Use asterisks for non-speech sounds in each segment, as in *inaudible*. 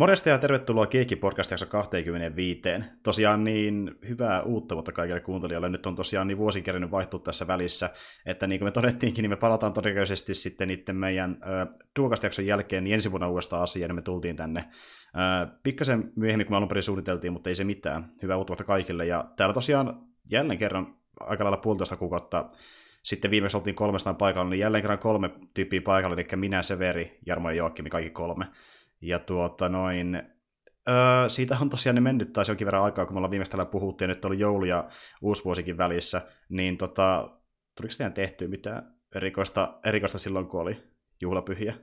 Morjesta ja tervetuloa Kiekki Podcast jakso 25. Tosiaan niin hyvää uutta vuotta kaikille kuuntelijoille. Nyt on tosiaan niin vuosi kerännyt vaihtua tässä välissä, että niin kuin me todettiinkin, niin me palataan todennäköisesti sitten niiden meidän äh, jälkeen niin ensi vuonna uudesta asiaa, niin me tultiin tänne äh, pikkasen myöhemmin, kun me alun perin suunniteltiin, mutta ei se mitään. Hyvää uutta vuotta kaikille. Ja täällä tosiaan jälleen kerran aika lailla puolitoista kuukautta sitten viimeksi oltiin kolmestaan paikalla, niin jälleen kerran kolme tyyppiä paikalla, eli minä, Severi, Jarmo ja Joakim, kaikki kolme. Ja tuota noin, öö, siitä on tosiaan ne mennyt taas jonkin verran aikaa, kun me ollaan viimeistä täällä puhuttiin, ja nyt oli joulu ja uusi vuosikin välissä, niin tota, tuliko teidän tehtyä mitään erikoista, erikoista silloin, kun oli juhlapyhiä?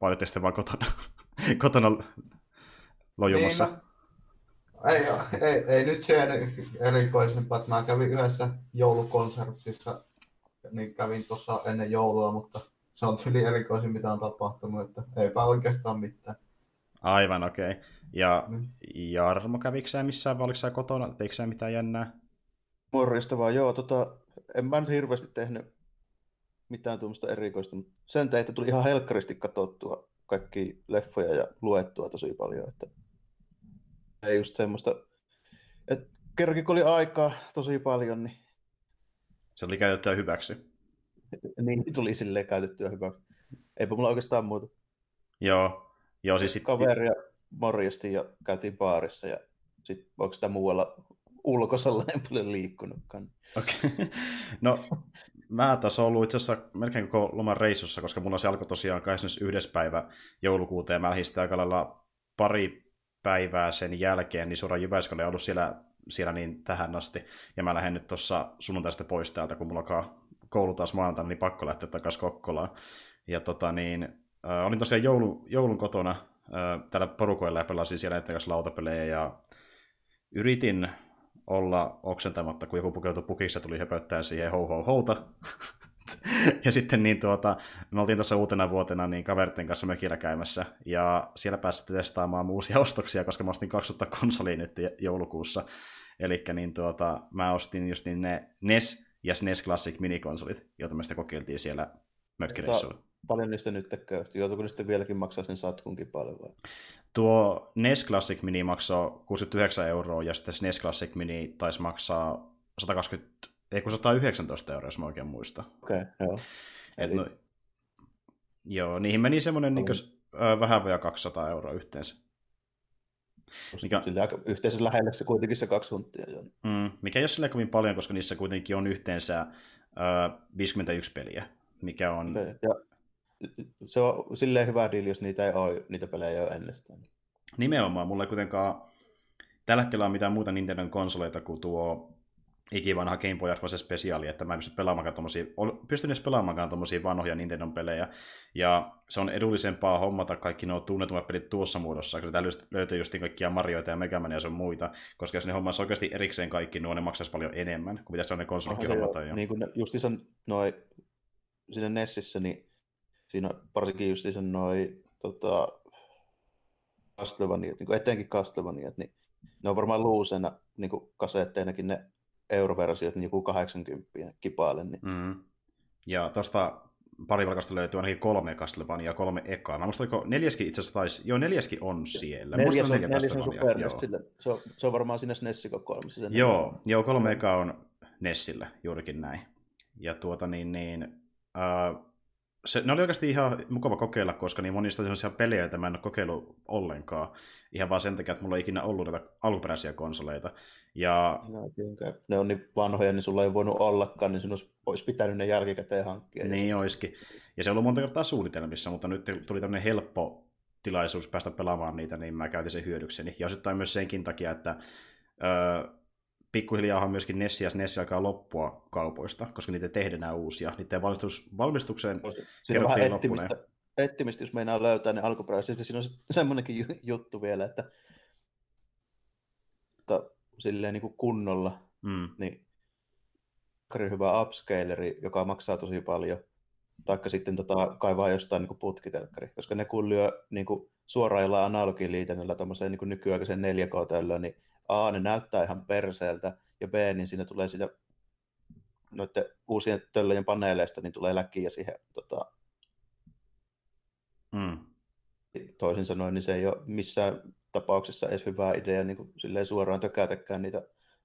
Vai olitte sitten vaan kotona, *laughs* kotona lojumassa? Niin, no, ei, ei, ei, nyt se erikoisempaa, että mä kävin yhdessä joulukonsertissa, niin kävin tuossa ennen joulua, mutta se on yli erikoisin, mitä on tapahtunut, että eipä oikeastaan mitään. Aivan okei. Okay. Ja mm. Jarmo, kävikö sä missään, vai oliko sä kotona, teikö sä mitään jännää? Morjesta vaan, joo, tota, en mä nyt hirveästi tehnyt mitään tuommoista erikoista, mutta sen teitä tuli ihan helkkaristi katsottua kaikki leffoja ja luettua tosi paljon, että ei just semmoista, että kerrankin kun oli aikaa tosi paljon, niin... Se oli käytettyä hyväksi niin tuli silleen käytettyä hyvä. Eipä mulla oikeastaan muuta. Joo. Joo siis sit... Kaveria morjesti ja käytiin baarissa ja sitten onko sitä muualla ulkosalla en paljon liikkunutkaan. Okei. Okay. No, mä taas ollut itse asiassa melkein koko loman reissussa, koska mulla se alkoi tosiaan 21. päivä joulukuuta ja mä lähdin aika lailla pari päivää sen jälkeen, niin suoraan Jyväskylälle ollut siellä, siellä niin tähän asti. Ja mä lähden nyt tuossa sunnuntaista pois täältä, kun mulla alkaa koulu taas maanantaina, niin pakko lähteä takaisin Kokkolaan. Ja tota niin, äh, olin tosiaan joulu, joulun kotona äh, täällä porukoilla ja pelasin siellä näiden kanssa lautapelejä ja yritin olla oksentamatta, kun joku pukeutui pukissa tuli höpöttää siihen ho ho houta. *laughs* ja sitten niin tuota, me oltiin tuossa uutena vuotena niin kaveritten kanssa mökillä käymässä, ja siellä pääsitte testaamaan uusia *laughs* ostoksia, koska mä ostin 2000 konsoliin nyt joulukuussa. Eli niin tuota, mä ostin just niin ne NES ja SNES Classic minikonsolit, joita me sitten kokeiltiin siellä mökkireissuilla. Paljon niistä nyt tekee? Joutuuko sitten vieläkin maksaa sen satkunkin paljon vai? Tuo NES Classic Mini maksaa 69 euroa ja sitten SNES Classic Mini taisi maksaa 120, ei kun 119 euroa, jos mä oikein muistan. Okei, okay, joo. Et Eli... no, joo, niihin meni semmoinen niin kuin, vähän vajaa 200 euroa yhteensä. Mikä... Sillä aika yhteensä lähellä se kuitenkin se kaksi huntia. Mm, mikä ei ole sillä kovin paljon, koska niissä kuitenkin on yhteensä äh, 51 peliä, mikä on... Ja se on silleen hyvä diili, jos niitä ei ole, niitä pelejä ole ennestään. Nimenomaan, mulla ei kuitenkaan tällä hetkellä ole mitään muuta Nintendo konsoleita kuin tuo ikivanha Game Boy Advance Speciali, että mä en pysty pelaamaan tommosia, pystyn edes pelaamaan tommosia vanhoja Nintendo pelejä, ja se on edullisempaa hommata kaikki nuo tunnetummat pelit tuossa muodossa, koska täällä löytyy just kaikkia Marioita ja Mega ja sun muita, koska jos ne hommaisi oikeasti erikseen kaikki nuo, ne maksaisi paljon enemmän, kuin pitäisi ne konsolikin hommata jo. Niin kuin ne, justiinsa noi, siinä Nessissä, niin siinä varsinkin justiinsa noi tota, Castlevania, niin etenkin Castlevania, niin ne on varmaan luusena niin kasetteinakin ne euroversiot, niin joku 80 kipaille. Niin... Mm. Ja tuosta parivalkasta löytyy ainakin kolme Castlevania ja kolme ekaa. Mä muistan, neljäskin itse asiassa taisi, joo neljäskin on siellä. Neljäs on, neljäs on Super NES, se, on, se on varmaan siinä Nessiko kolmessa. Joo, joo, kolme ekaa on Nessillä, juurikin näin. Ja tuota niin, niin uh, se, ne oli oikeasti ihan mukava kokeilla, koska niin monista sellaisia pelejä, joita mä en ole kokeillut ollenkaan. Ihan vaan sen takia, että mulla ei ikinä ollut näitä alkuperäisiä konsoleita. Ja... No, ne on niin vanhoja, niin sulla ei voinut ollakaan, niin sinun olisi pitänyt ne jälkikäteen hankkia. Niin olisikin. Ja se on ollut monta kertaa suunnitelmissa, mutta nyt tuli tämmöinen helppo tilaisuus päästä pelaamaan niitä, niin mä käytin sen hyödykseni. Ja osittain myös senkin takia, että öö, pikkuhiljaa myöskin Nessi ja Nessi alkaa loppua kaupoista, koska niitä tehdään enää uusia. Niiden valmistus, valmistukseen Siinä on vähän ettimistä, ettimistä, jos meinaa löytää ne alkuperäisesti. Siinä on semmoinenkin juttu vielä, että, että silleen niin kuin kunnolla, mm. niin hyvä upscaleri, joka maksaa tosi paljon, taikka sitten tota, kaivaa jostain niin putkitelkkari, koska ne kun lyö niin kuin suoraan jollain analogiliitännöllä tuommoiseen niin nykyaikaisen 4K niin A, ne näyttää ihan perseeltä, ja B, niin siinä tulee sitä noiden uusien töllöjen paneeleista, niin tulee läkiä siihen tota, mm. toisin sanoen, niin se ei ole missään tapauksessa edes hyvä idea niin kuin suoraan tökätäkään niitä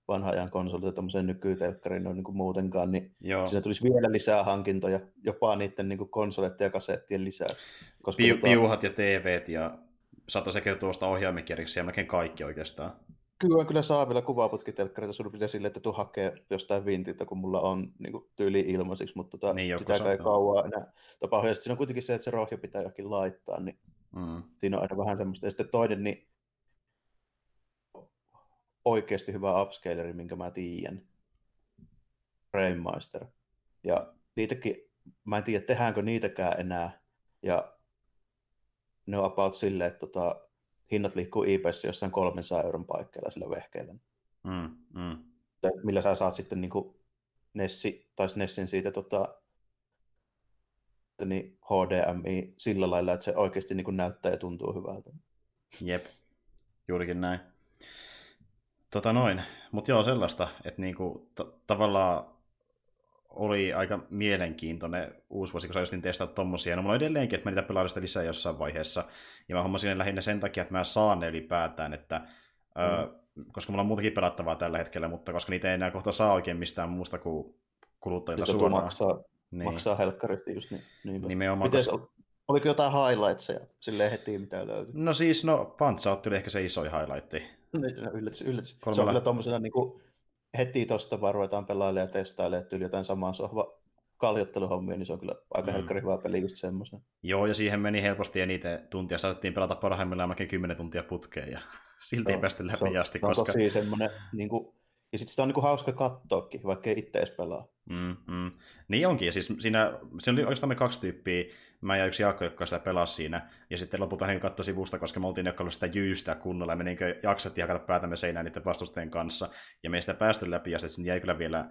vanha ajan konsolita tuommoiseen nykytelkkariin no, niin kuin muutenkaan, niin Joo. siinä tulisi vielä lisää hankintoja, jopa niiden niin kuin konsoleiden ja kasettien lisäksi. Koska Piu, tota... Piuhat ja TVt ja saattaa sekä tuosta ohjaimikierriksi ja melkein kaikki oikeastaan. Kyllä, kyllä saa vielä kuvaputkitelkkareita suurin piirtein silleen, että tuu hakee jostain vintiltä, kun mulla on niin kuin, tyyli ilmaisiksi, mutta tota, niin, sitä ei kauaa enää tapahdu. Ja siinä on kuitenkin se, että se rohja pitää jokin laittaa, niin mm. siinä on aina vähän semmoista. Ja sitten toinen, niin oikeasti hyvä upscaleri, minkä mä tiedän. Rainmeister. Ja niitäkin, mä en tiedä, tehdäänkö niitäkään enää. Ja ne on about silleen, että tota, hinnat liikkuu eBayssä jossain 300 euron paikkeilla sillä vehkeellä. Mm, mm. Millä sä saat sitten niin kuin Nessi, tai Nessin siitä tota, niin HDMI sillä lailla, että se oikeasti niin kuin näyttää ja tuntuu hyvältä. Jep, juurikin näin. Tota noin, mutta joo sellaista, että niinku, t- tavallaan oli aika mielenkiintoinen uusi vuosi, kun sä justin testata tommosia. No mulla on edelleenkin, että mä niitä pelaan sitä lisää jossain vaiheessa. Ja mä hommasin ne lähinnä sen takia, että mä saan ne ylipäätään, että mm. ö, koska mulla on muutakin pelattavaa tällä hetkellä, mutta koska niitä ei enää kohta saa oikein mistään muusta kuin kuluttajilta niin suoraan. Maksaa, niin. maksaa helkkaristi just niin. Niinpä. Nimenomaan, Mites, koska... Oliko jotain highlightseja silleen heti, mitä löytyi? No siis, no Pantsa oli ehkä se iso highlighti. No, yllätys, yllätys. Kolmella... Se on kyllä tommosena niin kuin, heti tuosta vaan ruvetaan pelailemaan ja testailemaan tyyli jotain samaa sohva kaljotteluhommia, niin se on kyllä aika mm. helkkari hyvä peli just semmoisen. Joo, ja siihen meni helposti eniten tuntia. Saatettiin pelata parhaimmillaan mäkin 10 tuntia putkeen, ja *laughs* silti no, ei päästy läpi asti. Se on koska... tosi semmoinen, niin kuin, ja sitten sitä on niin kuin hauska katsoakin, vaikka ei itse edes pelaa. Mm, mm. Niin onkin, ja siis siinä, siinä oli oikeastaan me kaksi tyyppiä, mä ja yksi Jaakko, joka sitä pelasi siinä, ja sitten lopulta hän katsoi sivusta, koska me oltiin jotka sitä jyystää kunnolla, ja me niin jaksettiin hakata päätämme seinään niiden vastustajien kanssa, ja me ei sitä päästy läpi, ja sitten jäi kyllä vielä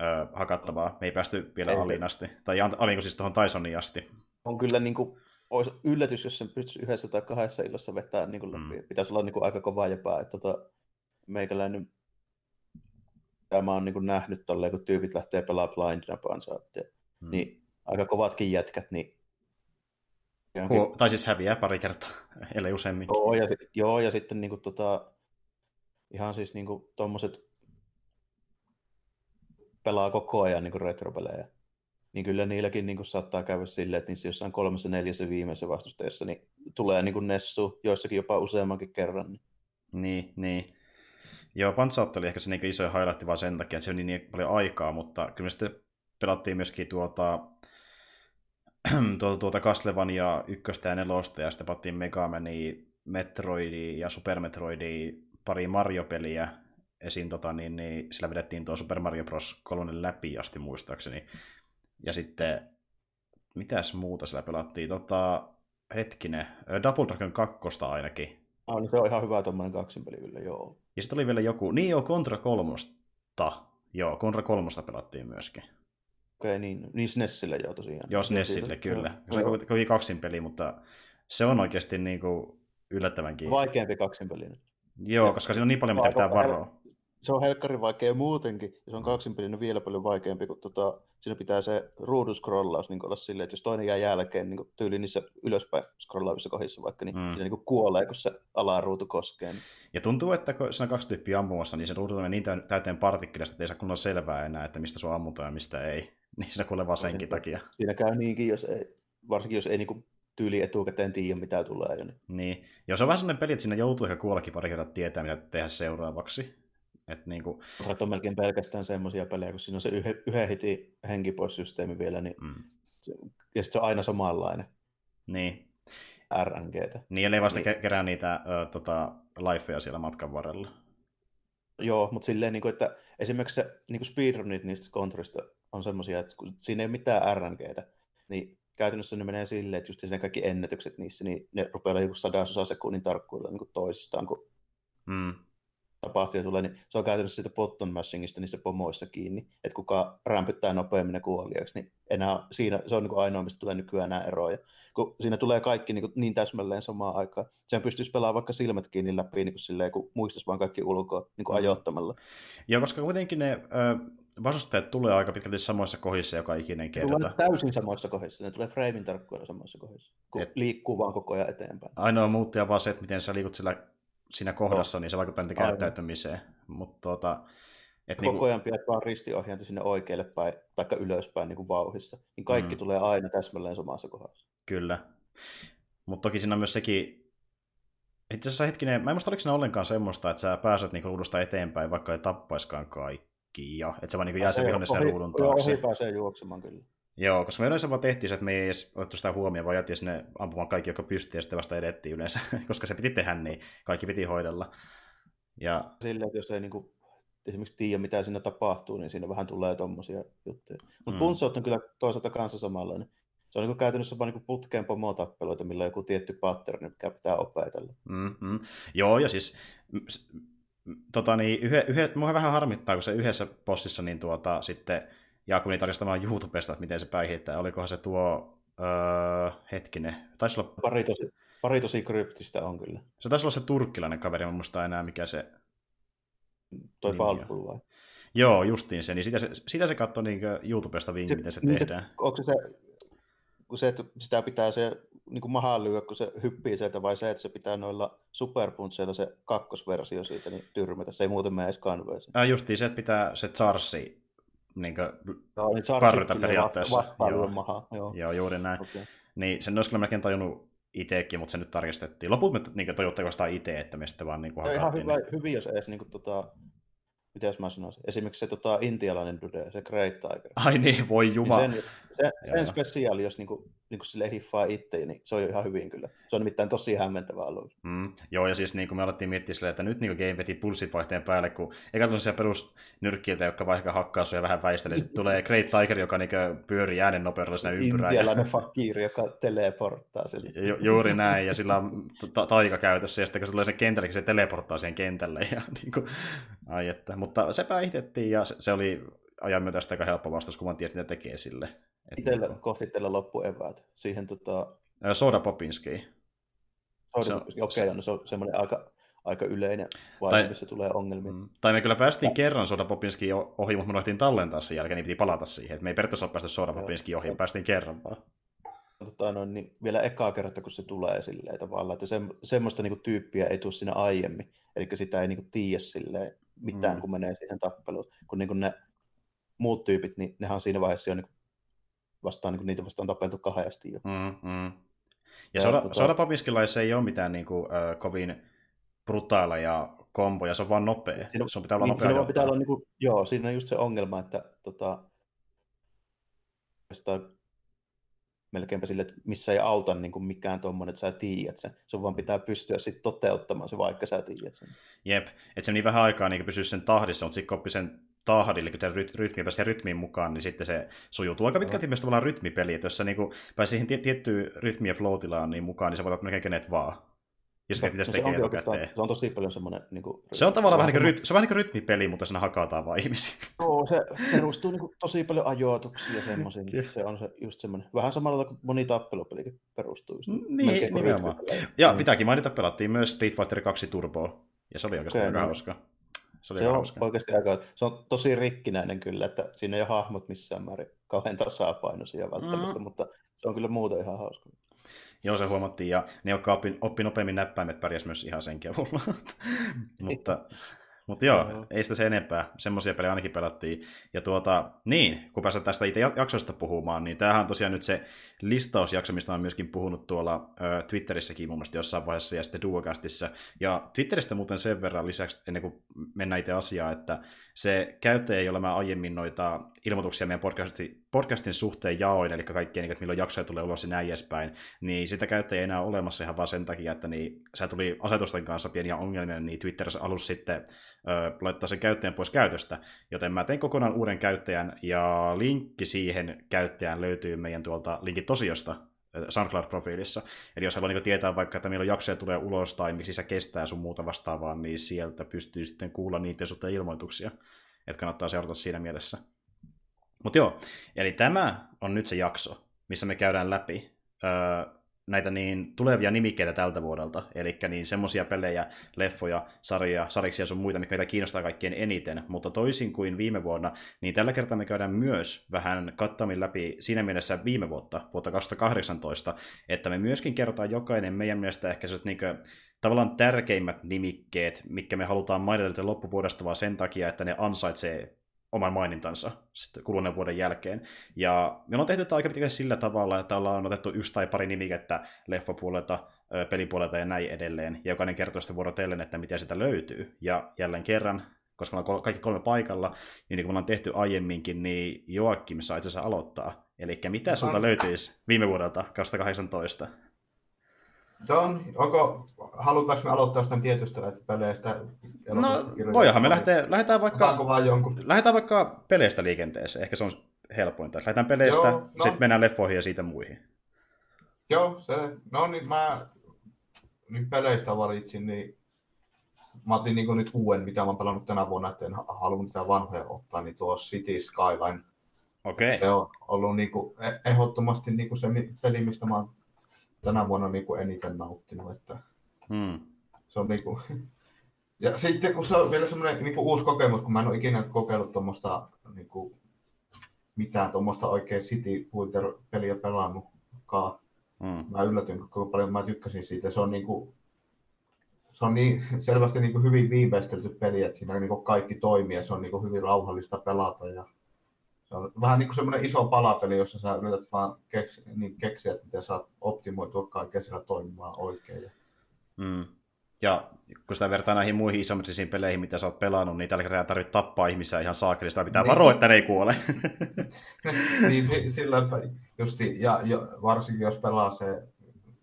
ö, hakattavaa. Me ei päästy vielä ei, alin asti, tai alinko siis tuohon Tysonin asti. On kyllä niin kuin, olisi yllätys, jos sen pystyisi yhdessä tai kahdessa illassa vetämään niin kuin läpi. Mm. Pitäisi olla niin kuin aika kovaa jopa, että tota, meikäläinen tämä on niin kuin nähnyt tolleen, kun tyypit lähtee pelaamaan blindina Pansaattia, mm. niin aika kovatkin jätkät, niin Huo, tai siis häviää pari kertaa, *laughs* ellei useammin. Joo, ja, joo, ja sitten niin kuin, tota, ihan siis niin tuommoiset pelaa koko ajan niin retropelejä. Niin kyllä niilläkin niin kuin, saattaa käydä silleen, että niissä jossain kolmessa neljässä viimeisessä vastustajassa niin tulee niin kuin Nessu, joissakin jopa useammankin kerran. Niin, niin. niin. Joo, Pantsautti oli ehkä se niin iso highlight vaan sen takia, että se on niin paljon aikaa, mutta kyllä me sitten pelattiin myöskin tuota, *clears throat* tuota, tuota Castlevania ykköstä ja nelosta, ja sitten pattiin Megamania, Metroidia ja Super Metroidia, pari Mario-peliä esiin, tota, niin, niin sillä vedettiin tuo Super Mario Bros. 3 läpi asti muistaakseni. Ja sitten, mitäs muuta sillä pelattiin? Tota, hetkinen, Double Dragon 2 ainakin. Ah, niin se on ihan hyvä tuommoinen kaksinpeli kyllä, joo. Ja sitten oli vielä joku, niin joo, Contra 3. Joo, Contra 3 pelattiin myöskin. Okei, niin, niin SNESille joo tosiaan. Joo, SNESille, kyllä. Se on kovin kaksin peli, mutta se on oikeasti niin kuin yllättävänkin. Vaikeampi kaksin peli nyt. Joo, koska siinä on niin paljon, mitä pitää varoa. Se on helkkari vaikea muutenkin, ja se on kaksin peli, niin vielä paljon vaikeampi, kun tota, siinä pitää se ruuduscrollaus niin olla silleen, että jos toinen jää jälkeen niin tyyli niissä ylöspäin scrollaavissa kohdissa vaikka, niin mm. siinä niin kuolee, kun se alaruutu koskee. Niin. Ja tuntuu, että kun siinä on kaksi tyyppiä ammumassa, niin se ruutu on niin täyteen partikkelista, että ei saa kunnolla selvää enää, että mistä on ammutaan ja mistä ei. *laughs* Niin siinä kuulee vaan senkin takia. Siinä käy niinkin, jos ei, varsinkin jos ei niin tyyli etukäteen tiedä, mitä tulee. Jo, niin. niin. Jos on vähän sellainen peli, että siinä joutuu ehkä kuollakin pari kertaa tietää, mitä tehdä seuraavaksi. Et niin kuin... on melkein pelkästään semmoisia pelejä, kun siinä on se yhden, yhden heti henki pois systeemi vielä, niin mm. ja sitten se on aina samanlainen. Niin. RNGtä. Niin, eli vasta niin. kerää niitä ö, tota, lifeja siellä matkan varrella. Joo, mutta silleen, niin kuin, että esimerkiksi se niin speedrunit niistä kontrista on semmoisia, että kun siinä ei ole mitään RNGtä, niin käytännössä ne menee silleen, että just ne kaikki ennätykset niissä, niin ne rupeaa joku sadasosa sekunnin tarkkuudella niin toisistaan, kun mm tapahtuu ja tulee, niin se on käytännössä siitä button mashingista niissä pomoissa kiinni, että kuka rämpyttää nopeammin kuoliaksi, niin enää siinä, se on niin kuin ainoa, mistä tulee nykyään nämä eroja. Kun siinä tulee kaikki niin, kuin niin täsmälleen samaan aikaan. Sehän pystyisi pelaamaan vaikka silmät kiinni läpi, niin kuin silleen, kun muistaisi vaan kaikki ulkoa niin kuin mm. ajoittamalla. Joo, koska kuitenkin ne, vastustajat tulee aika pitkälti samoissa kohdissa joka ikinen kerta. Tulee täysin samoissa kohdissa, ne tulee freimin tarkkuudella samoissa kohdissa, kun Et... liikkuu vaan koko ajan eteenpäin. Ainoa muuttuja vaan se, että miten sä liikut sillä, siinä kohdassa, no. niin se vaikuttaa niitä käyttäytymiseen. Mutta tuota, et koko niinku... ajan pidät vaan ristiohjainta sinne oikealle päin, tai ylöspäin niin kuin vauhissa, niin kaikki mm. tulee aina täsmälleen samassa kohdassa. Kyllä. Mutta toki siinä on myös sekin, itse asiassa hetkinen, mä en muista oliko siinä ollenkaan semmoista, että sä pääset niinku ruudusta eteenpäin, vaikka ei tappaiskaan kaikkia. Että se vaan niinku jää se vihollinen sen ruudun taakse. Joo, ohi pääsee juoksemaan kyllä. Joo, koska me yleensä vaan tehtiin se, että me ei edes otettu sitä huomioon, vaan jättiin sinne ampumaan kaikki, jotka pystyy, ja sitten vasta edettiin yleensä, *laughs* koska se piti tehdä niin, kaikki piti hoidella. Ja... Silleen, että jos ei niinku esimerkiksi tiedä, mitä siinä tapahtuu, niin siinä vähän tulee tuommoisia juttuja. Mutta mm. on kyllä toisaalta kanssa samanlainen se on niin käytännössä vain niin putkeen pomotappeluita, millä on joku tietty pattern, mikä pitää opetella. Mm-hmm. Joo, ja siis tota niin, yhe, yhe, mua vähän harmittaa, kun se yhdessä bossissa niin tuota, sitten Jaakuni tarjostamaan YouTubesta, että miten se päihittää. Olikohan se tuo, öö, hetkinen, taisi olla... Pari tosi, pari tosi kryptistä on kyllä. Se taisi olla se turkkilainen kaveri, en muista enää mikä se... Toi Balbul vai? Joo, justiin se. Niin sitä se, sitä se katsoi niin YouTubesta vinkki, miten se niin tehdään. Se, onko se kun se, että sitä pitää se niin kuin mahaan lyödä, kun se hyppii sieltä, vai se, että se pitää noilla superpuntseilla se kakkosversio siitä niin tyrmätä. Se ei muuten mene edes kanveeseen. Ah, justiin se, että pitää se charsi niin no, niin parrytä periaatteessa. Joo. Maha, joo. joo, juuri näin. Okay. Niin sen olisi kyllä melkein tajunnut itsekin, mutta se nyt tarkistettiin. Loput me niin tajutte vasta itse, että me sitten vaan niin kuin Ihan hyvä, hyvin, jos edes niin kuin, tota, mitäs mä sanoisin, esimerkiksi se tota, intialainen dude, se Great Tiger. Ai niin, voi jumala. Niin sen, se, sen spesiaali, jos niinku, niinku sille hiffaa itse, niin se on jo ihan hyvin kyllä. Se on nimittäin tosi hämmentävä alue. Mm, joo, ja siis niin kuin me alettiin miettiä silleen, että nyt niin game veti pulssit vaihteen päälle, kun eikä tule perusnyrkkiltä, jotka vaikka hakkaa ja vähän väistelee. Sitten tulee Great Tiger, joka niin pyörii äänen nopeudella siinä ympyrään. Intialainen fakkiiri, joka teleporttaa sille. Ju, juuri näin, ja sillä on ta- taika käytössä, ja sitten kun se tulee sen kentälle, se teleporttaa siihen kentälle. Ja, *laughs* niin kuin, ai että. Mutta se päihitettiin, ja se, se oli ajan myötä sitä aika helppo vastaus, kun mä tiedän, mitä tekee sille. Itellä niin kohti teillä loppueväät. Siihen tota... Soda Popinski. Soda, okei, okay, no se on semmoinen aika, aika yleinen vaihe, tai, missä tulee ongelmia. Mm, tai me kyllä päästiin ja. kerran Soda Popinski ohi, mutta me nohtiin tallentaa sen jälkeen, niin piti palata siihen. Et me ei periaatteessa ole päästy Soda Popinski ohi, me päästiin kerran vaan. Tota, no, niin vielä ekaa kertaa, kun se tulee silleen tavallaan, että se, semmoista niinku tyyppiä ei tule siinä aiemmin. Eli sitä ei niinku tiedä silleen mitään, mm. kun menee siihen tappeluun. Kun niinku ne muut tyypit, niin nehän on siinä vaiheessa jo niin vastaan, niin niitä vastaan tapeltu kahdesti jo. Mm, mm. Ja, ja soda, tota... se ei ole mitään niin kuin, äh, kovin brutailla ja komboja, se on vaan nopea. Siinä, sun pitää olla niin, nopea. Siinä pitää olla, niin kuin, joo, siinä on just se ongelma, että tota, melkeinpä sille, että missä ei auta niin kuin mikään tuommoinen, että sä tiedät sen. Sun vaan pitää pystyä sitten toteuttamaan se, vaikka sä tiedät sen. Jep, että se niin vähän aikaa niin pysyä sen tahdissa, mutta sitten sen tahdille, kun se rytmi pääsee rytmiin mukaan, niin sitten se sujuu aika pitkälti myös tavallaan rytmipeli, että jos sä niin pääsee siihen tiettyyn rytmiin ja flow niin mukaan, niin sä voit melkein kenet vaan. Jos no, pitäisi tekee etukäteen. Se on tosi paljon semmoinen... Niin kuin, se on tavallaan vähän, niin kuin, se on vähän niin kuin rytmipeli, mutta siinä hakataan vaan ihmisiä. Joo, se perustuu niin kuin, tosi paljon ajoituksia semmoisiin. se on se, just semmoinen. Vähän samalla kuin moni tappelupelikin perustuu. Just, niin, nimenomaan. Ja mm. pitääkin mainita, pelattiin myös Street Fighter 2 Turboa. Ja se oli oikeastaan aika hauska. Se, oli se on hauska. oikeasti aika, se on tosi rikkinäinen kyllä, että siinä ei ole hahmot missään määrin kauhean tasapainoisia välttämättä, mm. mutta se on kyllä muuten ihan hauska. Joo, se huomattiin, ja ne, jotka oppi, oppi nopeammin näppäimet, pärjäs myös ihan sen kevulla. *laughs* mutta mutta joo, joo, ei sitä se enempää. Semmoisia pelejä ainakin pelattiin. Ja tuota, niin, kun päästään tästä itse jaksosta puhumaan, niin tämähän on tosiaan nyt se listausjakso, mistä on myöskin puhunut tuolla ö, Twitterissäkin mun mielestä jossain vaiheessa ja sitten Duocastissa. Ja Twitteristä muuten sen verran lisäksi, ennen kuin mennään itse asiaan, että se käyttäjä, jolla mä aiemmin noita ilmoituksia meidän podcastin, podcastin suhteen jaoin, eli kaikkea, niin, että milloin jaksoja tulee ulos ja näin edespäin, niin sitä käyttäjä ei enää olemassa ihan vaan sen takia, että niin, se tuli asetusten kanssa pieniä ongelmia, niin Twitterissä alus sitten laittaa sen käyttäjän pois käytöstä, joten mä tein kokonaan uuden käyttäjän, ja linkki siihen käyttäjään löytyy meidän tuolta linkin tosiosta, SoundCloud-profiilissa. Eli jos haluaa niin tietää vaikka, että milloin jaksoja tulee ulos tai miksi se kestää sun muuta vastaavaa, niin sieltä pystyy sitten kuulla niitä suhteen ilmoituksia, että kannattaa seurata siinä mielessä. Mutta joo, eli tämä on nyt se jakso, missä me käydään läpi näitä niin tulevia nimikkeitä tältä vuodelta, eli niin semmoisia pelejä, leffoja, sarjoja, sariksia ja sun muita, mikä meitä kiinnostaa kaikkien eniten, mutta toisin kuin viime vuonna, niin tällä kertaa me käydään myös vähän kattamin läpi siinä mielessä viime vuotta, vuotta 2018, että me myöskin kerrotaan jokainen meidän mielestä ehkä se, niin tavallaan tärkeimmät nimikkeet, mikä me halutaan mainita loppuvuodesta vaan sen takia, että ne ansaitsee oman mainintansa sitten kuluneen vuoden jälkeen. Ja me ollaan tehty tämä aika pitkälti sillä tavalla, että ollaan otettu yksi tai pari nimikettä leffapuolelta, pelipuolelta ja näin edelleen. Ja jokainen kertoo sitten vuorotellen, että mitä sitä löytyy. Ja jälleen kerran, koska me ollaan kaikki kolme paikalla, niin, niin kuin me ollaan tehty aiemminkin, niin Joakim saa itse asiassa aloittaa. Eli mitä sulta löytyisi viime vuodelta 2018? John, onko, halutaanko me aloittaa jostain tietystä peleistä? No, voihan me lähteä, lähdetään vaikka, lähdetään vaikka peleistä liikenteeseen, ehkä se on helpointa. Lähdetään peleistä, Joo, no. sitten mennään leffoihin ja siitä muihin. Joo, se, no niin mä niin peleistä valitsin, niin mä otin niin nyt uuden, mitä mä oon pelannut tänä vuonna, että en halunnut mitään vanhoja ottaa, niin tuo City Skyline. Okei. Okay. Se on ollut niin kuin, e- ehdottomasti niin kuin se peli, mistä mä oon tänä vuonna niin kuin eniten nauttinut. Että hmm. Se on niin kuin... Ja sitten kun se on vielä semmoinen niin kuin uusi kokemus, kun mä en ole ikinä kokeillut tuommoista niin kuin, mitään tuommoista oikein City Builder-peliä pelannutkaan. Hmm. Mä yllätyin, kuinka paljon mä tykkäsin siitä. Se on niin kuin, se on niin selvästi niin kuin hyvin viimeistelty peli, että siinä niin kuin kaikki toimii ja se on niin kuin hyvin rauhallista pelata. Ja se on vähän niin kuin semmoinen iso palapeli, jossa sä yrität vaan keksi, niin keksiä, että miten saat optimoitua kaikkea siellä toimimaan oikein. Mm. Ja kun sitä vertaa näihin muihin isommisiin peleihin, mitä sä oot pelannut, niin tällä kertaa tarvitse tappaa ihmisiä ihan saakelista. Pitää niin. varoa, että ne ei kuole. *laughs* niin, sillä justi, ja, ja varsinkin jos pelaa se,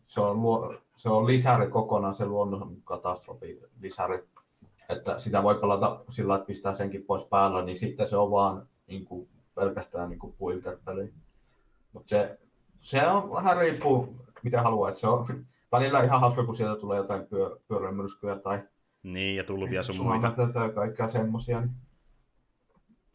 se on, luo, se on lisäri kokonaan, se luonnon katastrofi lisäri. Että sitä voi pelata sillä, että pistää senkin pois päällä, niin sitten se on vaan niin kuin, pelkästään niin kuin peli. Mutta se, se on vähän riippuu, mitä haluaa. Että se on välillä ihan hauska, kun sieltä tulee jotain pyö, pyörämyrskyjä tai niin, ja tulvia sun muita. Tai kaikkea semmoisia. Niin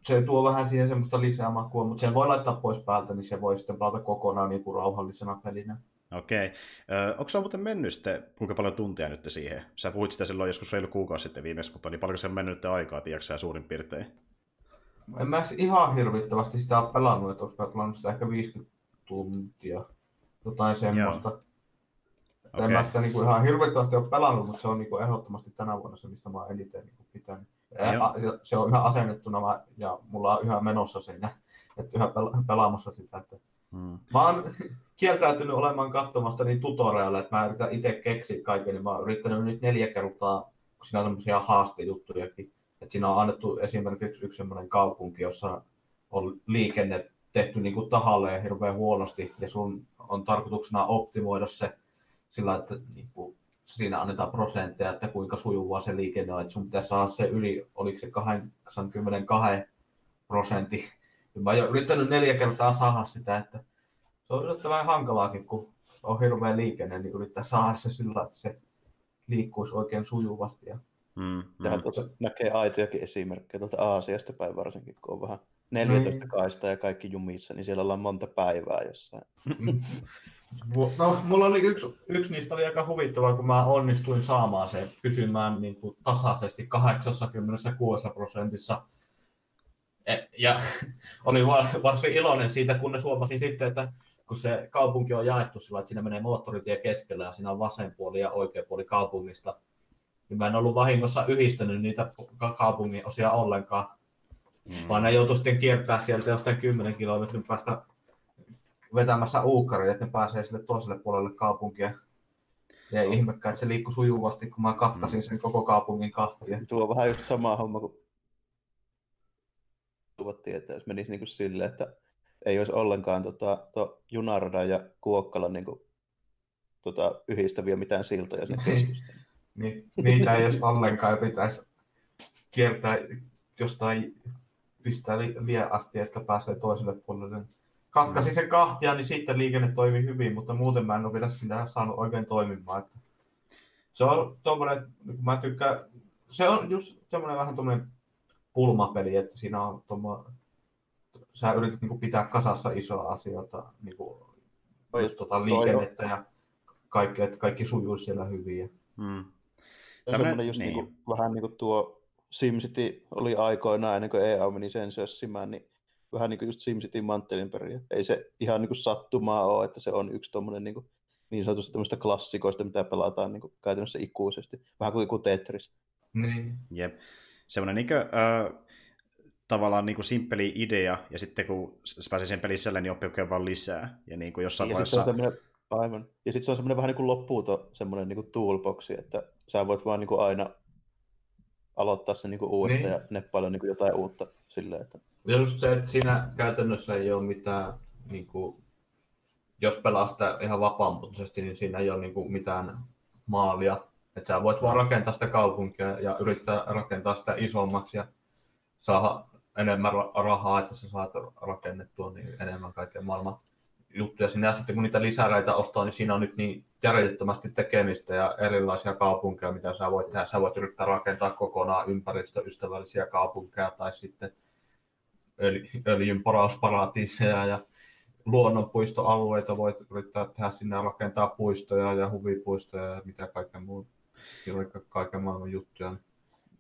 se tuo vähän siihen semmoista lisää makua, mutta sen voi laittaa pois päältä, niin se voi sitten pelata kokonaan niin kuin rauhallisena pelinä. Okei. Okay. onko se muuten mennyt sitten, kuinka paljon tuntia nyt siihen? Sä puhuit sitä silloin joskus reilu kuukausi sitten viimeksi, mutta niin paljon se on mennyt aikaa, tiedätkö suurin piirtein? En mä ihan hirvittävästi sitä ole pelannut, että onko pelannut sitä ehkä 50 tuntia, jotain semmoista. Okay. En mä sitä niin kuin ihan hirvittävästi ole pelannut, mutta se on niin kuin ehdottomasti tänä vuonna se, mistä mä oon eniten niin kuin pitänyt. Ja se on yhä asennettuna ja mulla on yhä menossa siinä, *laughs* että yhä pelaamassa sitä. Että hmm. Mä oon *laughs* kieltäytynyt olemaan katsomasta niin tutorialle, että mä yritän itse keksiä kaiken, niin mä oon yrittänyt nyt neljä kertaa, kun siinä on tämmöisiä haastejuttujakin, et siinä on annettu esimerkiksi yksi sellainen kaupunki, jossa on liikenne tehty niin kuin tahalleen hirveän huonosti, ja sun on tarkoituksena optimoida se sillä, että niin kuin, siinä annetaan prosentteja, että kuinka sujuvaa se liikenne on, että sun pitäisi saada se yli, oliko se 82 prosentti. Mä oon yrittänyt neljä kertaa saada sitä, että se on yllättävän hankalaakin, kun on hirveä liikenne, niin yrittää saada se sillä, että se liikkuisi oikein sujuvasti. Ja Mm, Tähän mm. näkee aitojakin esimerkkejä tuolta Aasiasta päin varsinkin, kun on vähän 14 mm. kaista ja kaikki jumissa, niin siellä ollaan monta päivää jossain. *laughs* No, mulla oli yksi, yksi niistä oli aika huvittavaa, kun mä onnistuin saamaan sen pysymään niin kuin tasaisesti 86 prosentissa. E, ja *laughs* oli varsin iloinen siitä, kun ne huomasin sitten, että kun se kaupunki on jaettu sillä, että siinä menee moottoritie keskellä ja siinä on vasen puoli ja oikea puoli kaupungista, niin mä en ollut vahingossa yhdistänyt niitä kaupungin osia ollenkaan, mm. vaan ne joutui sitten kiertää sieltä jostain 10 kilometrin päästä vetämässä uukkari, että ne pääsee sille toiselle puolelle kaupunkia. Ja ei ihmekään, että se liikkui sujuvasti, kun mä kahtasin mm. sen koko kaupungin kahtia. Tuo on vähän just sama homma kuin tietää, jos menisi niin kuin silleen, että ei olisi ollenkaan tota, to junaradan ja Kuokkalan niin kuin, tota, yhdistäviä mitään siltoja sen *laughs* keskustelun niin, niitä ei edes ollenkaan pitäisi kiertää jostain pistää liian asti, että pääsee toiselle puolelle. Katkaisin sen kahtia, niin sitten liikenne toimi hyvin, mutta muuten mä en ole vielä sitä saanut oikein toimimaan. Että se on tommonen, kun mä tykkään, se on just semmoinen vähän tommonen pulmapeli, että siinä on tommo, sä yrität niin pitää kasassa isoa asioita, niin kuin, just tota liikennettä ja kaikki, että kaikki sujuu siellä hyvin. Ja... Mm. Tämmöinen just niin. Niin kuin, vähän niin kuin tuo SimCity oli aikoinaan ennen kuin EA meni sen sössimään, niin vähän niin kuin just SimCity manttelin peria. Ei se ihan niin kuin sattumaa ole, että se on yksi tommonen niin, kuin, niin sanotusti tämmöistä klassikoista, mitä pelataan niin kuin käytännössä ikuisesti. Vähän kuin, kuin Tetris. Niin. Jep. Semmoinen niin kuin, äh, tavallaan niin kuin simppeli idea, ja sitten kun se pääsee sen pelin sisälle, niin oppii vaan lisää. Ja niin kuin jossain ja vaiheessa... Se aivan. Ja sitten se on semmoinen vähän niin kuin loppuuto semmoinen niin kuin toolboxi, että sä voit vaan niin kuin aina aloittaa sen niin kuin uudestaan niin. ja neppailla niin kuin jotain uutta silleen, että just se, että siinä käytännössä ei ole mitään, niin kuin, jos pelaa sitä ihan vapaamuotoisesti, niin siinä ei ole niin kuin, mitään maalia. Että sä voit vaan rakentaa sitä kaupunkia ja yrittää rakentaa sitä isommaksi ja saada enemmän rahaa, että sä saat rakennettua niin enemmän kaiken maailman juttuja. Ja sitten kun niitä lisäreitä ostaa, niin siinä on nyt niin järjettömästi tekemistä ja erilaisia kaupunkeja, mitä sä voit tehdä. Sä voit yrittää rakentaa kokonaan ympäristöystävällisiä kaupunkeja tai sitten öljyn porausparatiiseja ja luonnonpuistoalueita voit yrittää tehdä sinne rakentaa puistoja ja huvipuistoja ja mitä kaiken muun, kaiken maailman juttuja.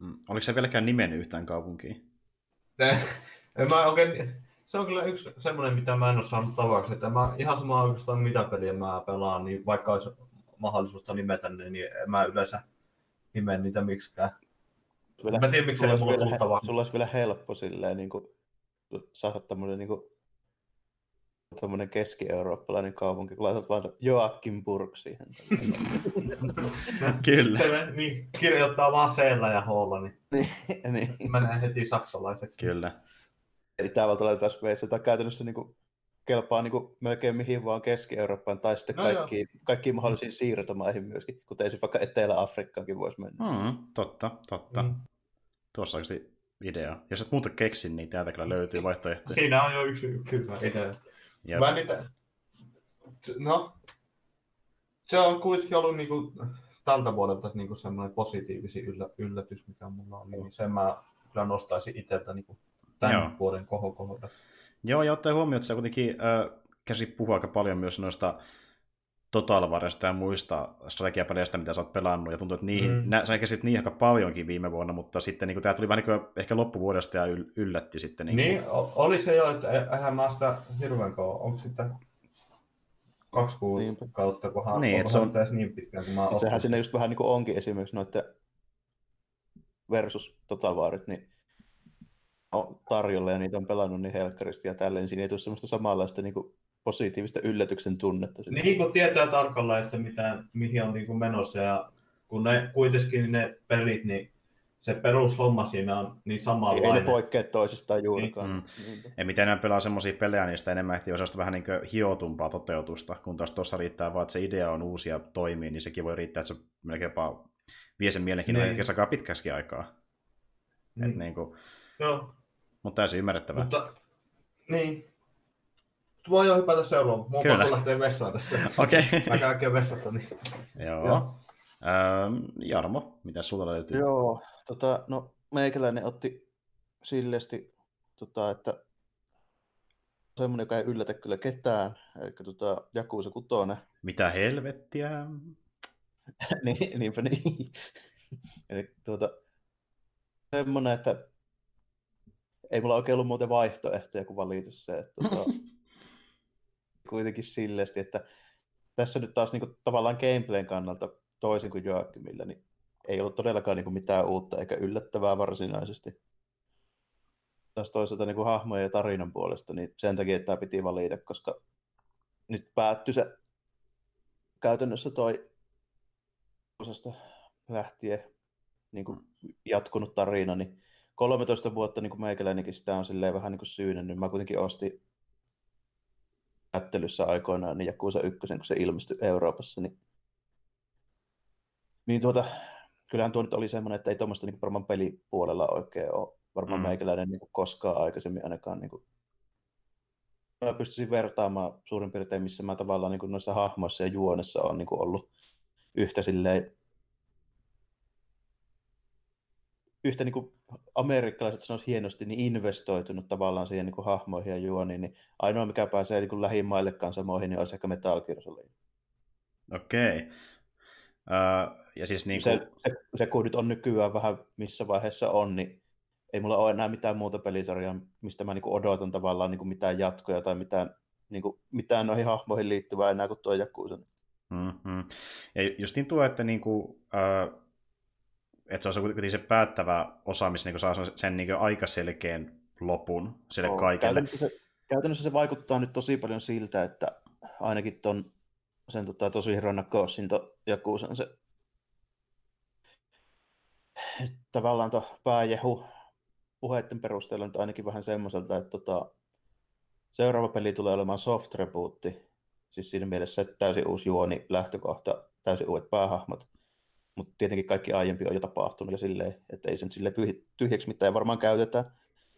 Mm. Oliko se vieläkään nimen yhtään kaupunkiin? *laughs* en mä oikein, se on kyllä yksi semmoinen, mitä mä en ole saanut tavaksi, että mä ihan sama oikeastaan mitä peliä mä pelaan, niin vaikka olisi mahdollisuutta nimetä ne, niin en mä yleensä nimen niitä miksikään. Vielä, mä tiedän, miksi sulla, olisi vielä, sulla olisi vielä helppo silleen, niin kuin saada tämmöinen niin kuin, keski-eurooppalainen kaupunki, kun laitat vaan Joakimburg siihen. *laughs* Kyllä. niin, kirjoittaa vaan seellä ja niin, niin, *laughs* niin. menee heti saksalaiseksi. Kyllä. Eli Itävalta laitetaan Sveitsi, jota käytännössä niin kuin, kelpaa niin kuin, melkein mihin vaan Keski-Eurooppaan tai sitten no kaikkiin, kaikkiin mahdollisiin siirtomaihin myöskin, kuten esimerkiksi vaikka Etelä-Afrikkaankin voisi mennä. Mm, totta, totta. Mm. Tuossa olisi idea. Jos et muuta keksin, niin täältä kyllä löytyy vaihtoehtoja. Siinä on jo yksi, hyvä idea. Jep. Mä niitä... No, se on kuitenkin ollut niinku tältä vuodelta niinku semmoinen positiivisin yllä, yllätys, mikä mulla on. Niin sen mä kyllä nostaisin itseltä niinku tämän Joo. vuoden kohokohdaksi. Joo, ja ottaa huomioon, että se kuitenkin äh, käsi puhuu aika paljon myös noista Total Warista ja muista strategiapeleistä, mitä sä oot pelannut, ja tuntuu, että niihin, mm. nä, sä käsit niihin aika paljonkin viime vuonna, mutta sitten niin tämä tuli vähän niin kuin, ehkä loppuvuodesta ja yllätti sitten. Niin, niin oli se jo, että eihän mä sitä hirveän kauan, onko sitten kaksi kuukautta, kunhan niin, se on niin pitkään kuin mä Sehän sinne just vähän niin kuin onkin esimerkiksi noiden versus Total Warit, niin on tarjolla ja niitä on pelannut niin helkkaristi ja tälleen, siinä ei tule semmoista samanlaista niin kuin positiivista yllätyksen tunnetta. Niin kun tietää tarkalleen, että mitä, mihin on niin kuin menossa ja kun ne kuitenkin ne pelit, niin se perushomma siinä on niin samanlainen. Ei ne poikkea toisistaan juurikaan. Niin. Mm. Ei miten enää pelaa semmoisia pelejä, niin sitä enemmän ehtii osasta vähän niin hiotumpaa toteutusta, kun taas tuossa riittää vaan, että se idea on uusi ja toimii, niin sekin voi riittää, että se melkein vie sen mielenkiinnon, niin. että pitkäksi aikaa. Niin. Et niin kuin... Joo. Mutta täysin ymmärrettävää. Mutta, niin, voi jo hypätä seuraavaan. Mun Kyllä. pakko lähteä vessaan tästä. Okei. Okay. *laughs* Mä käyn vessassa. Niin... Joo. Joo. Ähm, Jarmo, mitä sulla löytyy? Joo, tota, no meikäläinen otti silleesti, tota, että semmoinen, joka ei yllätä kyllä ketään, eli tota, Jakuusa Kutonen. Mitä helvettiä? *laughs* niin, niinpä niin. *laughs* eli tuota, semmoinen, että ei mulla oikein ollut muuten vaihtoehtoja kuin valita se, että tota, *laughs* kuitenkin silleesti, että tässä nyt taas niin kuin, tavallaan gameplayn kannalta toisin kuin Joakimilla, niin ei ollut todellakaan niin kuin, mitään uutta eikä yllättävää varsinaisesti. Taas toisaalta niin kuin hahmojen ja tarinan puolesta, niin sen takia että tämä piti valita, koska nyt päättyi se käytännössä toi osasta lähtien niin kuin jatkunut tarina, niin 13 vuotta niin kuin meikäläinenkin sitä on silleen vähän niin kuin niin mä kuitenkin ostin kättelyssä aikoinaan, niin Jakusa 1, kun se ilmestyi Euroopassa, niin, niin tuota, kyllähän tuo nyt oli semmoinen, että ei tuommoista niin varmaan pelipuolella oikein ole varmaan mm. meikäläinen niin koskaan aikaisemmin ainakaan niin kuin, mä pystyisin vertaamaan suurin piirtein, missä mä tavallaan niin noissa hahmoissa ja juonessa on niin ollut yhtä silleen yhtä niin kuin amerikkalaiset sanoisi hienosti, niin investoitunut tavallaan siihen niin kuin hahmoihin ja juoniin, niin ainoa mikä pääsee niin kuin lähimmaillekaan samoihin, niin olisi ehkä Metal Gear Solid. Okei. Okay. Uh, ja siis niin kuin... se, se, se, kun nyt on nykyään vähän missä vaiheessa on, niin ei mulla ole enää mitään muuta pelisarjaa, mistä mä niin odotan tavallaan niin mitään jatkoja tai mitään, niin kuin, mitään noihin hahmoihin liittyvää enää kuin tuo Jakuusen. Mm-hmm. Ja just niin tuo, että, niin kuin, äh, että se on kuitenkin se päättävä osa, missä niin saa sen niin aika selkeän lopun sille oh, kaikelle. Käytännössä se, käytännössä se vaikuttaa nyt tosi paljon siltä, että ainakin ton, sen tota, tosi Hirona Ghosin Jakuusen se tavallaan tuo pääjehu puheiden perusteella nyt ainakin vähän semmoiselta, että tota, seuraava peli tulee olemaan soft rebootti, siis siinä mielessä että täysin uusi juoni, lähtökohta, täysin uudet päähahmot, mutta tietenkin kaikki aiempi on jo tapahtunut ja silleen, että ei se nyt sille tyhjäksi mitään varmaan käytetä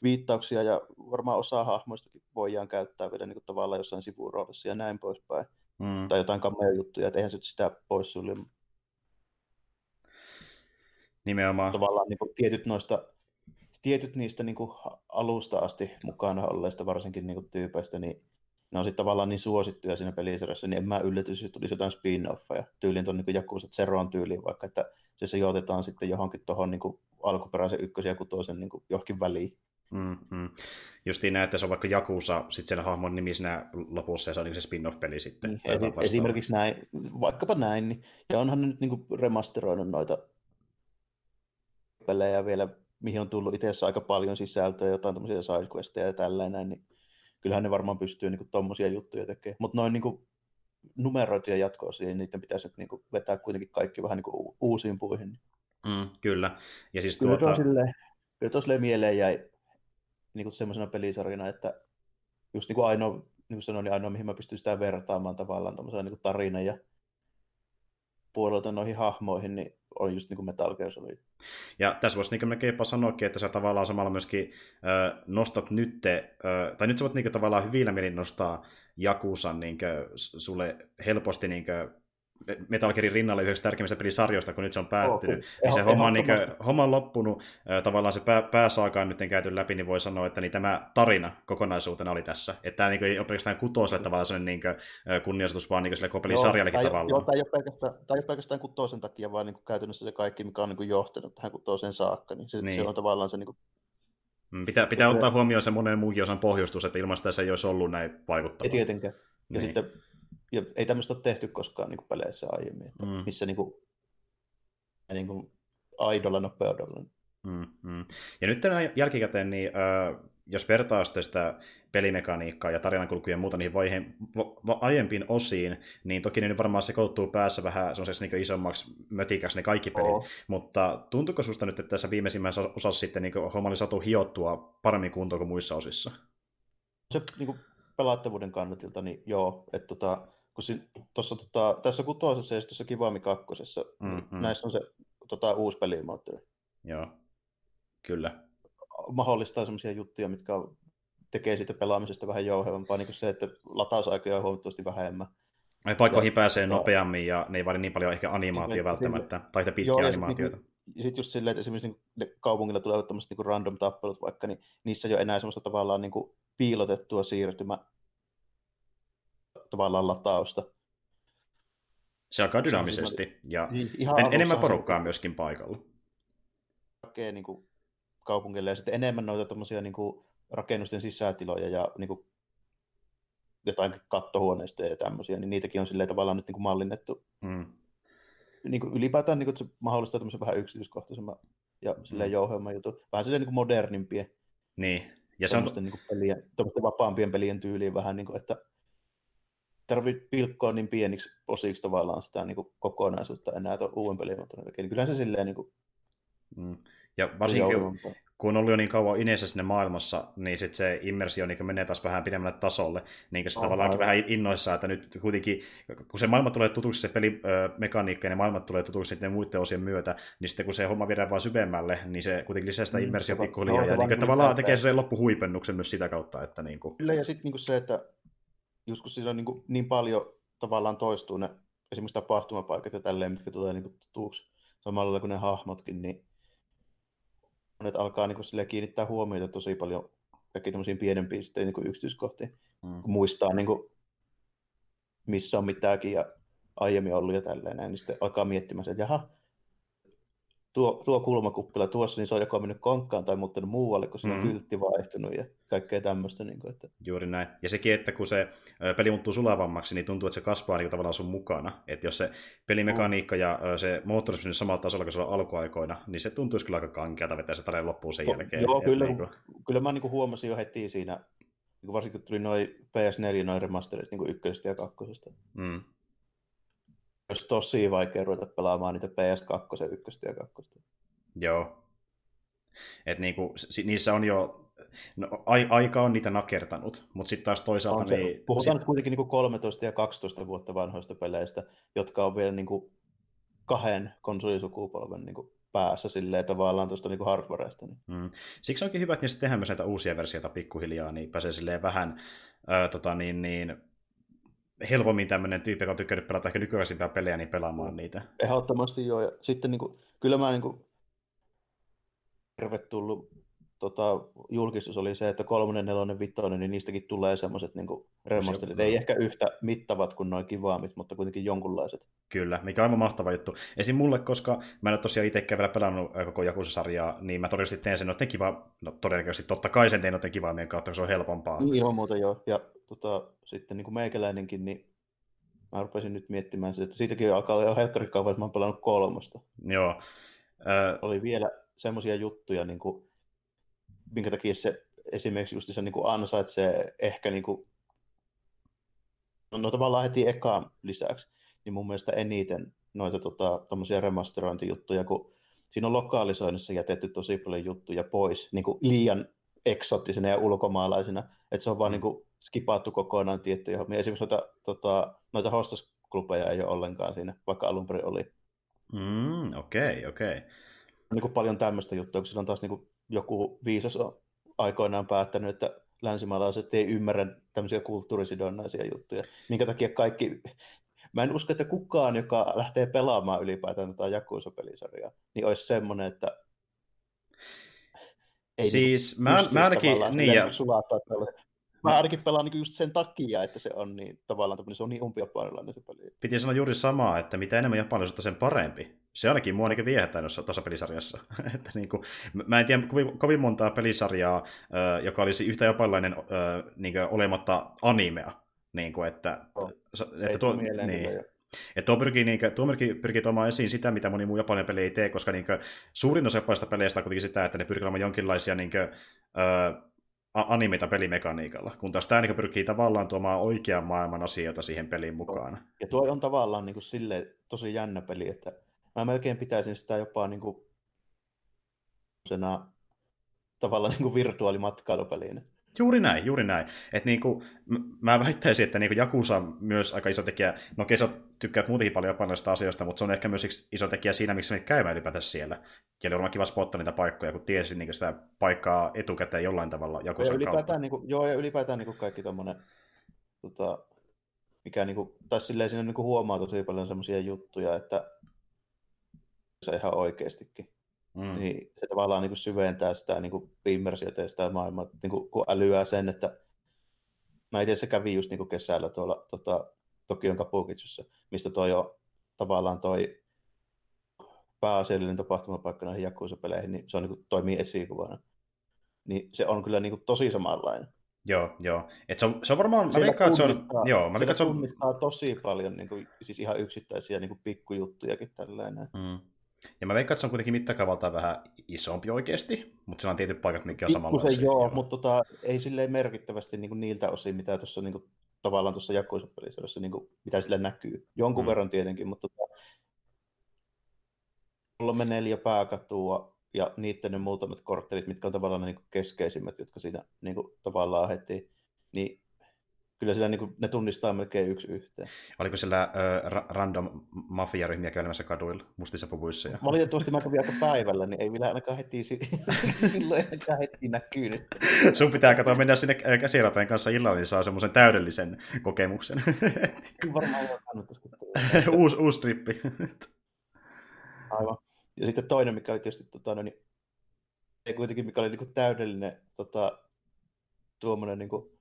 viittauksia ja varmaan osa hahmoistakin voidaan käyttää vielä niin tavallaan jossain sivuroolissa ja näin poispäin. Mm. Tai jotain kamea juttuja, että eihän se sitä pois sulle. Nimenomaan. Tavallaan niin kuin tietyt noista tietyt niistä niin kuin alusta asti mukana olleista varsinkin niin kuin tyypeistä, niin ne on sitten tavallaan niin suosittuja siinä pelisarjassa, niin en mä yllätys, jos tulisi jotain spin-offeja tyyliin tuon niin Jakuset Zeroon tyyliin, vaikka että se sijoitetaan sitten johonkin tuohon niin alkuperäisen ykkösen ja kutosen niin johonkin väliin. Mm-hmm. Justiin näin, että se on vaikka Jakusa, sitten sen hahmon nimi siinä lopussa ja se on niin se spin-off-peli sitten. Niin, esi- esimerkiksi näin, vaikkapa näin. Niin. Ja onhan ne nyt niin remasteroinut noita pelejä vielä mihin on tullut itse aika paljon sisältöä, jotain tämmöisiä sidequesteja ja tällainen, niin kyllähän ne varmaan pystyy niin tuommoisia juttuja tekemään. Mutta noin niin numeroituja jatkoa niin niiden pitäisi nyt niin kuin vetää kuitenkin kaikki vähän niin kuin uusiin puihin. Mm, kyllä. Ja siis kyllä tuota... Sille, kyllä tuossa mieleen jäi niin kuin semmoisena pelisarjana, että just niin kuin ainoa, niin kuin sanoin, niin ainoa mihin mä pystyn sitä vertaamaan tavallaan niin tarina ja puolelta noihin hahmoihin, niin on just niin kuin Metal Gear Solid. Ja tässä voisi niin melkein jopa sanoakin, että sä tavallaan samalla myöskin äh, nostat nyt, äh, tai nyt sä voit niin tavallaan hyvillä mielin nostaa Jakusan niin sulle helposti niin Metal Gearin rinnalle yhdeksi tärkeimmistä pelisarjoista, kun nyt se on päättynyt. Oh, niin se homma on, niin kuin, homma on loppunut, tavallaan se pää, pääsaaka on nyt käyty läpi, niin voi sanoa, että niin tämä tarina kokonaisuutena oli tässä. Että tämä niin kuin, ei ole pelkästään kutoselle tavallaan sellainen niin kuin, kunniaisuus, vaan niin sille koko pelisarjallekin tavallaan. Joo, tämä ei ole pelkästään, tämä ei ole pelkästään kutosen takia, vaan niin kuin, käytännössä se kaikki, mikä on niin kuin, johtanut tähän kutoseen saakka, niin se, niin. se on tavallaan se niin kuin, mm, Pitää, pitää ottaa huomioon se monen muunkin osan pohjustus, että ilman sitä se ei olisi ollut näin vaikuttavaa. Ei tietenkään. Ja niin. sitten ja ei tämmöistä ole tehty koskaan niin kuin peleissä aiemmin, että mm. missä niin kuin, niin kuin aidolla nopeudella. Mm, mm. Ja nyt tänään jälkikäteen, niin, äh, jos vertaa sitä pelimekaniikkaa ja tarinankulkuja ja muuta niihin vaiheen, va- aiempiin osiin, niin toki ne varmaan sekoittuu päässä vähän semmoiseksi niin isommaksi mötikäksi ne kaikki pelit, oh. mutta tuntuuko susta nyt, että tässä viimeisimmässä osassa sitten niin homma oli saatu hiottua paremmin kuntoon kuin muissa osissa? Se niin kuin pelattavuuden kannatilta, niin joo, että tota, kun si, tossa, tota, tässä kutosessa ja tuossa Kivami kakkosessa, mm-hmm. niin näissä on se tota, uusi pelimoottori. Joo, kyllä. Mahdollistaa sellaisia juttuja, mitkä tekee siitä pelaamisesta vähän jouhevampaa, niin kuin se, että latausaikoja on huomattavasti vähemmän. Ai paikkoihin ja, pääsee ja, nopeammin ja ne ei vaadi niin paljon ehkä animaatio välttämättä, sille, tai pitkiä joo, animaatioita. Niin, ja sitten just silleen, että esimerkiksi niin ne kaupungilla tulevat tämmöiset niin random tappelut vaikka, niin niissä ei ole enää semmoista tavallaan niin kuin piilotettua siirtymä tavallaan latausta. Se alkaa dynaamisesti ja niin, ihan en, enemmän porukkaa myöskin paikalla. Hakee niin kuin kaupungille ja sitten enemmän noita niin kuin rakennusten sisätiloja ja niin kuin jotain kattohuoneistoja ja tämmöisiä, niin niitäkin on silleen tavallaan nyt niin kuin mallinnettu. Hmm. Niin kuin ylipäätään niin kuin, että se mahdollistaa tämmöisen vähän yksityiskohtaisemman ja silleen hmm. jouhemman jutun. Vähän silleen niin kuin modernimpia. Niin. Ja se on... Niin kuin pelien, vapaampien pelien tyyliin vähän, niin kuin, että tarvitse pilkkoa niin pieniksi osiksi tavallaan sitä niin kuin kokonaisuutta enää tuon uuden pelimoottorin takia. Niin kyllä se silleen niin kuin, mm. Ja varsinkin kun on ollut jo niin kauan ineessä sinne maailmassa, niin sit se immersio niin menee taas vähän pidemmälle tasolle. Niin se tavallaan vähän innoissaan, että nyt kuitenkin, kun se maailma tulee tutuksi, se pelimekaniikka ja ne maailmat tulee tutuksi sitten muiden osien myötä, niin sitten kun se homma viedään vaan syvemmälle, niin se kuitenkin lisää sitä mm, immersio mm, pikkuhiljaa. Ja niin, tavallaan tekee sen loppuhuipennuksen myös sitä kautta. Että niin kuin... Kyllä, ja sitten niin se, että just kun siinä on niin, kuin, niin paljon tavallaan toistuu ne esimerkiksi tapahtumapaikat ja tälleen, mitkä tulee niin kuin, tutuksi samalla kuin ne hahmotkin, niin monet alkaa niin kuin, kiinnittää huomiota tosi paljon kaikki tämmöisiin pienempiin niin kuin yksityiskohtiin, mm. kun muistaa niin kuin, missä on mitäkin ja aiemmin ollut ja tälleen näin, niin sitten alkaa miettimään, että jaha, tuo, tuo kulmakuppila tuossa, niin se on joko mennyt konkkaan tai muuttanut muualle, kun se mm. on kyltti vaihtunut ja kaikkea tämmöistä. Niin kuin, että... Juuri näin. Ja sekin, että kun se peli muuttuu sulavammaksi, niin tuntuu, että se kasvaa niin tavallaan sun mukana. Että jos se pelimekaniikka mm. ja se moottori on samalla tasolla kuin se on alkuaikoina, niin se tuntuisi kyllä aika kankeata vetää se tarina loppuun sen jälkeen. Joo, kyllä, niin kuin... kyllä mä niin kuin huomasin jo heti siinä, niin kuin varsinkin kun tuli noin PS4, noin remasterit niin ykkösestä ja kakkosesta. Mm olisi tosi vaikea ruveta pelaamaan niitä PS2, ykköstä ja kakkosta. Joo. Et niinku, niissä on jo, no, ai, aika on niitä nakertanut, mutta sitten taas toisaalta... On se, niin, puhutaan sit... kuitenkin niinku 13 ja 12 vuotta vanhoista peleistä, jotka on vielä niinku kahden konsolisukupolven niinku päässä silleen tavallaan tuosta niinku hardwareista. Niin. Mm. Siksi onkin hyvä, että niistä tehdään myös näitä uusia versioita pikkuhiljaa, niin pääsee silleen vähän ää, tota, niin, niin, helpommin tämmöinen tyyppi, joka on tykännyt pelata ehkä nykyaikaisimpia pelejä, niin pelaamaan niitä. Ehdottomasti joo. Ja sitten niin kuin, kyllä mä niin kuin, tervetullut tota, julkistus oli se, että kolmonen, nelonen, vitonen, niin niistäkin tulee semmoiset niin remasterit. Ei ehkä yhtä mittavat kuin noin kivaamit, mutta kuitenkin jonkunlaiset. Kyllä, mikä on aivan mahtava juttu. Esim. mulle, koska mä en ole tosiaan itsekään vielä pelannut koko Jakusa-sarjaa, niin mä todennäköisesti teen sen noiden kiva, no todennäköisesti totta kai sen teen noiden kivaamien kautta, koska se on helpompaa. Niin, ilman muuta joo. Ja tota, sitten niin kuin meikäläinenkin, niin mä rupesin nyt miettimään sitä, että siitäkin alkaa jo helkkari kauan, että mä oon pelannut kolmosta. Joo. Äh... Oli vielä semmoisia juttuja, niin kuin, minkä takia se esimerkiksi just se niin kuin ansaitsee ehkä niin kuin, no, no tavallaan heti ekaan lisäksi, niin mun mielestä eniten noita tota, remasterointijuttuja, kun siinä on lokaalisoinnissa jätetty tosi paljon juttuja pois, niin kuin liian eksottisena ja ulkomaalaisina, että se on vaan mm. niin kuin skipattu kokonaan tiettyjä hommia. Esimerkiksi noita, tota, noita hostosklubeja ei ole ollenkaan siinä, vaikka alun perin oli. Mm, okei, okay, okei. Okay. Niin kuin paljon tämmöistä juttua, kun sillä on taas niin kuin joku viisas on aikoinaan päättänyt, että länsimaalaiset ei ymmärrä tämmöisiä kulttuurisidonnaisia juttuja, minkä takia kaikki, mä en usko, että kukaan, joka lähtee pelaamaan ylipäätään tätä Jakusa-pelisarjaa, niin olisi semmoinen, että ei siis niin, mä, mä ainakin, niin ja... Sulattaa, Mä ainakin pelaan niin just sen takia, että se on niin tavallaan se on niin umpijapanilainen se peli. Piti sanoa juuri samaa, että mitä enemmän japanilaisuutta, sen parempi. Se ainakin mua ainakin viehättää tuossa pelisarjassa. *laughs* että niin kuin, mä en tiedä kovin, kovin montaa pelisarjaa, joka olisi yhtä japanilainen niin olematta animea. Niin kuin, että, oh, että tuo, niin, että tuo pyrkii, niin, tuo pyrkii, pyrkii tuomaan esiin sitä, mitä moni muu japanin peli ei tee, koska niin kuin, suurin osa japanista peleistä on kuitenkin sitä, että ne pyrkii olemaan jonkinlaisia niin kuin, uh, animita pelimekaniikalla, kun taas tämä niin pyrkii tavallaan tuomaan oikean maailman asioita siihen peliin mukaan. Ja tuo on tavallaan niin kuin sille tosi jännä peli, että mä melkein pitäisin sitä jopa niin kuin, tavallaan niin kuin virtuaalimatkailupelinä. Juuri näin, juuri näin. Et niinku, mä väittäisin, että niinku Jakusa on myös aika iso tekijä. No kesä tykkäät muutenkin paljon japanilaisista asioista, mutta se on ehkä myös iso tekijä siinä, miksi me käymään ylipäätään siellä. Ja oli kiva spottaa niitä paikkoja, kun tiesi niinku sitä paikkaa etukäteen jollain tavalla Jakusan ja ylipäätään, kautta. Niinku, joo, ja ylipäätään niinku kaikki tommonen, tota, mikä niinku, tai silleen siinä niinku huomaa tosi paljon semmoisia juttuja, että se ihan oikeastikin Mm. Niin se tavallaan niin kuin syventää sitä niin kuin immersiota ja sitä maailmaa, niin kuin, kun älyää sen, että mä itse se kävi just niin kuin kesällä tuolla tota, Tokion Kapukitsussa, mistä toi jo tavallaan toi pääasiallinen tapahtumapaikka näihin Jakuisa-peleihin, niin se on, niin kuin, toimii esikuvana. Niin se on kyllä niin kuin, tosi samanlainen. Joo, joo. Et se, on, se on varmaan, mä veikkaan, että se on... Joo, mä veikkaan, se on... tosi paljon niin kuin, siis ihan yksittäisiä niin kuin, pikkujuttujakin tällainen. Mm. Ja mä veikkaan, että se on kuitenkin mittakaavaltaan vähän isompi oikeasti, mutta siellä on tietyt paikat, mitkä on samanlaisia. joo, joo. mutta tota, ei silleen merkittävästi niin kuin niiltä osin, mitä tuossa niin kuin, tavallaan tuossa jakoisopelissä, niin kuin, mitä sille näkyy. Jonkun hmm. verran tietenkin, mutta tota, kolme neljä pääkatua ja niiden ne muutamat korttelit, mitkä on tavallaan niin kuin keskeisimmät, jotka siinä niin kuin, tavallaan heti, niin kyllä siellä niin kuin, ne tunnistaa melkein yksi yhteen. Oliko siellä äh, ra- random mafiaryhmiä käymässä kaduilla mustissa puvuissa? Ja... Valitettavasti mä kävin aika päivällä, niin ei vielä ainakaan heti, *laughs* silloin ainakaan heti näkyy nyt. Sun pitää katsoa mennä sinne käsirateen kanssa illalla, niin saa semmoisen täydellisen kokemuksen. *laughs* Varmaan *laughs* uusi, uusi trippi. Aivan. Ja sitten toinen, mikä oli tietysti tota, no, niin, ei kuitenkin, mikä oli niin kuin täydellinen tota, tuommoinen niin kuin,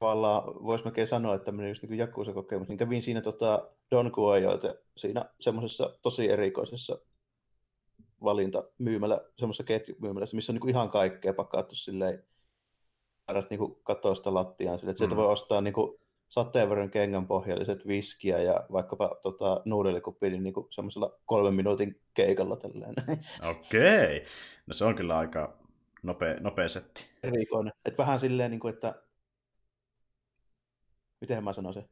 tavallaan voisi melkein sanoa, että tämmöinen just niin Jakusa-kokemus, niin kävin siinä tota, Don Guajoita siinä semmoisessa tosi erikoisessa valintamyymälä, semmoisessa ketjumyymälässä, missä on niin kuin ihan kaikkea pakattu silleen, niin kuin katosta lattiaan, silleen, että sieltä mm. voi ostaa niin kuin sateenvarjon kengän pohjalliset viskiä ja vaikkapa tota, nuudelikupin niin semmoisella kolmen minuutin keikalla tälleen. *laughs* Okei, okay. no se on kyllä aika nopea, nopea setti. Erikoinen. Et vähän silleen, niin kuin, että miten mä sanoisin,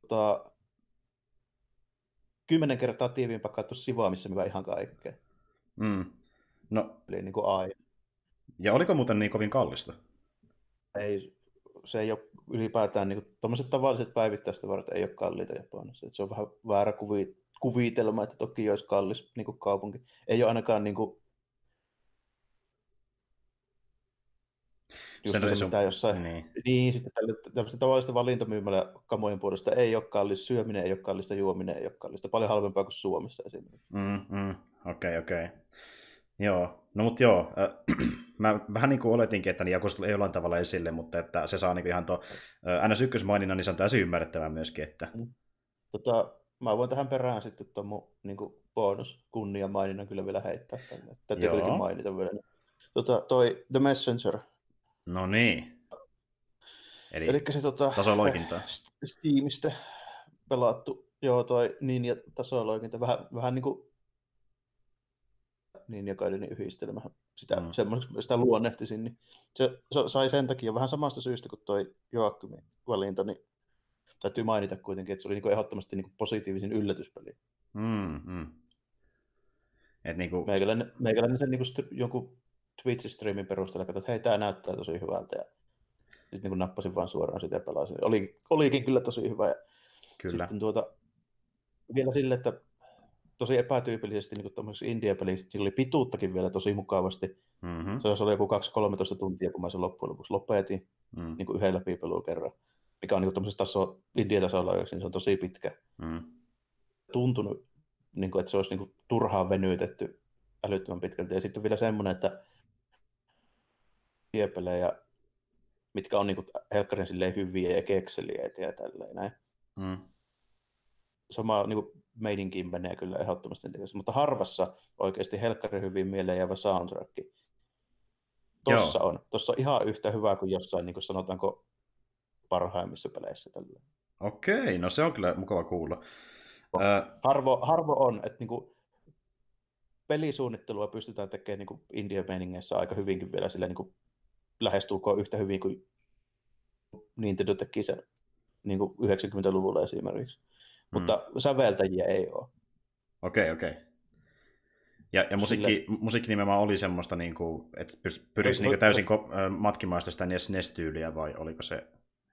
tota, kymmenen kertaa tiiviin pakattu sivaa, missä myy ihan kaikkea. Mm. No. Eli niin kuin aina. Ja oliko muuten niin kovin kallista? Ei, se ei ole ylipäätään, niin tuommoiset tavalliset päivittäistä varat ei ole kalliita Japanissa. Et se on vähän väärä kuvi, kuvitelma, että toki olisi kallis niin kuin kaupunki. Ei ole ainakaan niin kuin, Just se, se, mitä jossain, niin. niin sitten tällaista tavallista valintamyymällä kamojen puolesta ei ole kallis, syöminen ei ole kallista, juominen ei ole kallista, paljon halvempaa kuin Suomessa esimerkiksi. Mm, mm. Okei, okei. Okay. Joo, no mutta joo, äh, *clears throat* mä vähän niin kuin oletinkin, että niin ei jollain tavalla esille, mutta että se saa niin ihan tuo äh, NS1 maininnan, niin se on täysin ymmärrettävää myöskin. Että... Mm. Tota, mä voin tähän perään sitten tuon mun niin kuin bonus kunnia maininnan kyllä vielä heittää tänne. Täytyy kuitenkin mainita vielä. Tota, toi The Messenger. No niin. Eli, Eli se tota, tasoloikinta. *laughs* Steamista pelattu, joo toi Ninja tasoloikinta, vähän, vähän niin kuin niin jokainen yhdistelmä, sitä, mm. semmoiseksi sitä luonnehtisin, niin se, se, sai sen takia vähän samasta syystä kuin toi Joakimin valinta, niin täytyy mainita kuitenkin, että se oli niin kuin ehdottomasti niin kuin positiivisin yllätyspeli. Mm, mm. Et niin kuin... Meikäläinen, meikäläinen sen niin kuin jonkun Twitch-streamin perusteella katsoin, että hei, tämä näyttää tosi hyvältä, ja sitten niin nappasin vaan suoraan sitä ja pelasin. Oli, olikin kyllä tosi hyvä, ja kyllä. sitten tuota, vielä sille, että tosi epätyypillisesti niin tuommoisessa indie-pelissä, sillä oli pituuttakin vielä tosi mukavasti. Mm-hmm. Se oli joku 2-13 tuntia, kun mä sen loppujen lopuksi lopetin mm. niin kuin yhden läpipelun kerran. Mikä on niin tuommoisessa taso, indie-tasolla, niin se on tosi pitkä. Mm. Tuntunut, niin kuin, että se olisi niin kuin, turhaan venytetty älyttömän pitkälti. Ja sitten vielä semmoinen, että indie-pelejä, mitkä on niin kuin, helkkarin hyviä ja kekseliäitä ja tälleen näin. Mm. Sama niin kuin, meininkiin menee kyllä ehdottomasti tekemään. Mutta harvassa oikeasti helkkari hyvin mieleen jäävä soundtrack. Tossa Joo. on. Tossa on ihan yhtä hyvä kuin jossain, niin kuin sanotaanko, parhaimmissa peleissä. Tällä. Okei, no se on kyllä mukava kuulla. Harvo, harvo on, että niin kuin, pelisuunnittelua pystytään tekemään niin India-meiningeissä aika hyvinkin vielä sillä niin kuin, lähestulkoon yhtä hyvin kuin Nintendo teki sen niin kuin 90-luvulla esimerkiksi. Mm. mutta säveltäjiä ei ole. Okei, okay, okei. Okay. Ja, ja musiikki, Sille... musiikki nimenomaan oli semmoista, niin kuin, että pyrisi niin täysin matkimaan sitä NES-tyyliä, vai oliko se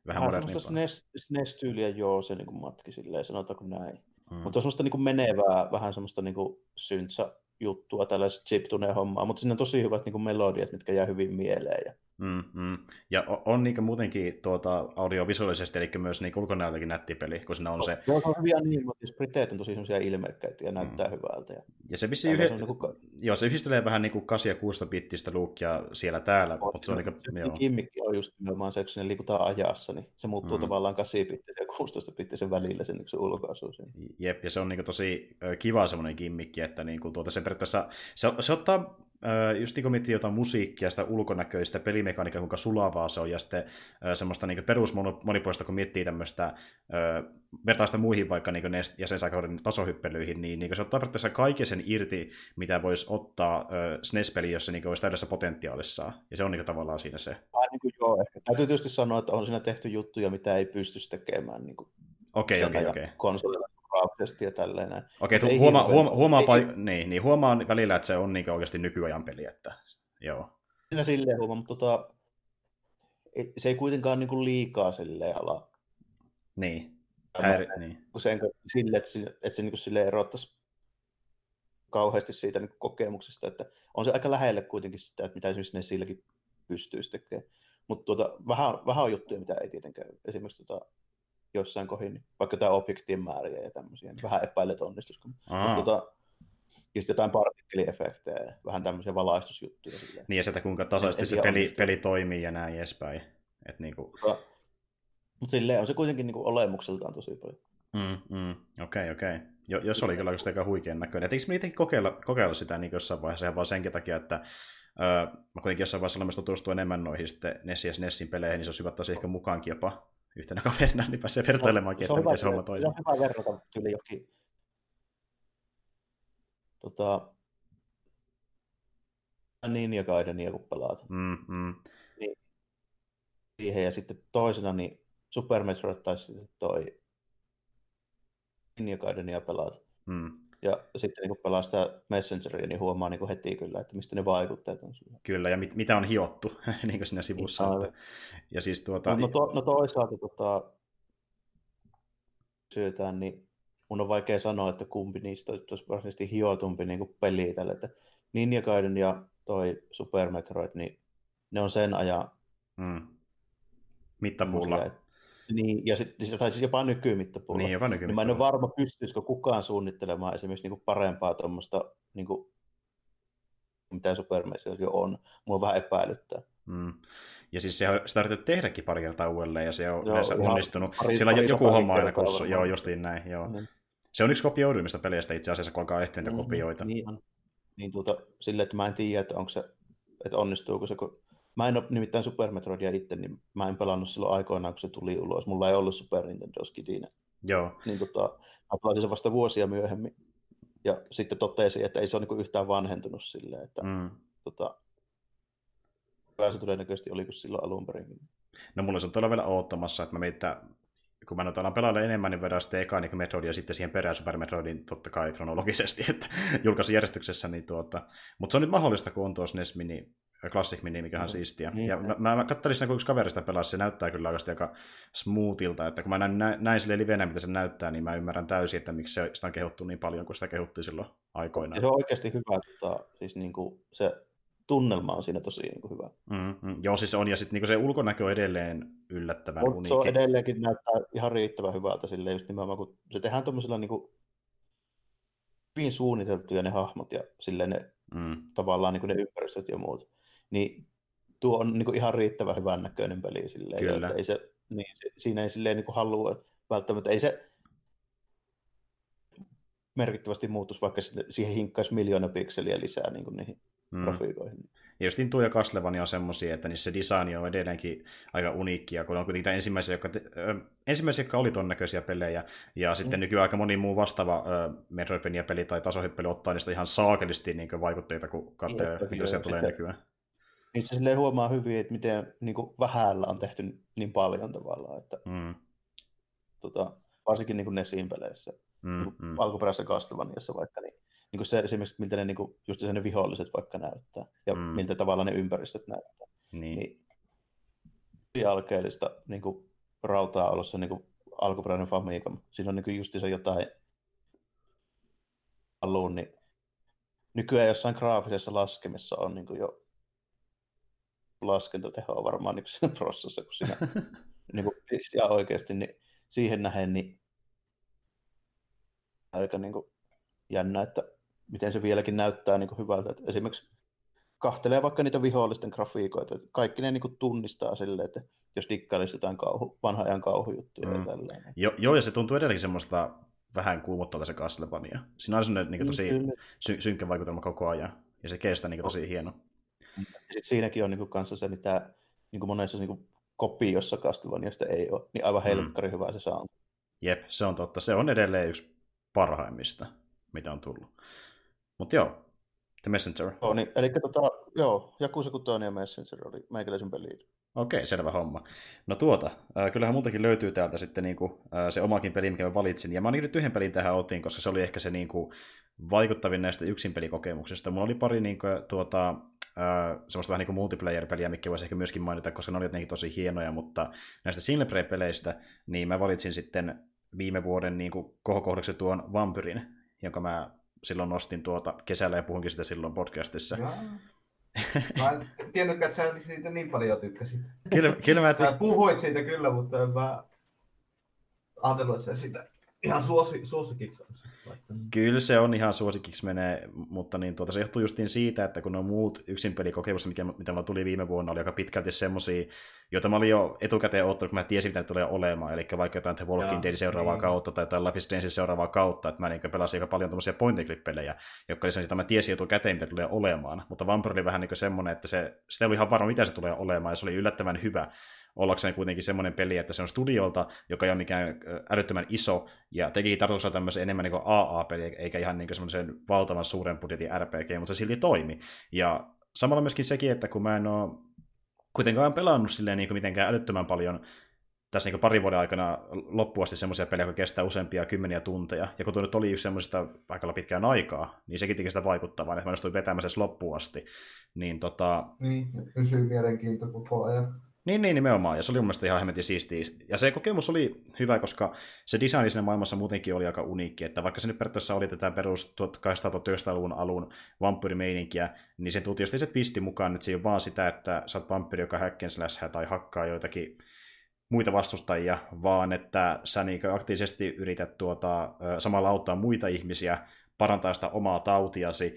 vähän modernimpaa? SNES, SNES-tyyliä, joo, se niin kuin matki silleen, sanotaanko näin. Mm. Mutta semmoista niin kuin menevää, vähän semmoista niin kuin syntsä juttua, tällaiset chip hommaa, mutta siinä on tosi hyvät niin kuin melodiat, mitkä jää hyvin mieleen. Ja Mm, mm. Ja on, on niin muutenkin tuota, audiovisuaalisesti, eli myös niin ulkonäöltäkin nätti peli, kun siinä on se... Joo, se on hyviä niin, mutta siis Briteet on tosi semmoisia ilmeikkäitä ja näyttää mm. hyvältä. Ja, ja se, vissi yhde... se, niin kuin... joo, se yhdistelee vähän niin kuin 8 ja 6 bittistä luukkia siellä täällä. On, mutta se, on niin kuin, se joo. kimmikki on just nimenomaan se, kun sinne liikutaan ajassa, niin se muuttuu mm. tavallaan 8 bittisen ja 16 bittisen välillä sen, niin se ulkoasu. Jep, ja se on niin kuin tosi kiva semmoinen kimmikki, että niin kuin tuota, se periaatteessa, se, se ottaa just niin kuin miettii jotain musiikkia, sitä ulkonäköistä, pelimekaniikkaa, kuinka sulavaa se on, ja sitten semmoista niin perusmonipuolista, kun miettii tämmöistä vertaista muihin vaikka niin jäsensaikauden tasohyppelyihin, niin, niin se ottaa periaatteessa kaiken sen irti, mitä voisi ottaa SNES-peli, jos se niin olisi täydessä potentiaalissaan. Ja se on niin tavallaan siinä se. Ai, niin kuin, joo, ehkä. Täytyy tietysti sanoa, että on siinä tehty juttuja, mitä ei pysty tekemään niin Okei, okei, okei. Konsolilla graafisesti ja tälleen. Okei, okay, huomaa, huoma, huomaa, ei, niin, niin huomaa välillä, että se on niin oikeasti nykyajan peli, että joo. Siinä silleen huomaa, mutta tota, se ei kuitenkaan niin kuin liikaa silleen ala. Niin. Häiri, niin. Sen, sille, että se, että se niin kuin silleen erottaisi kauheasti siitä niin kokemuksesta, että on se aika lähelle kuitenkin sitä, että mitä esimerkiksi ne silläkin pystyisi tekemään. Mutta tuota, vähän, vähän on juttuja, mitä ei tietenkään. Esimerkiksi tuota, jossain kohin, niin vaikka tämä objektien määriä ja tämmöisiä, niin vähän epäilet onnistus. Mutta tota, ja sitten jotain partikkeliefektejä ja vähän tämmöisiä valaistusjuttuja. Silleen. Niin ja sitä kuinka tasaisesti se peli, peli toimii ja näin edespäin. Et niinku... Mutta, mutta silleen on se kuitenkin niinku olemukseltaan tosi paljon. Mm, mm. Okei, okei. Jo, jos oli kyllä aika huikean näköinen. Et eikö me itsekin kokeilla, kokeilla sitä niin jossain vaiheessa, ihan vaan senkin takia, että öö, mä kuitenkin jossain vaiheessa olen tutustua enemmän noihin sitten Nessin ja Nessin peleihin, niin se olisi hyvä taas ehkä mukaankin jopa yhtenä kaverina, niin pääsee vertailemaankin, no, että miten se homma toimii. Se on hyvä verrata yli jokin tota, Ninja Gaidenia kun pelaat. Mm, mm. Niin, siihen ja sitten toisena niin Super Metroid tai sitten toi Ninja Gaidenia pelaat. Mm. Ja sitten niin kun pelaa sitä Messengeria, niin huomaa niin heti kyllä, että mistä ne vaikutteet on sillä. Kyllä, ja mit, mitä on hiottu *laughs* niin siinä sivussa. Niin, että, ja siis tuota... no, no, to, no toisaalta tota, syötään, niin mun on vaikea sanoa, että kumpi niistä olisi varsinaisesti hiotumpi niin kuin peli tälle. Että Ninja Gaiden ja toi Super Metroid, niin ne on sen ajan mm. mittapuulla. Et, niin, ja sit, tai siis jopa nykymittapuulla. Niin, jopa nykymittapuulla. Niin mä en ole varma, pystyisikö kukaan suunnittelemaan esimerkiksi niin kuin parempaa tuommoista, niin kuin, mitä Super Metroid jo on. On vähän epäilyttää. Mm. Ja siis se on, sitä on tehdäkin pari kertaa uudelleen, ja se on joo, yleensä onnistunut. Pari, Siellä on joku homma aina, kun joo, justiin näin, joo. Mm. Se on yksi kopioiduimmista peleistä itse asiassa, kun alkaa ehtiä niitä mm, kopioita. Niin on. Niin tuota, sille, että mä en tiedä, että onko se, että onnistuuko se, kun Mä en ole nimittäin Super Metroidia itse, niin mä en pelannut silloin aikoinaan, kun se tuli ulos. Mulla ei ollut Super Nintendo skidinä. Joo. Niin tota, mä pelasin sen vasta vuosia myöhemmin. Ja sitten totesin, että ei se ole niin yhtään vanhentunut silleen, että mm. tota, se todennäköisesti oli kuin silloin alun perin. No mulla se on tuolla vielä oottamassa, että mä mietin, kun mä nyt alan pelaamaan enemmän, niin vedän sitten eka niin Metroid ja sitten siihen perään Super Metroidin totta kai kronologisesti, *laughs* että julkaisujärjestyksessä. Niin tuota. Mutta se on nyt mahdollista, kun on tuossa NES Mini, Classic Mini, mikä on no, siistiä. Niin, ja mä, mä, katselin sen, kun yksi kaverista pelasi, se näyttää kyllä oikeasti aika smoothilta, että kun mä näin, näin, sille livenä, mitä se näyttää, niin mä ymmärrän täysin, että miksi se, sitä on kehuttu niin paljon, kun sitä kehuttiin silloin aikoinaan. Ja se on oikeasti hyvä, että siis niin kuin se tunnelma on siinä tosi niin kuin hyvä. Mm, mm, joo, siis on, ja sitten niin se ulkonäkö on edelleen yllättävän on, uniikki. Se on edelleenkin näyttää ihan riittävän hyvältä silleen just nimenomaan, kun se tehdään tuommoisella niin kuin hyvin suunniteltuja ne hahmot ja silleen ne mm. tavallaan niin kuin ne ympäristöt ja muut. Niin tuo on niin kuin ihan riittävän hyvän näköinen peli silleen, Kyllä. että ei se, niin, siinä ei silleen niin kuin halua, välttämättä ei se merkittävästi muutus, vaikka siihen hinkkaisi miljoona pikseliä lisää niin kuin niihin mm. grafiikoihin. Ja just Intu ja Castlevania on semmoisia, että niissä design on edelleenkin aika uniikkia, kun on kuitenkin ensimmäisiä, jotka, te, ö, ensimmäisiä, jotka oli ton näköisiä pelejä, ja sitten mm. nykyään aika moni muu vastaava Metroidvania-peli tai tasohyppely ottaa niistä ihan saakelisti niin vaikutteita, kun katsoo, mitä siellä tulee nykyään. Niin se silleen huomaa hyvin, että miten niin kuin vähällä on tehty niin paljon tavallaan, että mm. tota, varsinkin niin kuin Nesin peleissä, mm, niin mm. alkuperäisessä Castlevaniassa vaikka, niin niin kuin se esimerkiksi, miltä ne, niin kuin, just ne viholliset vaikka näyttää, ja mm. miltä tavalla ne ympäristöt näyttää. Niin. niin alkeellista niin kuin, rautaa olossa niin kuin alkuperäinen Famicom. Siinä on niin just se jotain alun, niin nykyään jossain graafisessa laskemissa on niin kuin jo laskentatehoa varmaan niin siinä prosessissa, kun siinä niin kuin, ja oikeasti niin siihen nähen niin aika niin kuin, jännä, että miten se vieläkin näyttää niin kuin hyvältä. Että esimerkiksi kahtelee vaikka niitä vihollisten grafiikoita. Kaikki ne niin kuin tunnistaa silleen, että jos dikkailisi jotain kauhu, vanha ajan kauhujuttuja mm. ja tällainen. Jo, joo, ja se tuntuu edelleenkin semmoista vähän kuumottavalta se Castlevania. Siinä on semmoinen niin tosi mm, sy- synkkä vaikutelma koko ajan, ja se kestää niin tosi hieno. Ja sitten siinäkin on niin kuin, kanssa se, mitä niin kuin monessa niin kuin, kopiossa Castlevaniasta ei ole, niin aivan helkkari mm. hyvä se saa. Jep, se on totta. Se on edelleen yksi parhaimmista, mitä on tullut. Mutta joo, The Messenger. Joo, niin, eli tota, joo, Jakusa Kutoinen ja Messenger oli meikäläisen peli. Okei, selvä homma. No tuota, äh, kyllähän multakin löytyy täältä sitten niinku, äh, se omakin peli, mikä mä valitsin. Ja mä nyt yhden pelin tähän otin, koska se oli ehkä se niinku, vaikuttavin näistä yksin pelikokemuksista. Mulla oli pari niinku, tuota, äh, semmoista vähän niin multiplayer-peliä, mikä voisi ehkä myöskin mainita, koska ne oli jotenkin tosi hienoja, mutta näistä single peleistä niin mä valitsin sitten viime vuoden niin kohokohdaksi tuon Vampyrin, jonka mä silloin nostin tuota kesällä ja puhunkin sitä silloin podcastissa. Jaa. *laughs* Mä en tiennytkään, että sä siitä niin paljon tykkäsit. Kyllä, kyllä mä, ty- puhuit siitä kyllä, mutta en mä ajatellut, että sä sitä ihan suosi, suosikiksi Kyllä se on ihan suosikiksi menee, mutta niin tuota, se johtuu justiin siitä, että kun on muut yksin pelikokemukset, mikä, mitä mulla tuli viime vuonna, oli aika pitkälti semmosia, joita mä olin jo etukäteen ottanut, kun mä tiesin, mitä tulee olemaan. Eli vaikka jotain The Walking Dead seuraavaa niin. kautta tai jotain Lapis Strange seuraavaa kautta, että mä niin pelasin aika paljon tämmöisiä point pelejä jotka oli että mä tiesin etukäteen, mitä tulee olemaan. Mutta Vampire oli vähän niin semmoinen, että se, sitä oli ihan varma, mitä se tulee olemaan, ja se oli yllättävän hyvä ollakseen kuitenkin semmoinen peli, että se on studiolta, joka ei ole mikään älyttömän iso, ja teki tarkoituksella tämmöisen enemmän niin AA-peli, eikä ihan niin semmoisen valtavan suuren budjetin RPG, mutta se silti toimi. Ja samalla myöskin sekin, että kun mä en ole kuitenkaan pelannut silleen niin mitenkään älyttömän paljon tässä niin parin vuoden aikana loppuasti semmoisia pelejä, jotka kestää useampia kymmeniä tunteja. Ja kun tuo nyt oli yksi semmoisesta aika pitkään aikaa, niin sekin teki sitä vaikuttavaa, että mä onnistuin vetämään sen loppuun asti. Niin, tota... niin pysyy mielenkiinto koko ajan. Niin, niin, nimenomaan. Ja se oli mun mielestä ihan hemmetin siistiä. Ja se kokemus oli hyvä, koska se design siinä maailmassa muutenkin oli aika uniikki. Että vaikka se nyt periaatteessa oli tätä perus 1800-1900-luvun alun vampyyrimeininkiä, niin se just se twisti mukaan, että se ei ole vaan sitä, että sä oot vampyyri, joka häkkensläshää tai hakkaa joitakin muita vastustajia, vaan että sä niin aktiivisesti yrität tuota, samalla auttaa muita ihmisiä parantaa sitä omaa tautiasi,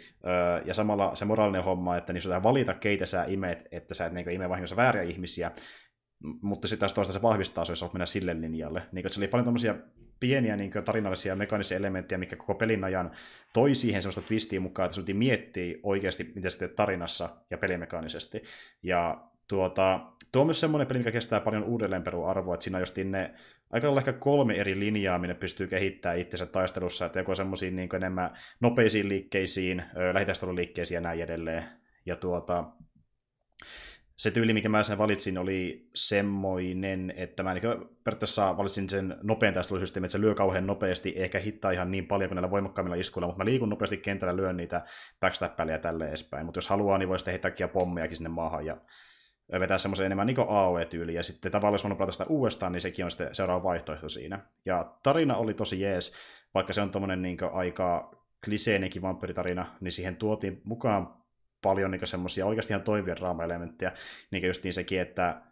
ja samalla se moraalinen homma, että niin sun valita, keitä sä imet, että sä et niin ime vahingossa vääriä ihmisiä, mutta sitten taas toista se vahvistaa, jos olet mennä sille linjalle. Niin, se oli paljon tämmöisiä pieniä niin tarinallisia mekaanisia elementtejä, mikä koko pelin ajan toi siihen sellaista twistiä mukaan, että sinultiin miettii oikeasti, mitä sä teet tarinassa ja pelimekaanisesti. Ja tuota, tuo on myös semmoinen peli, mikä kestää paljon uudelleenperuarvoa, että siinä justiin ne aika lailla ehkä kolme eri linjaa, minne pystyy kehittämään itsensä taistelussa, että joko semmoisiin niin enemmän nopeisiin liikkeisiin, lähitaisteluliikkeisiin ja näin edelleen. Ja tuota, se tyyli, mikä mä sen valitsin, oli semmoinen, että mä niin periaatteessa valitsin sen nopean taistelusysteemin, että se lyö kauhean nopeasti, ehkä hittaa ihan niin paljon kuin näillä voimakkaimmilla iskuilla, mutta mä liikun nopeasti kentällä, lyön niitä backstabpäliä tälle edespäin. Mutta jos haluaa, niin voi sitten heittää pommejakin sinne maahan ja vetää semmoisen enemmän niin AOE-tyyliin, ja sitten tavallaan jos pelata sitä uudestaan, niin sekin on sitten seuraava vaihtoehto siinä. Ja tarina oli tosi jees, vaikka se on tommonen niin aika kliseenekin vampyritarina, niin siihen tuotiin mukaan paljon niin semmoisia oikeasti ihan toivia draama-elementtejä, niin just niin sekin, että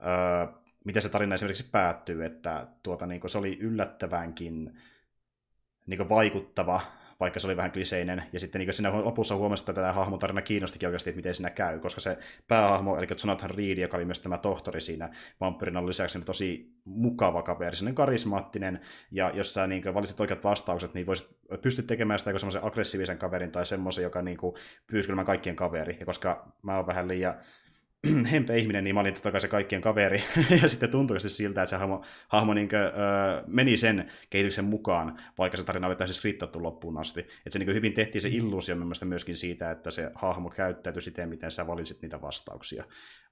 öö, miten se tarina esimerkiksi päättyy, että tuota, niin se oli yllättävänkin niin vaikuttava vaikka se oli vähän kliseinen. Ja sitten niin siinä lopussa huomasi, että tätä hahmotarina kiinnostikin oikeasti, että miten siinä käy, koska se päähahmo, eli Jonathan Reed, joka oli myös tämä tohtori siinä vampyrin on lisäksi niin tosi mukava kaveri, sellainen karismaattinen, ja jos sä niin valitset oikeat vastaukset, niin voisit pystyt tekemään sitä semmoisen aggressiivisen kaverin tai semmoisen, joka niin pyyskylmään kaikkien kaveri. Ja koska mä oon vähän liian *clears throat* hempe ihminen, niin mä olin totta kai se kaikkien kaveri. *laughs* ja sitten tuntui siltä, että se hahmo, hahmo niin kuin, ö, meni sen kehityksen mukaan, vaikka se tarina oli täysin skriptattu loppuun asti. Että se niin hyvin tehtiin se illuusio myöskin siitä, että se hahmo käyttäytyi siten, miten sä valitsit niitä vastauksia.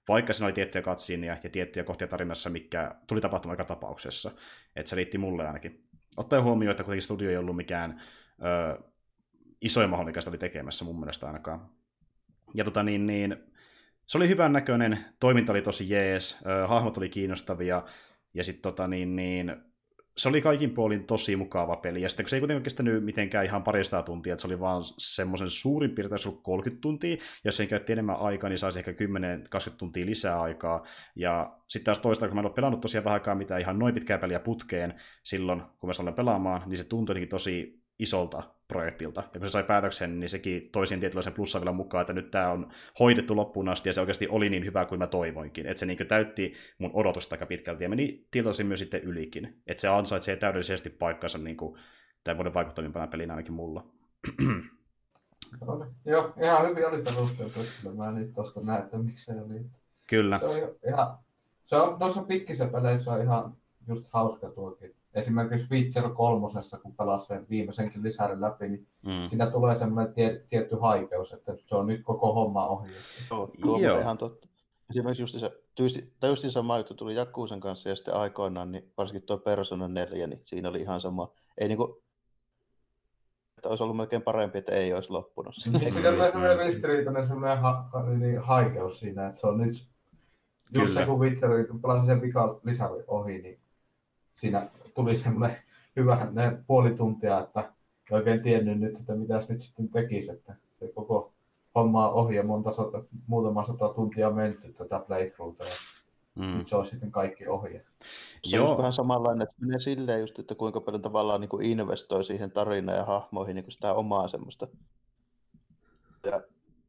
Vaikka siinä oli tiettyjä katsiin ja, tiettyjä kohtia tarinassa, mikä tuli tapahtumaan aika tapauksessa. Että se riitti mulle ainakin. Ottaen huomioon, että kuitenkin studio ei ollut mikään ö, isoin mikä sitä oli tekemässä mun mielestä ainakaan. Ja tota niin, niin se oli hyvän näköinen, toiminta oli tosi jees, hahmot oli kiinnostavia, ja sitten tota niin, niin, se oli kaikin puolin tosi mukava peli, ja sitten kun se ei kuitenkaan kestänyt mitenkään ihan parista tuntia, että se oli vaan semmoisen suurin piirtein 30 tuntia, jos sen käytti enemmän aikaa, niin saisi ehkä 10-20 tuntia lisää aikaa, ja sitten taas toista, kun mä en ole pelannut tosiaan vähän aikaa mitään ihan noin pitkää peliä putkeen silloin, kun mä olen pelaamaan, niin se tuntui tosi isolta projektilta. Ja kun se sai päätöksen, niin sekin toisin tietynlaisen plussan vielä mukaan, että nyt tämä on hoidettu loppuun asti, ja se oikeasti oli niin hyvä kuin mä toivoinkin. Että se niin täytti mun odotusta aika pitkälti, ja meni tietoisin myös sitten ylikin. Että se ansaitsee täydellisesti paikkansa niin kuin, tämän vuoden vaikuttavimpana pelinä ainakin mulla. *clears throat* Joo, ihan hyvin oli perusteltu, että mä nyt tuosta näen, että miksei oli. Kyllä. Se on ihan, se on, tuossa pitkissä peleissä on ihan just hauska tuokin esimerkiksi Witcher kolmosessa, kun pelasi sen viimeisenkin lisärin läpi, niin mm. siinä tulee semmoinen tie, tietty haikeus, että se on nyt koko homma ohi. Joo, tuo Joo. ihan totta. Esimerkiksi just se, tyysti, tai just sama juttu tuli Jakkuusen kanssa ja sitten aikoinaan, niin varsinkin tuo Persona 4, niin siinä oli ihan sama. Ei niinku, että olisi ollut melkein parempi, että ei olisi loppunut. *laughs* Niin, siinä tulee semmoinen ristiriitainen semmoinen ha, niin haikeus siinä, että se on nyt, just se kun Witcher, kun pelasin sen vika lisäri ohi, niin siinä tuli semmoinen hyvä ne puoli tuntia, että oikein tiennyt nyt, että mitä nyt sitten tekisi, että se koko homma on ohi ja monta sata, muutama sata tuntia menty tätä playthroughta. Ja mm. nyt se on sitten kaikki ohi. Se on vähän samanlainen, että menee silleen just, että kuinka paljon tavallaan niin kuin investoi siihen tarinaan ja hahmoihin niin kuin sitä omaa semmoista. Ja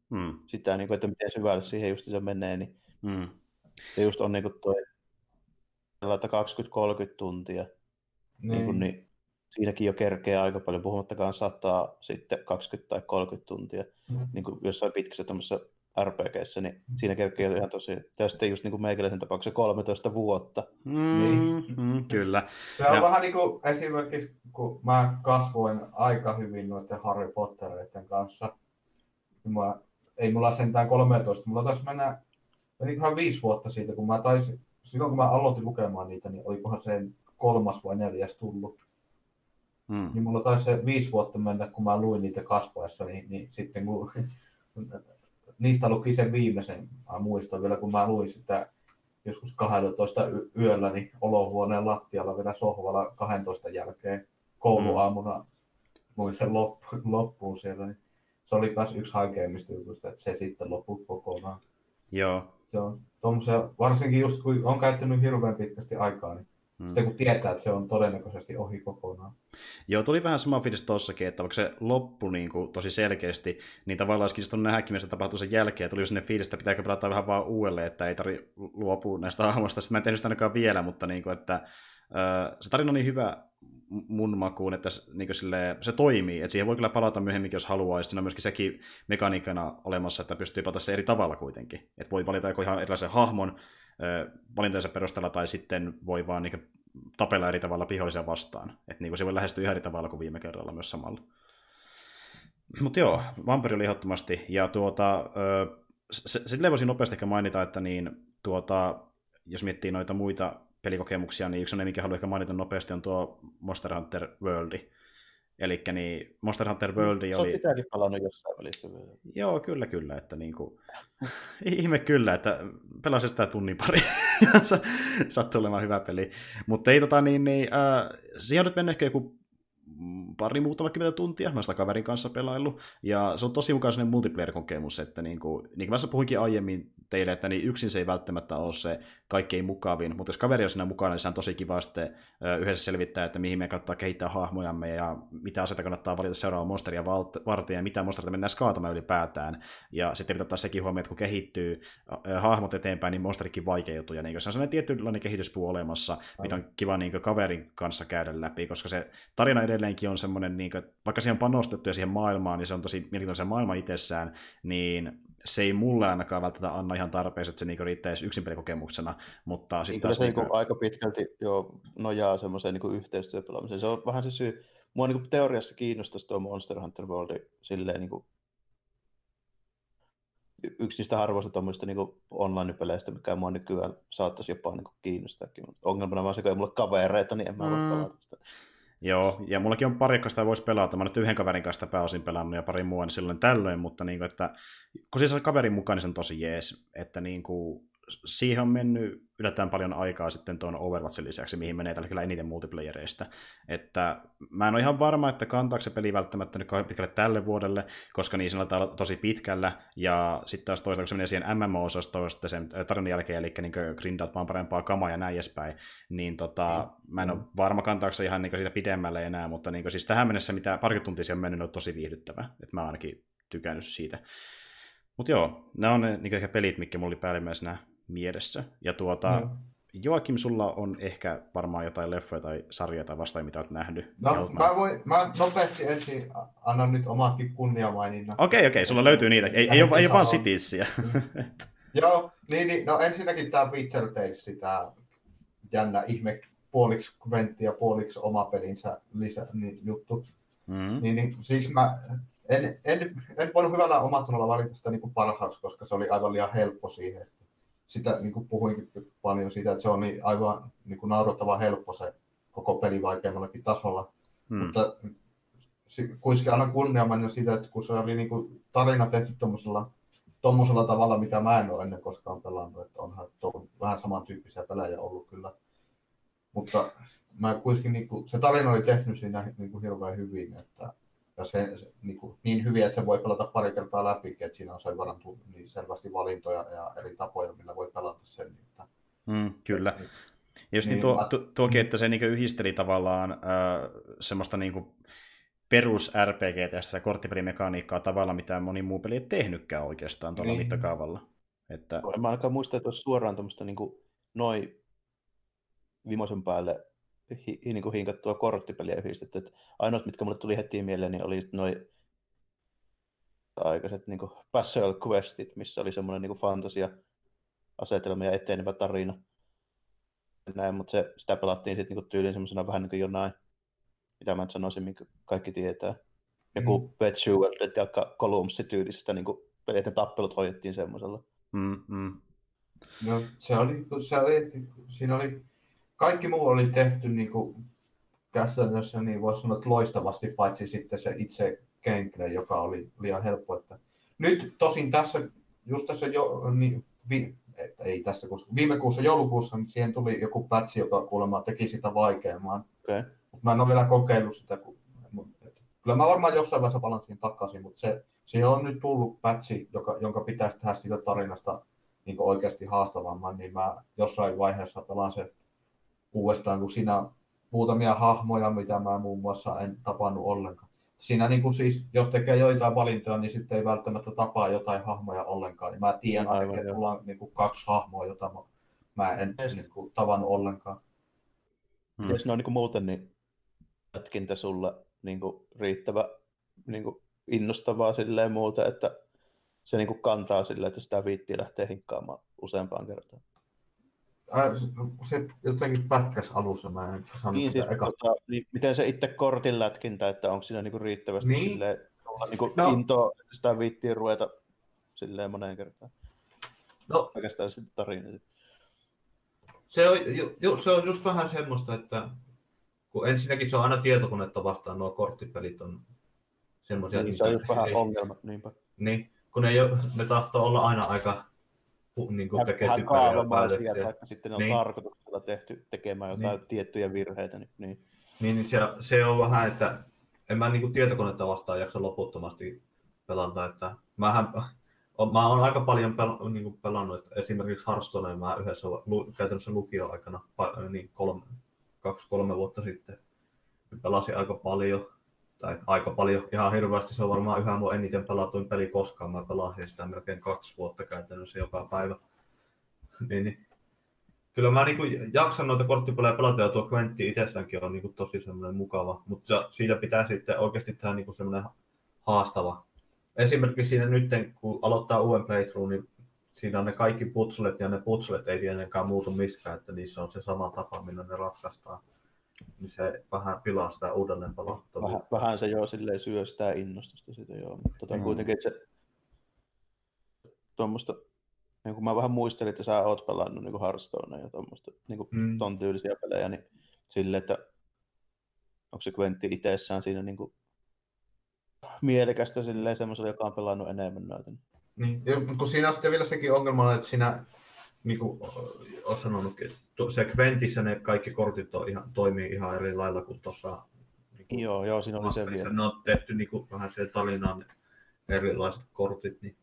mm. sitä, niin kuin, että miten syvälle siihen just se menee, niin mm. se just on niin kuin toi 20-30 tuntia. Niin. Niin, kuin, niin siinäkin jo kerkeää aika paljon, puhumattakaan sataa sitten 20 tai 30 tuntia. Mm. Niin kuin jossain pitkässä tämmöisessä RPGssä, niin mm. siinä kerkee ihan tosi, ja sitten just niin kuin meikäläisen tapauksessa 13 vuotta. Mm, niin. mm, kyllä. Se on ja... vähän niin kuin esimerkiksi, kun mä kasvoin aika hyvin noiden Harry Pottereiden kanssa, niin mä, ei mulla sentään 13, mulla taisi mennä, menikohan viisi vuotta siitä, kun mä taisin, silloin kun mä aloitin lukemaan niitä, niin olikohan se kolmas vai neljäs tullut. Mm. Niin mulla taisi se viisi vuotta mennä, kun mä luin niitä kasvaessa, niin, niin sitten kun *laughs* niistä luki sen viimeisen, mä muistan vielä, kun mä luin sitä joskus 12 yöllä, niin olohuoneen lattialla vielä sohvalla 12 jälkeen kouluaamuna mm. luin sen loppu, loppuun sieltä, niin se oli myös yksi haikeimmista jutuista, että se sitten loppui kokonaan. Joo. Se on tommosia, varsinkin just kun on käyttänyt hirveän pitkästi aikaa, niin Mm. Sitten kun tietää, että se on todennäköisesti ohi kokonaan. Joo, tuli vähän sama fiilis tossakin, että vaikka se loppu niin kuin, tosi selkeästi, niin tavallaan olisikin sitten nähdäkin, mitä tapahtuu sen jälkeen. Tuli sinne fiilis, että pitääkö pelata vähän vaan uudelleen, että ei tarvitse luopua näistä hahmoista. Sitten mä en tehnyt sitä ainakaan vielä, mutta niin kuin, että se tarina on niin hyvä mun makuun, että niin sille, se toimii. Että siihen voi kyllä palata myöhemminkin, jos haluaa. Ja siinä on myöskin sekin mekaniikana olemassa, että pystyy palata se eri tavalla kuitenkin. Että voi valita joko ihan erilaisen hahmon, valintojensa perusteella, tai sitten voi vaan niin tapella eri tavalla vihollisia vastaan. Että niin se voi lähestyä ihan eri tavalla kuin viime kerralla myös samalla. Mutta joo, Vampyri oli ehdottomasti. Ja tuota, sitten voisin nopeasti ehkä mainita, että niin, tuota, jos miettii noita muita pelikokemuksia, niin yksi on mikä haluan ehkä mainita nopeasti, on tuo Monster Hunter World. Eli niin Monster Hunter World oli... Se on palannut jossain välissä. Joo, kyllä, kyllä. Että niin kuin... *laughs* Ihme kyllä, että pelasin sitä tunnin pari. *laughs* Sattuu olemaan hyvä peli. Mutta ei tota niin, niin äh, siihen on nyt mennyt ehkä joku pari muutama kymmentä tuntia, mä sitä kaverin kanssa pelaillut, ja se on tosi mukaan sellainen multiplayer-kokemus, että niin kuin, niin kuin mä puhuinkin aiemmin teille, että niin yksin se ei välttämättä ole se kaikkein mukavin, mutta jos kaveri on siinä mukana, niin se on tosi kiva sitten yhdessä selvittää, että mihin me kannattaa kehittää hahmojamme, ja mitä asioita kannattaa valita seuraava monsteria varten, ja mitä monsteria mennään skaatamaan ylipäätään, ja sitten pitää sekin huomioon, että kun kehittyy hahmot eteenpäin, niin monsterikin vaikeutuu, ja niin se on sellainen tietynlainen kehityspuu olemassa, mitä on kiva niin kaverin kanssa käydä läpi, koska se tarina edelleenkin on semmoinen, niin kuin, vaikka siihen on panostettu ja siihen maailmaan, niin se on tosi mielenkiintoinen se maailma itsessään, niin se ei mulle ainakaan välttämättä anna ihan tarpeeksi, että se niinku riittäisi yksin pelikokemuksena, mutta sitten taas... Se niinku... niinku aika pitkälti jo nojaa semmoiseen niinku yhteistyöpelaamiseen. Se on vähän se syy, mua niinku teoriassa kiinnostaisi tuo Monster Hunter World silleen niinku yksi niistä harvoista tuommoista niinku online-peleistä, mikä mua nykyään saattaisi jopa niinku kiinnostaakin. Ongelmana vaan se, kun ei mulla kavereita, niin en mä voi mm. pelata sitä. Joo, ja mullakin on pari, sitä voisi pelata. Mä nyt yhden kaverin kanssa pääosin pelannut ja pari muun silloin tällöin, mutta niin kuin, että kun siis on kaverin mukaan, niin se on tosi jees. Että niin kuin, siihen on mennyt yllättäen paljon aikaa sitten tuon Overwatchin lisäksi, mihin menee tällä hetkellä eniten multiplayereista. Että mä en ole ihan varma, että kantaako se peli välttämättä nyt pitkälle tälle vuodelle, koska niin sanotaan tosi pitkällä, ja sitten taas toisaalta, kun se menee siihen MMO-osastoon sitten sen tarinan jälkeen, eli niin grindaat vaan parempaa kamaa ja näin edespäin, niin tota, mä en ole varma kantaako se ihan niin siitä pidemmälle enää, mutta niin siis tähän mennessä mitä parikymmentä tuntia on mennyt, on tosi viihdyttävä, että mä ainakin tykännyt siitä. Mutta joo, nämä on ne niin ehkä pelit, mitkä mulla oli päällimmäisenä mielessä. Ja tuota, no. Joakim, sulla on ehkä varmaan jotain leffoja tai sarjoja tai vastaavia, mitä olet nähnyt. No, mä, voin, mä nopeasti ensin annan nyt omatkin kunniamaininnan. Okei, okay, okei, okay, sulla löytyy niitä. Ei, ei, ole, ei ole vaan Citiesiä. *laughs* Joo, niin, niin, no ensinnäkin tämä Witcher Tales, tämä jännä ihme puoliksi kventti ja puoliksi oma pelinsä lisä, niin, juttu. Mm. Niin, niin, siis mä en, en, en voinut hyvällä omatunnolla valita sitä niin kuin parhaaksi, koska se oli aivan liian helppo siihen. Sitä niin kuin puhuinkin paljon siitä, että se on niin aivan niin kuin naurottava helppo se koko peli vaikeammallakin tasolla. Hmm. Mutta kuitenkin annan kunniamainia siitä, että kun se oli niin kuin tarina tehty tuommoisella tuommoisella tavalla, mitä mä en ole ennen koskaan pelannut, että onhan on vähän samantyyppisiä pelejä ollut kyllä. Mutta mä kuitenkin, niin kuin, se tarina oli tehnyt siinä niin kuin hirveän hyvin, että ja se, se niin, kuin, niin hyvin, että se voi pelata pari kertaa läpi, että siinä on sen verran niin selvästi valintoja ja eri tapoja, millä voi pelata sen. Että Mm, kyllä. Ja just niin, niin tuo, mä... tuokin, että se niin yhdisteli tavallaan äh, semmoista niin perus RPG tässä korttipelimekaniikkaa tavalla, mitä moni muu peli ei tehnytkään oikeastaan tuolla niin. mittakaavalla. Että... En mä ainakaan muista, että olisi suoraan tuommoista niin noin viimeisen päälle hi, hi, niin hinkattua korttipeliä yhdistetty. Että ainoat, mitkä mulle tuli heti mieleen, niin oli noin aikaiset niin Password Questit, missä oli semmoinen niin fantasia-asetelma ja etenevä tarina. Näin, mutta se, sitä pelattiin sitten niin tyyliin semmoisena vähän niin kuin jonain, mitä mä nyt sanoisin, minkä kaikki tietää. Joku mm. Pet ja Columns-tyylisestä niin peli, että tappelut hoidettiin semmoisella. Mm, mm. No se oli, se oli, siinä oli, kaikki muu oli tehty niin kuin käytännössä, niin voisi sanoa, että loistavasti, paitsi sitten se itse gameplay, joka oli liian helppo. Että nyt tosin tässä, just tässä jo, niin, vi, että ei tässä kuussa, viime kuussa joulukuussa, niin siihen tuli joku patch, joka kuulemma teki sitä vaikeamman. Okay. Mutta mä en ole vielä kokeillut sitä, kun, että, kyllä mä varmaan jossain vaiheessa palaan siihen takaisin, mutta se, siihen on nyt tullut patchi, joka, jonka pitäisi tehdä siitä tarinasta niin oikeasti haastavamman, niin mä jossain vaiheessa pelaan se uudestaan, kun siinä muutamia hahmoja, mitä mä muun muassa en tapannut ollenkaan. Siinä niin kuin siis, jos tekee joitain valintoja, niin sitten ei välttämättä tapaa jotain hahmoja ollenkaan. Niin mä tiedän ainakin, että mulla on niin kuin kaksi hahmoa, jota mä, mä en niin kuin, tavannut ollenkaan. Hmm. Jos ne on niin kuin muuten, niin jätkintä sulla niin kuin riittävä niin kuin innostavaa silleen muuta, että se niin kuin kantaa silleen, että sitä viittiä lähtee hinkkaamaan useampaan kertaan. Se jotenkin pätkäs alussa, mä en sano niin, siis, eka... tota, niin, miten se itse kortin lätkintä, että onko siinä niinku riittävästi niin. silleen, niinku no. intoa, että sitä viittiin ruveta silleen moneen kertaan. No. Oikeastaan sitten tarina. Se on, ju, se on just vähän semmoista, että kun ensinnäkin se on aina tietokonetta vastaan, nuo korttipelit on semmoisia. Niin, se on just vähän ongelma, niinpä. Niin, kun ne, ne tahtoo olla aina aika niin kuin tekee kaavamaisia, tai sitten ne on niin. tarkoituksella tehty tekemään jotain niin. tiettyjä virheitä. Niin, niin. niin, niin se, se, on vähän, että en mä niin kuin tietokonetta vastaan jaksa loputtomasti pelata, että mähän, mä oon aika paljon pel, niin kuin pelannut, että esimerkiksi Hearthstoneen mä yhdessä lu, käytännössä lukioaikana, niin kolme, kaksi-kolme vuotta sitten, pelasin aika paljon, tai aika paljon, ihan hirveästi, se on varmaan yhä mun eniten pelatuin peli koskaan, mä pelasin sitä melkein kaksi vuotta käytännössä joka päivä. *laughs* niin, niin. Kyllä mä niin jaksan noita korttipelejä pelata ja tuo Quentti itsessäänkin on niin tosi semmoinen mukava, mutta siitä pitää sitten oikeasti tehdä niin semmoinen haastava. Esimerkiksi siinä nyt, kun aloittaa uuden playthrough, niin siinä on ne kaikki putslet ja ne putslet ei tietenkään muutu miskään, että niissä on se sama tapa, millä ne ratkaistaan niin se vähän pilaa sitä uudelleen palattavuutta. Vähän, vähän se jo silleen syö sitä innostusta sitä joo, mutta tota, mm. kuitenkin että se tuommoista, niin kuin mä vähän muistelin, että sä oot pelannut niin Hearthstonea ja tuommoista, niin kuin mm. ton tyylisiä pelejä, niin silleen, että onko se Quentti itsessään siinä niin kuin mielekästä silleen semmoiselle, joka on pelannut enemmän noita. Niin, ja, kun siinä on sitten vielä sekin ongelma, että siinä niin kuin olen sanonut, että Quentissä ne kaikki kortit on ihan, toimii ihan eri lailla kuin tuossa. Niin joo, joo, siinä oli se vielä. Ne on tehty niin kuin, vähän se tarinaan erilaiset kortit, niin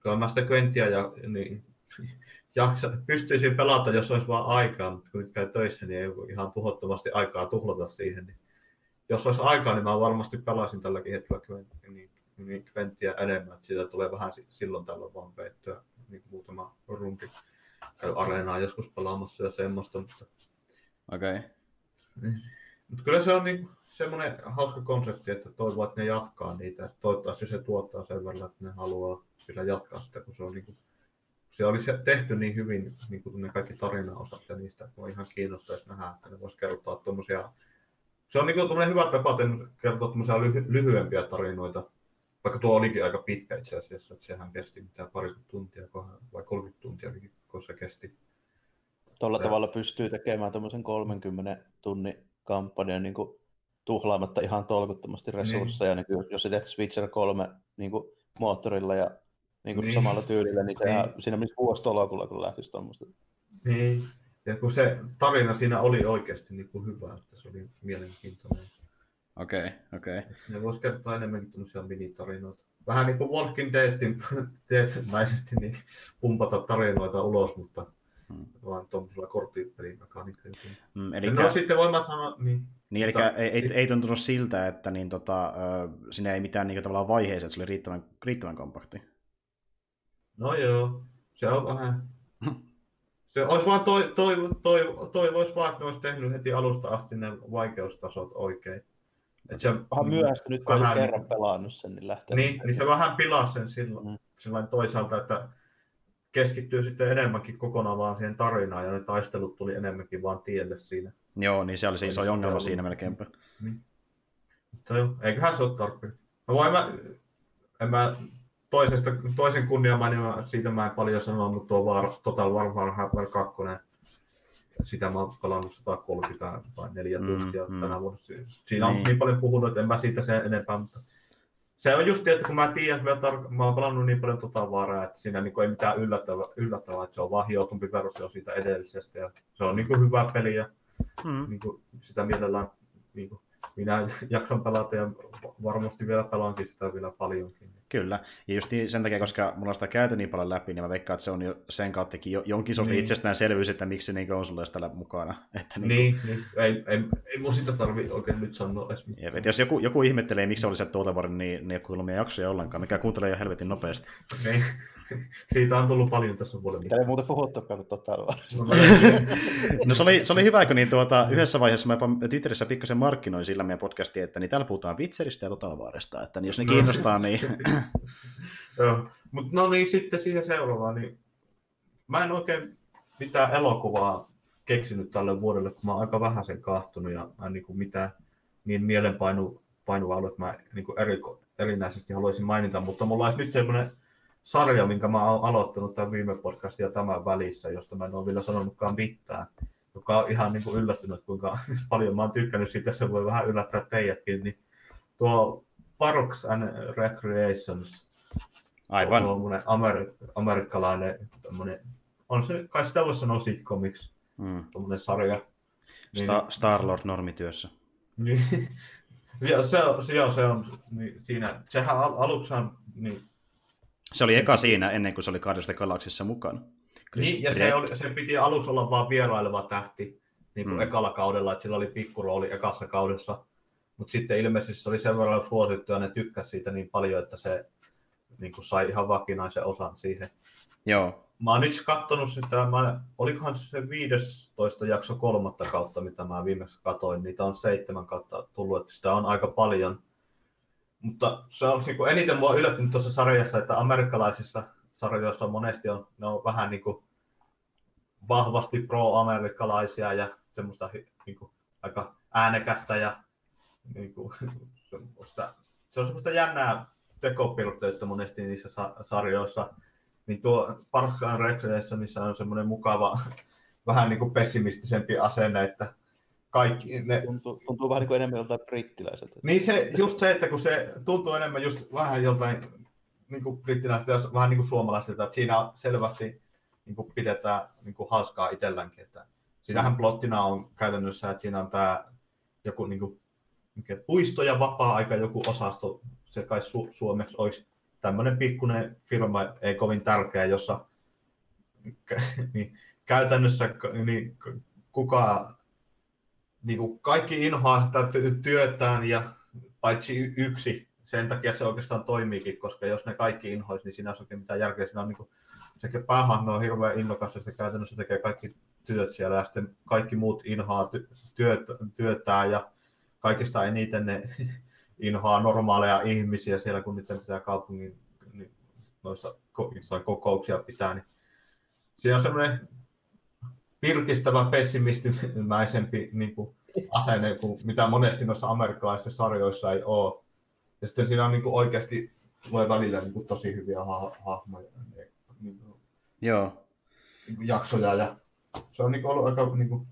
kyllä mä sitä Quentia ja, niin, *laughs* jaksa, pystyisin pelata, jos olisi vaan aikaa, mutta kun nyt käy töissä, niin ei ole ihan tuhottomasti aikaa tuhlata siihen. Niin jos olisi aikaa, niin mä varmasti pelaisin tälläkin hetkellä niin, niin Quentia enemmän. Siitä tulee vähän silloin tällöin vaan veettyä niin muutama runti käy areenaa joskus pelaamassa ja semmoista, mutta... Okei. Okay. Niin. Mutta kyllä se on niin semmoinen hauska konsepti, että toivoo, että ne jatkaa niitä. Että toivottavasti se tuottaa sen verran, että ne haluaa kyllä jatkaa sitä, kun se on niin kuin, se oli tehty niin hyvin, niin kuin ne kaikki tarinaosat ja niistä on ihan kiinnostaisi nähdä, että ne voisi kertoa tuommoisia se on niin kuin hyvä tapa kertoa lyhy- lyhyempiä tarinoita, vaikka tuo olikin aika pitkä itse asiassa, että sehän kesti mitään parikymmentä tuntia vai 30 tuntia kun se kesti. Tuolla ja... tavalla pystyy tekemään tämmöisen 30 tunnin kampanjan niin kuin tuhlaamatta ihan tolkuttomasti niin. resursseja. Niin. Niin jos sä teet Switcher 3 niin kuin moottorilla ja niin kuin niin. samalla tyylillä, niin, niin. siinä menisi vuosi tolokulla, kun lähtisi tuommoista. Niin, ja kun se tarina siinä oli oikeasti niin kuin hyvä, että se oli mielenkiintoinen. Okei, okay, okei. Okay. Ne voisi kertoa enemmänkin tämmöisiä minitarinoita. Vähän niin kuin Walking Deadin *laughs* teet naisesti niin pumpata tarinoita ulos, mutta hmm. vaan tuollaisella korttipelimakaniikalla. Mm, eli... No sitten voin sanoa, niin. Niin, eli mutta, ei, ei, ei tuntunut siltä, että niin, tota, sinne ei mitään niin, tavallaan vaiheeseen, että se oli riittävän, riittävän kompakti. No joo, se on vähän... Se olisi vaan toi, toi, toi, toi voisi vaan, että ne olisi tehnyt heti alusta asti ne vaikeustasot oikein. Et se, vähän myöhäistä nyt, kun vähän, kerran pelannut sen, niin lähtee. Niin, niin se vähän pilaa sen silloin, mm. silloin toisaalta, että keskittyy sitten enemmänkin kokonaan vaan siihen tarinaan, ja ne taistelut tuli enemmänkin vaan tielle siinä. Joo, niin se oli se iso ongelma siinä melkeinpä. Niin. Mutta joo, eiköhän se ole tarpeen. No voin mä, en mä toisesta, toisen kunnian niin siitä mä en paljon sanoa, mutta tuo var, Total Warhammer 2, sitä mä oon pelannut 130 tai 4 mm, tuntia mm. tänä vuonna. Siinä niin. on niin paljon puhunut, että en mä siitä sen enempää, mutta se on just, että kun mä tiedän, että mä, tar- mä oon pelannut niin paljon tota varaa, että siinä niin ei mitään yllättävää, yllättävää, että se on vaan hiotumpi versio siitä edellisestä. Ja se on niin kuin hyvä peli ja mm. niin kuin sitä mielellään niin kuin minä jaksan pelata ja varmasti vielä pelaan siis sitä vielä paljonkin. Kyllä, ja just niin sen takia, koska mulla on sitä käyty niin paljon läpi, niin mä veikkaan, että se on jo sen kauttakin jo, jonkin sortin niin. itsestäänselvyys, että miksi se niin on sulle täällä mukana. *laughs* Että niin, niin, kuin... niin, ei, ei, ei mun sitä tarvitse oikein nyt sanoa edes mitään. Jos joku, joku ihmettelee, miksi se oli se tuota vuoden, niin, niin ei meidän jaksoja ollenkaan, mikä kuuntelee jo helvetin nopeasti. Niin. *laughs* Siitä on tullut paljon tässä vuoden. Mitä ei muuten puhuttukaan kuin totta No se oli, se oli hyvä, kun niin tuota, yhdessä vaiheessa mä jopa Twitterissä pikkasen markkinoin sillä meidän podcastia, että niin täällä puhutaan Witcheristä ja Totalvaaresta, että niin jos ne no. kiinnostaa, niin... *laughs* Joo, mutta no niin, sitten siihen seuraavaan, niin mä en oikein mitään elokuvaa keksinyt tälle vuodelle, kun mä oon aika vähän sen kahtunut ja mä en niin kuin mitään niin mielenpainuvaa ollut, että mä niin kuin eri, erinäisesti haluaisin mainita, mutta mulla olisi nyt sellainen sarja, minkä mä oon aloittanut tämän viime podcastin ja tämän välissä, josta mä en ole vielä sanonutkaan mitään, joka on ihan niin kuin yllättynyt, kuinka *laughs* paljon mä oon tykkännyt siitä, se voi vähän yllättää teidätkin, niin tuo Parks and Recreations, Aivan. Tuommoinen amer- amerikkalainen, on se, kai sitä voisi sanoa sitcomiksi, mm. tuommoinen sarja. Niin, Sta- Star-Lord normityössä. *laughs* Niin, ja se, se, se on niin, siinä, sehän al- aluksi on, niin, se oli eka siinä ennen kuin se oli Guardians Galaxissa mukana. Chris niin, ja se, oli, se piti aluksi olla vain vieraileva tähti niin kuin mm. ekalla kaudella, että sillä oli pikkurooli ekassa kaudessa. Mutta sitten ilmeisesti se oli sen verran suosittu ja ne tykkäsi siitä niin paljon, että se niin kuin sai ihan vakinaisen osan siihen. Joo. Mä oon nyt katsonut sitä, mä, olikohan se 15 jakso kolmatta kautta, mitä mä viimeksi katoin, niitä on seitsemän kautta tullut, että sitä on aika paljon. Mutta se on niin kuin eniten mua yllättynyt tuossa sarjassa, että amerikkalaisissa sarjoissa monesti on, ne on vähän niin kuin vahvasti pro-amerikkalaisia ja semmoista niin kuin, aika äänekästä ja niin kuin, *laughs* semmoista, se on semmoista jännää tekopirteyttä monesti niissä sarjoissa. Niin tuo Parkkaan Recreation, missä on semmoinen mukava, *laughs* vähän niin kuin pessimistisempi asenne, että kaikki ne... Tuntuu, tuntuu vähän niin kuin enemmän joltain brittiläiseltä. Niin se, just se, että kun se tuntuu enemmän just vähän joltain niin kuin brittiläiseltä ja vähän niin kuin suomalaiselta, että siinä selvästi niin kuin pidetään niin kuin hauskaa itselläänkin. Että siinähän mm. plottina on käytännössä, että siinä on tämä joku niin kuin, mikä, puisto ja vapaa-aika joku osasto, se kai su- suomeksi olisi tämmöinen pikkuinen firma, ei kovin tärkeä, jossa *laughs* niin, käytännössä niin, kuka niin kuin kaikki inhoaa sitä työtään ja paitsi yksi, sen takia se oikeastaan toimiikin, koska jos ne kaikki inhois, niin siinä ei mitään järkeä. Siinä on niin kuin, sekä päähahmo on hirveän innokas ja se käytännössä tekee kaikki työt siellä ja sitten kaikki muut inhoaa työt, työtään ja kaikista eniten ne *laughs* inhoaa normaaleja ihmisiä siellä, kun niiden pitää kaupungin niin noissa kokouksia pitää. Niin siinä on semmoinen virkistävä, pessimistimäisempi niin kuin, asenne, kuin mitä monesti noissa amerikkalaisissa sarjoissa ei ole. Ja sitten siinä on niin kuin, oikeasti tulee välillä niin kuin, tosi hyviä ha- hahmoja, niin, Joo. Jaksoja. Ja se on niin kuin, ollut aika niin kuin,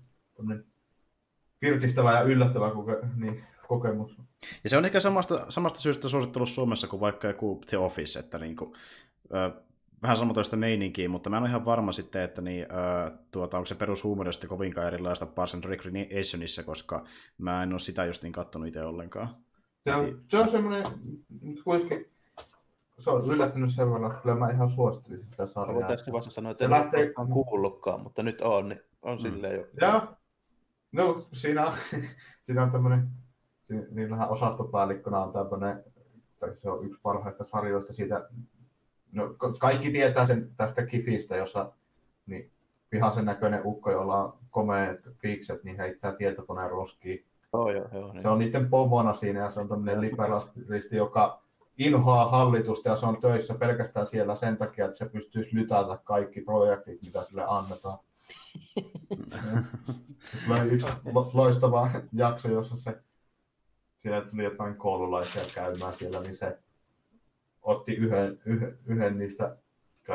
virkistävä ja yllättävä koke- niin, kokemus. Ja se on ehkä samasta, samasta syystä suosittu Suomessa kuin vaikka joku The Office, että niin kuin, vähän samantoista meininkiä, mutta mä en ole ihan varma sitten, että niin, äh, tuota, onko se perushuumori sitten kovinkaan erilaista Parks and Recreationissa, koska mä en ole sitä just niin kattonut itse ollenkaan. Se on, se on semmoinen, kuitenkin se on yllättynyt sen verran, että kyllä mä ihan suosittelisin sitä sarjaa. Mä tässä vasta sanoa, että en lähtee... ole kuullutkaan, mutta nyt on, niin on mm. silleen jo. Joo. No, siinä on, *laughs* siinä on tämmöinen, niillähän osastopäällikkönä on tämmöinen, tai se on yksi parhaista sarjoista siitä, no kaikki tietää sen tästä Kifistä, jossa niin vihaisen näköinen ukko, jolla on komeet fikset, niin heittää tietokoneen roskiin. Oh, joo, joo, niin. Se on niiden pomona siinä ja se on tämmöinen liberalisti, joka inhoaa hallitusta ja se on töissä pelkästään siellä sen takia, että se pystyisi lytätä kaikki projektit, mitä sille annetaan. Oli yksi loistava jakso, jossa se, siellä tuli jotain koululaisia käymään siellä, niin se otti yhden, yhden, yhden niistä,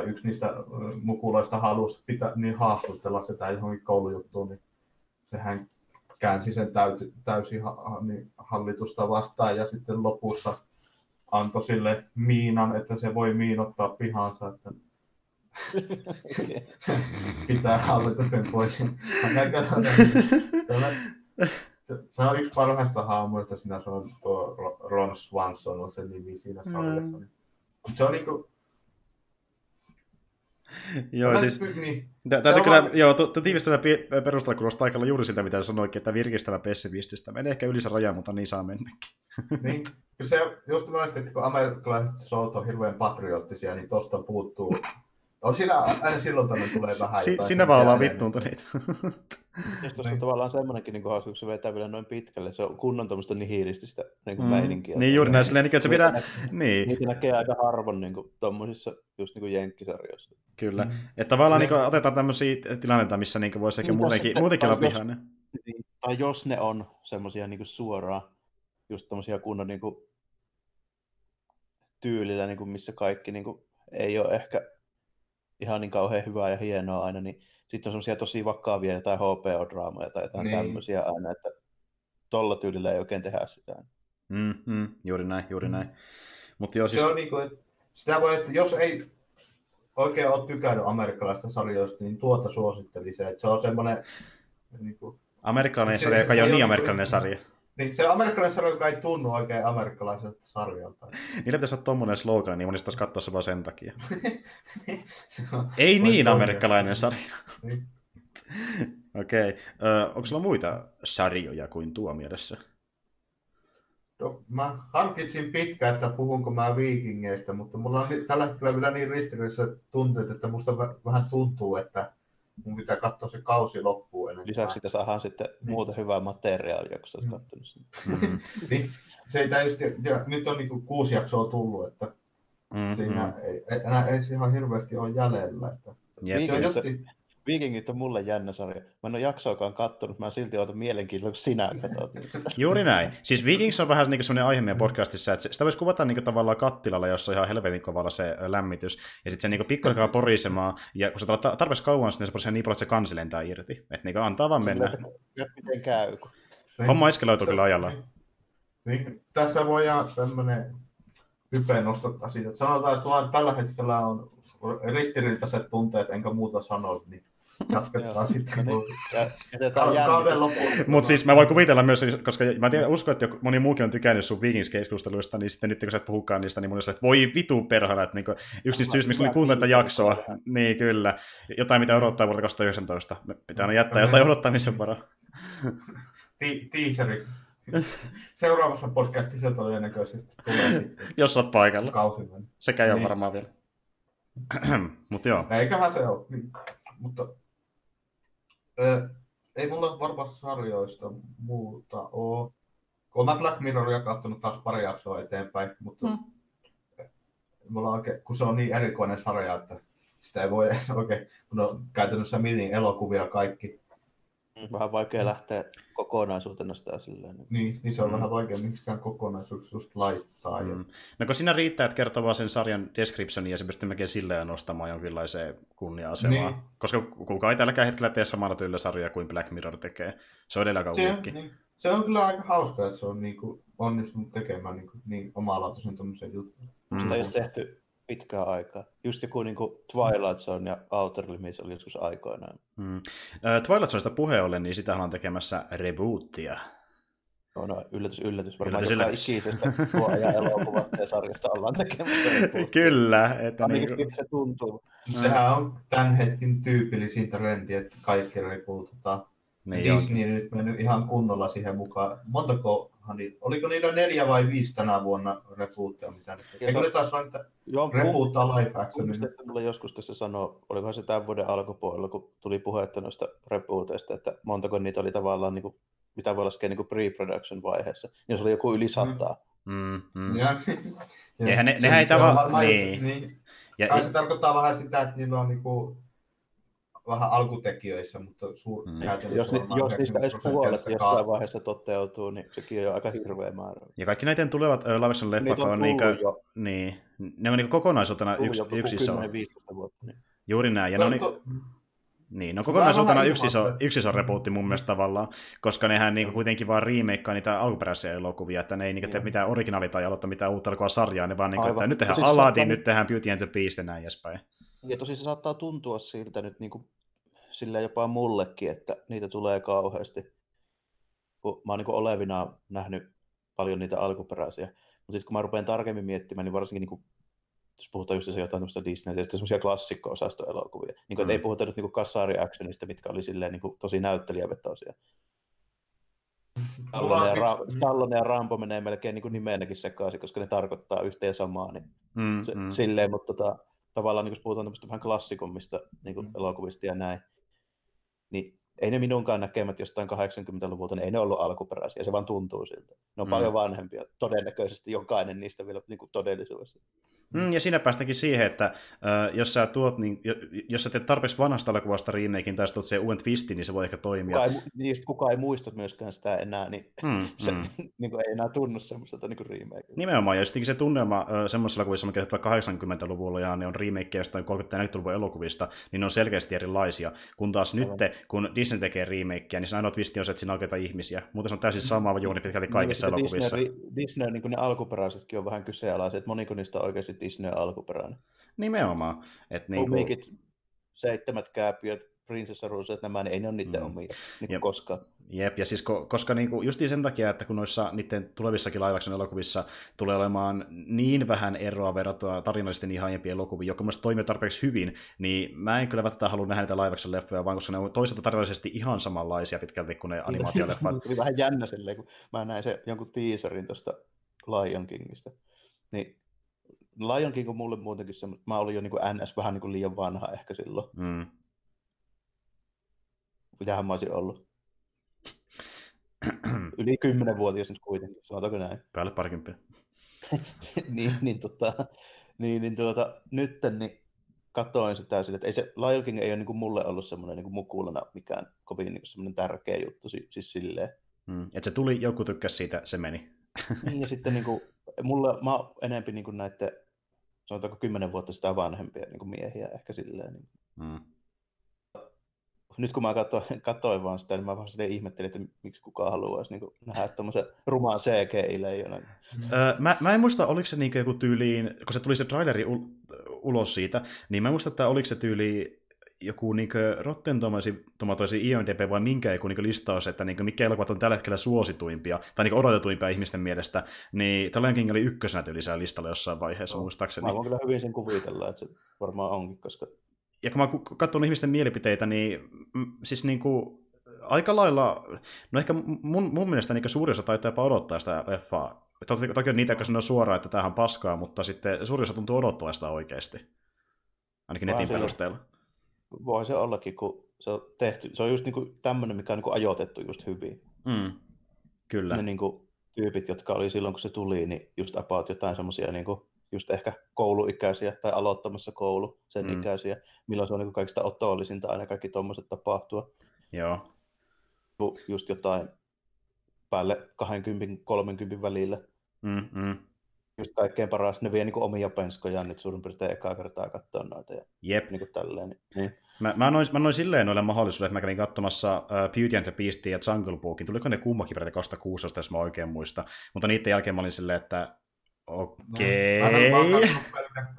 yksi niistä mukulaista halusi pitää, niin haastutella sitä johonkin koulujuttuun, niin sehän käänsi sen täyty, täysin niin hallitusta vastaan ja sitten lopussa antoi sille miinan, että se voi miinottaa pihansa, että pitää hallituksen pois. Se on yksi parhaista haamuista siinä, se on tuo Ron Swanson on se nimi siinä sarjassa. Mm. Se on niinku, joo, siis niin. täytyy kyllä, joo, tiivistävä perustella kuulostaa aika juuri siltä, mitä sanoikin, että virkistävä pessimististä. Menee ehkä yli se raja, mutta niin saa mennäkin. *laughs* niin, kyllä se just noista, että kun amerikkalaiset showt on hirveän patriottisia, niin tosta puuttuu on siinä aina silloin tämmöinen tulee vähän si- Sinä vaan ollaan vittuuntuneita. Ja tuossa on tavallaan semmoinenkin niin hauska, kun se vetää vielä noin pitkälle. Se on kunnon tämmöistä nihilististä niin kuin mm. meininkiä. Niin juuri näin, silleen, että se pitää... Niitä, niin. niitä näkee aika harvoin niin kuin, tuommoisissa just niin kuin jenkkisarjoissa. Kyllä. Mm. Että tavallaan niin, niin otetaan tämmöisiä tilanteita, missä niin voisi ehkä niin, muutenkin, muutenkin olla vihainen. Niin, tai jos ne on semmoisia niin suoraan, just tämmöisiä kunnon niin kuin, tyylillä, niin kuin, missä kaikki niin kuin, ei ole ehkä ihan niin kauhean hyvää ja hienoa aina, niin sitten on semmoisia tosi vakavia jotain HPO-draamoja tai jotain niin. tämmöisiä aina, että tolla tyylillä ei oikein tehdä sitä. Mm, mm, juuri näin, juuri mm. näin. Mut joo, siis... Se on niin kuin, että sitä voi, että jos ei oikein ole tykännyt amerikkalaista sarjoista, niin tuota suosittelisi. Että se on semmoinen... Niin kuin... Amerikkalainen sarja, joka ei ole niin amerikkalainen sarja. Niin se amerikkalainen sarja, joka ei tunnu oikein amerikkalaiselta sarjalta. Niillä pitäisi olla tommonen slogan, niin monista katsoa se vaan sen takia. *laughs* ei niin amerikkalainen sarja. niin. Okei. Okay. onko sulla muita sarjoja kuin tuo mielessä? No, mä harkitsin pitkään, että puhunko mä viikingeistä, mutta mulla on tällä hetkellä vielä niin ristiriidaiset tunteet, että musta vähän tuntuu, että mun pitää katsoa se kausi loppuun ennen. Lisäksi sitä saadaan sitten niin. muuta hyvää materiaalia, kun sä oot mm. katsonut sen. Mm-hmm. *laughs* niin, se ei just, ja nyt on niinku kuusi jaksoa tullut, että mm-hmm. siinä ei, enää ei se ihan hirveästi ole jäljellä. Että Jep. Se on justi, Vikingit on mulle jännä sarja. Mä en ole jaksoakaan kattonut, mä silti otan mielenkiinnolla, kun sinä katsot. *laughs* Juuri näin. Siis Vikings on vähän niin sellainen aihe meidän podcastissa, että sitä voisi kuvata niin tavallaan kattilalla, jossa on ihan helvetin kovalla se lämmitys, ja sitten se niin pikkuhiljaa porisemaan, ja kun se tulee tarpeeksi kauan, niin se porisee niin paljon, että se kansi lentää irti. Että niin antaa vaan mennä. Miten käy. Homma eskeloituu kyllä ajalla. Niin, tässä voidaan tämmöinen hypeen nostattaa siitä. Sanotaan, että tällä hetkellä on ristiriitaiset tunteet, enkä muuta sano, niin *laughs* jatketaan sitten. No niin, kauden. Mutta siis mä voin kuvitella myös, koska mä tiedän, uskon, että moni muukin on tykännyt sun Vikings-keskusteluista, niin sitten nyt kun sä et puhukaan niistä, niin mun että voi vitu perhana, että niinku, yksi niistä syistä, miksi oli kuuntelta jaksoa, niin kyllä, jotain mitä odottaa vuodelta 2019, me pitää aina jättää jotain odottamisen varaa. Teaseri. Seuraavassa podcastissa todennäköisesti tulee sitten. Jos oot paikalla. Sekä ei niin. ole varmaan vielä. *clears throat* Mutta joo. Eiköhän se ole. Niin. Mutta ö, ei mulla varmaan sarjoista muuta ole. Olen mä Black Mirroria katsonut taas pari jaksoa eteenpäin, mutta hmm. mulla oikein, kun se on niin erikoinen sarja, että sitä ei voi edes oikein, kun on käytännössä mini-elokuvia kaikki, vähän vaikea lähteä kokonaisuutena sitä silleen. Niin, niin se on mm. vähän vaikea miksikään kokonaisuus just laittaa. Mm. Ja... No kun siinä riittää, että kertoo vaan sen sarjan descriptionia ja se pystyy melkein silleen nostamaan jonkinlaiseen kunnia-asemaan. Niin. Koska kukaan ei tälläkään hetkellä tee samalla tyylillä sarjaa kuin Black Mirror tekee. Se on edelleen aika se, niin, se on kyllä aika hauska, että se on niin kuin onnistunut tekemään niin, kuin, niin omalaatuisen tämmöisen jutun. Mm. Sitä ei ole tehty pitkää aikaa. Just joku niin kuin Twilight Zone ja Outer Limits oli joskus aikoinaan. Mm. Twilight Zoneista puheen ollen, niin sitä ollaan tekemässä rebootia. No, no yllätys, yllätys. Varmaan yllätys, joka yllätys. ikisestä tuoajan *laughs* elokuvasta ja sarjasta ollaan tekemässä. Kyllä. Että niin kuin... se tuntuu. Sehän on tämän hetken tyypillisin trendi, että kaikki repuutetaan. Niin Disney on. nyt mennyt ihan kunnolla siihen mukaan. Niitä, oliko niillä neljä vai viisi tänä vuonna repuutteja? Mitä nyt? Eikö ne taas vain repuuttaa live action? Mulle joskus tässä sanoo, olikohan se tämän vuoden alkupuolella, kun tuli puhetta noista repuuteista, että montako niitä oli tavallaan, niin kuin, mitä voi laskea niin pre-production vaiheessa. Ja se oli joku yli sataa. Mm, mm. Ja, ja, Eihän ne, *laughs* nehän ei tavallaan... Niin. niin. Ja, ja, se tarkoittaa vähän sitä, että niillä on niinku vähän alkutekijöissä, mutta suur... mm. jos, ni, jos niistä edes puolet jossain vaiheessa toteutuu, niin sekin on jo aika hirveä määrä. Ja kaikki näiden tulevat uh, Laverson leffat on, on niinkö, niin, ne on niin kokonaisuutena yksi, yksi iso... Vuotta, niin. Juuri näin. Ja ne on, niin, niin, no kokonaisuutena yksi iso, yksi iso repuutti mun mielestä tavallaan, koska nehän niinku kuitenkin vaan remakeaa niitä alkuperäisiä elokuvia, että ne ei niinku tee mitään originaalia tai aloita mitään uutta elokuva sarjaa, ne vaan niinku, että nyt tehdään Aladdin, saattaa... nyt tehdään Beauty and the Beast ja näin edespäin. Ja tosi se saattaa tuntua siltä nyt niinku sillä jopa mullekin, että niitä tulee kauheasti. Kun mä oon niin olevina nähnyt paljon niitä alkuperäisiä. Mutta sitten kun mä rupean tarkemmin miettimään, niin varsinkin niin kuin, jos puhutaan just se jotain Disney, ja semmoisia klassikko-osastoelokuvia. Niin kuin, mm. ei puhuta nyt niin kassari-actionista, mitkä oli silleen niin kuin, tosi näyttelijävetoisia. Stallone ja, Ra- Stallone ja Rambo menee melkein niin kuin nimeenäkin sekaisin, koska ne tarkoittaa yhteen samaa. Niin mm, se, mm. Silleen, mutta tota, tavallaan niin jos puhutaan tämmöistä vähän klassikommista niin kuin mm. elokuvista ja näin, niin ei ne minunkaan näkemät jostain 80-luvulta, niin ei ne ollut alkuperäisiä, se vaan tuntuu siltä. Ne on mm. paljon vanhempia, todennäköisesti jokainen niistä vielä niin kuin todellisuudessa. Mm, ja siinä päästäänkin siihen, että äh, jos sä tuot, niin, jos sä teet tarpeeksi vanhasta elokuvasta remakein tai tuot sen uuden twistin, niin se voi ehkä toimia. Kuka ei, niistä kukaan ei muista myöskään sitä enää, niin mm, *laughs* se mm. *laughs* niin kuin, ei enää tunnu semmoista niin remake. Nimenomaan, ja sitten se tunnelma äh, semmoisessa elokuvissa, mikä 80-luvulla ja ne on remake jostain 30-40-luvun elokuvista, niin ne on selkeästi erilaisia. Kun taas nyt, kun Disney tekee remakea, niin se ainoa twisti on se, että siinä oikeita ihmisiä. Muuten se on täysin sama juuri pitkälti niin, kaikissa niin, elokuvissa. Disney, Disney niin kuin ne alkuperäisetkin on vähän kyseenalaisia, että moniko niistä on oikeasti Disney alkuperäinen. Nimenomaan. Et niin kuin... seitsemät kääpiöt, Prinsessa Ruuset, nämä, niin ei ne ole niiden mm. omia niin Jep. koskaan. Jep, ja siis ko, koska niinku, justiin sen takia, että kun noissa niiden tulevissakin laivaksen elokuvissa tulee olemaan niin vähän eroa verrattuna tarinallisesti niin aiempiin elokuviin, joka mielestäni toimii tarpeeksi hyvin, niin mä en kyllä välttämättä halua nähdä niitä laivaksen leffoja, vaan koska ne on toisaalta tarinallisesti ihan samanlaisia pitkälti kuin ne animaatioleffat. *laughs* Tuli vähän jännä silleen, kun mä näin se jonkun teaserin tuosta Lion Kingistä. Niin Lion King on mulle muutenkin se, mä olin jo niin kuin NS vähän niin kuin liian vanha ehkä silloin. Mm. Mitähän mä olisin ollut? *clears throat* Yli kymmenenvuotias nyt kuitenkin, sanotaanko näin? Päälle parikymppiä. *laughs* niin, niin, tota, niin, niin tuota, nytten niin katoin sitä sille, että ei se Lion King ei ole niin kuin mulle ollut semmoinen niin kuin mukulana mikään kovin niin kuin semmoinen tärkeä juttu, siis silleen. Mm. Että se tuli, joku tykkäsi siitä, se meni. niin, ja sitten niin kuin, mulla, mä oon enemmän niin kuin näiden sanotaanko kymmenen vuotta sitä vanhempia niin kuin miehiä ehkä silleen. Niin. Mm. Nyt kun mä katsoin, katsoin vaan sitä, niin mä vaan ihmettelin, että miksi kukaan haluaisi niin kuin, nähdä tämmöisen rumaan CGI-leijonan. Mm. Öö, mä, mä en muista, oliko se niin joku tyyliin, kun se tuli se traileri ulos siitä, niin mä en muista, että oliko se tyyli joku niin Rotten Tomatoesi IMDb vai minkä joku niin listaus, että niin mikä elokuvat on tällä hetkellä suosituimpia tai niin odotetuimpia ihmisten mielestä, niin The King oli ykkösenä tyylisellä listalla jossain vaiheessa no, muistaakseni. Mä voin kyllä hyvin sen kuvitella, että se varmaan onkin, koska... Ja kun mä katson ihmisten mielipiteitä, niin siis niin kuin, aika lailla, no ehkä mun, mun mielestä niin suuri osa taitaa jopa odottaa sitä leffaa. Toki, toki on niitä, jotka sanoo suoraan, että tämähän on paskaa, mutta sitten suuri osa tuntuu odottaa sitä oikeasti. Ainakin netin perusteella voi se ollakin, kun se on tehty. Se on just niinku tämmöinen, mikä on niinku ajoitettu just hyvin. Mm, kyllä. Ne niinku tyypit, jotka oli silloin, kun se tuli, niin just about jotain semmoisia niinku, just ehkä kouluikäisiä tai aloittamassa koulu, sen mm. ikäisiä, milloin se on niinku kaikista otollisinta aina kaikki tuommoiset tapahtua. Joo. Just jotain päälle 20-30 välillä. Mm, mm just kaikkein paras. Ne vie niin omia penskojaan nyt suurin piirtein ekaa kertaa katsoa noita. Ja Jep. Niin kuin tälleen. Niin. Mä, mä, annoin, mä annoin silleen noille mahdollisuuden, että mä kävin katsomassa uh, Beauty and the Beastin ja Jungle Bookin. Tuliko ne kummakin peräti 2016, jos mä oikein muista. Mutta niiden jälkeen mä olin silleen, että Okei. Okay.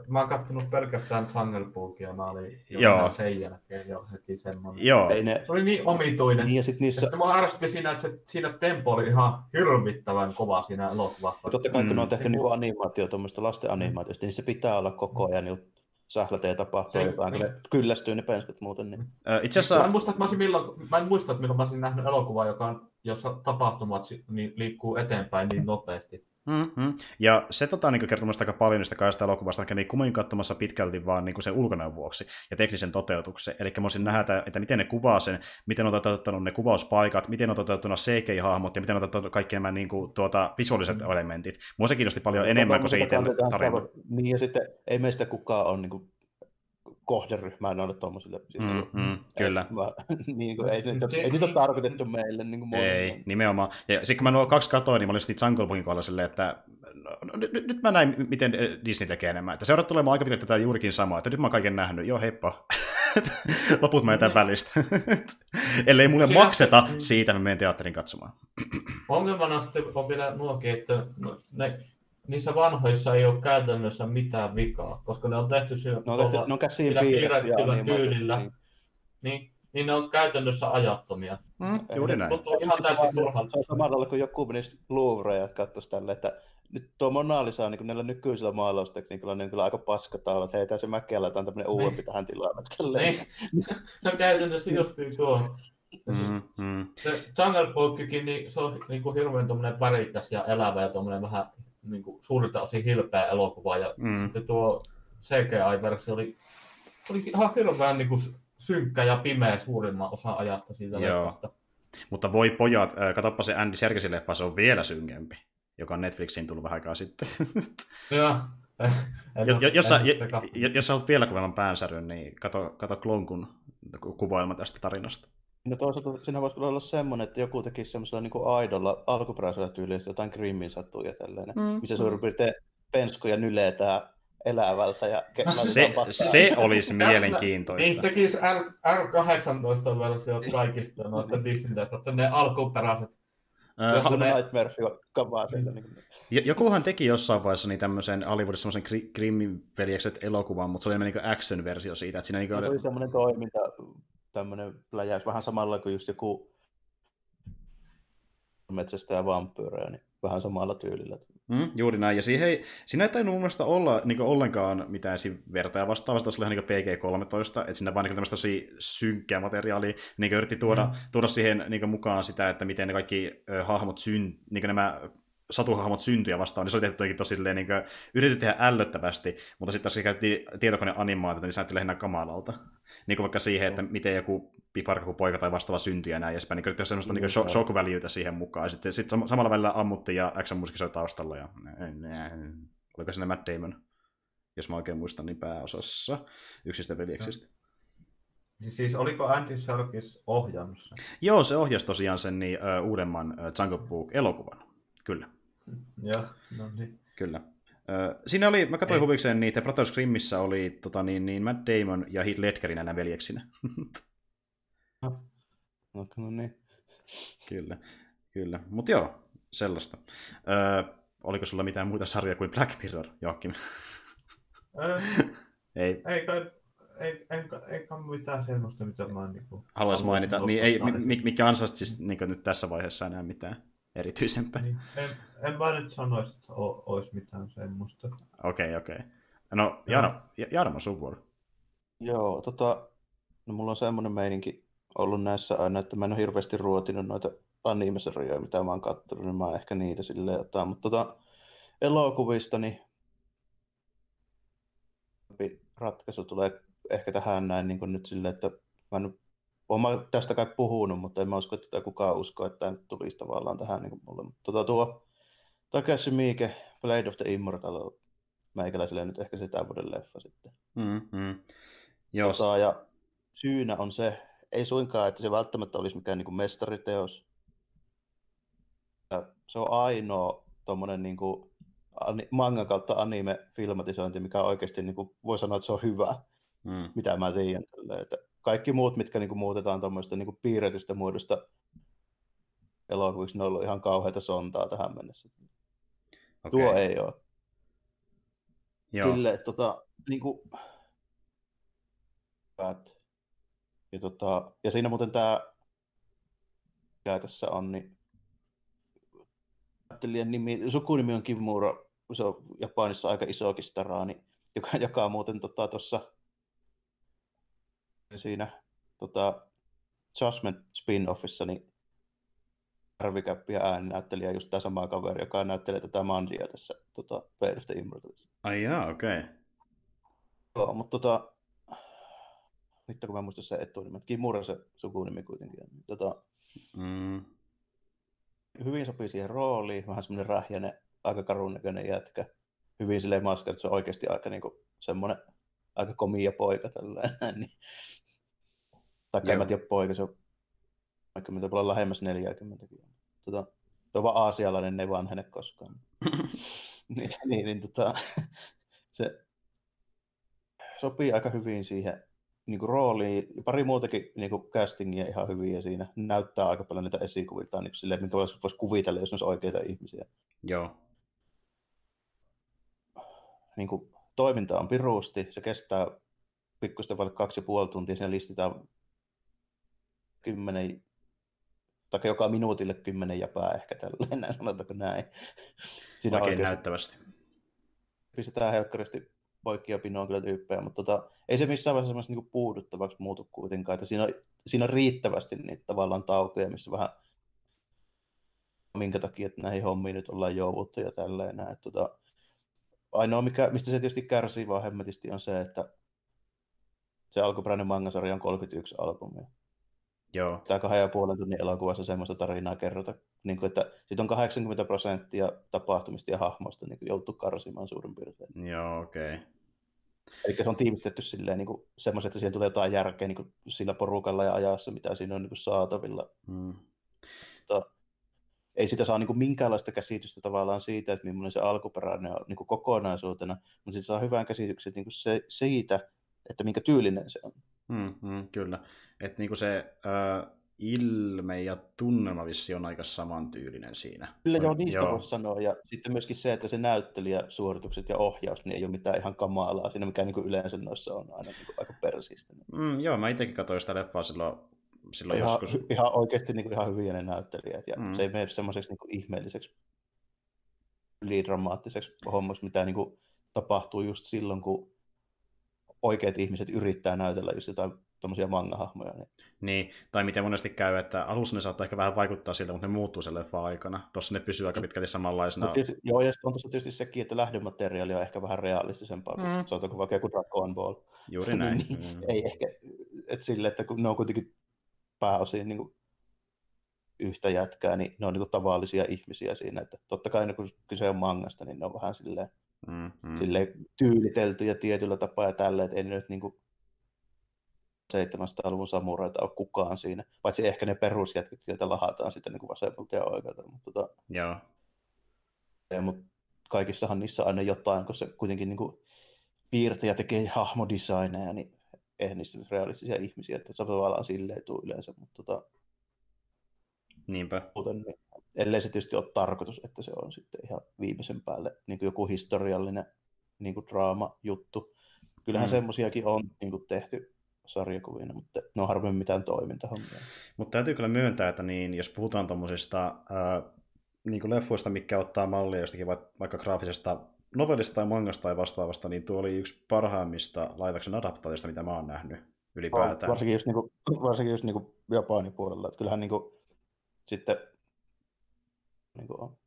Mä oon kattonut pelkästään Jungle Bookia, mä olin jo sen jälkeen jo heti semmoinen. Joo. Ei ne... Se oli niin omituinen. Niin ja sit niissä... Ja sitten mä ärsytti siinä, että se, siinä tempo oli ihan hirvittävän kova siinä elokuvassa. Totta kai, kun mm. ne on tehty niin kuin animaatio, tuommoista lasten animaatiosta, niin se pitää olla koko ajan niin sählätä ja tapahtuu jotain, niin. kyllästyy ne penskut muuten. Niin. Itse asiassa... Mä en muista, että mä, milloin, mä en muista, että milloin mä olisin nähnyt elokuvaa, joka on, jossa tapahtumat niin liikkuu eteenpäin niin nopeasti. Mm-hmm. Ja se tota, niin kertoo aika paljon niistä kahdesta elokuvasta, kävin kumoin katsomassa pitkälti vaan niin sen ulkonäön vuoksi ja teknisen toteutuksen. Eli mä voisin nähdä, että miten ne kuvaa sen, miten on toteuttanut ne kuvauspaikat, miten on toteuttanut CGI-hahmot ja miten on toteuttanut kaikki nämä niin kuin, tuota, visuaaliset mm. elementit. Mua se kiinnosti paljon no, enemmän kuin se itse tarina. Niin ja sitten ei meistä kukaan ole niin kuin kohderyhmää noille tuommoisille. Siis mm, mm, kyllä. *laughs* Mä, niin kuin, ei, niitä, ei niitä tarkoitettu meille. Niin kuin ei, nimenomaan. Ja sitten kun mä nuo kaksi katoin, niin mä olin sitten Jungle Bookin kohdalla silleen, että no, no, nyt, nyt, mä näin, miten Disney tekee enemmän. Että seurat tulemaan aika pitkälti tätä juurikin samaa, että nyt mä oon kaiken nähnyt. Joo, heippa. *laughs* Loput mä jätän välistä. *laughs* Ellei mulle Sinä makseta se... siitä, mä menen teatterin katsomaan. Ongelmana sitten on vielä nuokin, että no, ne niissä vanhoissa ei ole käytännössä mitään vikaa, koska ne on tehty sillä, no, tehty, no sillä piirrettyllä niin, tyylillä. Niin. niin, niin ne on käytännössä ajattomia. Mm, juuri näin. Tuntuu ihan täysin turhalta. Se on samalla kuin joku menisi Louvre ja katsoisi tälle, että nyt tuo Mona Lisa on niin näillä nykyisillä maalaustekniikalla niin kyllä aika paskataavat, että heitä se mäkeä laitetaan tämmöinen niin. uudempi tähän tilaan. Niin. se on käytännössä justiin tuo. Mm, mm. Se Jungle Bookkin, niin se on niin kuin hirveän värikäs ja elävä ja tuommoinen vähän niin kuin, suurilta osin hilpeä elokuva, ja mm. sitten tuo CGI-versio oli, oli ihan hirveän niin kuin, synkkä ja pimeä suurimman osan ajasta siitä leffasta. Mutta voi pojat, katsoppa se Andy Serkisin leffa, se on vielä synkempi, joka on Netflixiin tullut vähän aikaa sitten. *laughs* Joo. *laughs* jos, sä, jos sä haluat vielä kovemman päänsäryn, niin kato, kato Klonkun kuvailma tästä tarinasta. No toisaalta siinä voisi olla semmoinen, että joku tekisi semmoisella niin aidolla alkuperäisellä tyylillä jotain Grimmin sattuu ja tällainen, mm. missä suurin mm. piirtein penskoja nyletään elävältä ja se, se olisi mielenkiintoista. Niin tekisi R, R18-versiot kaikista noista disney että ne alkuperäiset. Äh, ne... Nightmare kavaa sieltä. Niin. Jokuhan teki jossain vaiheessa niin tämmöisen Hollywoodissa semmoisen Grimmin veljekset elokuvan, mutta se oli enemmän niin action-versio siitä. Että siinä niin kuin... Se oli semmoinen toiminta tämmöinen pläjäys vähän samalla kuin just joku metsästä ja vampyyrejä, niin vähän samalla tyylillä. Mm, juuri näin, ja siihen ei, siinä ei tainnut mun mielestä olla niin ollenkaan mitään verta ja vastaavasta, se oli ihan niin PG-13, että siinä vaan niin tämmöistä tosi synkkää materiaalia, niin yritti tuoda, mm. tuoda siihen niin mukaan sitä, että miten ne kaikki ö, hahmot syn, niin nämä satuhahmot syntyjä vastaan, niin se oli tehty tosi silleen, niin kuin, yritetty tehdä ällöttävästi, mutta sitten taas käytti tietokoneanimaatiota, niin se näytti lähinnä kamalalta. Niin kuin vaikka siihen, että miten joku piparka kuin poika tai vastaava syntyy ja näin edespäin, niin yritettiin semmoista niin shock, shock siihen mukaan. Sitten sit samalla välillä ammuttiin ja action-musiikki soi taustalla. Ja... Oliko sinne Matt Damon, jos mä oikein muistan, niin pääosassa yksistä veljeksistä. Siis oliko Andy Serkis ohjannut sen? Joo, se ohjasi tosiaan sen niin, uh, uudemman uh, Jungle Book-elokuvan. Kyllä. Joo, no niin. Kyllä. Siinä oli, mä katsoin huvikseen, niin The Brothers Grimmissä oli tota, niin, niin Matt Damon ja Heath Ledgerin nämä veljeksinä. no, no niin. Kyllä, kyllä. Mutta joo, sellaista. Öö, oliko sulla mitään muita sarjoja kuin Black Mirror, Joakim? ei. Ei kai, ei, en, ei mitään sellaista, mitä mä niin kuin, Haluaisin mainita. Niin, ei, mikä ansaisi siis niin nyt tässä vaiheessa enää mitään erityisempää. Niin. En, en mä nyt sanoisi, että olisi mitään semmoista. Okei, okay, okei. Okay. No, Jarmo, Jarmo sun vuoro. Joo, tota, no mulla on semmoinen meininki ollut näissä aina, että mä en ole hirveästi ruotinut noita animesarjoja, mitä mä oon kattonut, niin mä ehkä niitä silleen otan. Mutta tota, elokuvista, niin ratkaisu tulee ehkä tähän näin niin nyt silleen, että mä en olen tästä kai puhunut, mutta en mä usko, että kukaan usko, että tämä nyt tulisi tavallaan tähän niin mulle. Mutta tota, tuo Takashi Miike, Blade of the Immortal, meikäläiselle nyt ehkä se tämän vuoden leffa sitten. Mm-hmm. Jos. Tota, ja syynä on se, ei suinkaan, että se välttämättä olisi mikään niin kuin mestariteos. Se on ainoa tuommoinen niin kuin manga kautta anime-filmatisointi, mikä oikeasti niin kuin, voi sanoa, että se on hyvä, mm. mitä mä tiedän. Että kaikki muut, mitkä niin kuin, muutetaan tuommoista niin piirretystä muodosta elokuviksi, ne on ollut ihan kauheita sontaa tähän mennessä. Okay. Tuo ei ole. Joo. Sille, tota, niin kuin. Ja, tota, ja siinä muuten tämä, mikä tässä on, niin nimi, sukunimi on Kimura, se on Japanissa aika isokin staraani, joka jakaa muuten tuossa tota, siinä tota, Judgment spin-offissa, niin Arvikäppi ja ääninäyttelijä just tämä sama kaveri, joka näyttelee tätä Mandia tässä tota, Fate of the Immortals. Ai jaa, okei. Okay. Joo, mutta tota, nyt kun mä muistan se etunimen, Kimura se sukunimi kuitenkin. Niin, tota, mm. Hyvin sopii siihen rooliin, vähän semmoinen rähjäinen, aika karun näköinen jätkä. Hyvin silleen maska, että se on oikeasti aika niinku semmoinen aika komia poika tällainen. *laughs* niin. Tai en mä tiedä poika, se on vaikka mitä olla lähemmäs 40. Tota, se on vaan aasialainen, ne ei vanhene koskaan. *laughs* niin, niin, niin tota, *laughs* se sopii aika hyvin siihen niin kuin rooliin. Pari muutakin niin kuin castingia ihan hyviä siinä. Näyttää aika paljon niitä esikuvilta, niin silleen, minkä voisi kuvitella, jos ne olisi oikeita ihmisiä. Joo. Niin kuin, toiminta on piruusti, se kestää pikkuista vaille kaksi ja puoli tuntia, siinä listitaan kymmenen, tai joka minuutille kymmenen jäpää ehkä tälleen, näin sanotaanko näin. Siinä Oikein oikeasti näyttävästi. Pistetään helkkaristi poikki ja pinoon kyllä tyyppejä, mutta tota, ei se missään vaiheessa semmoista niinku puuduttavaksi muutu kuitenkaan, että siinä on, siinä on riittävästi niitä tavallaan taukoja, missä vähän minkä takia, että näihin hommiin nyt ollaan jouduttu ja tälleen näin. Tota, ainoa, mikä, mistä se tietysti kärsii vaan hemmetisti on se, että se alkuperäinen mangasarja on 31 albumia. Joo. Tämä kahden ja puolen tunnin elokuvassa semmoista tarinaa kerrota, niin kuin, että siitä on 80 prosenttia tapahtumista ja hahmoista niin joutu karsimaan suurin piirtein. Joo, okei. Okay. Eli se on tiivistetty silleen niin semmoiset, että siihen tulee jotain järkeä niin kuin sillä porukalla ja ajassa, mitä siinä on niin kuin saatavilla. Hmm. Mutta ei sitä saa niin kuin minkäänlaista käsitystä tavallaan siitä, että millainen se alkuperäinen on niin kuin kokonaisuutena, mutta sitten saa hyvän käsityksen niin kuin se, siitä, että minkä tyylinen se on. Mm, mm, kyllä. Että niinku se äh, ilme ja tunnelma vissi on aika samantyylinen siinä. Kyllä joo, niistä joo. voisi sanoa. Ja sitten myöskin se, että se näyttelijä, suoritukset ja ohjaus, niin ei ole mitään ihan kamalaa siinä, mikä niin kuin yleensä noissa on aina niin kuin aika persistä. Mm, joo, mä itsekin katsoin sitä leffaa silloin, silloin ihan, joskus. Ihan oikeasti niin kuin ihan hyviä ne näyttelijät. Ja mm. se ei mene semmoiseksi niin kuin ihmeelliseksi ylidramaattiseksi hommaksi, mitä niin kuin tapahtuu just silloin, kun oikeat ihmiset yrittää näytellä just jotain tuommoisia manga-hahmoja. Niin. niin, tai miten monesti käy, että alussa ne saattaa ehkä vähän vaikuttaa siltä, mutta ne muuttuu sen leffa aikana. Tuossa ne pysyy aika pitkälti samanlaisena. No, tietysti, joo, ja on tuossa tietysti sekin, että lähdemateriaali on ehkä vähän realistisempaa, mm. kuin sanotaanko vaikka joku Dragon Ball. *laughs* Juuri näin. niin, mm. Ei ehkä, että sille, että kun ne on kuitenkin pääosin niin kuin yhtä jätkää, niin ne on niin kuin tavallisia ihmisiä siinä, että totta kai kun kyse on mangasta, niin ne on vähän silleen mm, mm. Silleen tyyliteltyjä tietyllä tapaa ja tälleen, että ei nyt niin kuin 700-luvun samuraita ole kukaan siinä, paitsi ehkä ne perusjätkät, joita lahataan sitten niin vasemmalta ja oikealta. Mutta, tota, Joo. Ja, mutta kaikissahan niissä on aina jotain, kun se kuitenkin niin kuin piirtäjä tekee hahmodesigneja, niin eihän niistä nyt realistisia ihmisiä, että se tavallaan silleen tuu yleensä, mutta tota, Niinpä. Muuten, niin, ellei se tietysti ole tarkoitus, että se on sitten ihan viimeisen päälle niin kuin joku historiallinen niin kuin draama-juttu. Kyllähän mm. semmoisiakin on niin kuin tehty sarjakuvina, mutta ne on harvemmin mitään toimintahommia. Mutta täytyy kyllä myöntää, että niin, jos puhutaan tuommoisista niin leffoista, mikä ottaa mallia jostakin vaikka graafisesta novellista tai mangasta tai vastaavasta, niin tuo oli yksi parhaimmista laitoksen adaptaatioista, mitä mä oon nähnyt ylipäätään. Varsinkin just, niin kuin, varsinkin just niin kuin Japanin puolella. Että kyllähän niin kuin, sitten niin kuin on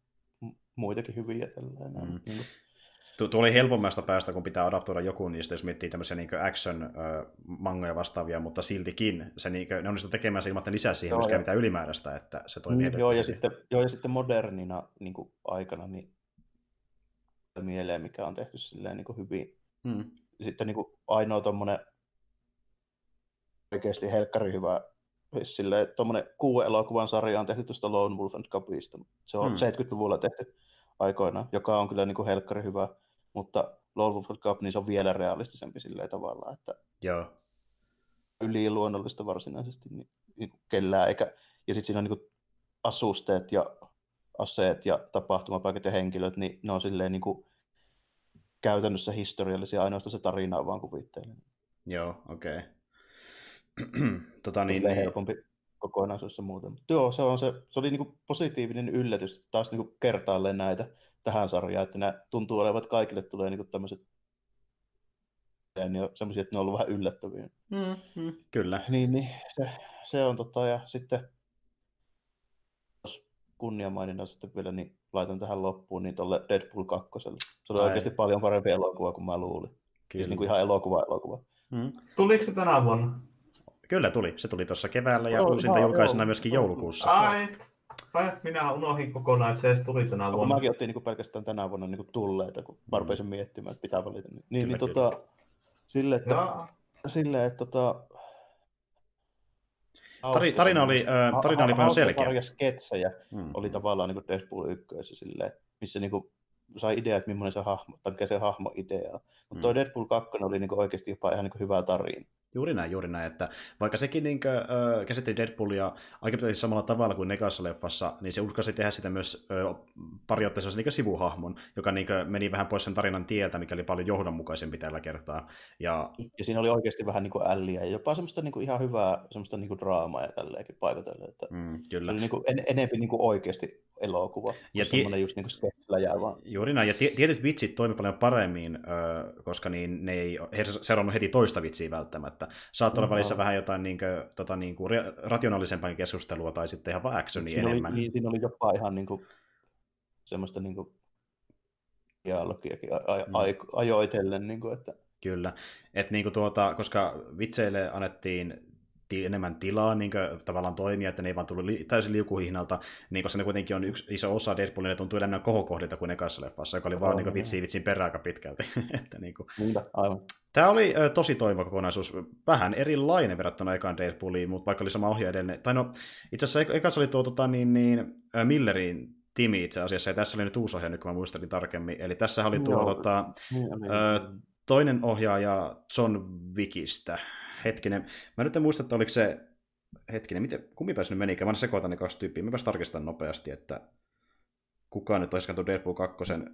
muitakin hyviä tällainen. Mm. Niin kuin... Tuo oli helpommasta päästä, kun pitää adaptoida joku niistä, jos miettii tämmöisiä niin action-mangoja vastaavia, mutta siltikin se, niin kuin, ne onnistu tekemään se ilman, että lisää siihen myöskään mitään ylimääräistä, että se toimii mm, joo, ja sitten, joo, ja sitten modernina niin kuin aikana niin mieleen, mikä on tehty silleen niin kuin hyvin. Mm. Sitten niin kuin ainoa tuommoinen oikeasti helkkari hyvä sille tuommoinen kuuden elokuvan sarja on tehty tuosta Lone Wolf and Cubista. Se on hmm. 70-luvulla tehty aikoina, joka on kyllä niin kuin helkkari hyvä, mutta Lone Wolf and Cub, niin se on vielä realistisempi silleen tavalla, että Joo. yli luonnollista varsinaisesti niin, niin kellään, eikä, ja sitten siinä on niin kuin asusteet ja aseet ja tapahtumapaikat ja henkilöt, niin ne on silleen niin kuin käytännössä historiallisia, ainoastaan se tarina on vaan kuvitteellinen. Joo, okei. Okay. *clears throat* tota, niin, niin... helpompi kokonaisuus ja muuta. Mutta joo, se, on se, se oli niinku positiivinen yllätys taas niinku kertaalleen näitä tähän sarjaan, että nämä tuntuu olevat kaikille tulee niinku tämmöiset niin semmoisia, että ne on ollut vähän yllättäviä. Mm, mm, kyllä. Niin, niin se, se on tota, ja sitten jos kunniamaininnan sitten vielä, niin laitan tähän loppuun niin tuolle Deadpool 2. Se oli Ai. oikeasti paljon parempi elokuva kuin mä luulin. Siis Kyllä. Siis niin kuin ihan elokuva elokuva. Mm. Tuliko se tänä vuonna? Kyllä tuli. Se tuli tuossa keväällä ja no, uusinta julkaisena myöskin joulukuussa. Ai, ai, minä unohdin kokonaan, että se edes tuli tänä vuonna. No, mäkin otin niin pelkästään tänä vuonna niin tulleita, kun mä rupesin miettimään, että pitää valita. Niin, niin, niin tota, sille, että, sille, että tota, Tari, tarina oli, äh, tarina oli paljon selkeä. sketsejä hmm. oli tavallaan niin kuin Deadpool 1, silleen, missä niin kuin sai idea, että millainen se hahmo, tai mikä se hahmo idea. Mutta hmm. toi Deadpool 2 oli niin kuin oikeasti jopa ihan niin kuin hyvä tarina. Juuri näin, juuri näin, että vaikka sekin niin kuin, äh, käsitteli Deadpoolia aika pitkälti samalla tavalla kuin nekassa leffassa, niin se uskalsi tehdä sitä myös äh, periaatteessa niin sivuhahmon, joka niin kuin, meni vähän pois sen tarinan tieltä, mikä oli paljon johdonmukaisempi tällä kertaa. Ja, ja siinä oli oikeasti vähän niin kuin älliä ja jopa semmoista niin kuin ihan hyvää semmoista niin kuin draamaa ja tälleenkin paikotelle. Että mm, kyllä. Se oli niin kuin en, enemmän niin kuin oikeasti elokuva, ja semmoinen just niin kuin jää vaan. Juuri näin, ja tietyt vitsit toimi paljon paremmin, koska niin ne ei seurannut heti toista vitsiä välttämättä. Saattaa olla välissä vähän jotain niin kuin, tota, niin kuin rationaalisempaa keskustelua tai sitten ihan vaan actionia siinä enemmän. Oli, niin, siinä oli jopa ihan niin kuin, semmoista niin kuin, dialogiakin a- mm. ajoitellen. Niin kuin, että... Kyllä, Et, niin kuin tuota, koska vitseille annettiin enemmän tilaa niin kuin, tavallaan toimia, että ne ei vaan tullut li- täysin liukuhihnalta, niin koska ne kuitenkin on yksi iso osa Deadpoolin, ne tuntuu enemmän kohokohdilta kuin ekassa leffassa, joka oli vaan niin vitsi vitsin perään aika pitkälti. *laughs* että, niin kuin. aivan. Tämä oli ö, tosi toiva kokonaisuus, vähän erilainen verrattuna ekaan Deadpooliin, mutta vaikka oli sama ohjaaja edellinen. Tai no, itse asiassa ekassa oli tuo tota, niin, niin, Millerin Timi itse asiassa, ja tässä oli nyt uusi ohjaaja, nyt kun mä muistelin tarkemmin. Eli tässä oli tuo Joo. tota, niin, niin, ö, toinen ohjaaja John Wickistä, hetkinen, mä nyt en muista, että oliko se, hetkinen, miten, kumpi pääsi nyt menikään, mä sekoitan ne kaksi tyyppiä, mä tarkistan nopeasti, että kukaan nyt olisi katsonut Deadpool 2. Sen...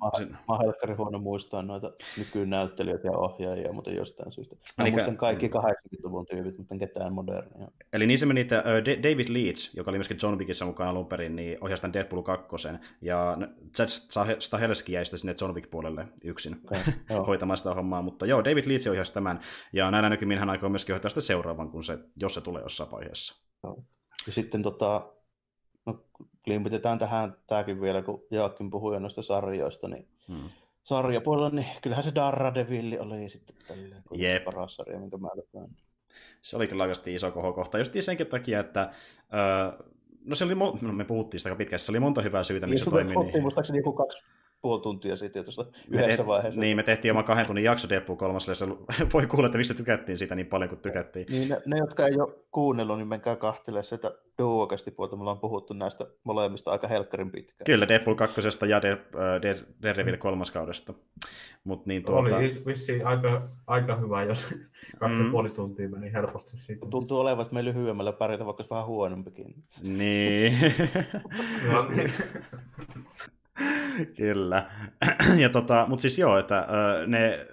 Mä helkkari huono muistaa noita nykynäyttelijöitä ja ohjaajia, mutta jostain syystä. Mä Eli... muistan kaikki 80-luvun tyypit, mutta ketään modernia. Eli niin se meni, että David Leeds, joka oli myöskin John Wickissä mukaan alun perin, niin ohjasi tämän Deadpool 2. Ja Chad Stahelski jäi sitten sinne John Wick puolelle yksin okay, *laughs* hoitamaan sitä hommaa. Mutta joo, David Leeds ohjasi tämän. Ja näillä näkymin hän aikoo myöskin hoitaa sitä seuraavan, kun se, jos se tulee jossain vaiheessa. Ja sitten tota, no, limpitetään tähän tämäkin vielä, kun Jaakin puhui noista sarjoista, niin hmm. sarjapuolella, niin kyllähän se Daredevil oli sitten tälleen, kun yep. se paras sarja, minkä mä löpään. Se oli kyllä oikeasti iso kohokohta, just senkin takia, että öö, no se oli, mo- no me puhuttiin sitä pitkästi, se oli monta hyvää syytä, miksi se toimii. Niin. muistaakseni joku kaksi puoli tuntia sitten tuossa yhdessä vaiheessa. Niin, me tehtiin oma kahden tunnin jakso Deadpool 3, ja voi kuulla, että mistä tykättiin siitä niin paljon kuin tykättiin. Niin, ne, ne jotka ei ole kuunnellut, niin menkää kahtelemaan sitä Duokasti puolta. Me ollaan puhuttu näistä molemmista aika helkkarin pitkään. Kyllä, Deadpool 2 ja De, Daredevil 3 kaudesta. Mut niin tuota... Oli vissiin aika, aika hyvä, jos kaksi mm. puoli tuntia meni helposti siitä. Tuntuu olevan, että me lyhyemmällä pärjätä, vaikka vähän huonompikin. Niin. *laughs* *laughs* *laughs* Kyllä. *clears throat* ja tota, mutta siis joo, että ne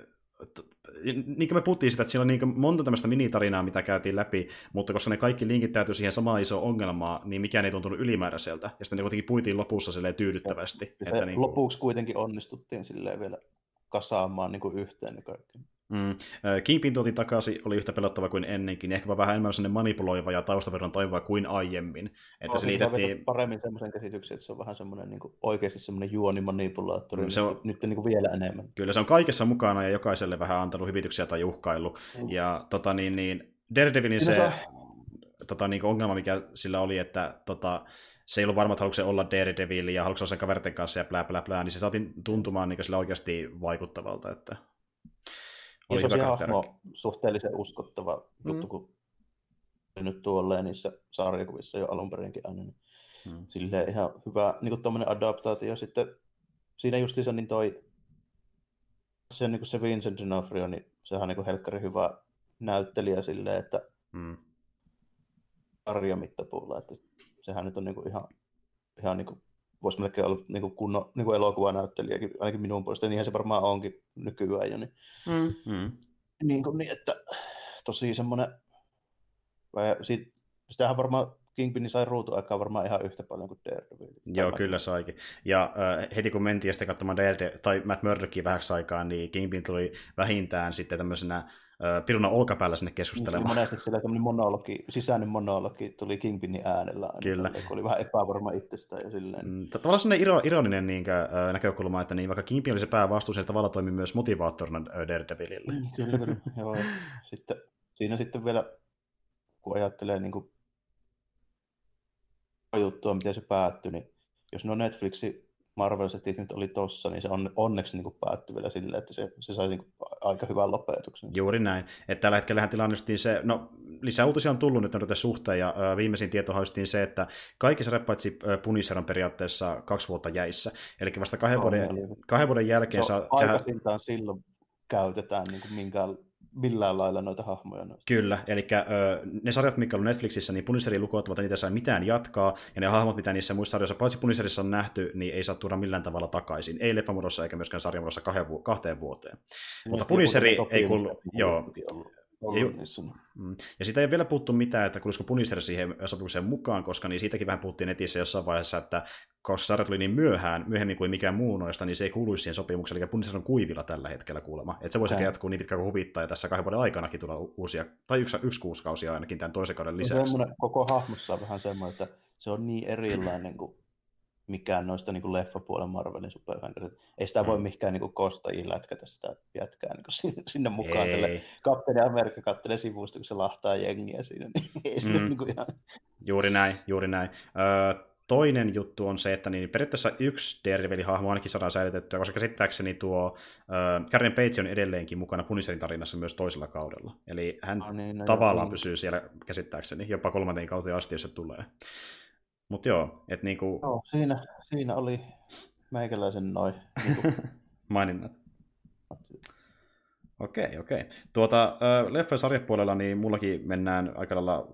niin kuin me puhuttiin sitä, että siellä on niin monta tämmöistä minitarinaa, mitä käytiin läpi, mutta koska ne kaikki linkittäytyi siihen samaan isoon ongelmaan, niin mikään ei tuntunut ylimääräiseltä. Ja sitten ne kuitenkin puitiin lopussa silleen tyydyttävästi. Ja että niin kuin... Lopuksi kuitenkin onnistuttiin silleen vielä kasaamaan niin kuin yhteen ne kaikki. Mm. Kingpin tuotiin takaisin, oli yhtä pelottava kuin ennenkin, ehkä vähän enemmän sellainen manipuloiva ja taustaverran toivoa kuin aiemmin. Että no, se liitettiin... paremmin semmoisen käsityksen, että se on vähän semmoinen niin kuin, oikeasti semmoinen juonimanipulaattori, mm, se on... nyt, nyt niin kuin vielä enemmän. Kyllä, se on kaikessa mukana ja jokaiselle vähän antanut hyvityksiä tai uhkailu. Mm. Ja tota, niin, niin, Daredevilin se, se... Tota, niin ongelma, mikä sillä oli, että tota, se ei ollut varma, että haluatko se olla Daredevil ja haluatko se olla sen kaverten kanssa ja plää, plää, plää, niin se saatiin tuntumaan niin sillä oikeasti vaikuttavalta. Että oli ja se hahmo suhteellisen uskottava mm. juttu, kun nyt tuolleen niissä sarjakuvissa jo alun perinkin aina. Niin mm. Silleen ihan hyvä niin kuin adaptaatio. Sitten siinä justiinsa niin toi se, niin kuin se Vincent D'Onofrio, niin sehän on niin helkkari hyvä näyttelijä silleen, että mm. sarjamittapuulla, että sehän nyt on niin kuin ihan, ihan niin kuin voisi melkein olla niin kuin kunno, niin kuin elokuvanäyttelijäkin, ainakin minun puolesta, niinhän se varmaan onkin nykyään jo. Niin, mm. Mm. Niin, kuin niin että tosi semmoinen, sit, sitähän varmaan Kingpin sai ruutuaikaa varmaan ihan yhtä paljon kuin Daredevil. Joo, kyllä saikin. Ja äh, heti kun mentiin sitten katsomaan Daredevil, tai Matt Murdockia vähäksi aikaa, niin Kingpin tuli vähintään sitten tämmöisenä äh, piruna olkapäällä sinne keskustelemaan. Niin, monesti siellä semmoinen monologi, sisäinen monologi tuli Kingpinin äänellä. Kyllä. Kun oli vähän epävarma itsestään ja silleen. Mm, tavallaan sellainen iro, ironinen niin, äh, näkökulma, että niin, vaikka Kingpin oli se päävastuus, niin tavallaan toimi myös motivaattorina Daredevilille. Mm, kyllä, kyllä. *laughs* Joo. Sitten, siinä sitten vielä, kun ajattelee niin kuin juttua, miten se päättyi, niin jos no Netflixin Marvel-setit nyt oli tossa, niin se on onneksi niin päättyi vielä silleen, että se, se sai niin aika hyvän lopetuksen. Juuri näin. Että tällä hetkellä tilanne se, no lisää uutisia on tullut nyt noiden suhteen, ja ö, viimeisin tieto haistiin se, että kaikki sarjat paitsi Punisher on periaatteessa kaksi vuotta jäissä. Eli vasta kahden, no, vuoden, kahden vuoden jälkeen se saa... Aikaisintaan silloin käytetään niin kuin minkään millään lailla noita hahmoja. Noista. Kyllä, eli ne sarjat, mitkä on Netflixissä, niin Punisherin lukuottavat, niitä saa mitään jatkaa, ja ne hahmot, mitä niissä muissa sarjoissa, paitsi Punisherissa on nähty, niin ei saa tuoda millään tavalla takaisin. Ei leffamuodossa eikä myöskään sarjamuodossa kahteen, vu- kahteen vuoteen. Niin, Mutta Punisheri ei kuulu... Joo, ja, ju- mm. ja siitä ei ole vielä puhuttu mitään, että kuuluisiko Punisher siihen sopimukseen mukaan, koska niin siitäkin vähän puhuttiin netissä jossain vaiheessa, että koska sarja tuli niin myöhään, myöhemmin kuin mikään muu noista, niin se ei kuuluisi siihen sopimukseen, eli Punisher on kuivilla tällä hetkellä kuulemma. Että se voisi jatkuu niin pitkään kuin huvittaa, ja tässä kahden vuoden aikanakin tulla uusia, tai yksi, yksi kuusikausia ainakin tämän toisen kauden lisäksi. No koko hahmossa on vähän semmoinen, että se on niin erilainen kuin mikään noista niin kuin leffapuolen Marvelin supersankarit. Ei sitä voi mm. mikään niin kostajiin lätkätä sitä jätkää niin sinne, sinne mukaan. Tälle Kapteeni Amerikka kattelee sivusta, kun se lahtaa jengiä siinä. Niin *laughs* ei mm. niin kuin ihan... Juuri näin, juuri näin. Öö, toinen juttu on se, että niin periaatteessa yksi Daredevil-hahmo ainakin saadaan säilytettyä, koska käsittääkseni tuo äh, Karen Page on edelleenkin mukana Punisherin tarinassa myös toisella kaudella. Eli hän no niin, no tavallaan joo, pysyy siellä käsittääkseni jopa kolmanteen kauteen asti, jos se tulee. Mutta joo, että niinku... Joo, siinä, siinä oli meikäläisen noin niinku... *laughs* maininnat. Okei, okei. Tuota, äh, leffojen sarjapuolella niin mullakin mennään aika lailla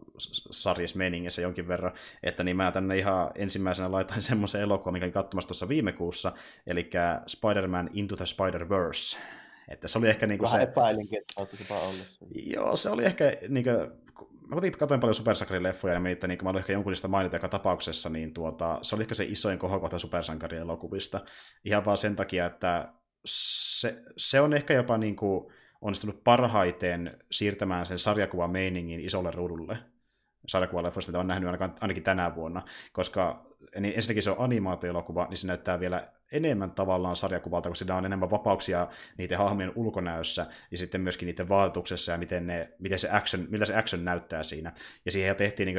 sarjismeningissä jonkin verran, että niin mä tänne ihan ensimmäisenä laitoin *laughs* semmoisen elokuvan, mikä katsomassa tuossa viime kuussa, eli Spider-Man Into the Spider-Verse. Että se oli ehkä niinku Vähän se... epäilinkin, että ollut. Joo, se oli ehkä niinku mä kuitenkin katsoin paljon supersankarileffoja, ja niitä, niin mä olin ehkä jonkunlaista mainita joka tapauksessa, niin tuota, se oli ehkä se isoin kohokohta supersankarielokuvista. Ihan vaan sen takia, että se, se on ehkä jopa niin kuin onnistunut parhaiten siirtämään sen sarjakuvan meiningin isolle ruudulle sarjakuvaleffoista, mitä olen nähnyt ainakin tänä vuonna, koska niin ensinnäkin se on animaatioelokuva, niin se näyttää vielä enemmän tavallaan sarjakuvalta, kun siinä on enemmän vapauksia niiden hahmojen ulkonäössä ja sitten myöskin niiden vaatuksessa ja miten, ne, miten se action, miltä se action näyttää siinä. Ja siihen tehtiin niin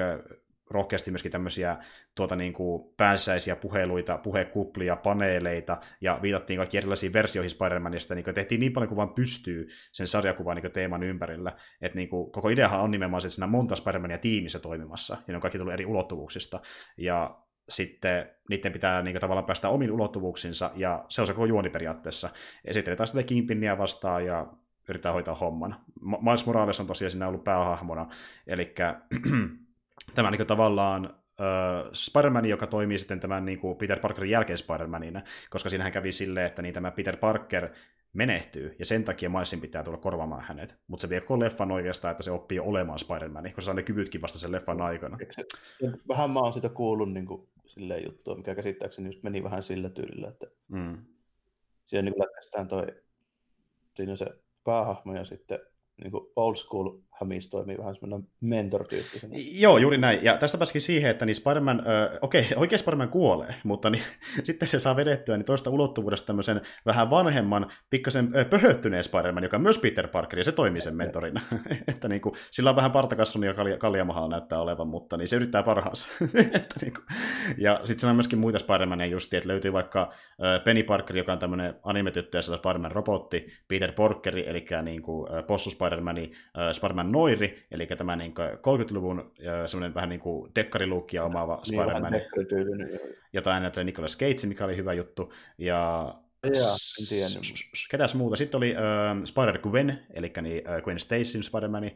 rohkeasti myöskin tämmöisiä tuota, niin kuin päänsäisiä puheluita, puhekuplia, paneeleita, ja viitattiin kaikki erilaisiin versioihin Spider-Manista, niin kuin tehtiin niin paljon kuin vaan pystyy sen sarjakuvan niin teeman ympärillä, että niin kuin, koko ideahan on nimenomaan se, että siinä on monta Spider-Mania tiimissä toimimassa, ja ne on kaikki tullut eri ulottuvuuksista, ja sitten niiden pitää niin kuin, tavallaan päästä omiin ulottuvuuksinsa, ja se on se koko juoni periaatteessa. Esitellään sitten Kingpinnia vastaan, ja yritetään hoitaa homman. Miles Morales on tosiaan siinä ollut päähahmona, eli *clears throat* tämä niin kuin, tavallaan Spider-Man, joka toimii sitten tämän niin kuin Peter Parkerin jälkeen Spider-Manina, koska siinähän kävi silleen, että niin tämä Peter Parker menehtyy, ja sen takia Milesin pitää tulla korvaamaan hänet. Mutta se vie koko leffan oikeastaan, että se oppii olemaan Spider-Man, koska se saa ne kyvytkin vasta sen leffan aikana. Vähän mä oon sitä kuullut niin kuin, silleen juttua, mikä käsittääkseni just meni vähän sillä tyylillä, että mm. siinä niin kuin toi, siinä on se päähahmo ja sitten niin kuin old school Hamis toimii vähän semmoinen mentor Joo, juuri näin. Ja tästä pääsikin siihen, että niin Spider-Man, äh, okei, oikein Spider-Man kuolee, mutta niin, *laughs* sitten se saa vedettyä niin toista ulottuvuudesta tämmöisen vähän vanhemman, pikkasen äh, pöhöttyneen Spider-Man, joka on myös Peter Parker, ja se toimii sen mentorina. *laughs* että niin kuin, sillä on vähän partakassun ja kalja, kaljamahalla näyttää olevan, mutta niin se yrittää parhaansa. *laughs* että, niin kuin, ja sitten siellä on myöskin muita Spider-Mania justi, että löytyy vaikka äh, Penny Parker, joka on tämmöinen animetyttö ja Spider-Man robotti, Peter Porkeri, eli niin kuin, äh, possu Spider-Man, äh, Spider-Man Noiri, eli tämä niin 30-luvun semmoinen vähän niin kuin dekkariluukkia omaava niin, Spider-Man, jota äänettelee Nicolas Cage, mikä oli hyvä juttu, ja Jaa, en. Ketäs muuta? Sitten oli äh, Spider-Gwen, eli niin, äh, Gwen Stacy Spider-Man,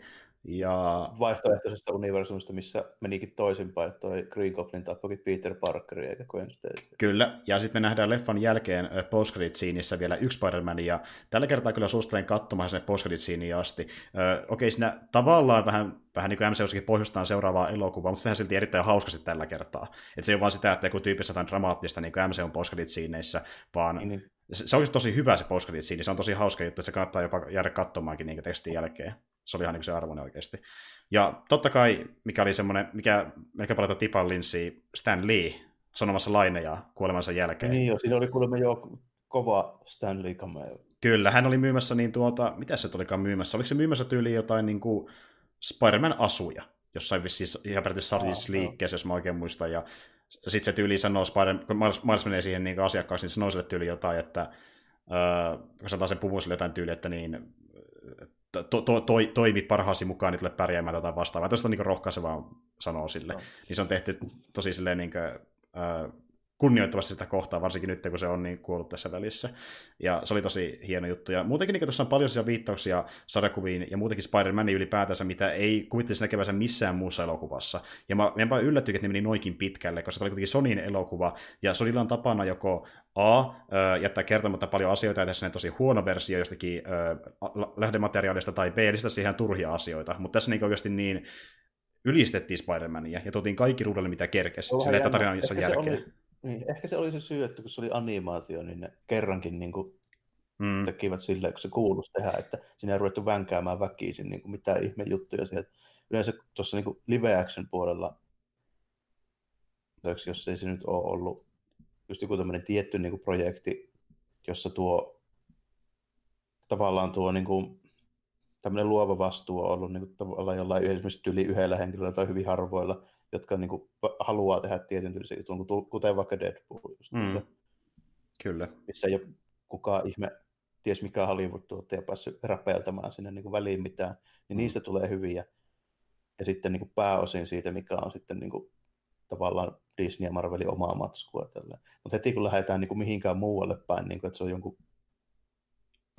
ja... Vaihtoehtoisesta universumista, missä menikin toisinpäin, että toi Green Goblin tappokin Peter Parkeri eikä Gwen Stacy. Kyllä, ja sitten me nähdään leffan jälkeen post scenissä vielä yksi Spider-Man, ja tällä kertaa kyllä suosittelen katsomaan sen post asti. Ö, okei, siinä tavallaan vähän, vähän niin kuin MCUssakin pohjustaan seuraavaa elokuvaa, mutta sehän silti erittäin hauskasti tällä kertaa. Että se ei ole vaan sitä, että joku tyyppissä jotain dramaattista niin kuin MCUn post vaan niin, niin. Se, se on tosi hyvä se post se on tosi hauska juttu, että se kannattaa jopa jäädä katsomaankin niin tekstin jälkeen se oli ihan niin se arvoinen oikeasti. Ja totta kai, mikä oli semmoinen, mikä melkein paljon tipan linssi, Stan Lee sanomassa laineja kuolemansa jälkeen. Niin jo, siinä oli kuulemma jo kova Stan Lee cameo. Kyllä, hän oli myymässä niin tuota, mitä se olikaan myymässä? Oliko se myymässä tyyliin jotain niin kuin Spider-Man-asuja, jossain vissiin ihan periaatteessa liikkeessä, jos mä oikein muistan, ja sitten se tyyli sanoo, Spider- kun Miles menee siihen niin asiakkaaksi, niin sanoo sille tyyli jotain, että äh, kun sanotaan sen puvun jotain tyyli, että niin, to, to, to, toimi parhaasi mukaan, niin tulee pärjäämään jotain vastaavaa. Tuosta niin rohkaisevaa sanoo sille. No. Niin se on tehty tosi silleen niin kuin, äh, kunnioittavasti sitä kohtaa, varsinkin nyt, kun se on niin kuollut tässä välissä. Ja se oli tosi hieno juttu. Ja muutenkin niin tuossa on paljon viittauksia sarjakuviin ja muutenkin Spider-Manin ylipäätänsä, mitä ei kuvittelisi näkevänsä missään muussa elokuvassa. Ja mä, mä yllättyin, että ne meni noinkin pitkälle, koska se oli kuitenkin Sonin elokuva, ja Sonilla on tapana joko A, jättää kertomatta paljon asioita, ja tässä tosi huono versio jostakin lähdemateriaalista, tai B, lisätä siihen turhia asioita. Mutta tässä niin oikeasti niin ylistettiin Spider-Mania ja tuotiin kaikki ruudalle, mitä kerkesi, sillä tarinan jälkeen. Oli niin, ehkä se oli se syy, että kun se oli animaatio, niin ne kerrankin niin kuin mm. tekivät silleen, kun se kuuluisi tehdä, että siinä ei ruvettu vänkäämään väkisin niin kuin mitään ihme juttuja sieltä. Yleensä tuossa niin live action puolella, jos ei se nyt ole ollut just joku tämmöinen tietty niin kuin projekti, jossa tuo tavallaan tuo niin kuin, tämmöinen luova vastuu on ollut niin kuin, tavallaan jollain esimerkiksi yli yhdellä henkilöllä tai hyvin harvoilla, jotka niin kuin, haluaa tehdä tietyn tyylisen jutun, kuten vaikka Deadpool. Just, mm. Kyllä. Missä ei ole kukaan ihme, ties mikä Hollywood-tuottaja päässyt räpeiltämään sinne niin kuin väliin mitään, niin mm. niistä tulee hyviä. Ja sitten niin kuin pääosin siitä, mikä on sitten niin kuin, tavallaan Disney ja Marvelin omaa matskua. Mutta heti kun lähdetään niin kuin mihinkään muualle päin, niin kuin, että se on jonkun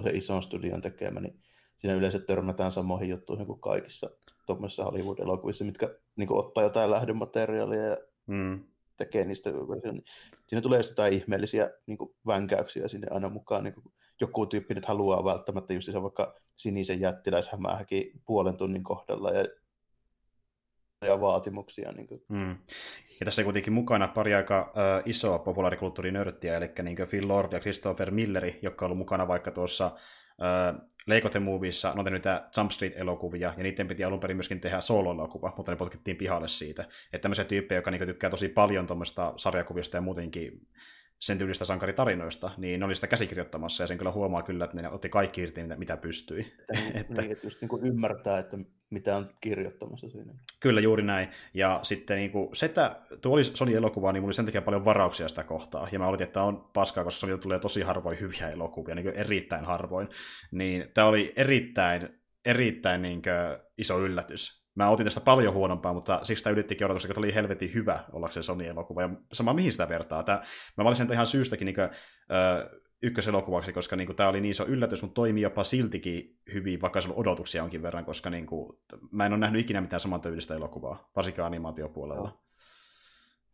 se ison studion tekemä, niin siinä yleensä törmätään samoihin juttuihin kuin kaikissa tuommoisissa Hollywood-elokuvissa, mitkä niin ottaa jotain lähdemateriaalia ja mm. tekee niistä. Niin siinä tulee jotain ihmeellisiä niin kuin, vänkäyksiä sinne aina mukaan. Niin kuin, joku tyyppi nyt haluaa välttämättä just se vaikka sinisen jättiläishämähäkin puolen tunnin kohdalla ja ja vaatimuksia. Niin kuin. Mm. Ja tässä on kuitenkin mukana pari aika äh, isoa populaarikulttuurinörttiä, eli niin Phil Lord ja Christopher Milleri, jotka on ollut mukana vaikka tuossa Leikote Movieissa on tehnyt Jump Street-elokuvia, ja niiden piti alun perin myöskin tehdä solo-elokuva, mutta ne potkittiin pihalle siitä. Että tämmöisiä tyyppejä, jotka niin tykkää tosi paljon tuommoista sarjakuvista ja muutenkin sen tyylistä sankaritarinoista, niin ne oli sitä käsikirjoittamassa, ja sen kyllä huomaa kyllä, että ne otti kaikki irti, mitä pystyi. Niin, *laughs* että, niin, että just niin kuin ymmärtää, että mitä on kirjoittamassa siinä. Kyllä, juuri näin. Ja sitten niin kuin, se, että tuo oli Sony-elokuva, niin mulla oli sen takia paljon varauksia sitä kohtaa. Ja mä olisin, että tämä on paskaa, koska Sony tulee tosi harvoin hyviä elokuvia, niin erittäin harvoin. Niin tämä oli erittäin, erittäin niin kuin, iso yllätys. Mä otin tästä paljon huonompaa, mutta siksi tämä ylittikin odotus, että oli helvetin hyvä ollakseen Sony-elokuva. Ja sama mihin sitä vertaa. Tämä, mä valitsin ihan syystäkin niin kuin, äh, ykköselokuvaksi, koska niin kuin, tämä oli niin iso yllätys, mutta toimii jopa siltikin hyvin, vaikka se on odotuksia onkin verran, koska niin kuin, mä en ole nähnyt ikinä mitään samantyylistä elokuvaa, varsinkaan animaatiopuolella. No.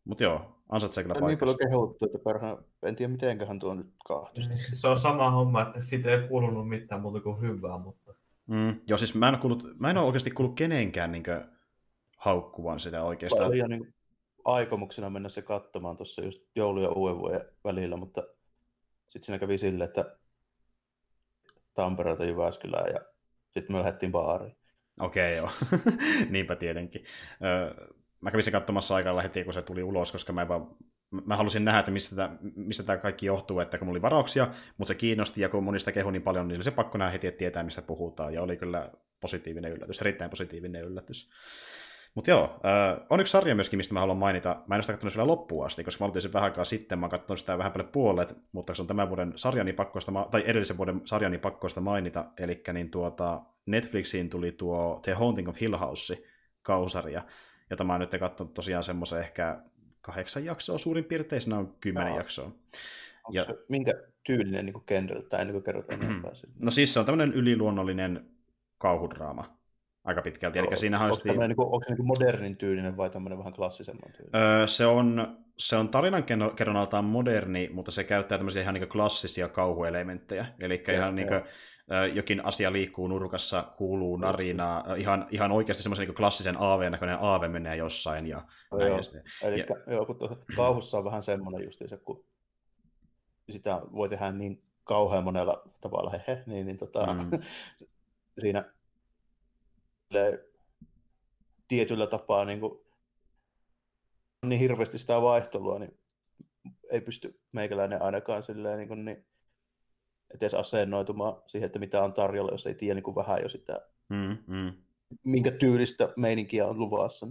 Mutta joo, ansaitsee kyllä paikkaa. Niin paljon kehuttu, että perha, en tiedä mitenköhän tuo nyt kahtusti. Niin, se on sama homma, että siitä ei kuulunut mitään muuta kuin hyvää, mutta... Mm, joo, siis mä en, kuullut, mä en ole oikeasti kuullut kenenkään niin kuin, haukkuvan sitä oikeastaan. Oli niin aikomuksena mennä se katsomaan tuossa just joulu- ja uuden vuoden välillä, mutta sitten siinä kävi silleen, että Tampereelta Jyväskylään ja sitten me lähdettiin baariin. Okei, okay, joo. *laughs* Niinpä tietenkin. mä kävin sen katsomassa aikaa heti, kun se tuli ulos, koska mä, vaan, mä halusin nähdä, että mistä tämä, mistä tämä kaikki johtuu, että kun mulla oli varauksia, mutta se kiinnosti, ja kun monista kehu niin paljon, niin oli se pakko nähdä heti, että tietää, mistä puhutaan, ja oli kyllä positiivinen yllätys, erittäin positiivinen yllätys. Mutta joo, äh, on yksi sarja myöskin, mistä mä haluan mainita. Mä en ole sitä katsonut vielä loppuun asti, koska mä aloitin sen vähän aikaa sitten. Mä katsonut sitä vähän paljon puolet, mutta se on tämän vuoden sarjani pakkoista, tai edellisen vuoden sarjani pakkoista mainita. Eli niin tuota, Netflixiin tuli tuo The Haunting of Hill House kausaria, jota mä oon nyt katsonut tosiaan semmoisen ehkä kahdeksan jaksoa suurin piirtein, siinä on kymmenen no. jaksoa. Ja... Se, minkä, tyylinen niin genreltä, ennen kuin kerrot enempää. No siis se on tämmöinen yliluonnollinen kauhudraama aika pitkälti. Eli siinä on, onko, niin kuin, onko se niin modernin tyylinen vai tämmöinen vähän klassisemman tyylinen? Öö, se on, se on tarinan kerronaltaan moderni, mutta se käyttää tämmöisiä ihan niin klassisia kauhuelementtejä. Eli ja, ihan niin kuin, jokin asia liikkuu nurkassa, kuuluu narinaa, ihan, ihan oikeasti semmoisen niin klassisen AV-näköinen aave menee jossain. Ja no, joo. Eli ja... joo, kun kauhussa on vähän semmoinen justiinsa, kun sitä voi tehdä niin kauhean monella tavalla, hehe, niin, niin tota, mm. *laughs* siinä tietyllä tapaa niin, kuin, niin hirveästi sitä vaihtelua, niin ei pysty meikäläinen ainakaan silleen, niin, kuin, niin edes asennoitumaan siihen, että mitä on tarjolla, jos ei tiedä niin kuin vähän jo sitä, mm, mm. minkä tyylistä meininkiä on luvassa.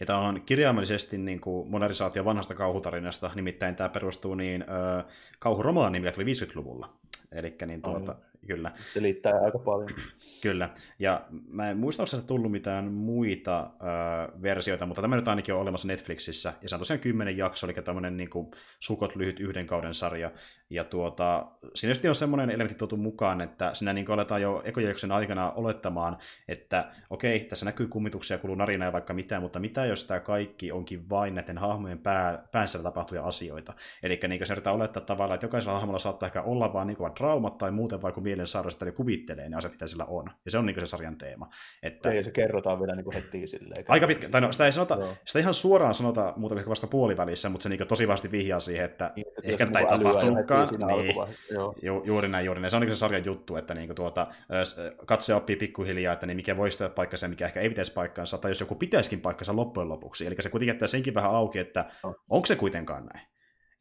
Ja tämä on kirjaimellisesti niin kuin modernisaatio vanhasta kauhutarinasta, nimittäin tämä perustuu niin äh, kauhuromaaniin, mikä tuli 50-luvulla. Eli niin tuota, kyllä. Se liittää aika paljon. *clears throat* Kyllä, ja mä en muista, onko tullut mitään muita äh, versioita, mutta tämä nyt ainakin on olemassa Netflixissä, ja se on tosiaan kymmenen jakso, eli tämmöinen niin kuin, sukot lyhyt yhden kauden sarja, ja tuota, siinä on semmoinen elementti tuotu mukaan, että siinä niin aletaan jo ekojakson aikana olettamaan, että okei, tässä näkyy kummituksia, kuluu narina ja vaikka mitä, mutta mitä jos tämä kaikki onkin vain näiden hahmojen pää, päänsä tapahtuvia asioita. Eli niin se yritetään olettaa tavallaan, että jokaisella hahmolla saattaa ehkä olla vaan niin traumat tai muuten vaikka mielen sairasta, eli kuvittelee ne asiat, mitä sillä on. Ja se on niin se sarjan teema. Että... Ei, se kerrotaan vielä niin heti silleen. Aika pitkä, tai no, sitä ei sanota, sitä ihan suoraan sanota muuta vasta puolivälissä, mutta se niin tosi vasti vihjaa siihen, että niin, että ehkä tätä ei tapahtunutkaan. Niin, Joo. Ju, juuri näin, juuri näin. Se on niin se sarjan juttu, että niin tuota, katse oppii pikkuhiljaa, että niin mikä voisi tehdä paikkansa ja mikä ehkä ei pitäisi paikkansa, tai jos joku pitäisikin paikkansa loppujen lopuksi. Eli se kuitenkin jättää senkin vähän auki, että no. onko se kuitenkaan näin.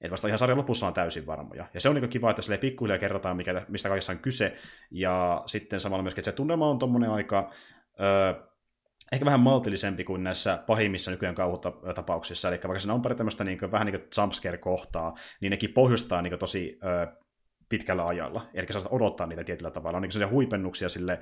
Että vasta ihan sarjan lopussa on täysin varmoja. Ja se on niin kiva, että sille pikkuhiljaa kerrotaan, mikä, mistä kaikessa on kyse. Ja sitten samalla myöskin, että se tunnelma on tuommoinen aika... Öö, ehkä vähän maltillisempi kuin näissä pahimmissa nykyään kauhutapauksissa. Eli vaikka siinä on pari tämmöistä niin vähän niin kuin jumpscare-kohtaa, niin nekin pohjustaa niin tosi öö, pitkällä ajalla. Eli saa odottaa niitä tietyllä tavalla. On niin sellaisia huipennuksia sille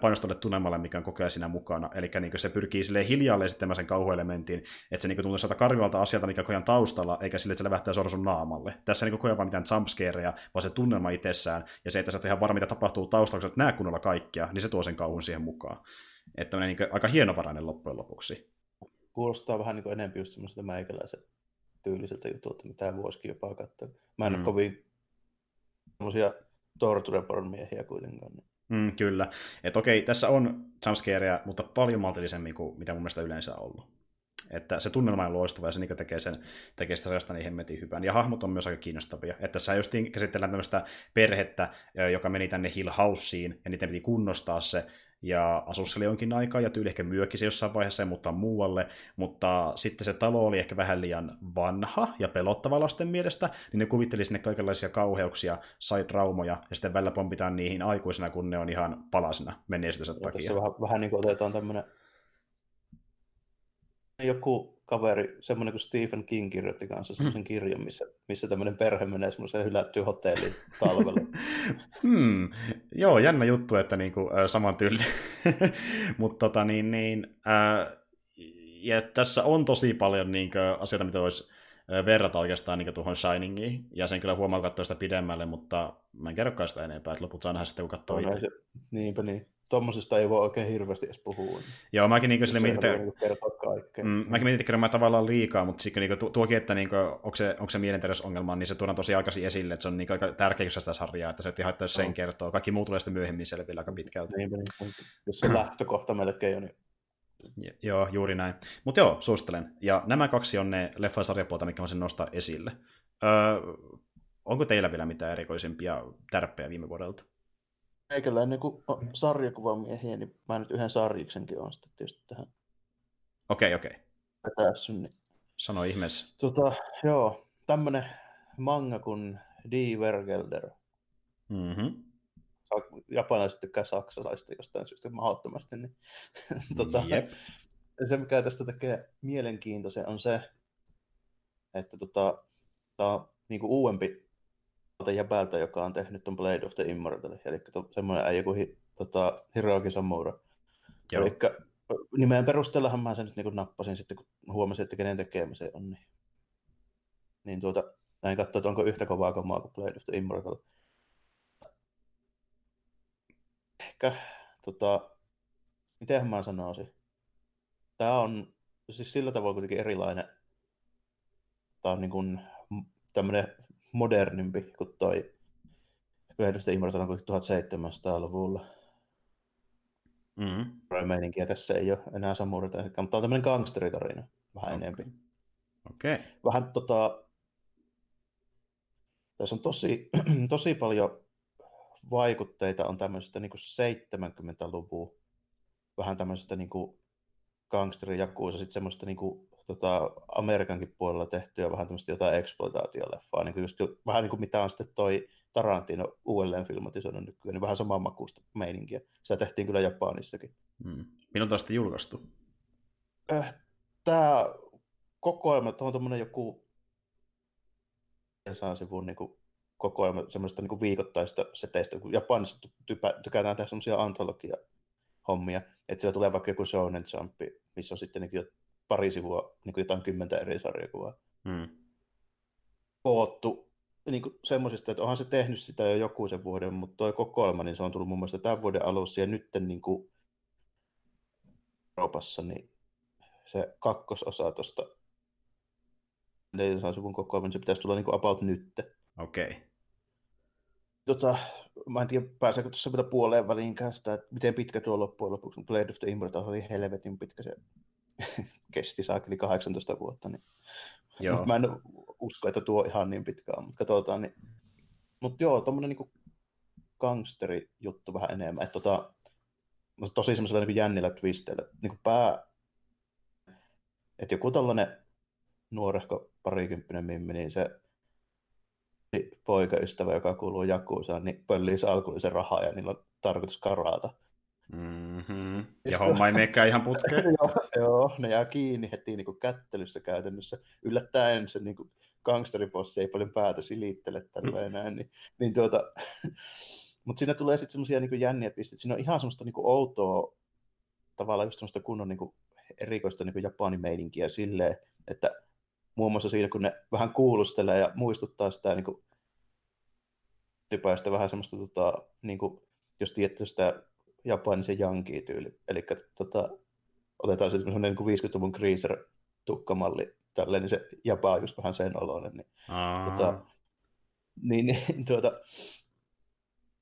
painostalle tunnelmalle, mikä on koko ajan siinä mukana. Eli niin se pyrkii sille hiljalleen esittämään sen kauhuelementin, että se niin tuntuu sieltä karvivalta asialta, mikä koko taustalla, eikä sille, että se levähtää suoraan sun naamalle. Tässä ei niin koko ajan vaan mitään jumpscareja, vaan se tunnelma itsessään, ja se, että sä et ihan varma, mitä tapahtuu taustalla, että näe kunnolla kaikkia, niin se tuo sen kauhun siihen mukaan. Että niin aika hienovarainen loppujen lopuksi. Kuulostaa vähän niin enemmän just semmoiselta meikäläisen tyyliseltä jutulta, mitä voisikin jopa katsoa. Mä en mm. ole kovin semmoisia torture miehiä kuitenkaan. Mm, kyllä. Että okei, tässä on jumpscareja, mutta paljon maltillisemmin kuin mitä mun mielestä yleensä on ollut. Että se tunnelma on loistava ja se niin tekee, sen, tekee sitä sarjasta niin hemmetin hyvän. Ja hahmot on myös aika kiinnostavia. Että tässä just käsitellään tämmöistä perhettä, joka meni tänne Hill Houseen ja niiden piti kunnostaa se ja asuskeli jonkin aikaa ja tyyli ehkä myökin se jossain vaiheessa ja muuttaa muualle, mutta sitten se talo oli ehkä vähän liian vanha ja pelottava lasten mielestä, niin ne kuvitteli sinne kaikenlaisia kauheuksia, sai traumoja ja sitten välillä pompitaan niihin aikuisena, kun ne on ihan palasina menneisyytensä takia. Tässä vähän, vähän niin kuin otetaan tämmöinen joku kaveri, semmoinen kuin Stephen King kirjoitti kanssa semmoisen hmm. kirjan, missä, missä tämmöinen perhe menee semmoiseen hylättyyn hotelliin *laughs* talvella. hmm. Joo, jännä juttu, että niinku, äh, saman tyyli. *laughs* Mutta tota, niin, niin, äh, ja tässä on tosi paljon niin kuin, asioita, mitä voisi verrata oikeastaan niin tuohon Shiningiin, ja sen kyllä huomaa katsoa sitä pidemmälle, mutta mä en kerrokaan sitä enempää, että loput saa nähdä sitten, kun katsoo no, se, Niinpä niin tuommoisesta ei voi oikein hirveästi edes puhua. Joo, mäkin niin sille mietin, että... Niin mm, mäkin mietin, että tavallaan liikaa, mutta sitten niin tuokin, että niin kuin, onko, se, onko se mielenterveysongelma, niin se tuodaan tosi aikaisin esille, että se on niin aika tärkeä sitä sarjaa, että se ei haittaa, jos sen no. kertoo. Kaikki muut tulee sitten myöhemmin selvillä aika pitkälti. Niin, niin. Jos se lähtökohta melkein on, niin ja, joo, juuri näin. Mutta joo, suosittelen. Ja nämä kaksi on ne leffa- mikä on sen nostaa esille. Öö, onko teillä vielä mitään erikoisempia tärppejä viime vuodelta? Meikäläinen kun on sarjakuvamiehiä, niin mä nyt yhden sarjiksenkin on sitten tietysti tähän. Okei, okay, okei. Okay. Päässyt, niin... Sano ihmeessä. Tota, joo, tämmönen manga kuin Die Vergelder. Mm-hmm. Japanilaiset tykkää saksalaista jostain syystä mahdottomasti. Niin, *laughs* tota, yep. Se, mikä tästä tekee mielenkiintoisen, on se, että tota, tämä on niin uudempi jäbältä, joka on tehnyt ton Blade of the Immortal, eli to, semmoinen äijä kuin hi, tota, Hiroki Samura. Joo. Eli nimeen perusteellahan mä sen nyt niin nappasin sitten, kun huomasin, että kenen tekemiseen on. Niin, niin tuota, näin katsoa, että onko yhtä kovaa kamaa kuin Blade of the Immortal. Ehkä, tota, miten mä sanoisin? Tämä on siis sillä tavalla kuitenkin erilainen. Tämä on niin kuin tämmöinen modernimpi kuin toi Blade Immortal on 1700-luvulla. Mm-hmm. Meininkiä tässä ei ole enää samureita, mutta tämä on tämmöinen gangsteritarina vähän okay. enemmän. Okay. Vähän tota, tässä on tosi, *clears throat* tosi paljon vaikutteita on tämmöisestä niin 70-luvun vähän tämmöisestä niin gangsterin jakuusa, sitten semmoista niin kuin, tota, Amerikankin puolella tehtyä vähän tämmöistä jotain eksploitaatioleffaa, niin kuin just, vähän niin kuin mitä on sitten toi Tarantino uudelleen filmatisoinut nykyään, niin vähän samaa makuusta meininkiä. Sitä tehtiin kyllä Japanissakin. Hmm. Milloin tästä julkaistu? Äh, Tämä kokoelma, tuo on tuommoinen joku saa sivun niin kokoelma semmoista niin viikoittaista seteistä, kun Japanissa typä, tykätään tehdä semmoisia antologia hommia, että siellä tulee vaikka joku Shonen Jump, missä on sitten niin pari sivua niin jotain kymmentä eri sarjakuvaa. Hmm. Koottu niin semmoisista, että onhan se tehnyt sitä jo joku sen vuoden, mutta toi kokoelma, niin se on tullut mun mielestä tämän vuoden alussa, ja nyt niin kuin Euroopassa, niin se kakkososa tuosta neljäsasuvun kokoelma, niin se pitäisi tulla niin kuin about nyt. Okei. Okay. Tota, mä en tiedä, pääseekö tuossa vielä puoleen väliinkään sitä, että miten pitkä tuo loppujen lopuksi, Blade of the Immortal oli helvetin pitkä se kesti saakeli 18 vuotta, niin *laughs* Joo. mä en usko, että tuo ihan niin pitkään, mutta katsotaan. Niin... Mutta joo, tuommoinen niin gangsteri juttu vähän enemmän, että tota, tosi semmoisella niin jännillä twisteillä, niin pää, että joku tällainen nuorehko parikymppinen mimmi, niin se poikaystävä, joka kuuluu Jakuusaan, niin pöllii alkuisen rahaa ja niillä on tarkoitus karata. Mm-hmm. Ja homma ei menekään ihan putkeen. *laughs* joo, joo, ne jää kiinni heti niin kuin kättelyssä käytännössä. Yllättäen se niin kuin gangsteripossi ei paljon päätä silittele tällä enää. Niin, niin tuota, *laughs* mutta siinä tulee sitten semmoisia niin jänniä pisteitä. Siinä on ihan semmoista niin kuin outoa, tavallaan just semmoista kunnon niin kuin erikoista niin kuin japanimeininkiä silleen, että muun muassa siinä, kun ne vähän kuulustelee ja muistuttaa sitä niin kuin, typäistä vähän semmoista, tota, niin kuin, jos tiedätte sitä japanisen yankee-tyyli, eli tota, otetaan se semmoinen niin 50-luvun Greaser-tukkamalli, tälleen, niin se japaa just vähän sen oloinen. Niin, tota, niin, niin *laughs* tuota,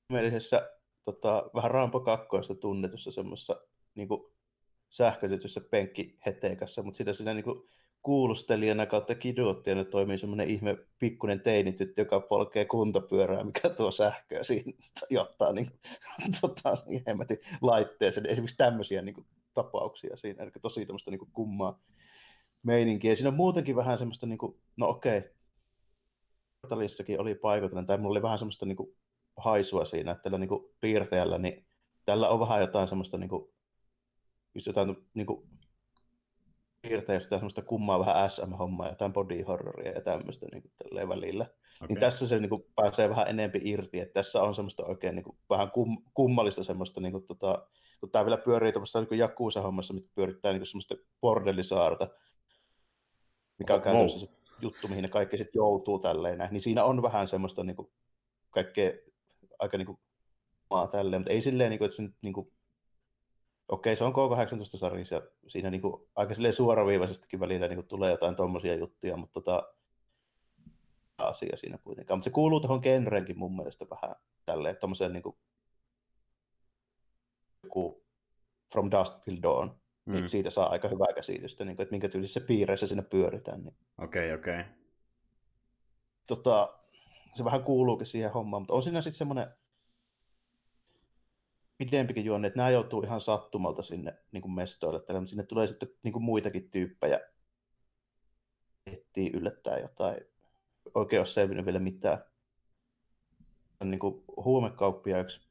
mielisessä tota, vähän Rampo 2 tunnetussa semmoisessa niin sähköisetyssä penkkiheteikassa, mutta sitä siinä niin kuin, kuulustelijana kautta kiduottijana toimii semmoinen ihme pikkuinen teinityttö, joka polkee kuntopyörää, mikä tuo sähköä siinä, *laughs* jotta niin, *laughs* tota, hemmetin laitteeseen. Esimerkiksi tämmöisiä niin kuin, tapauksia siinä, eli tosi tämmöistä niin kuin, kummaa meininkiä. Siinä on muutenkin vähän semmoista, niin kuin, no okei, okay, oli paikoitellen, tai mulla oli vähän semmoista niin kuin, haisua siinä, että tällä niin kuin, piirteellä, niin tällä on vähän jotain semmoista niin kuin, just jotain niin kuin, piirteistä semmoista kummaa vähän SM-hommaa, jotain body horroria ja tämmöistä niin kuin välillä. Okay. Niin tässä se niin kuin, pääsee vähän enempi irti, että tässä on semmoista oikein niin kuin, vähän kum, kummallista semmoista, niin kuin, tota, kun tämä vielä pyörii tuossa niin Jakuusa-hommassa, mikä pyörittää niin kuin, semmoista bordellisaarta, mikä on oh, käytännössä se juttu, mihin ne kaikki sitten joutuu tälleen, niin siinä on vähän semmoista niin kuin, kaikkea aika niin kuin, maa tälleen, mutta ei silleen, niin kuin, että se nyt niin kuin, okei, se on K18-sarjissa ja siinä niin kuin, aika suoraviivaisestikin välillä niin kuin, tulee jotain tuommoisia juttuja, mutta tota, asia siinä kuitenkaan. Mutta se kuuluu tuohon genrenkin mun mielestä vähän tälleen, tuommoiseen niin kuin, joku From Dusk Till Dawn, niin mm. niin siitä saa aika hyvää käsitystä, niin kuin, että minkä tyylissä piireissä siinä pyöritään. Niin. Okei, okay, okei. Okay. Tota, se vähän kuuluukin siihen hommaan, mutta on siinä sitten semmoinen pidempikin juonne, että nämä joutuu ihan sattumalta sinne niin kuin mestoille. Tällä, sinne tulee sitten niin kuin muitakin tyyppejä etsii yllättää jotain. Oikein ole selvinnyt vielä mitään. On niin kuin huumekauppiaiksi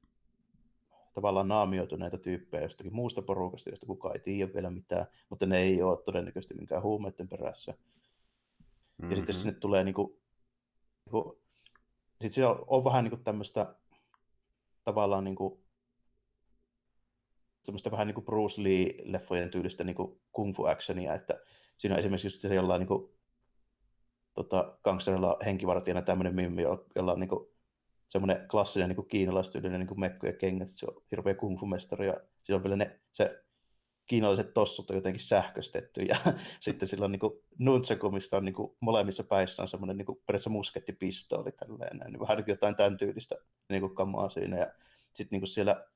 tavallaan naamioituneita tyyppejä jostakin muusta porukasta, josta kukaan ei tiedä vielä mitään, mutta ne ei ole todennäköisesti minkään huumeiden perässä. Mm-hmm. Ja sitten sinne tulee niin kuin, niin kuin sitten siinä on, on vähän niin kuin tämmöistä tavallaan niin kuin semmoista vähän niin kuin Bruce Lee-leffojen tyylistä niin kuin kung fu actionia, että siinä on esimerkiksi just se jollain niin kuin, tota, gangsterilla henkivartijana tämmöinen mimmi, jolla on niin kuin, semmoinen klassinen niin kiinalaistyylinen niin mekko ja kengät, se on hirveä kung fu mestari ja siinä on vielä ne, se kiinalaiset tossut on jotenkin sähköstetty ja *laughs* sitten sillä on niin kuin nunchaku, mistä on niin kuin molemmissa päissä on semmoinen niin kuin periaatteessa muskettipistooli tälleen, niin vähän niin jotain tämän tyylistä niin kuin kamaa siinä ja sitten niin kuin siellä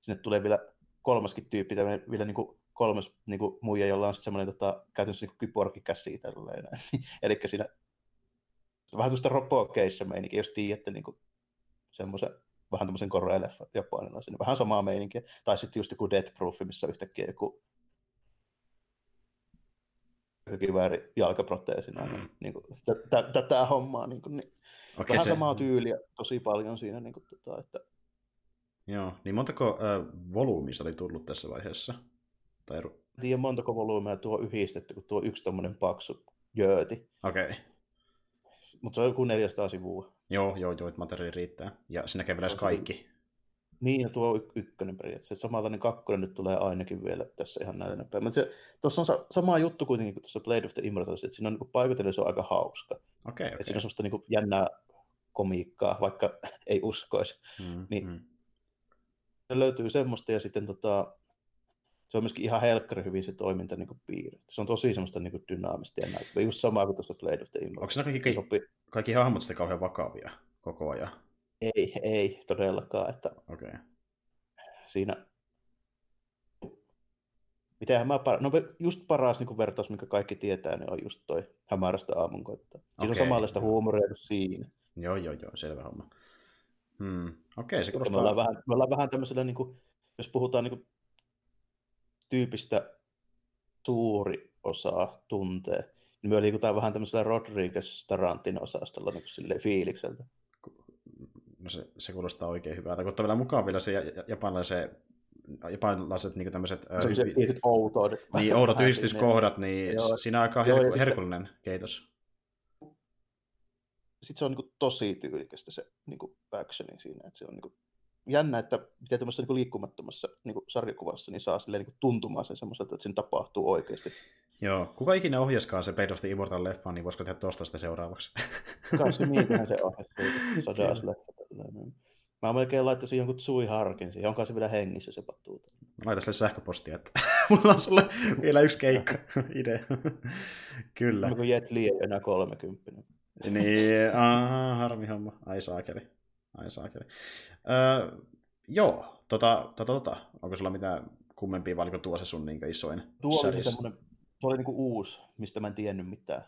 sinne tulee vielä kolmaskin tyyppi, vielä niin kuin kolmas niin kuin muija, jolla on sitten semmoinen tota, käytännössä niin kyborgikäsi tälleen. *laughs* Eli siinä vähän tuosta robokeissa meininki, jos tiedätte niin kuin semmoisen vähän tämmöisen korreeleffa japanilaisen, vähän samaa meininkiä. Tai sitten just joku Death Proof, missä yhtäkkiä joku kivääri jalkaproteesina, niin, niin kuin, tätä hommaa. Niin, kuin, niin okay, vähän se... samaa tyyliä tosi paljon siinä. Niin kuin, tota, että... Joo, niin montako äh, volyymista oli tullut tässä vaiheessa? Tai... En tiedä montako volyymeja tuo yhdistetty, kun tuo yksi tommonen paksu jööti. Okei. Okay. Mutta se on joku 400 sivua. Joo, joo, joo, että materiaali riittää. Ja siinä näkee kaikki. Niin, ja tuo on ykkönen periaatteessa. Samanlainen kakkonen nyt tulee ainakin vielä tässä ihan näin päin. Mutta tuossa on sa- sama juttu kuitenkin kuin tuossa Blade of the Immortals, että siinä on niin paikotellen se on aika hauska. Okay, okay. siinä on semmoista niin jännää komiikkaa, vaikka *laughs* ei uskoisi. Mm, niin mm. Se löytyy semmoista, ja sitten tota, se on myöskin ihan helkkari hyvin se toiminta niin piirre. Se on tosi semmoista niin dynaamista ja näyttävää. Just sama kuin tuossa Blade of the Immortals. Onko se kaikki, sopi... kaikki hahmot sitten kauhean vakavia koko ajan? Ei, ei todellakaan. Että okay. Siinä Mitenhän mä par... No just paras niin vertaus, mikä kaikki tietää, niin on just toi hämärästä aamunkoittaa. Siinä okay. on samanlaista huumoria kuin siinä. Joo, joo, joo, selvä homma. Hmm. Okei, okay, se kuulostaa... Me ollaan vähän, me ollaan vähän tämmöisellä, niin kuin, jos puhutaan niin kuin, tyypistä suuri osa tuntee, niin me liikutaan vähän tämmöisellä Rodriguez Tarantin osastolla niin kuin fiilikseltä. No se, se kuulostaa oikein hyvältä. Kun vielä mukaan vielä se japanilaisen japanilaiset niin tämmöiset... Se hyvi... tietyt outoudet. Niin, oudot *laughs* yhdistyskohdat, niin joo, siinä on aika her- joo, herkullinen keitos. Sitten se on niin tosi tyylikästä se niin actioni siinä, että se on niin jännä, että miten tämmöisessä niin liikkumattomassa niin sarjakuvassa niin saa silleen, niin tuntumaan sen semmoiselta, että siinä tapahtuu oikeasti. Joo, kuka ikinä ohjaskaan se Blade of the Immortal leffa, niin voisiko tehdä tuosta sitä seuraavaksi? *laughs* Kai se mietihän *laughs* se ohjasi. Mä melkein laittaisin jonkun Tsui Harkin siihen, onko se vielä hengissä se patuuta. Laita sille sähköpostia, että *laughs* mulla on sulle vielä yksi keikka idea. Kyllä. Mä kun Jet Li ei enää 30. niin, aha, harmi homma. Ai saakeli. Ai saakeli. Öö, joo, tota, tota, tota. Onko sulla mitään kummempia, vai oliko tuo se sun niin isoin Tuo oli semmoinen, tuo oli niinku uusi, mistä mä en tiennyt mitään.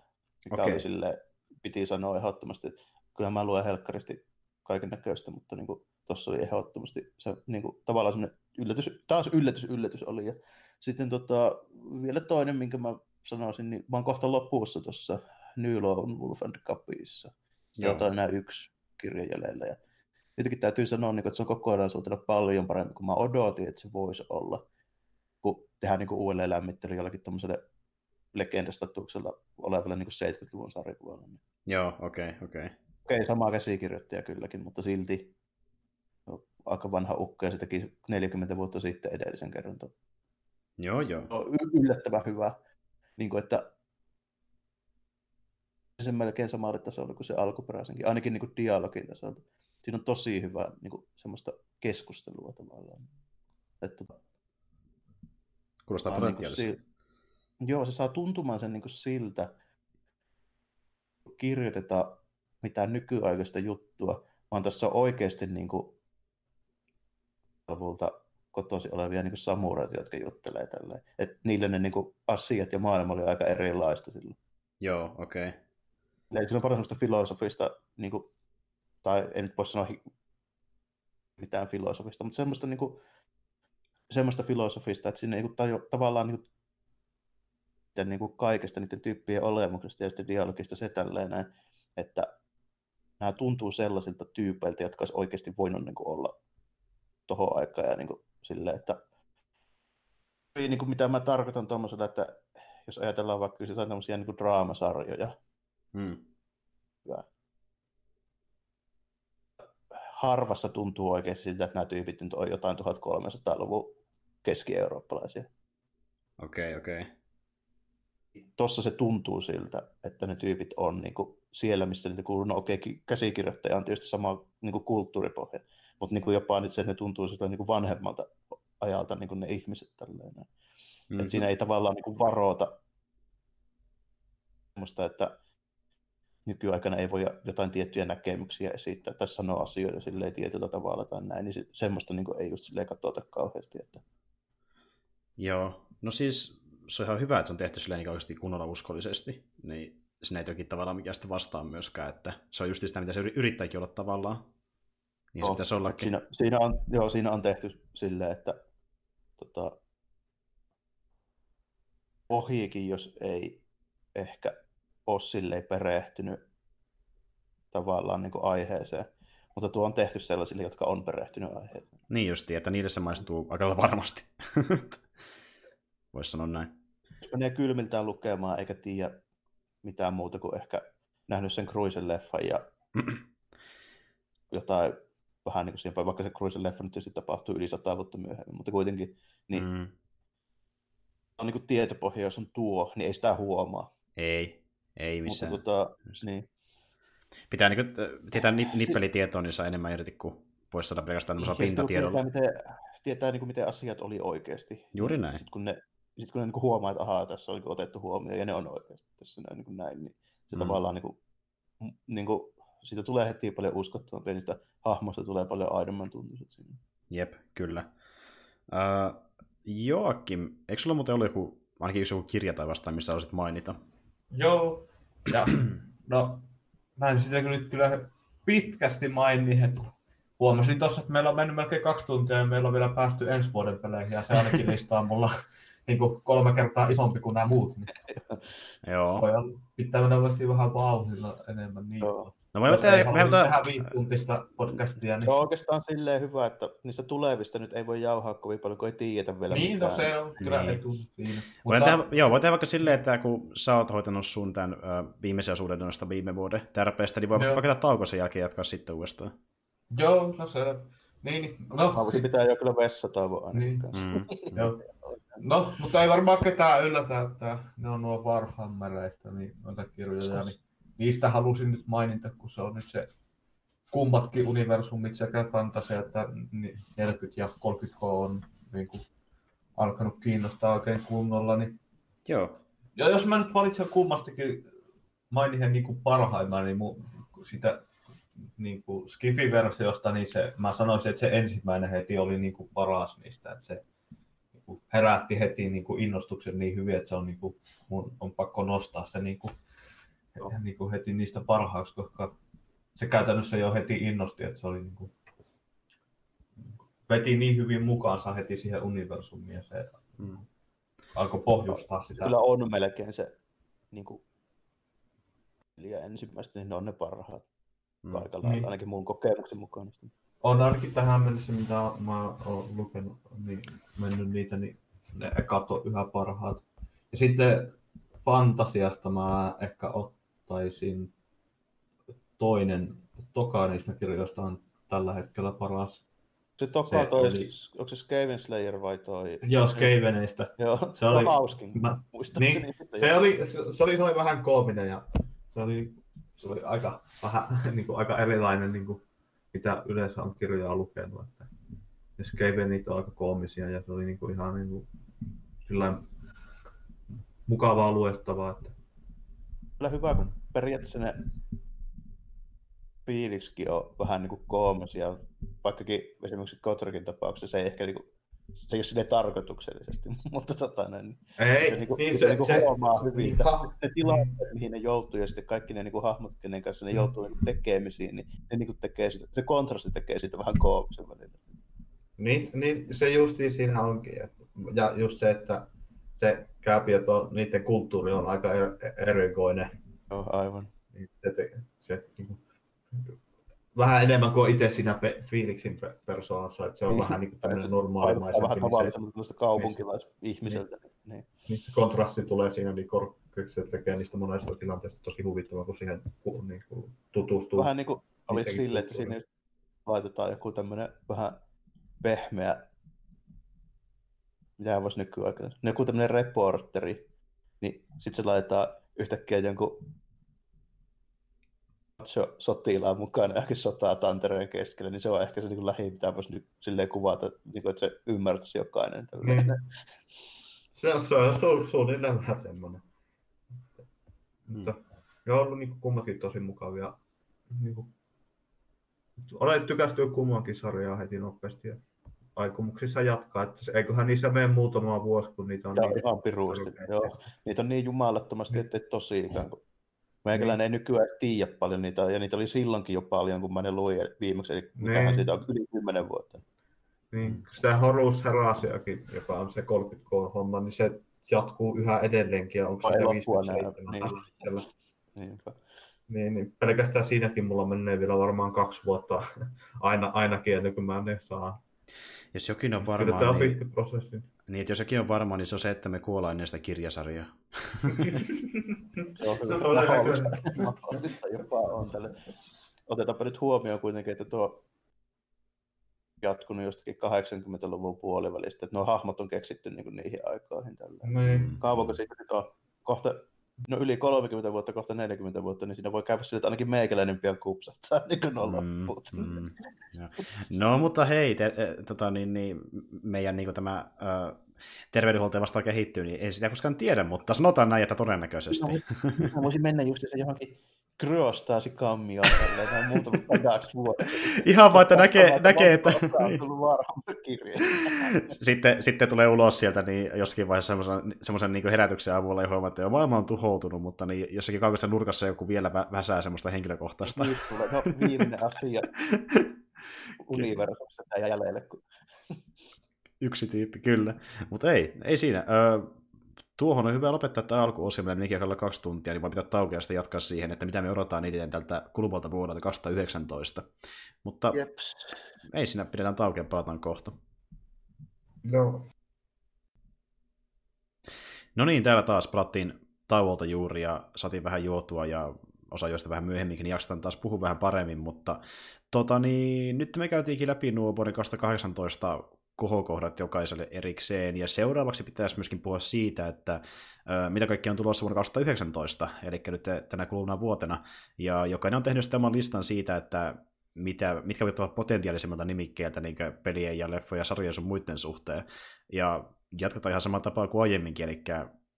Mikä okay. oli sille, piti sanoa ehdottomasti, että kyllä mä luen helkkaristi kaiken näköistä, mutta niin tuossa oli ehdottomasti se niin kuin, tavallaan semmoinen yllätys, taas yllätys, yllätys oli. Ja sitten tota, vielä toinen, minkä mä sanoisin, niin mä oon kohta lopussa tuossa New Lone Wolf and Cupissa. Sieltä on enää yksi kirja jäljellä. Ja jotenkin täytyy sanoa, niin että se on kokonaisuutena paljon parempi kuin mä odotin, että se voisi olla. Kun tehdään niin uudelleen lämmittely jollakin tuommoiselle legendastatuksella olevalle niin 70-luvun sarjakuvalle. Niin. Joo, okei, okay, okei. Okay. Okei, okay, sama käsikirjoittaja kylläkin, mutta silti no, aika vanha ukko ja se teki 40 vuotta sitten edellisen kerran. Joo, joo. No, yllättävän hyvä. Niin kuin, että se melkein samalle tasolle kuin se alkuperäisenkin, ainakin niin kuin dialogin tasolta. Siinä on tosi hyvä niin kuin, semmoista keskustelua tavallaan. Että, Kuulostaa potentiaalisesti. Niin joo, se saa tuntumaan sen niin kuin siltä, kirjoitetaan mitään nykyaikaista juttua, vaan tässä on oikeasti niin kuin, luvulta kotosi olevia niin samureita, jotka juttelee tälleen. Et niille ne niin kuin, asiat ja maailma oli aika erilaista silloin. Joo, okei. Okay. Siinä on paljon sellaista filosofista, niin kuin, tai en nyt voi sanoa mitään filosofista, mutta semmoista, niin kuin, semmoista filosofista, että sinne niin kuin, tajo, tavallaan niin kuin, niin kuin kaikesta niiden tyyppien olemuksesta ja sitten dialogista se tälleen näin, että nämä tuntuu sellaisilta tyypeiltä, jotka olisi oikeasti voinut niin kuin, olla tuohon aikaan ja niin kuin, sille, että niin kuin, mitä mä tarkoitan tuommoisella, että jos ajatellaan vaikka jotain tämmöisiä niin kuin draamasarjoja, hmm. ja harvassa tuntuu oikeasti siltä, että nämä tyypit nyt on jotain 1300-luvun keski-eurooppalaisia. Okei, okay, okei. Okay. Tuossa se tuntuu siltä, että ne tyypit on niin kuin siellä, missä niitä kuuluu. No okei, okay, käsikirjoittaja on tietysti sama niin kuin kulttuuripohja, mutta niin kuin jopa nyt se, että ne tuntuu siltä niin kuin vanhemmalta ajalta niin kuin ne ihmiset tälleen. Mm-hmm. Että siinä ei tavallaan niin kuin varoita semmoista, että nykyaikana ei voi jotain tiettyjä näkemyksiä esittää tai sanoa asioita silleen tietyllä tavalla tai näin, niin se, semmoista niin ei just silleen katsota kauheasti. Että... Joo, no siis se on ihan hyvä, että se on tehty silleen niin oikeasti kunnolla uskollisesti, niin sinne ei toki tavallaan mikään sitä vastaan myöskään, että se on just sitä, mitä se yrittääkin olla tavallaan. Niin se pitäisi ollakin. Siinä, siinä, on, joo, siinä on tehty silleen, että tota, ohiikin, jos ei ehkä ole silleen perehtynyt tavallaan niin kuin aiheeseen. Mutta tuo on tehty sellaisille, jotka on perehtynyt aiheeseen. Niin justi, että niille se maistuu aika varmasti. *laughs* Voisi sanoa näin. Menee kylmiltään lukemaan eikä tiedä mitään muuta kuin ehkä nähnyt sen Cruisen leffan ja *clears throat* jotain vähän niin kuin siihen, vaikka se Cruisen leffa nyt tietysti tapahtuu yli sata vuotta myöhemmin, mutta kuitenkin niin mm. on niin kuin tietopohja, jos on tuo, niin ei sitä huomaa. Ei, ei missään. Mutta tota, niin. Pitää niin kuin, tietää nip- nippelitietoa, niin saa enemmän irti kuin voisi saada pelkästään tämmöisellä pintatiedolla. Tietää, miten, tietää niin kuin, miten asiat oli oikeasti. Juuri näin. Sitten kun ne, sit kun ne niin kuin huomaa, että ahaa, tässä on niin otettu huomioon ja ne on oikeasti tässä näin, niin, kuin näin niin se mm. tavallaan niin kuin, niin kuin, siitä tulee heti paljon uskottavampi, niistä hahmoista tulee paljon aidomman tuntuiset sinne. Jep, kyllä. Uh, Joakim, eikö sulla muuten ollut joku, ainakin joku kirja tai vastaan, missä olisit mainita? Joo, ja *clears throat* no mä en sitä nyt kyllä pitkästi maini, että huomasin tuossa, että meillä on mennyt melkein kaksi tuntia ja meillä on vielä päästy ensi vuoden peleihin ja se ainakin *laughs* listaa mulla niin kuin kolme kertaa isompi kuin nämä muut. Niin Joo. Voi olla, pitää mennä vähän vauhdilla enemmän. Niin. Joo. No me tehdä, me tehdä viituntista podcastia. Niin... Se on oikeastaan silleen hyvä, että niistä tulevista nyt ei voi jauhaa kovin paljon, kun ei tiedetä vielä niin, mitään. Niin, no se on kyllä niin. etu siinä. Mutta... tehdä, joo, voi tehdä vaikka silleen, että kun sä oot hoitanut sun tämän uh, viimeisen osuuden noista viime vuoden tärpeistä, niin voi joo. vaikka tauko sen jälkeen jatkaa sitten uudestaan. Joo, no se niin, niin. No. Voisin pitää jo kyllä vessatauko aina niin. Mm. *laughs* Joo. No, mutta ei varmaan ketään yllätä, että ne on nuo Warhammereista, niin noita kirjoja, niin niistä halusin nyt mainita, kun se on nyt se kummatkin universumit sekä fantasia että 40 ja 30K on niin kuin, alkanut kiinnostaa oikein kunnolla. Niin... Joo. Ja jos mä nyt valitsen kummastikin mainihen niin kuin parhaimman, niin mun, sitä niin kuin Skifi-versiosta, niin se, mä sanoisin, että se ensimmäinen heti oli niin kuin paras niistä. Että se niin kuin herätti heti niin kuin innostuksen niin hyvin, että se on, niin kuin, mun on pakko nostaa se niin kuin niin kuin heti niistä parhaaksi, koska se käytännössä jo heti innosti, että se oli niin kuin, veti niin hyvin mukaansa heti siihen universumiin ja se mm. alkoi pohjustaa sitä. Kyllä on melkein se niin kuin, ja ensimmäistä, niin ne on ne parhaat mm. paikalla, niin. ainakin mun kokemuksen mukaan. On ainakin tähän mennessä, mitä mä oon lukenut, niin mennyt niitä, niin ne ekat on yhä parhaat. Ja sitten fantasiasta mä ehkä ot, ottaisin toinen, toka niistä kirjoista on tällä hetkellä paras. Se toka se toi, oli... onko se Skaven Slayer vai toi? Joo, Skavenista. Joo, se oli hauskin. Mä, niin, se, oli, se, se, oli, se oli vähän koominen ja se oli, se oli aika, vähän, *laughs* niin kuin, aika erilainen, niin kuin, mitä yleensä on kirjoja lukenut. Että, ja Skavenit on aika koomisia ja se oli niin kuin, ihan niin kuin, mukavaa luettavaa. Että... Kyllä hyvä, kun periaatteessa ne fiiliksikin on vähän niin kuin koomisia, vaikkakin esimerkiksi Kotrikin tapauksessa se ei ehkä niin kuin, se ei ole sille tarkoituksellisesti, *laughs* mutta tota, ne, niin, ei, se, niin kuin, niin se, se, niin kuin huomaa se, hyvin, niin, ha- ne tilanteet, mihin ne joutuu, ja sitten kaikki ne niin kuin hahmot, kenen kanssa ne mm. joutuu niin tekemisiin, niin ne niin kuin tekee sitä, se kontrasti tekee siitä vähän koomisen välillä. Niin, niin se justiin siinä onkin. Ja just se, että se kääpiöt on, niiden kulttuuri on aika er-, erikoinen. Joo, aivan. Niin se, se, niin vähän enemmän kuin itse siinä pe- Phoenixin persoonassa, että se on niin, vähän niin kuin tämmöinen normaalimaisempi. Vähän tavallisemmalta kaupunkilaisihmiseltä. Niin, niin. niin. se kontrasti tulee siinä niin korkeaksi, se tekee niistä monesta tilanteesta tosi huvittavaa, kun siihen niin kuin tutustuu. Vähän niin kuin olisi sille, että siinä laitetaan joku tämmöinen vähän pehmeä mitä voisi nykyaikana, joku tämmöinen reporteri, niin sitten se laitetaan yhtäkkiä jonkun sotilaan mukaan ehkä sotaa Tantereen keskellä, niin se on ehkä se niin lähin, mitä voisi nyt silleen kuvata, niin kuin, että se ymmärtäisi jokainen. Mm. Se, on, se, on, on suunnilleen vähän semmoinen. Mm. Mutta ne on ollut niin kummatkin tosi mukavia. Niin kuin, olen tykästynyt kummankin sarjaa heti nopeasti ja aikomuksissa jatkaa. Että se, eiköhän niissä mene muutama vuosi, kun niitä on Tämä niin... ihan piruusti. Joo. Niitä on niin jumalattomasti, että tosi ikään kuin Meikäläinen ei nykyään tiedä paljon niitä, ja niitä oli silloinkin jo paljon, kun mä ne luin viimeksi, eli mitähän niin. siitä on yli 10 vuotta. Niin, sitä Horus Herasiakin, joka on se 30K-homma, niin se jatkuu yhä edelleenkin, ja onko se 57 niin. Niin, niin, pelkästään siinäkin mulla menee vielä varmaan kaksi vuotta *laughs* aina, ainakin ennen kuin mä ne saan. Jos jokin on varmaan, Kyllä tämä on niin, prosessi. Niin, että jos jokin on varma, niin se on se, että me kuollaan ennen sitä kirjasarjaa. *laughs* Joo, no, jopa on tälle. Otetaanpa nyt huomioon kuitenkin, että tuo jatkunut jostakin 80-luvun puolivälistä, että nuo hahmot on keksitty niin niihin aikoihin. Tällä. Niin. Kauanko siitä nyt on? Kohta no yli 30 vuotta, kohta 40 vuotta, niin siinä voi käydä sille, että ainakin meikäläinen pian kupsattaa, niin kuin on mm, mm, No mutta hei, te, e, tota, niin, niin, meidän niin tämä ö, terveydenhuolto vastaan kehittyy, niin ei sitä koskaan tiedä, mutta sanotaan näin, että todennäköisesti. No, mä voisin mennä just johonkin kryostaasi kammio tälleen muutama sadaksi vuodeksi. *laughs* Ihan vaan, että näkee, näkee että... *laughs* sitten, sitten tulee ulos sieltä niin jossakin vaiheessa semmoisen, semmoisen niin herätyksen avulla ja huomaa, että jo maailma on tuhoutunut, mutta niin jossakin kaukaisessa nurkassa joku vielä vä- väsää semmoista henkilökohtaista. Nyt tulee no, viimeinen asia *laughs* universumissa jäljelle. Kun... Yksi tyyppi, kyllä. Mutta ei, ei siinä. Öö, tuohon on hyvä lopettaa tämä alkuosio, meillä menikin kaksi tuntia, niin vaan pitää taukia sitten jatkaa siihen, että mitä me odotetaan niitä tältä kuluvalta vuodelta 2019. Mutta Jeps. ei siinä pidetään taukia, palataan kohta. No. No niin, täällä taas palattiin tauolta juuri ja saatiin vähän juotua ja osa joista vähän myöhemminkin, niin jaksetaan taas puhua vähän paremmin, mutta tota, niin, nyt me käytiinkin läpi nuo vuoden 2018 kohokohdat jokaiselle erikseen, ja seuraavaksi pitäisi myöskin puhua siitä, että mitä kaikkea on tulossa vuonna 2019, eli nyt tänä kuluvana vuotena, ja jokainen on tehnyt sitten oman listan siitä, että mitä, mitkä voivat olla potentiaalisemmalta nimikkeeltä niin pelien ja leffoja, sarjoja sun muiden suhteen. Ja jatketaan ihan samalla tapaa kuin aiemminkin, eli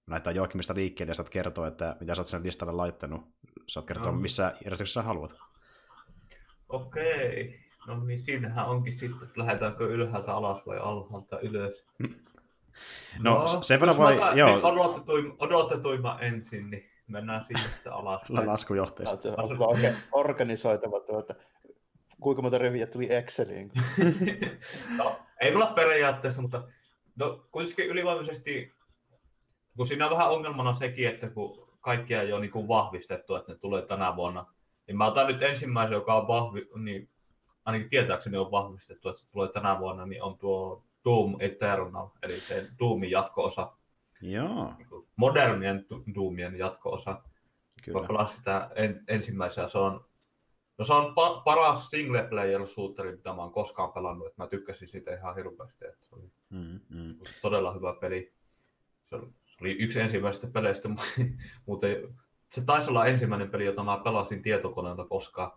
näitä Joakimista liikkeelle ja saat kertoa, että mitä sä oot sen listalle laittanut. Saat kertoa, no. missä järjestyksessä haluat. Okei. No niin, siinähän onkin sitten, että lähdetäänkö ylhäältä alas vai alhaalta ylös. No, no sen verran. Mä, joo. Odotetuimma ensin, niin mennään siitä sitten alas. Laskujohteesta. On oikein organisoitava tuota. Kuinka monta riviä tuli Exceliin? *laughs* no, ei mulla periaatteessa, mutta no, kuitenkin ylivoimaisesti, kun siinä on vähän ongelmana sekin, että kun kaikkia ei ole niin kuin vahvistettu, että ne tulee tänä vuonna, niin mä otan nyt ensimmäisen, joka on vahvi, niin ainakin tietääkseni on vahvistettu, että se tulee tänä vuonna, niin on tuo Doom Eternal, eli se Doomin jatko-osa. Joo. Modernien Doomien jatko-osa. Kyllä. Sitä en, ensimmäisenä. Se on, no se on pa- paras single player shooteri, mitä mä oon koskaan pelannut. Että mä tykkäsin siitä ihan hirveästi. Että se oli mm, mm. todella hyvä peli. Se oli, se oli yksi ensimmäisistä peleistä, *laughs* mutta se taisi olla ensimmäinen peli, jota mä pelasin tietokoneelta koskaan.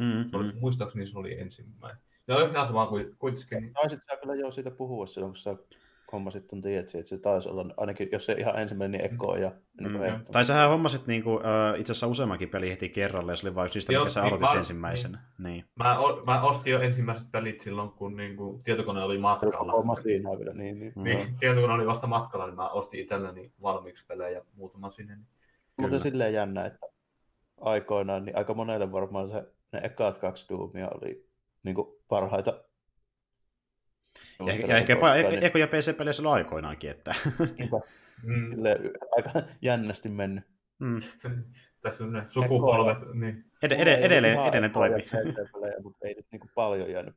Mm-hmm. Oli, muistaakseni se oli ensimmäinen. No ihan sama kuin kuitenkin. Taisit sä kyllä jo siitä puhua silloin, kun sä hommasit tuon tietsi, että se taisi olla ainakin, jos se ihan ensimmäinen, niin Ekko ja niin mm-hmm. Tai sähän hommasit niin kuin, uh, itse asiassa useammankin peli heti kerralla, ja se oli vain niistä, mikä sä niin, aloitit mä, ensimmäisenä. Niin. niin. Mä, o, mä, ostin jo ensimmäiset pelit silloin, kun niin kuin, tietokone oli matkalla. Oma siinä vielä, niin. niin. niin tietokone oli vasta matkalla, niin mä ostin itselleni valmiiksi pelejä muutama sinne. Niin. Mutta silleen jännä, että aikoinaan, niin aika monelle varmaan se ne ekat kaksi Doomia oli niin kuin parhaita. Ja, ja ehkä jopa niin... ekoja PC-peleissä oli aikoinaankin, että... mm. aika jännästi mennyt. Mm. Tässä on ne sukupolvet. Niin. Ed- ed- edelleen, edelleen toimii. mutta ei nyt niin kuin paljon jäänyt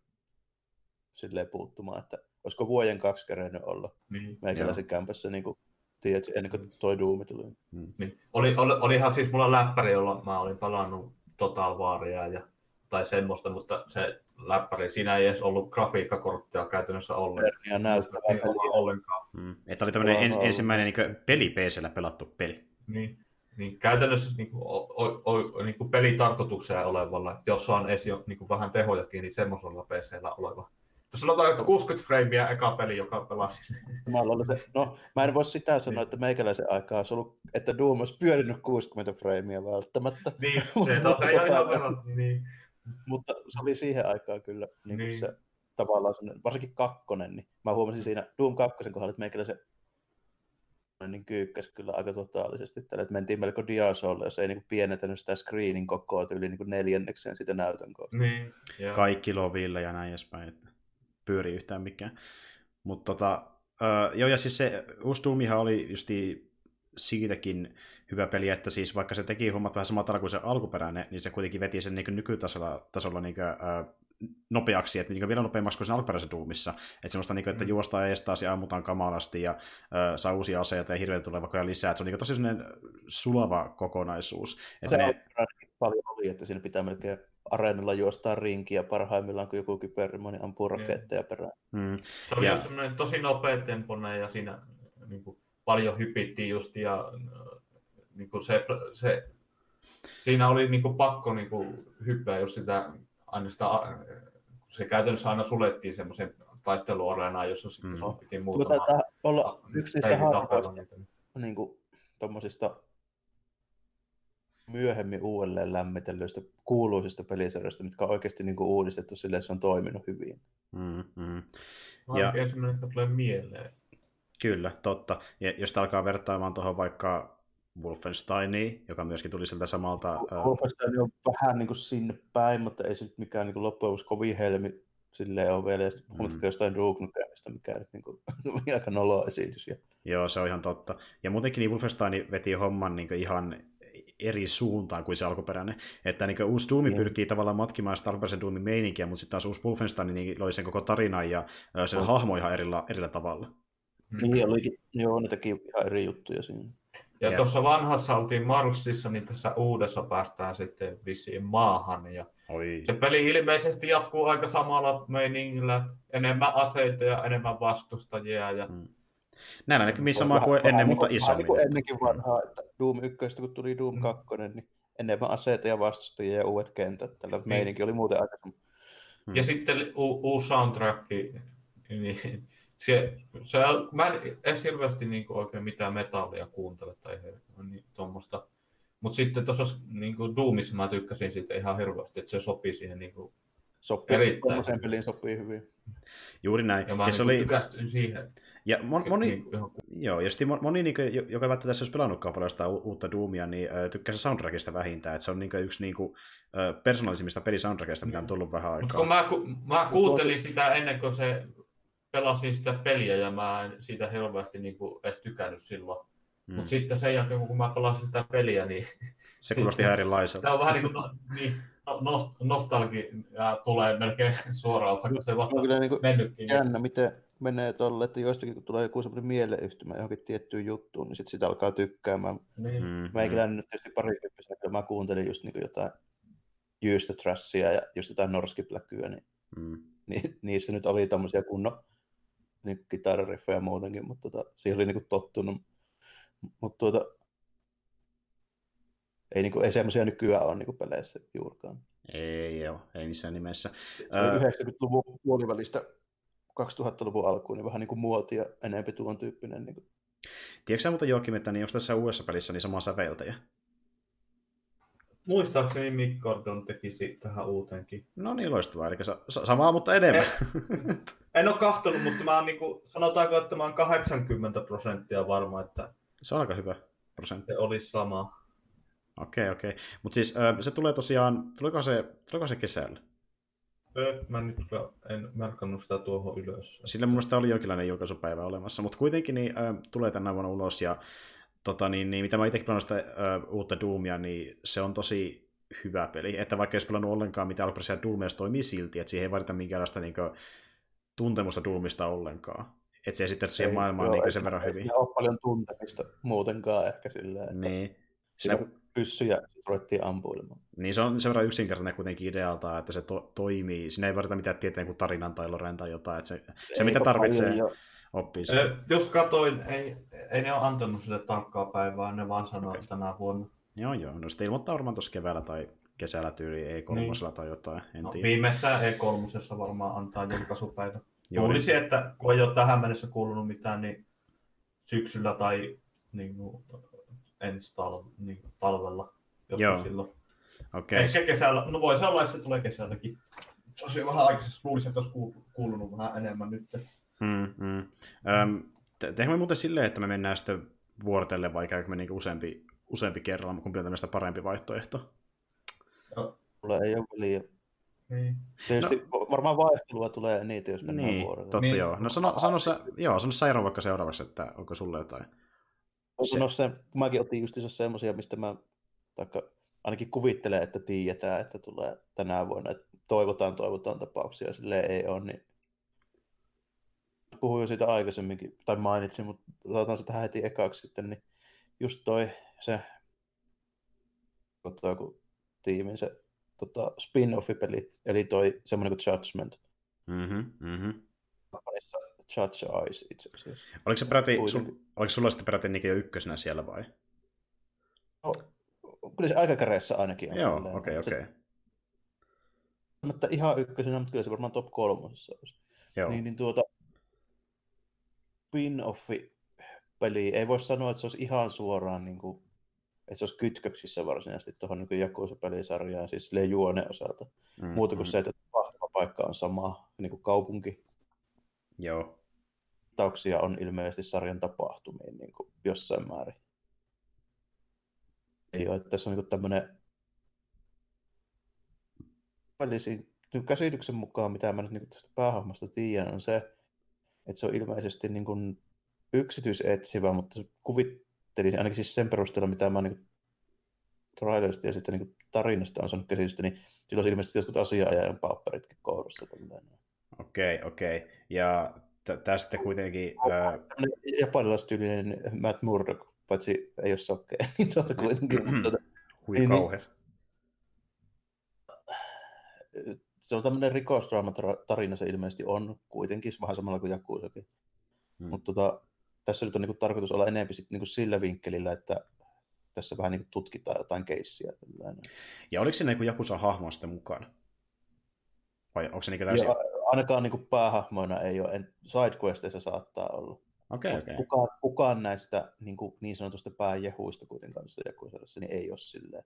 silleen puuttumaan, että olisiko vuoden kaksi kerennyt olla niin. meikäläisen kämpässä niin kuin tiedät, ennen kuin toi Doomi tuli. Mm. Niin. Oli, oli, olihan siis mulla läppäri, jolla mä olin palannut Total Waria ja tai semmoista, mutta se läppäri, siinä ei edes ollut grafiikkakorttia käytännössä ollenkaan. Ja näyttää ollenkaan. Mm. Että oli tämmöinen en, ensimmäinen niin peli PCllä pelattu peli. Niin, niin käytännössä niin kuin, o, o, o, niin kuin pelitarkoitukseen olevalla, että jos on edes jo niin kuin vähän tehojakin, niin semmoisella PCllä oleva vaikka 60 freimiä eka peli, joka pelasi. Se, no, mä en voi sitä sanoa, niin. että meikäläisen aikaa olisi ollut, että Doom olisi pyörinyt 60 freimiä välttämättä. Niin, *laughs* se on ihan, ihan verran, niin. Mutta se oli siihen aikaan kyllä niin niin. se tavallaan sellainen, varsinkin kakkonen, niin mä huomasin siinä Doom 2 kohdalla, että meikäläisen niin kyykkäs kyllä aika totaalisesti tällä, että mentiin melko diasolle, jos ei niin pienentänyt sitä screenin kokoa yli niin neljännekseen sitä näytön kohdalla. Niin, Kaikki loville ja näin edespäin. Että pyöri yhtään mikään. Mutta tota, uh, joo, ja siis se uusi Doomihan oli justi siitäkin hyvä peli, että siis vaikka se teki hommat vähän samalla tavalla kuin se alkuperäinen, niin se kuitenkin veti sen niin nykytasolla tasolla niin kuin, uh, nopeaksi, että niin vielä nopeammaksi kuin sen alkuperäisessä Doomissa. Että semmoista, niin kuin, että mm. juostaan eestaas ja ammutaan kamalasti ja uh, saa uusia aseita ja hirveän tulee vaikka lisää. Että se on niin tosi sulava kokonaisuus. Että se ne... paljon oli, että siinä pitää melkein areenalla juostaan rinkiä parhaimmillaan, kun joku kyberrimoni ampuu niin. raketteja perään. Mm. Se oli ja... semmoinen tosi nopea temponen ja siinä niin kuin, paljon hypittiin just ja niin kuin se, se, siinä oli niin kuin, pakko niin kuin, hyppää just sitä, aina sitä, se käytännössä aina sulettiin semmoisen taisteluareenaan, jossa sitten mm. piti muutama... Taitaa olla yksi niistä harvoista niin kuin, myöhemmin uudelleen lämmitellyistä kuuluisista pelisarjoista, mitkä on oikeasti niin kuin uudistettu silleen, että se on toiminut hyvin. Mm, mm. Ja... ensimmäinen, joka tulee mieleen. Kyllä, totta. Ja jos alkaa vertaamaan tuohon vaikka Wolfensteiniin, joka myöskin tuli sieltä samalta... Wolfenstein on vähän niin kuin sinne päin, mutta ei se nyt mikään niin loppujen lopuksi kovin helmi silleen on vielä. Ja sitten mm. jostain Duke Nukemista, mikä nyt niin kuin, *laughs* aika nolo esitys. Ja... Joo, se on ihan totta. Ja muutenkin niin Wolfenstein veti homman niin ihan eri suuntaan kuin se alkuperäinen. Että niin uusi Doom mm. pyrkii tavallaan matkimaan sitä alkuperäisen Doomin meininkiä, mutta sitten taas uusi Wolfenstein niin loi sen koko tarinan ja sen oh. hahmo ihan erillä, erillä tavalla. Niin olikin, joo, ne teki ihan eri juttuja siinä. Ja yeah. tuossa vanhassa oltiin Marsissa, niin tässä uudessa päästään sitten vissiin maahan. Ja Oi. Se peli ilmeisesti jatkuu aika samalla meiningillä, enemmän aseita ja enemmän vastustajia. Ja... Hmm. Näillä näkyy samaa kuin ennen, vähän, mutta isommin. Niin kuin ennenkin vanhaa, että Doom 1, kun tuli Doom 2, mm. niin enemmän aseita ja vastustajia ja uudet kentät. Tällä niin. meininki oli muuten aika... Hmm. Ja sitten u- uusi soundtrack, niin se, se, mä en edes hirveästi niin kuin oikein mitään metallia kuuntele tai niin, tuommoista. Mutta sitten tuossa niin kuin Doomissa mä tykkäsin siitä ihan hirveästi, että se sopii siihen niin kuin sopii, erittäin. Peliin sopii hyvin. Juuri näin. Ja mä ja se niin oli... siihen. Ja mon, moni, niin, joo, ja sitten moni, niin kuin, joka välttämättä tässä olisi pelannutkaan paljon sitä uutta Doomia, niin äh, tykkää se soundtrackista vähintään, että se on niin kuin, yksi niin kuin, äh, persoonallisimmista pelisoundtrackista, mitä on tullut vähän aikaa. Mutta kun mä, ku, mä kuuntelin sitä ennen kuin se pelasin sitä peliä ja mä en siitä hirveästi niin kuin edes tykännyt silloin. Mm. Mutta sitten sen jälkeen, kun mä pelasin sitä peliä, niin... Se kuulosti ihan erilaiselta. Se on vähän niin kuin no, niin, no, nostalgia tulee melkein suoraan, vaikka se vasta on niin mennytkin. Jännä, miten menee tolle, että joistakin kun tulee joku semmoinen mieleyhtymä johonkin tiettyyn juttuun, niin sitten sitä alkaa tykkäämään. Niin. Mm, Mä mm. nyt tietysti parikymppisenä, kun mä kuuntelin just niin jotain Jyystä Trashia ja just jotain Norskipläkyä, niin, mm. niin niissä nyt oli tommosia kunnon niin kitarariffejä muutenkin, mutta tota, siihen oli niin tottunut. Mutta tuota, ei, niin kuin, ei semmoisia nykyään ole niin peleissä juurikaan. Ei joo, ei missään nimessä. 90-luvun puolivälistä 2000-luvun alkuun, niin vähän niin kuin muotia enemmän tuon tyyppinen. Niin kuin. Tiedätkö mutta Joakim, että niin onko tässä uudessa pelissä niin sama säveltäjä? Muistaakseni Mick Gordon tekisi tähän uuteenkin. No niin, loistavaa. Eli sa- samaa, mutta enemmän. En, en ole kahtonut, mutta mä oon niin kuin, sanotaanko, että mä oon 80 prosenttia varma, että se on aika hyvä prosentti. Se olisi sama. Okei, okay, okei. Okay. Mutta siis se tulee tosiaan, tuleeko se, tuleeko se kesällä? Mä nyt en merkannut sitä tuohon ylös. Sillä mun mielestä oli jonkinlainen julkaisupäivä olemassa, mutta kuitenkin niin, äh, tulee tänä vuonna ulos ja tota, niin, niin, mitä mä itsekin pelannut sitä äh, uutta Doomia, niin se on tosi hyvä peli, että vaikka olisi pelannut ollenkaan mitä alkuperäisiä Doomia, toimii silti, että siihen ei vaadita minkäänlaista niin kuin, tuntemusta Doomista ollenkaan. Että se sitten siihen maailmaan niin sen verran hyvin. Ei ole paljon tuntemista muutenkaan ehkä silleen. Että niin. Siinä, pyssyjä ruvettiin ampuilemaan. Niin se on sen verran yksinkertainen kuitenkin idealta, että se to- toimii. Siinä ei varita mitään tieteen kuin tarinan tai loren tai jotain. Että se, se mitä tarvitsee jo. oppii sen. Jos katoin, ei, ei ne ole antanut sille tarkkaa päivää, ne vaan sanoo, okay. että tänä vuonna. Joo, joo. No sitten ilmoittaa varmaan tuossa keväällä tai kesällä tyyli E3 niin. tai jotain. En no, tiedä. viimeistään E3 varmaan antaa *clears throat* julkaisupäivä. Luulisi, että kun ei ole tähän mennessä kuulunut mitään, niin syksyllä tai niin kuin, ensi talve, niin talvella, jos Joo. silloin. Okay. Ehkä kesällä, no voisi olla, että se tulee kesälläkin. Se olisi vähän aikaisesti, luulisin, että olisi kuulunut vähän enemmän nyt. Hmm, hmm. Öm, tehdään muuten silleen, että me mennään sitten vuorotelle vai käykö me niinku useampi, useampi kerralla, kumpi on tämmöistä parempi vaihtoehto? Mulla ei ole väliä. Niin. Tietysti no, varmaan vaihtelua tulee niitä, jos mennään niin, vuorolle. Totta niin. joo. No sano, sano, sä, joo, sano Sairo vaikka seuraavaksi, että onko sulle jotain. Se... No se, mäkin otin just semmoisia, mistä mä taikka, ainakin kuvittelen, että tiedetään, että tulee tänä vuonna. Että toivotaan, toivotaan tapauksia, sille ei ole, niin puhuin jo siitä aikaisemminkin, tai mainitsin, mutta otetaan se tähän heti ekaksi sitten, niin just toi se, kun tiimin se tota, spin-off-peli, eli toi semmoinen kuin Judgment. Mm-hmm, mm-hmm. Judge Eyes itse asiassa. Oliko, se peräti, sul, oliko sulla sitten peräti jo ykkösenä siellä vai? No, kyllä se aikakäreessä ainakin on. Joo, okei, okei. Okay, okay. Mutta ihan ykkösenä, mutta kyllä se varmaan top kolmosessa olisi. Joo. Niin, niin tuota, spin-offi peli, ei voi sanoa, että se olisi ihan suoraan niin kuin että se olisi kytköksissä varsinaisesti tuohon niin Jakusa-pelisarjaan, siis juone osalta. Mm, Muuta kuin mm. se, että paikka on sama niin kuin kaupunki. Joo. Tauksia on ilmeisesti sarjan tapahtumiin niin kuin jossain määrin. Ei ole, että tässä on niin tämmöinen välisiin niin käsityksen mukaan, mitä mä nyt niin tästä päähahmosta tiedän, on se, että se on ilmeisesti niin kuin yksityisetsivä, mutta se kuvit, ajattelin, ainakin siis sen perusteella, mitä mä niin trailerista ja sitten niin tarinasta on saanut käsitystä, niin silloin ilmeisesti jotkut asiaajajan paperitkin kohdassa. Okei, okay, okei. Okay. Ja t- tästä kuitenkin... Ää... Japanilaistyylinen Matt Murdock, paitsi ei ole sokkea, *laughs* niin se on kuitenkin... tuota, Hui niin, kauhean. Se on tämmöinen rikosdraama-tarina se ilmeisesti on kuitenkin, vähän samalla kuin Jakusakin. Hmm. Mutta tota, tässä nyt on niin tarkoitus olla enemmän sit niin sillä vinkkelillä, että tässä vähän niin tutkitaan jotain keissiä. Ja oliko siinä niin Jakusa hahmo sitten mukana? Vai onko se niin täysin... Ja, ainakaan niin päähahmoina ei ole. Sidequesteissa saattaa olla. Okay, okay. Kukaan, kukaan näistä niin, kuin, niin sanotusta pääjehuista kuitenkaan Jakusassa, niin ei ole silleen.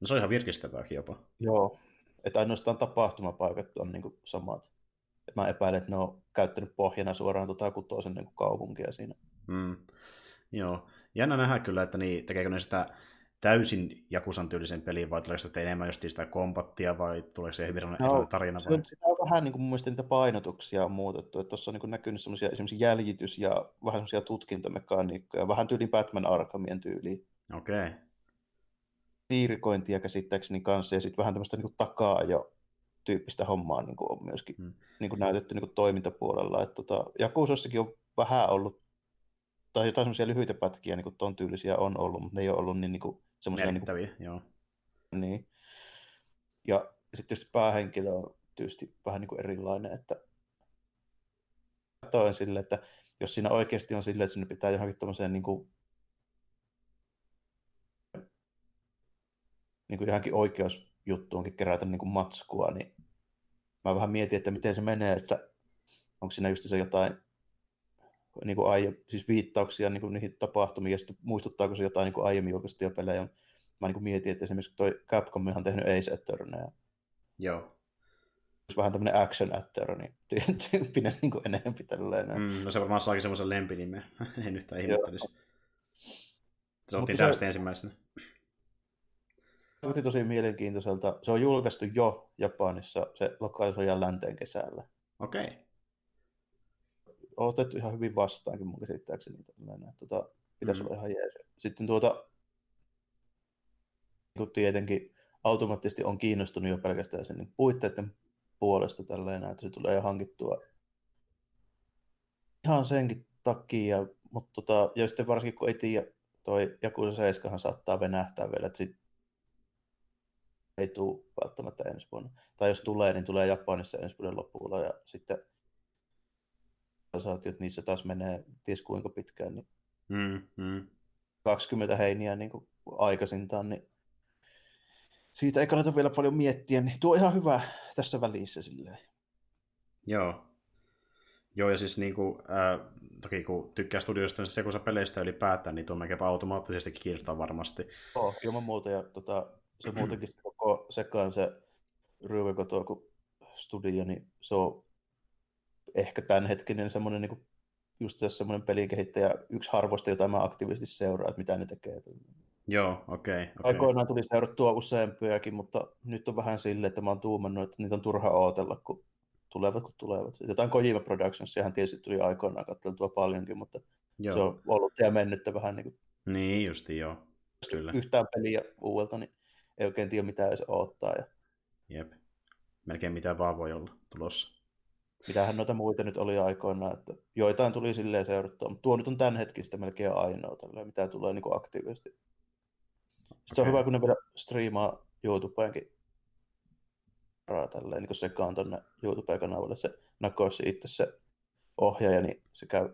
No se on ihan virkistävääkin jopa. Joo, että ainoastaan tapahtumapaikat on niin kuin samat mä epäilen, että ne on käyttänyt pohjana suoraan tota kutoisen niin kaupunkia siinä. Mm. Joo. Jännä nähdä kyllä, että niin, tekeekö ne sitä täysin Jakusan tyylisen pelin, vai tuleeko sitä enemmän just sitä kombattia, vai tuleeko se hyvin no, tarina? Vai? Se, sitä on vähän niin kuin mun mielestä niitä painotuksia on muutettu, että tuossa on niin näkynyt semmoisia esimerkiksi jäljitys- ja vähän semmoisia tutkintamekaniikkoja, vähän tyyli Batman Arkhamien tyyliin. Okei. Okay. Tiirikointia käsittääkseni kanssa, ja sitten vähän tämmöistä niin takaa jo tyyppistä hommaa niin kuin on myöskin hmm. niin kuin näytetty niin kuin toimintapuolella. Että tota, Jakusossakin on vähän ollut, tai jotain semmoisia lyhyitä pätkiä, niin kuin ton tyylisiä on ollut, mutta ne ei ole ollut niin, niin kuin, semmoisia... Niin kuin, joo. Niin. Ja sitten tietysti päähenkilö on tietysti vähän niin kuin erilainen, että toin sille, että jos siinä oikeasti on silleen, että sinne pitää johonkin tämmöiseen niin kuin, niin kuin johonkin oikeusjuttuunkin kerätä niin kuin matskua, niin mä vähän mietin, että miten se menee, että onko siinä just se jotain niin kuin aie, siis viittauksia niin kuin niihin tapahtumiin, ja sitten muistuttaako se jotain niin kuin aiemmin julkaistuja pelejä. Mä niin kuin mietin, että esimerkiksi toi Capcom on tehnyt Ace Attorneya. Joo. Vähän tämmöinen action attorney tyyppinen niin kuin enemmän tälleen. Mm, no se varmaan saakin semmoisen lempinimen. *laughs* en yhtään ihmettelisi. Se otti täysin se... ensimmäisenä vaikutti tosi mielenkiintoiselta. Se on julkaistu jo Japanissa, se lokalisoidaan länteen kesällä. Okei. Okay. Otettu ihan hyvin vastaankin mun käsittääkseni. Tuota, pitäisi mm. olla ihan jees. Sitten tuota, kun tietenkin automaattisesti on kiinnostunut jo pelkästään sen niin puitteiden puolesta tällainen, että se tulee hankittua ihan senkin takia, mutta tota, ja sitten varsinkin kun ei tiedä toi Jakusa 7 saattaa venähtää vielä, että sit ei tule välttämättä ensi vuonna. Tai jos tulee, niin tulee Japanissa ensi vuoden loppuun ja sitten että niissä taas menee ties kuinka pitkään, niin mm, mm. 20 heiniä niin kuin aikaisintaan, niin siitä ei kannata vielä paljon miettiä, niin tuo on ihan hyvä tässä välissä silleen. Joo. Joo, ja siis niin kuin, äh, toki kun tykkää studioista niin se, kun sä peleistä ylipäätään, niin tuo melkeinpä automaattisesti kiinnostaa varmasti. Joo, ilman muuta, ja tota, se muutenkin se koko sekaan se Ryövekoto studio, niin se on ehkä tämänhetkinen semmoinen niin kuin, just se semmoinen pelikehittäjä, yksi harvoista, jota mä aktiivisesti seuraan, että mitä ne tekee. Joo, okei. Okay, okay. Aikoinaan tuli seurattua useampiakin, mutta nyt on vähän silleen, että mä oon tuumannut, että niitä on turha ootella, kun tulevat kun tulevat. Jotain Kojima Productions, sehän tietysti tuli aikoinaan katseltua paljonkin, mutta joo. se on ollut ja mennyttä vähän niin kuin... Niin justi, joo. Kyllä. Yhtään peliä uudelta, niin ei oikein tiedä mitä edes odottaa. Ja... Jep. Melkein mitä vaan voi olla tulossa. Mitähän noita muita nyt oli aikoinaan, että joitain tuli silleen seurattua, mutta tuo nyt on tämän hetkistä melkein ainoa, tälleen, mitä tulee niin kuin aktiivisesti. Sitten okay. se on hyvä, kun ne vielä striimaa YouTubeenkin tälleen, niin kun se on tuonne YouTube-kanavalle se Nakoshi itse se ohjaaja, niin se käy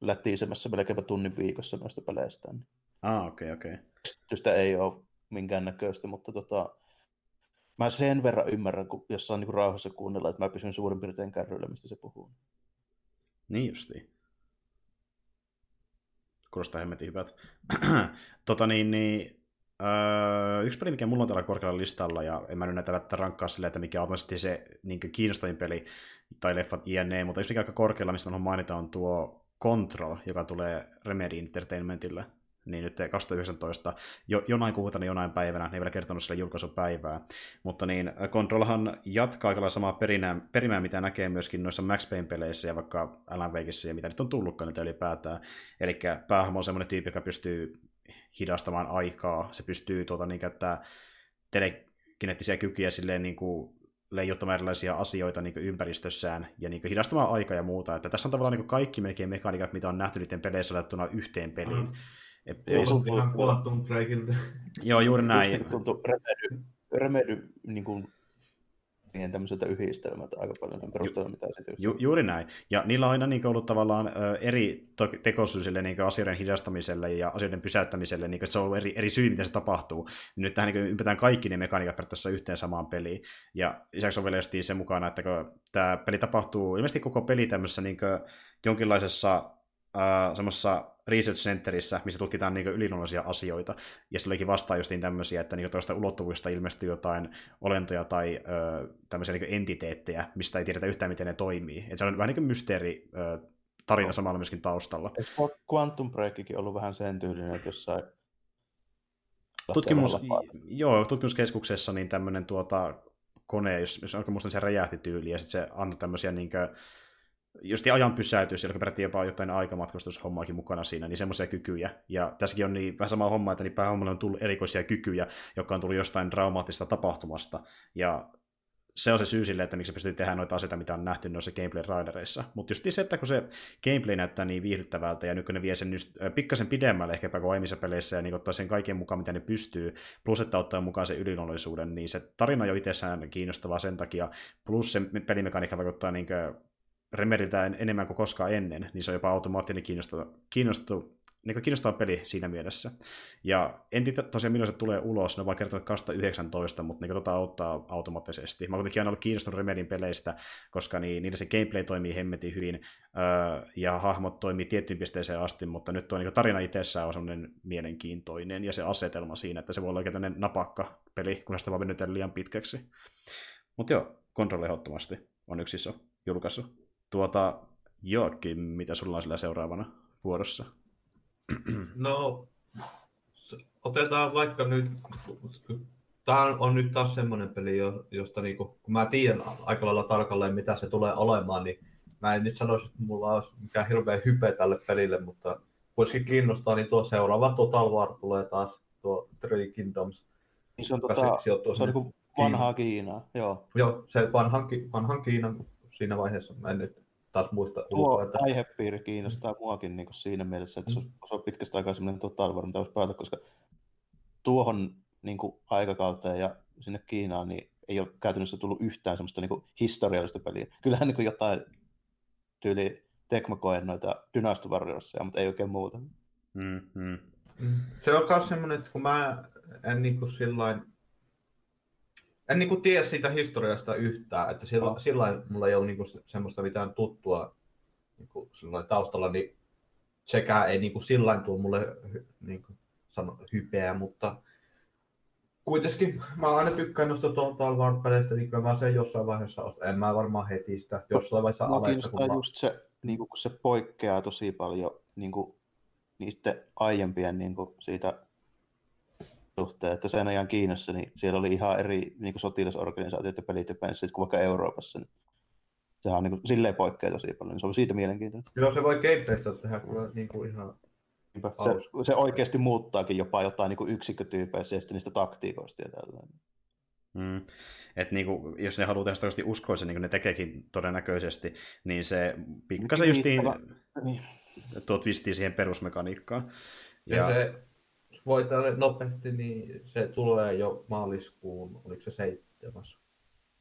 lätisemässä melkein tunnin viikossa noista peleistä. Niin. Ah, okei, okay, okei. Okay. ei ole minkäännäköistä, mutta tota, mä sen verran ymmärrän, kun jos saa niin rauhassa kuunnella, että mä pysyn suurin piirtein kärryillä, mistä se puhuu. Niin justiin. Kuulostaa hemmetin hyvät. *clears throat* tota niin, niin Öö, yksi peli, mikä mulla on täällä korkealla listalla, ja en mä nyt näitä välttämättä rankkaa silleen, että mikä on se niin kiinnostavin peli, tai leffat INE, mutta yksi mikä aika korkealla, mistä haluan mainita, on tuo Control, joka tulee Remedy Entertainmentille niin nyt 2019 jo, jonain kuutena jonain päivänä, ne ei vielä kertonut sillä julkaisupäivää, mutta niin Controlhan jatkaa aika samaa perinää, perimää, mitä näkee myöskin noissa Max Payne-peleissä ja vaikka Alan Wakeissa ja mitä nyt on tullutkaan niitä ylipäätään. Eli päähahmo on semmoinen tyyppi, joka pystyy hidastamaan aikaa, se pystyy tuota, niin käyttää telekineettisiä kykyjä silleen niin kuin leijottamaan erilaisia asioita niin ympäristössään ja niin hidastamaan aikaa ja muuta. Että tässä on tavallaan niin kaikki melkein mekaniikat, mitä on nähty niiden peleissä otettuna yhteen peliin. Mm. Kuulostaa ihan Quantum Breakilta. *laughs* Joo, juuri näin. Tuntuu Remedy, Remedy niin kuin niiden tämmöiseltä yhdistelmältä aika paljon sen perusteella, mitä sitten Ju, Juuri näin. Ja niillä on aina niin ollut tavallaan eri tekosyysille niin asioiden hidastamiselle ja asioiden pysäyttämiselle, niin se on eri, eri syy, miten se tapahtuu. Nyt tähän niin ympätään kaikki ne mekaniikat periaatteessa yhteen samaan peliin. Ja lisäksi on vielä se mukana, että kun tämä peli tapahtuu, ilmeisesti koko peli tämmöisessä niin jonkinlaisessa äh, semmoisessa research centerissä, missä tutkitaan niin yliluonnollisia asioita, ja se olikin vastaan justiin tämmöisiä, että niin tuosta ulottuvuudesta ilmestyy jotain olentoja tai ö, tämmöisiä niin entiteettejä, mistä ei tiedetä yhtään, miten ne toimii. Et se on vähän niin kuin mysteeri ö, tarina no. samalla myöskin taustalla. Eikö Quantum Breakikin ollut vähän sen tyylinen, että jossain Tutkimus, joo, tutkimuskeskuksessa niin tämmöinen tuota, kone, jos, jos onko muistan, se räjähti tyyli, ja sitten se antoi tämmöisiä niin kuin, just ajan pysäytys, eli peräti jopa jotain aikamatkustushommaakin mukana siinä, niin semmoisia kykyjä. Ja tässäkin on niin, vähän sama homma, että niin päähommalle on tullut erikoisia kykyjä, jotka on tullut jostain dramaattisesta tapahtumasta. Ja se on se syy sille, että miksi pystyy tehdä noita asioita, mitä on nähty noissa gameplay-raidereissa. Mutta just se, että kun se gameplay näyttää niin viihdyttävältä, ja nyt kun ne vie sen just, äh, pikkasen pidemmälle ehkäpä kuin aiemmissa peleissä, ja niin ottaa sen kaiken mukaan, mitä ne pystyy, plus että ottaa mukaan sen ylinollisuuden, niin se tarina jo itsessään kiinnostavaa sen takia, plus se pelimekaniikka vaikuttaa niin Remediltä enemmän kuin koskaan ennen, niin se on jopa automaattinen kiinnostava, kiinnostava, niin kiinnostava peli siinä mielessä. Ja en tiedä tosiaan milloin se tulee ulos, ne on vaan kertonut 2019, mutta niin tota auttaa automaattisesti. Mä kuitenkin aina ollut kiinnostunut Remedin peleistä, koska niin, niillä se gameplay toimii hemmetin hyvin, öö, ja hahmot toimii tiettyyn pisteeseen asti, mutta nyt tuo niin tarina itsessään on semmoinen mielenkiintoinen, ja se asetelma siinä, että se voi olla oikein tämmöinen napakka peli, kun sitä vaan venytään liian pitkäksi. Mutta joo, Control ehdottomasti on yksi iso julkaisu. Tuota, Joakim, mitä sulla on sillä seuraavana vuorossa? No, otetaan vaikka nyt, tämä on nyt taas semmoinen peli, josta niinku, kun mä tiedän aika lailla tarkalleen, mitä se tulee olemaan, niin mä en nyt sanoisi, että mulla olisi mikään hirveä hype tälle pelille, mutta kuitenkin kiinnostaa, niin tuo seuraava Total War tulee taas, tuo Three Kingdoms. Niin se on, tota, se on niin vanhaa Kiinaa, joo. Joo, se vanhan, vanhan Kiinan siinä vaiheessa. Mä en nyt taas muista Tuo ulkoa, että... aihepiiri kiinnostaa mm. muakin niin kuin siinä mielessä, että mm. se, on, pitkästä aikaa semmoinen Total War, mitä päätä, koska tuohon niin kuin aikakauteen ja sinne Kiinaan niin ei ole käytännössä tullut yhtään semmoista niin kuin historiallista peliä. Kyllähän niin kuin jotain tyyli Tecmo koen noita Dynasty Warriorsia, mutta ei oikein muuta. Mm-hmm. Se on myös semmoinen, että kun mä en niin kuin sillain, en niin kuin tiedä siitä historiasta yhtään, että sillä, no. sillä mulla ei ole niin kuin semmoista mitään tuttua niin kuin taustalla, niin sekään ei niin kuin sillä tuo mulle niin kuin sano, hypeä, mutta kuitenkin mä aina tykkään noista Total War-peleistä, niin kyllä mä sen jossain vaiheessa ostan. En mä varmaan heti sitä jossain vaiheessa Mä alesta. Kun mä... just se, niin kun se poikkeaa tosi paljon niin kuin, niiden aiempien niin kuin, siitä suhteen, että sen ajan Kiinassa, niin siellä oli ihan eri niin kuin sotilasorganisaatiot ja pelit ja penssit kuin vaikka Euroopassa. Niin sehän on niin kuin, silleen poikkeaa tosi paljon, niin se on siitä mielenkiintoinen. Joo, se voi gameplaystä tehdä kyllä niin kuin ihan se, se oikeasti muuttaakin jopa jotain niin yksikkötyypeissä ja niistä taktiikoista ja tällainen. Mm. Et niinku, jos ne haluaa tehdä sitä uskoisen, niin kuin ne tekeekin todennäköisesti, niin se pikkasen justiin niin. tuo twistii siihen perusmekaniikkaan. Ja, ja se voi nopeasti, niin se tulee jo maaliskuun, oliko se seitsemäs,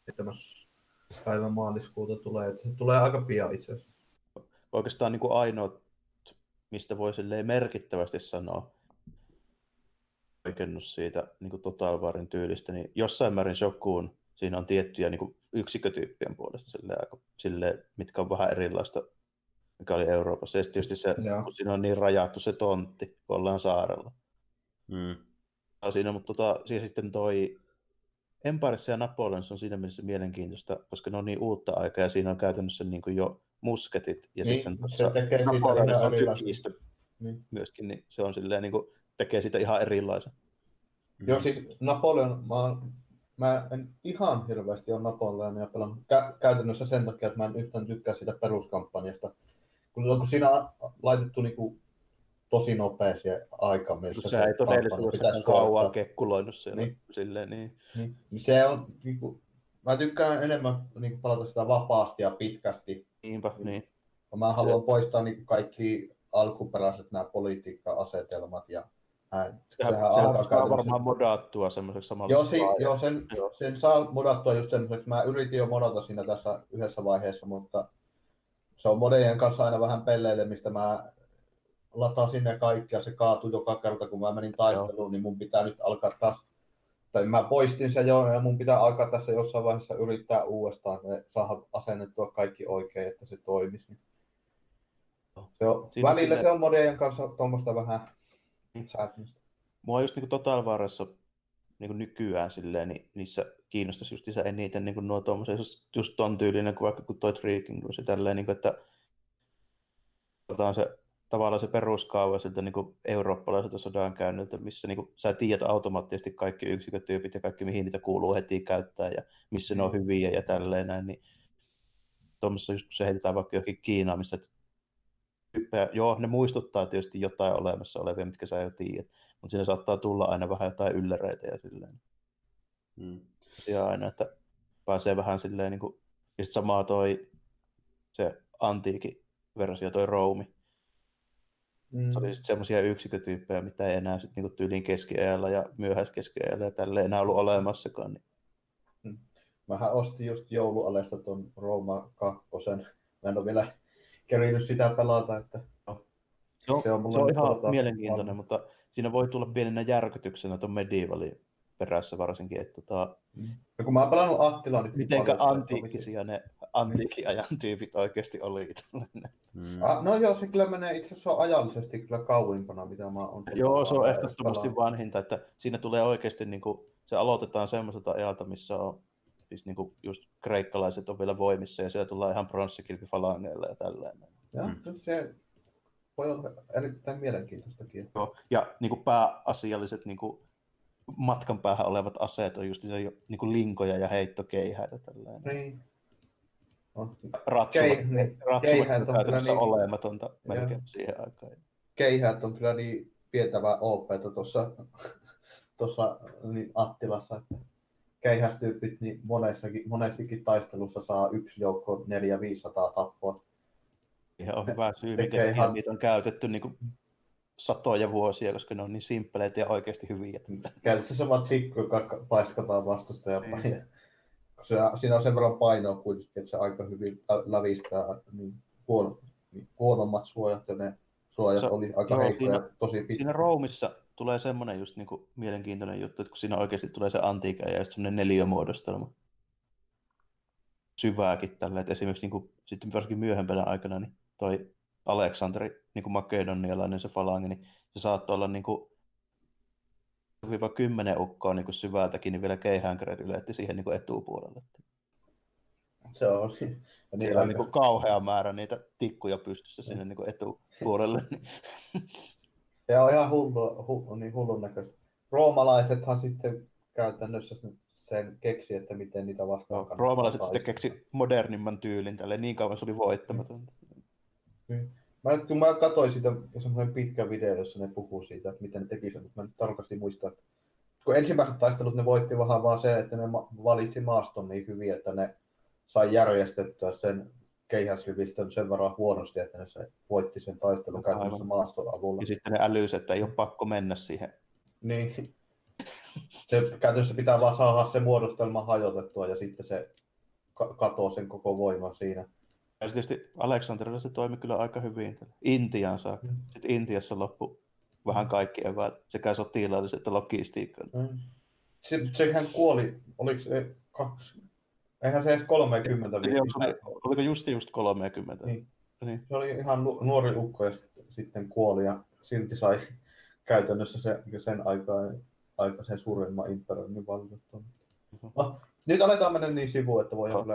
seitsemäs päivä maaliskuuta tulee, että se tulee aika pian itse asiassa. Oikeastaan niin kuin ainoa mistä voi merkittävästi sanoa oikeennus siitä niin Total Warin tyylistä, niin jossain määrin Shokuun siinä on tiettyjä niin yksikkötyyppien puolesta silleen, aika, silleen, mitkä on vähän erilaista, mikä oli Euroopassa. Ja tietysti se, kun siinä on niin rajattu se tontti, kun ollaan saarella. Mm. Siinä, mutta tota, siis sitten toi Empireissa ja Napoleonissa on siinä mielessä mielenkiintoista, koska ne on niin uutta aikaa ja siinä on käytännössä niin kuin jo musketit ja niin, sitten tekee siitä on tykistö niin. myöskin, niin se on silleen niin kuin, tekee sitä ihan erilaisen. Mm. Joo, siis Napoleon, mä, mä en ihan hirveästi ole Napoleonia pelannut kä- käytännössä sen takia, että mä en yhtään tykkää siitä peruskampanjasta. Kun, kun siinä on laitettu niin kuin, tosi nopea se aika, missä se, se ei todellisuudessa kauan kekkuloinut siellä. Niin. Silleen, niin. Niin. Se on, niin kuin, mä tykkään enemmän niin kuin, palata sitä vapaasti ja pitkästi. Niinpä, niin. Ja mä haluan se... poistaa niin kaikki alkuperäiset nämä politiikka-asetelmat ja Sehän, sehän alkaa saa varmaan modattua semmoiseksi samalle. Joo, si, joo, sen, joo, sen saa modattua just semmoiseksi. Mä yritin jo modata siinä tässä yhdessä vaiheessa, mutta se on modejen kanssa aina vähän pelleilemistä. Mä latasin kaikki ja se kaatui joka kerta, kun mä menin taisteluun, joo. niin mun pitää nyt alkaa taas tai mä poistin sen jo ja mun pitää alkaa tässä jossain vaiheessa yrittää uudestaan ja saada asennettua kaikki oikein, että se toimisi. Se on, välillä se on modejen kanssa tuommoista vähän säätymistä. Mua just niin Total Warissa niin nykyään silleen, niin niissä kiinnostaisi just eniten niin nuo tuommoisia, just ton tyylinen kuin vaikka kuin toi se tälleen, niin kuin, että otetaan se tavallaan se peruskaava siltä niin kuin eurooppalaiselta sodankäynniltä, missä niin kuin, sä tiedät automaattisesti kaikki yksikkötyypit ja kaikki, mihin niitä kuuluu heti käyttää ja missä ne on mm. hyviä ja tälleen näin, niin tuommoisessa just kun se heitetään vaikka johonkin Kiinaan, missä tyyppejä, joo, ne muistuttaa tietysti jotain olemassa olevia, mitkä sä jo tiedät, mutta siinä saattaa tulla aina vähän jotain ylläreitä ja silleen. Mm. Ja aina, että pääsee vähän silleen, niin kuin, ja sitten samaa toi se antiikin versio, toi Roumi, Mm. Se oli sitten semmoisia yksikkötyyppejä, mitä ei enää sitten niinku tyyliin keskiajalla ja myöhäiskeskiajalla ja tälle enää ollut olemassakaan. Niin. Mm. Mähän ostin just joulualesta tuon Roma 2. Mä en ole vielä kerinyt sitä pelata, että no. se on, se on ihan mielenkiintoinen, on. mutta siinä voi tulla pienenä järkytyksenä tuon medievalin perässä varsinkin. Että tota... ja kun mä oon pelannut Attila nyt Mitenkä antiikkisia ne antiikin ajan tyypit oikeasti oli. Mm. Ah, no joo, se kyllä menee itse asiassa ajallisesti kyllä kauimpana, mitä mä oon. Joo, se on ehdottomasti vanhinta, että siinä tulee oikeasti, niin kuin, se aloitetaan semmoiselta ajalta, missä on siis niin kuin just kreikkalaiset on vielä voimissa ja siellä tullaan ihan pronssikilpifalangeilla ja tällainen. Joo, mm. se voi olla erittäin mielenkiintoistakin. Joo, ja niin kuin pääasialliset niin kuin matkan päähän olevat aseet on just se, niin kuin linkoja ja heittokeihän tällainen. Niin. On. Kei, niin, ratsuvat on kyllä niin, olematonta melkein siihen aikaan. Keihät on kyllä niin pientävää OPta tuossa *laughs* tuossa niin Attilassa, että keihästyypit niin monessakin, monestikin taistelussa saa yksi joukko 400-500 tappoa. Ihan on hyvä syy, mikä ihan... niitä on käytetty niin kuin satoja vuosia, koska ne on niin simppeleitä ja oikeasti hyviä. Käytössä se vaan tikku, joka paiskataan vastusta niin. ja se, siinä on sen verran painoa kuitenkin, että se aika hyvin lävistää niin huono, niin huonommat suojat ja ne suojat se, oli aika heikkoja siinä, tosi pitkä. Siinä roomissa tulee semmoinen just niin kuin mielenkiintoinen juttu, että kun siinä oikeasti tulee se antiikä ja semmoinen neliömuodostelma syvääkin tällä, että esimerkiksi niin kuin, sitten varsinkin myöhempänä aikana, niin toi Aleksanteri, niin kuin makedonialainen se falangi, niin se saattoi olla niin kuin viiva kymmenen ukkoa niin kuin syvältäkin, niin vielä keihäänkärät yletti siihen niin kuin etupuolelle. Se on. Ja Siellä on niin kuin kauhea määrä niitä tikkuja pystyssä sinne niin kuin etupuolelle. ja on ihan hullu, hullu, niin hullun näköistä. Roomalaisethan sitten käytännössä sen keksi, että miten niitä vastaan no, Roomalaiset sitten keksi modernimman tyylin tälle, niin kauan se oli voittamatonta. Mm. Mä, kun mä katsoin siitä semmoinen pitkä video, jossa ne puhuu siitä, että miten ne teki sen, mutta mä en tarkasti muista. Kun ensimmäiset taistelut ne voitti vähän vaan se, että ne valitsi maaston niin hyvin, että ne sai järjestettyä sen keihäsrivistön sen verran huonosti, että ne se voitti sen taistelun käytännössä maaston avulla. Ja sitten ne älyys, että ei ole pakko mennä siihen. Niin. Se käytännössä pitää vaan saada se muodostelma hajotettua ja sitten se katoo sen koko voiman siinä. Ja tietysti Aleksanterilla se toimi kyllä aika hyvin. Intiaan saa. Mm. Sitten Intiassa loppu vähän kaikki eväät, sekä sotilaalliset että logistiikka. Mm. Se, sehän kuoli, oliko se kaksi, eihän se edes 30 niin, oliko, oliko just just 30? Niin. niin. Se oli ihan nuori ukko ja sitten kuoli ja silti sai *laughs* käytännössä se, sen aikaa, aika sen suurimman imperiumin. Uh-huh. No, nyt aletaan mennä niin sivuun, että voi no.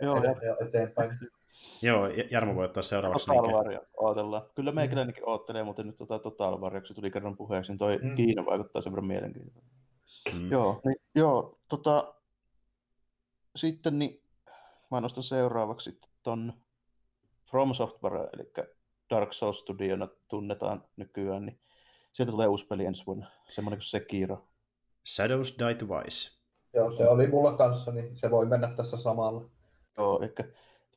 Joo, eteenpäin. *laughs* Joo, Jarmo voi ottaa seuraavaksi. Total Warrior, ootellaan. Kyllä meikäläinenkin mm. oottelee, mutta nyt tota Total Warrior, se tuli kerran puheeksi, niin toi mm. Kiina vaikuttaa sen verran mielenkiintoista. Mm. Joo, niin, joo, tota, sitten niin, mä nostan seuraavaksi ton From Software, eli Dark Souls Studiona tunnetaan nykyään, niin sieltä tulee uusi peli ensi vuonna, semmoinen kuin Sekiro. Shadows Die Twice. Joo, se oli mulla kanssa, niin se voi mennä tässä samalla. Joo, eli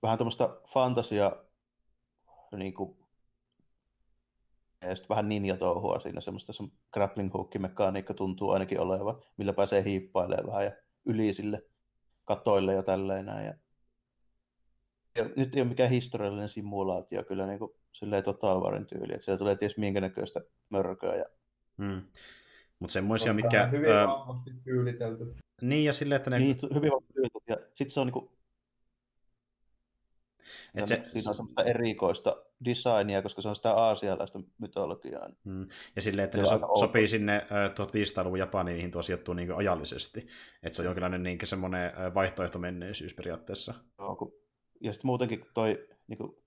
vähän tämmöistä fantasia niin kuin, ja sitten vähän ninja-touhua siinä, semmoista se grappling hook mekaniikka tuntuu ainakin oleva, millä pääsee hiippailemaan vähän ja yli sille katoille ja tälleen näin. Ja... Ja nyt ei ole mikään historiallinen simulaatio, kyllä niin kuin, silleen Total Warin tyyli, että siellä tulee ties minkä näköistä mörköä. Ja... Hmm. Mutta semmoisia, mikä... Hyvin vahvasti tyylitelty. Niin, ja silleen, että ne... Niin, hyvin vahvasti tyylitelty. Ja sitten se on niin kuin et se, siinä on semmoista erikoista designia, koska se on sitä aasialaista mytologiaa. Mm. Ja silleen, että se so, sopii sinne 1500-luvun Japaniin, niihin tuo sijoittuu niin ajallisesti. Että se on jonkinlainen niin semmoinen vaihtoehto menneisyys periaatteessa. Joo, kun... Ja sitten muutenkin toi niin kuin,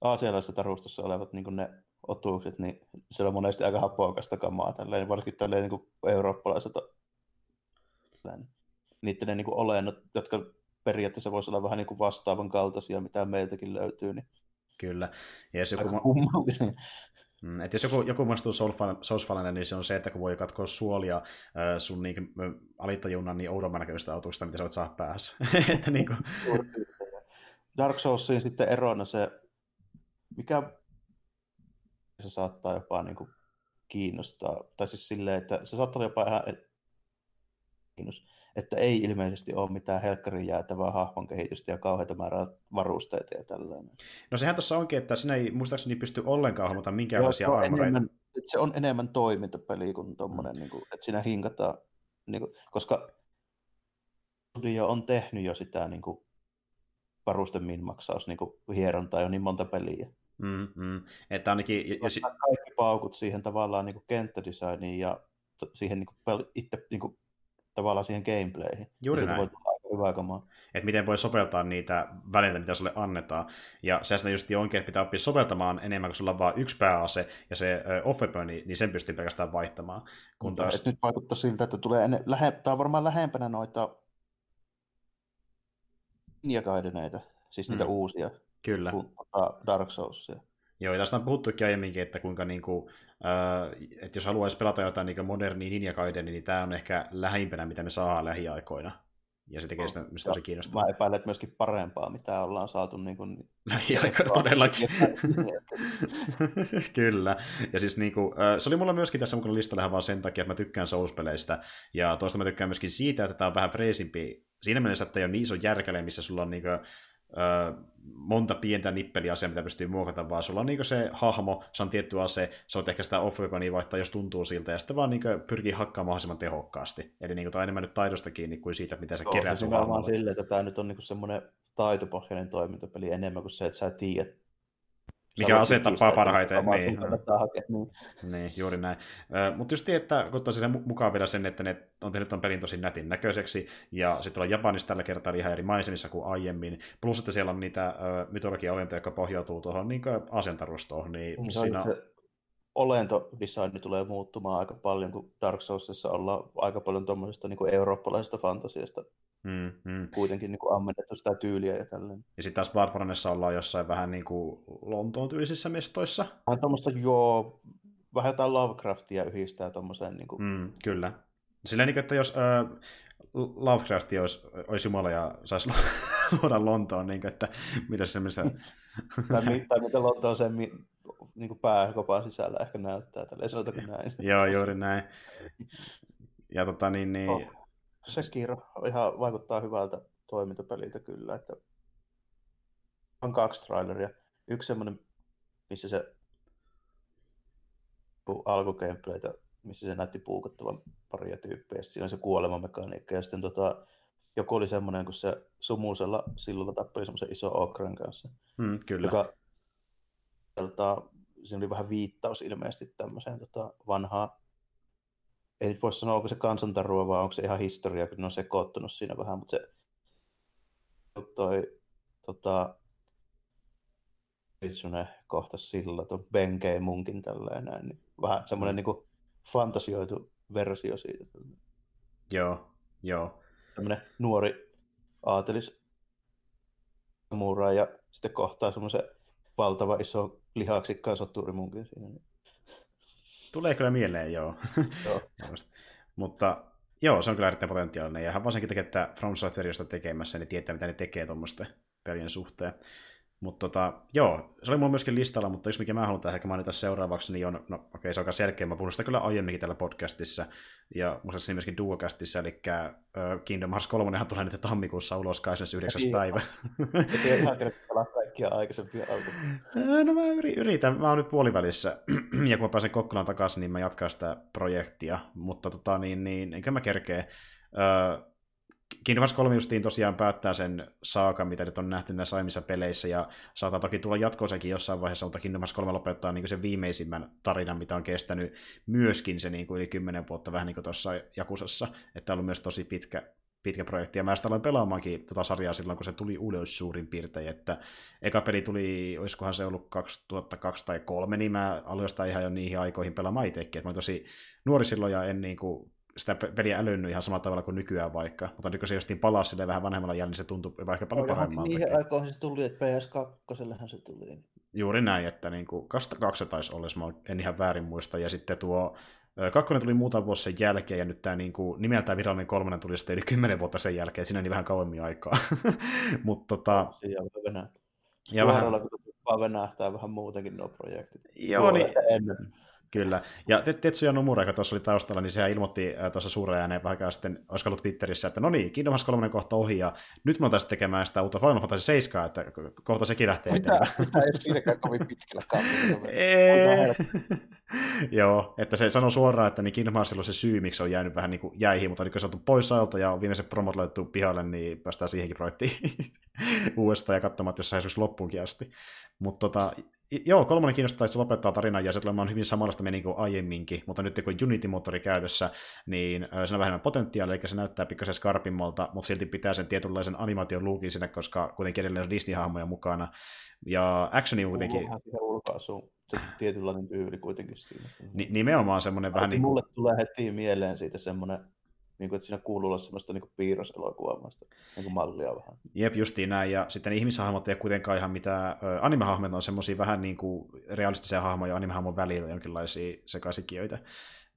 aasialaisessa tarustossa olevat niin ne otuukset, niin siellä on monesti aika hapokasta kamaa, tälleen, varsinkin tälleen niin kuin eurooppalaiselta niiden ne niin kuin olennot, jotka periaatteessa voisi olla vähän niin kuin vastaavan kaltaisia, mitä meiltäkin löytyy. Niin Kyllä. Ja jos joku, Mm, että jos joku, joku maistuu Soulsfalainen, niin se on se, että kun voi katkoa suolia äh, sun niin, alittajunnan niin oudomman näköistä autoista, mitä sä voit saa päässä. *laughs* että, niin kuin... Dark Soulsiin sitten erona se, mikä se saattaa jopa niin kuin kiinnostaa, tai siis silleen, että se saattaa olla jopa ihan kiinnostaa että ei ilmeisesti ole mitään helkkarin jäätävää hahmon kehitystä ja kauheita määrää varusteita ja tällainen. No sehän tuossa onkin, että sinä ei muistaakseni pysty ollenkaan hahmota minkäänlaisia armoreita. Se on enemmän toimintapeli kuin tuommoinen, mm. niin kuin, että siinä hinkataan, niin kuin, koska studio on tehnyt jo sitä niin kuin, varusten minmaksaus niin hierontaa jo niin monta peliä. Mm, mm. Että ainakin... Ja, kaikki paukut siihen tavallaan niin kuin kenttädesigniin ja siihen niin kuin, itse niin kuin, tavallaan siihen gameplayhin. Juuri näin. Voi hyvää kamaa. Että miten voi sopeuttaa niitä välineitä, mitä sulle annetaan. Ja se just onkin, että pitää oppia soveltamaan enemmän, kun sulla on vain yksi pääase, ja se off niin, niin sen pystyy pelkästään vaihtamaan. Kun taas... nyt vaikuttaa siltä, että tulee ennen, lähe, tämä on varmaan lähempänä noita Ninja Gaideneita, siis niitä mm. uusia, Kyllä. kuin tota Dark Soulsia. Joo, ja tästä on puhuttukin aiemminkin, että kuinka niin kuin, äh, että jos haluaisi pelata jotain niin modernia Ninja Gaidenia, niin tämä on ehkä lähimpänä, mitä me saadaan lähiaikoina. ja se tekee sitä myös tosi kiinnostavaa. Mä epäilen, että myöskin parempaa, mitä ollaan saatu niin kuin... *laughs* Lähiaikoina *laughs* todellakin. *laughs* Kyllä. Ja siis niin kuin, se oli mulla myöskin tässä mukana listalla ihan vaan sen takia, että mä tykkään Souls-peleistä. Ja toista mä tykkään myöskin siitä, että tämä on vähän freesimpi siinä mielessä, että ei ole niin iso järkäle, missä sulla on niin kuin, monta pientä nippeliasiaa, mitä pystyy muokata, vaan sulla on niin se hahmo, se on tietty ase, sä oot ehkä sitä off vaihtaa, jos tuntuu siltä, ja sitten vaan niin pyrkii hakkaamaan mahdollisimman tehokkaasti. Eli niin tämä on enemmän nyt taidosta kiinni kuin siitä, mitä sä Joo, keräät sun vaan silleen, että tämä nyt on niin semmoinen taitopohjainen toimintapeli enemmän kuin se, että sä tiedät, mikä ase tappaa parhaiten. Niin. niin. niin, juuri näin. Mutta just että kun tosiaan mukaan vielä sen, että ne on tehnyt ton pelin tosi nätin näköiseksi, ja sitten on Japanissa tällä kertaa ihan eri maisemissa kuin aiemmin, plus että siellä on niitä mytologia-olentoja, jotka pohjautuu tuohon niin asentarustoon, niin mm, siinä... Se olentodesigni tulee muuttumaan aika paljon, kun Dark Soulsissa ollaan aika paljon tuommoisesta niin eurooppalaisesta fantasiasta Mm, mm. Kuitenkin niin kuin ammennettu sitä tyyliä ja tällainen. Ja sitten taas Barbaronessa ollaan jossain vähän niin kuin Lontoon tyylisissä mestoissa. Vähän tuommoista, joo, vähän jotain Lovecraftia yhdistää tuommoiseen. Niin kuin... mm, kyllä. Silleen, niin että jos äh, Lovecraft olisi, olisi Jumala ja saisi *laughs* luoda Lontoon, niin kuin, että mitä se missä... *laughs* tai, tai mitä Lontoon sen niin kuin pääkopan sisällä ehkä näyttää, tällä sanotako näin. joo, juuri näin. Ja tota niin, niin... Oh Sekiro ihan vaikuttaa hyvältä toimintapeliltä kyllä, että on kaksi traileria. Yksi semmoinen, missä se alkugameplaytä, missä se näytti puukottavan paria tyyppejä. Siinä on se kuolemamekaniikka. Ja sitten tota, joku oli semmoinen, kun se sumuusella silloin tappeli semmoisen iso okran kanssa. Mm, kyllä. Joka, tota, siinä oli vähän viittaus ilmeisesti tämmöiseen tota, vanhaa ei nyt voi sanoa, onko se kansantarua vai onko se ihan historia, kun ne on sekoittunut siinä vähän, mutta se toi tota, Kitsune kohta sillä tuon Benkei munkin tällainen näin, niin vähän semmoinen mm. niin fantasioitu versio siitä. Joo, joo. Semmoinen nuori aatelis ja sitten kohtaa semmoisen valtava iso lihaksikkaan sotuurimunkin siinä. Niin Tulee kyllä mieleen, joo. joo. *laughs* Mutta joo, se on kyllä erittäin potentiaalinen. Ja varsinkin tekee, että From Softwareista tekemässä, niin tietää, mitä ne tekee tuommoisten pelien suhteen. Mutta tota, joo, se oli mulla myöskin listalla, mutta yksi mikä mä haluan ehkä mainita seuraavaksi, niin on, no okei, okay, se on aika selkeä, mä puhun sitä kyllä aiemminkin tällä podcastissa, ja muistaakseni myöskin Duocastissa, eli Kingdom Hearts 3 tulee nyt tammikuussa ulos 29. päivä. Ei ihan kaikkia aikaisempia alkuja. No mä yritän, mä oon nyt puolivälissä, *clears throat* ja kun mä pääsen Kokkolaan takaisin, niin mä jatkan sitä projektia, mutta tota, niin, niin, enkä mä kerkee. Uh, Kingdom Hearts 3 justiin tosiaan päättää sen saakan, mitä nyt on nähty näissä aiemmissa peleissä, ja saattaa toki tulla jatkoisekin jossain vaiheessa, mutta Kingdom Hearts 3 lopettaa niin sen viimeisimmän tarinan, mitä on kestänyt myöskin se niin kuin yli 10 vuotta, vähän niin kuin tuossa Jakusassa, että on myös tosi pitkä, pitkä projekti, ja mä sitä aloin pelaamaankin tota sarjaa silloin, kun se tuli ulos suurin piirtein, että eka peli tuli, olisikohan se ollut 2002 tai 2003, niin mä aloin sitä ihan jo niihin aikoihin pelaamaan itsekin, että mä olin tosi nuori silloin ja en niin kuin sitä peliä älynnyt ihan samalla tavalla kuin nykyään vaikka, mutta nyt kun se jostain palasi sille vähän vanhemmalla jäljellä, niin se tuntui vaikka paljon paremmalta. Niihin aikoihin se tuli, että PS2 se tuli. Juuri näin, että niin kuin 2002 taisi olla, jos mä en ihan väärin muista, ja sitten tuo Kakkonen tuli muutama vuosi sen jälkeen, ja nyt tämä niin kuin, nimeltään virallinen kolmonen tuli sitten yli kymmenen vuotta sen jälkeen, siinä niin vähän kauemmin aikaa. *laughs* Mutta tota... Siinä on Venäjä. Ja vähän... venähtää vähän muutenkin nuo projektit. Joo, niin... Ennen. Kyllä. Ja Tetsuya Nomura, joka tuossa oli taustalla, niin sehän ilmoitti äh, tuossa suureen ääneen vähän sitten, olisiko ollut Twitterissä, että no niin, Kingdom Hearts 3 kohta ohi, ja nyt me oltaisiin tekemään sitä uutta Final Fantasy 7, että kohta sekin lähtee mitä, eteenpäin. Mitä ei siinäkään kovin pitkällä *laughs* *laughs* Joo, että se sanoi suoraan, että niin Kingdom Heartsilla on se syy, miksi on jäänyt vähän niin kuin jäihin, mutta nyt kun se on pois ajalta ja on viimeiset promot laitettu pihalle, niin päästään siihenkin projektiin *laughs* uudestaan ja katsomaan, että jos saisi loppuunkin asti. Mutta tota, Joo, kolmonen kiinnostaa, että se lopettaa tarinan ja se tulee hyvin samanlaista meni kuin aiemminkin, mutta nyt kun Unity-moottori käytössä, niin se on vähemmän potentiaalia, eli se näyttää pikkasen skarpimmalta, mutta silti pitää sen tietynlaisen animaation luukin sinne, koska kuitenkin edelleen on Disney-hahmoja mukana. Ja actioni kuitenkin... ulkaisuun se tietynlainen tyyli kuitenkin siinä. Ni- nimenomaan semmoinen vähän niin kuin... Mulle tulee heti mieleen siitä semmoinen niin kuin, että siinä kuuluu olla semmoista niin piirroselokuvamasta niin mallia vähän. Jep, justiin näin. Ja sitten ihmishahmot ei ole kuitenkaan ihan mitään, animehahmot on semmoisia vähän niin kuin realistisia hahmoja animehahmon välillä jonkinlaisia sekaisikiöitä.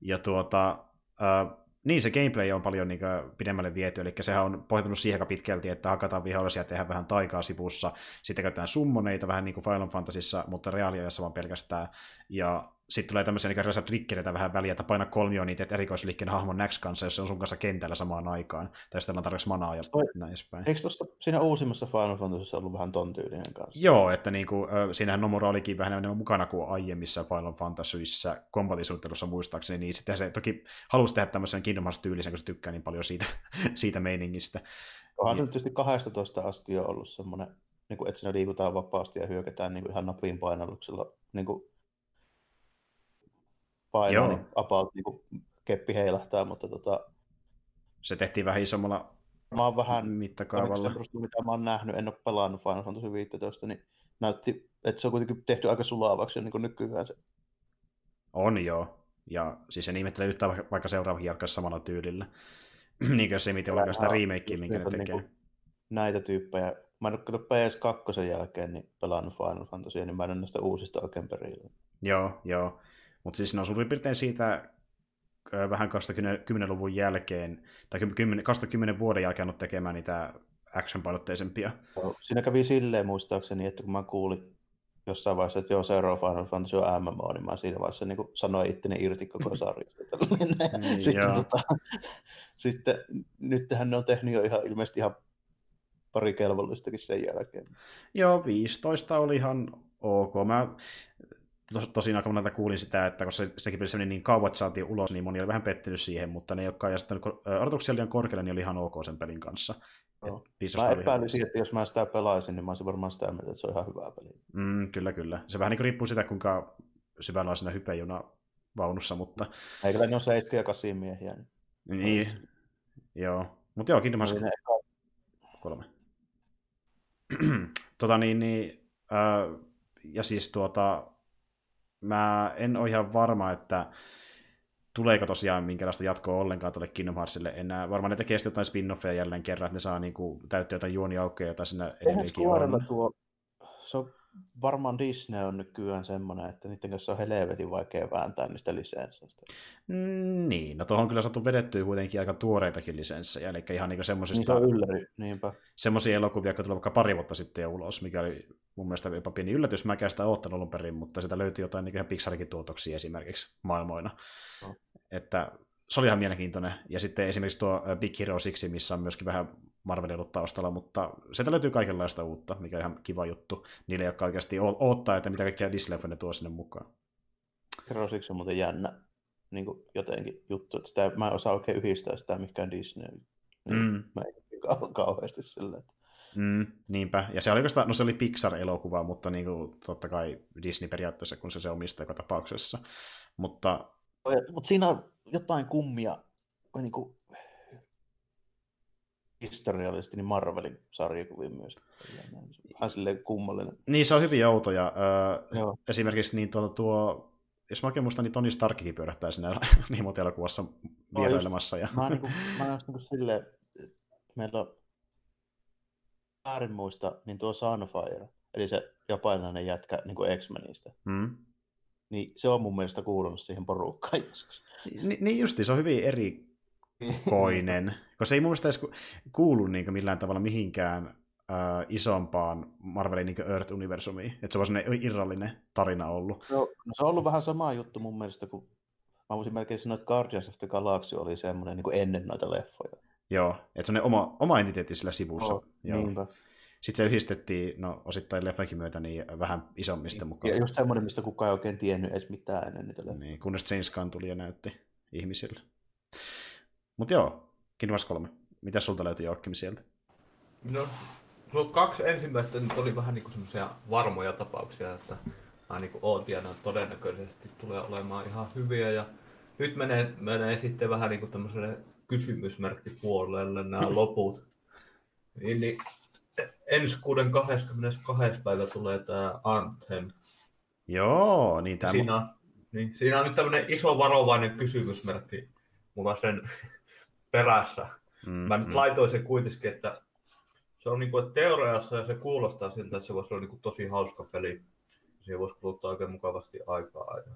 Ja tuota, Niin, se gameplay on paljon niin kuin, pidemmälle viety, eli sehän on pohjautunut siihen aika pitkälti, että hakataan vihollisia, tehdään vähän taikaa sivussa, sitten käytetään summoneita vähän niin kuin Final Fantasyssa, mutta reaaliajassa vaan pelkästään, ja sitten tulee tämmöisiä niin erilaisia trikkereitä vähän väliä, että paina kolmioon niitä erikoisliikkeen hahmon Nax kanssa, jos se on sun kanssa kentällä samaan aikaan, tai sitten on tarpeeksi manaa ja Toi, näin edespäin. Eikö tuossa siinä uusimmassa Final Fantasyssa ollut vähän ton tyylinen kanssa? Joo, että niin kuin, siinähän Nomura olikin vähän enemmän mukana kuin aiemmissa Final Fantasyissa kombatisuunnittelussa muistaakseni, niin sitten se toki halusi tehdä tämmöisen Kingdom Hearts-tyylisen, kun se tykkää niin paljon siitä, *laughs* siitä meiningistä. Onhan se nyt tietysti 12 asti jo ollut semmoinen, niin kuin, että siinä liikutaan vapaasti ja hyökätään niin kuin ihan napin painalluksella niin kuin painoa, niin about niin kuin keppi heilahtaa, mutta tota, se tehtiin vähän isommalla mä oon vähän, mittakaavalla. Se mitä mä oon nähnyt, en ole pelannut Final Fantasy 15, niin näytti, että se on kuitenkin tehty aika sulaavaksi niin kuin nykyään se. On joo. Ja siis en ihmettele yhtään, vaikka seuraavakin jatkaisi samalla tyylillä. *clears throat* niin kuin se miten vaikka sitä remakea, minkä ne tekee. Niin näitä tyyppejä. Mä en ole PS2 jälkeen niin pelannut Final Fantasy, niin mä en ole näistä uusista oikein perillä. Joo, joo. Mutta siis ne on suurin piirtein siitä vähän 2010-luvun jälkeen, tai 2010 vuoden jälkeen ollut tekemään niitä action-painotteisempia. Siinä kävi silleen muistaakseni, että kun mä kuulin jossain vaiheessa, että joo, seuraava Final Fantasy on MMO, niin mä siinä vaiheessa niin sanoin itteni irti koko sarjasta. *laughs* niin, *laughs* sitten, tota, sitten nythän ne on tehnyt jo ihan ilmeisesti ihan pari kelvollistakin sen jälkeen. Joo, 15 oli ihan ok. Mä tos, tosin aika monelta kuulin sitä, että koska se, sekin peli niin kauan, että saatiin ulos, niin moni oli vähän pettynyt siihen, mutta ne, jotka ei asettanut odotuksia liian korkealle, niin oli ihan ok sen pelin kanssa. No. Mä epäilisin, että jos mä sitä pelaisin, niin mä olisin varmaan sitä mieltä, että se on ihan hyvä peli. Mm, kyllä, kyllä. Se vähän niin riippuu sitä, kuinka syvällä on siinä hypejuna vaunussa, mutta... Eikö ne ole 7 ja 8 miehiä? Niin, niin. joo. Mutta joo, Kingdom Hearts kolme. *clears throat* tota niin, niin äh, ja siis tuota, mä en ole ihan varma, että tuleeko tosiaan minkälaista jatkoa ollenkaan tuolle Kingdom Heartsille enää. Varmaan ne tekee sitten jotain spin-offeja jälleen kerran, että ne saa niinku täyttää jotain juoniaukkoja, joita siinä edelleenkin on. Tuo, se on varmaan Disney on nykyään semmoinen, että niiden kanssa on helvetin vaikea vääntää niistä lisenssistä. Mm, niin, no tuohon on kyllä saatu vedettyä kuitenkin aika tuoreitakin lisenssejä, eli ihan niinku semmoisista... Niin ylläri, niinpä. Semmoisia elokuvia, jotka tuli vaikka pari vuotta sitten jo ulos, mikä oli mun mielestä jopa pieni yllätys. Mä en sitä oottanut alun perin, mutta sitä löytyi jotain niin Pixarikin tuotoksia esimerkiksi maailmoina. No. Että se oli ihan mielenkiintoinen. Ja sitten esimerkiksi tuo Big Hero 6, missä on myöskin vähän Marvelin ollut taustalla, mutta sieltä löytyy kaikenlaista uutta, mikä on ihan kiva juttu. Niille, jotka oikeasti odottaa, että mitä kaikkia disney ne tuo sinne mukaan. Hero 6 on muuten jännä niin kuin jotenkin juttu, että sitä, mä en osaa oikein yhdistää sitä mikään Disney. Niin mm. Mä en kau- kauheasti sillä, että Mm, niinpä. Ja se oli, no se oli Pixar-elokuva, mutta niin kuin, totta kai Disney periaatteessa, kun se se omistaa joka tapauksessa. Mutta... Mutta siinä on jotain kummia, niin kuin historiallisesti, niin Marvelin sarjakuvia myös. Vähän silleen kummallinen. Niin, se on hyvin outoja. Öö, esimerkiksi niin tuo, tuo, jos mä oikein muistan, niin Tony Starkikin pyörähtää sinne niin *laughs* elokuvassa vierailemassa. Ja... Mä, niin kuin, *laughs* mä oon niin silleen, meillä on väärin muista, niin tuo Sunfire, eli se japanilainen jätkä niin kuin X-Menistä, mm. niin se on mun mielestä kuulunut siihen porukkaan joskus. Ni, niin justi, se on hyvin erikoinen, *laughs* koska se ei mun mielestä edes kuulu niin millään tavalla mihinkään äh, isompaan Marvelin niin Earth-universumiin, että se on sellainen irrallinen tarina ollut. No, no, se on ollut vähän sama juttu mun mielestä, kun mä voisin melkein sanoa, että Guardians of the Galaxy oli semmoinen niin ennen noita leffoja. Joo, että se on oma, oma entiteetti sillä sivussa. Oh, Joo. Niinpä. Sitten se yhdistettiin, no osittain leffankin myötä, niin vähän isommista mukaan. Ja just semmoinen, mistä kukaan ei oikein tiennyt edes mitään ennen niitä leffoja. Niin, kunnes James Gunn tuli ja näytti ihmisille. Mutta joo, Kingdom 3. Mitä sulta löytyi Joakim sieltä? No, no kaksi ensimmäistä nyt oli vähän niin semmoisia varmoja tapauksia, että mä niin ootin ja todennäköisesti tulee olemaan ihan hyviä. Ja nyt menee, menee sitten vähän niin kuin tämmöiselle kysymysmerkkipuolelle nämä *laughs* loput. Niin, niin ensi kuuden 22. päivä tulee tämä Anthem. Joo, niin tämä... Siinä, niin, siinä on nyt tämmöinen iso varovainen kysymysmerkki mulla sen perässä. Mm, Mä nyt mm. laitoin sen kuitenkin, että se on niin kuin, teoriassa ja se kuulostaa siltä, että se voisi olla niin kuin tosi hauska peli. Siihen voisi kuluttaa oikein mukavasti aikaa. Ja...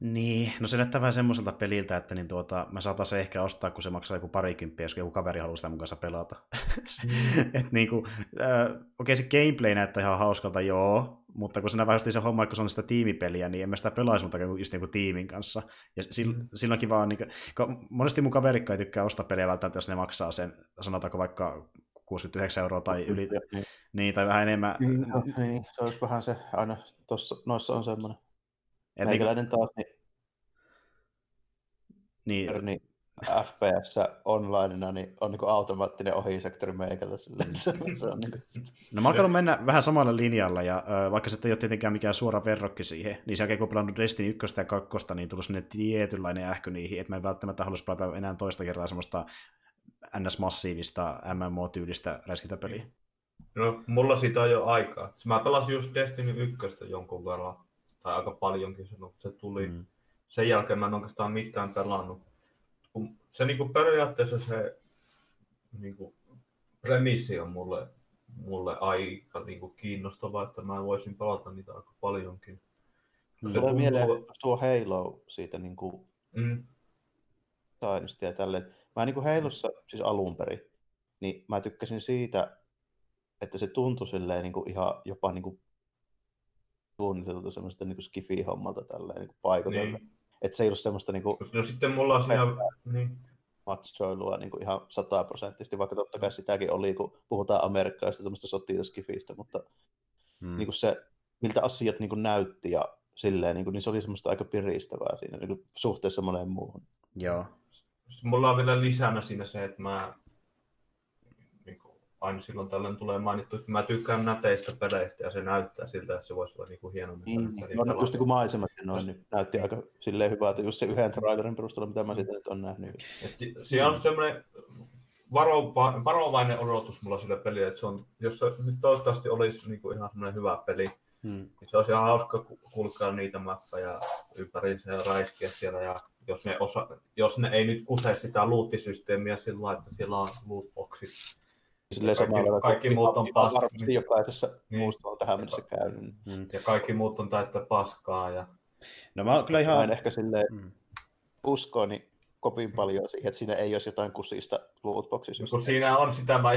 Niin, no se näyttää vähän semmoiselta peliltä, että niin tuota, mä saatan se ehkä ostaa, kun se maksaa joku parikymppiä, jos joku kaveri haluaa sitä mun kanssa pelata. *laughs* mm. Et niin kuin, äh, okei okay, se gameplay näyttää ihan hauskalta, joo, mutta kun se vähän se homma, että kun se on sitä tiimipeliä, niin en mä sitä pelaisi, mutta just niin kuin tiimin kanssa. Ja mm. silloinkin vaan, niin kuin, monesti mun kaverikka ei tykkää ostaa peliä välttämättä, jos ne maksaa sen, sanotaanko vaikka 69 euroa tai yli, niin, niin tai vähän enemmän. Niin, no, niin, se olisi vähän se, aina tossa, noissa on semmoinen. Et Meikäläinen niin, taas, niin, niin, niin FPS onlineina niin on niin automaattinen ohisektori meikällä. Sille, se, *laughs* se on niin kuin... No mä oon mennä vähän samalla linjalla, ja äh, vaikka se ei ole tietenkään mikään suora verrokki siihen, niin sen jälkeen kun pelannut Destiny 1 ja 2, niin tullut sinne tietynlainen ähky niihin, että mä en välttämättä halus pelata enää toista kertaa semmoista NS-massiivista MMO-tyylistä räiskintäpeliä. No, mulla siitä on jo aikaa. Mä pelasin just Destiny 1 jonkun verran, tai aika paljonkin se tuli. Mm. Sen jälkeen mä en oikeastaan mitään pelannut. Se niinku periaatteessa se niinku, premissi on mulle, mulle aika niinku kiinnostava, että mä voisin pelata niitä aika paljonkin. Se, se tuntuu... mieleen tuo Halo siitä niinku mm. ja tälleen. Mä niin kuin Heilossa, siis alun perin, niin mä tykkäsin siitä, että se tuntui silleen niin kuin ihan jopa niin kuin suunniteltu semmoista niin skifi-hommalta tälleen niin paikotella. Niin. Että se ei ollut semmoista niin kuin, No sitten mulla on siinä... Niin. Matsoilua niin kuin ihan sataprosenttisesti, vaikka totta kai sitäkin oli, kun puhutaan amerikkalaisista tämmöistä sotilaskifistä, mutta hmm. niin kuin se, miltä asiat niin kuin näytti ja silleen, niin, kuin, niin se oli semmoista aika piristävää siinä niin kuin suhteessa moneen muuhun. Joo mulla on vielä lisänä siinä se, että mä aina silloin tällöin tulee mainittu, että mä tykkään näteistä peleistä ja se näyttää siltä, että se voisi olla niin kuin hieno. Niin, niin. No, just niin kuin maisemat noin, niin näytti aika silleen hyvältä, just se yhden trailerin perusteella, mitä mä siitä nyt on nähnyt. Et, siinä on semmoinen varova, varovainen odotus mulla sille pelille, että se on, jos se nyt toivottavasti olisi niin kuin ihan semmoinen hyvä peli, hmm. niin se olisi ihan hauska kulkea niitä mappeja ympäriinsä ja räiskiä siellä ja jos ne, osa, jos ne ei nyt kuse sitä luuttisysteemiä sillä että siellä on lootboxit. Silleen kaikki, samalla kaikki muut on pas... varmasti jokaisessa niin. muusta on tähän mennessä käynyt. Mm. Ja kaikki muut on täyttä paskaa. Ja... No mä kyllä ihan... Mä en ehkä silleen mm. usko, niin kovin paljon siihen, että siinä ei olisi jotain kusista lootboxissa. Kun siinä on sitä, mä,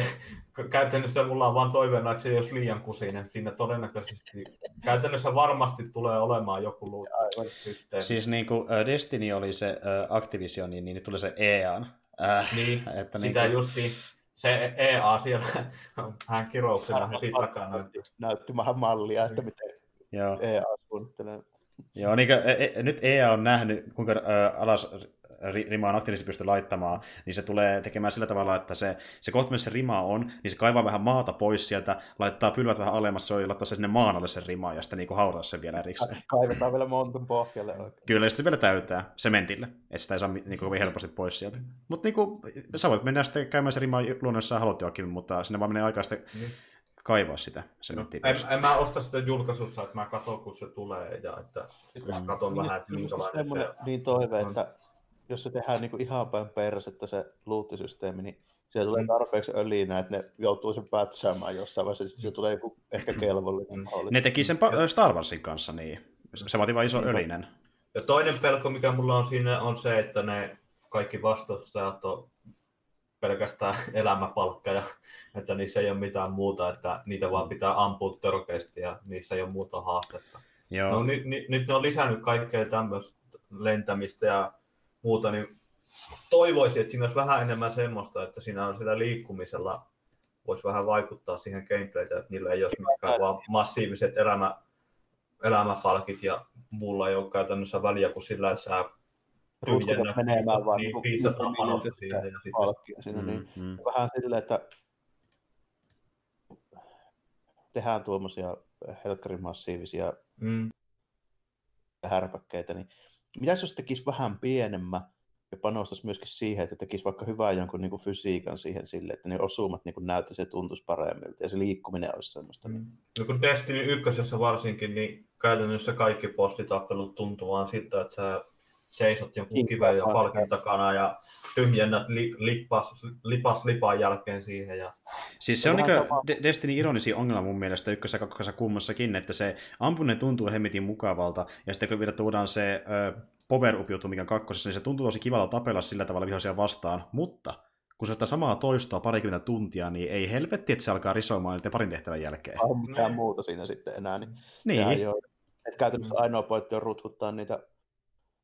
käytännössä mulla on vaan toiveena, että se ei olisi liian kusinen. Siinä todennäköisesti, käytännössä varmasti tulee olemaan joku loot-systeemi. Siis niin kuin Destiny oli se Activision, niin, niin tuli se EA. Äh, niin, että sitä niin kuin... justiin se EA siellä *laughs* vähän kirouksena heti takana. Näytti, näytti vähän mallia, että miten Joo. EA suunnittelee. Joo, niin kuin, e, e, nyt EA on nähnyt, kuinka äh, alas rimaan aktiivisesti pysty laittamaan, niin se tulee tekemään sillä tavalla, että se, se kohta, missä se rima on, niin se kaivaa vähän maata pois sieltä, laittaa pylvät vähän alemmas, ja laittaa se sinne maan alle sen rimaan, ja sitten niin haudata sen vielä erikseen. Kaivetaan vielä montun pohjalle oikein. Kyllä, ja sitten vielä täytää sementille, että sitä ei saa niin kovin helposti pois sieltä. Mutta niin kuin, sä voit mennä sitten käymään se rima luonnossa jos haluat jokin, mutta sinne vaan menee aikaa sitten mm kaivaa sitä sementtiä. No, en, en, mä osta sitä julkaisussa, että mä katson kun se tulee ja että mm. katson vähän, että minkälainen se on. Niin toive, että jos se tehdään niin kuin ihan päin persettä se luuttisysteemi, niin siellä tulee mm. tarpeeksi öljyä, että ne joutuu sen pätsäämään jossain vaiheessa, sitten se tulee joku ehkä kelvollinen. Mm. Ne teki sen Star Warsin kanssa, niin se vaatii vain iso niin. öljinen. Ja toinen pelko, mikä mulla on siinä, on se, että ne kaikki vastustajat on pelkästään *laughs* elämäpalkkeja, että niissä ei ole mitään muuta, että niitä vaan pitää ampua törkeästi ja niissä ei ole muuta haastetta. Joo. No, nyt, nyt, nyt ne on lisännyt kaikkea tämmöistä lentämistä ja muuta, niin toivoisin, että siinä olisi vähän enemmän semmoista, että siinä on sillä liikkumisella voisi vähän vaikuttaa siihen gameplaytä, että niillä ei olisi mikään vaan massiiviset elämä, elämäpalkit ja mulla ei ole käytännössä väliä kuin sillä, että sä tyhjennät menemään vaan niin, niin, niin palkkia siinä, niin mm, mm. vähän silleen, että tehdään tuommoisia helkkarin massiivisia mm. härpäkkeitä, niin mitä jos tekisi vähän pienemmän ja panostaisi myöskin siihen, että tekisi vaikka hyvää jonkun niin kuin fysiikan siihen sille, että ne osumat niin näyttäisi ja tuntuisi paremmilta ja se liikkuminen olisi semmoista. Niin. No kun Destiny 1 varsinkin, niin käytännössä kaikki postitappelut tuntuu vaan siltä, että sä seisot jonkun kiven ja palkin takana ja tyhjennät li, lipas, lipas lipan jälkeen siihen. Ja... Siis se on niin De- Destiny ironisi ongelma mun mielestä ykkössä ja kakkosessa kummassakin, että se ampuminen tuntuu hemmetin mukavalta, ja sitten kun vielä tuodaan se äh, power up mikä on kakkosessa, niin se tuntuu tosi kivalta tapella sillä tavalla vihoisia vastaan, mutta kun se sitä samaa toistoa parikymmentä tuntia, niin ei helvetti, että se alkaa risomaan niiden parin tehtävän jälkeen. On mitään muuta siinä sitten enää. Niin, niin. Et käytännössä ainoa pointti on rutkuttaa niitä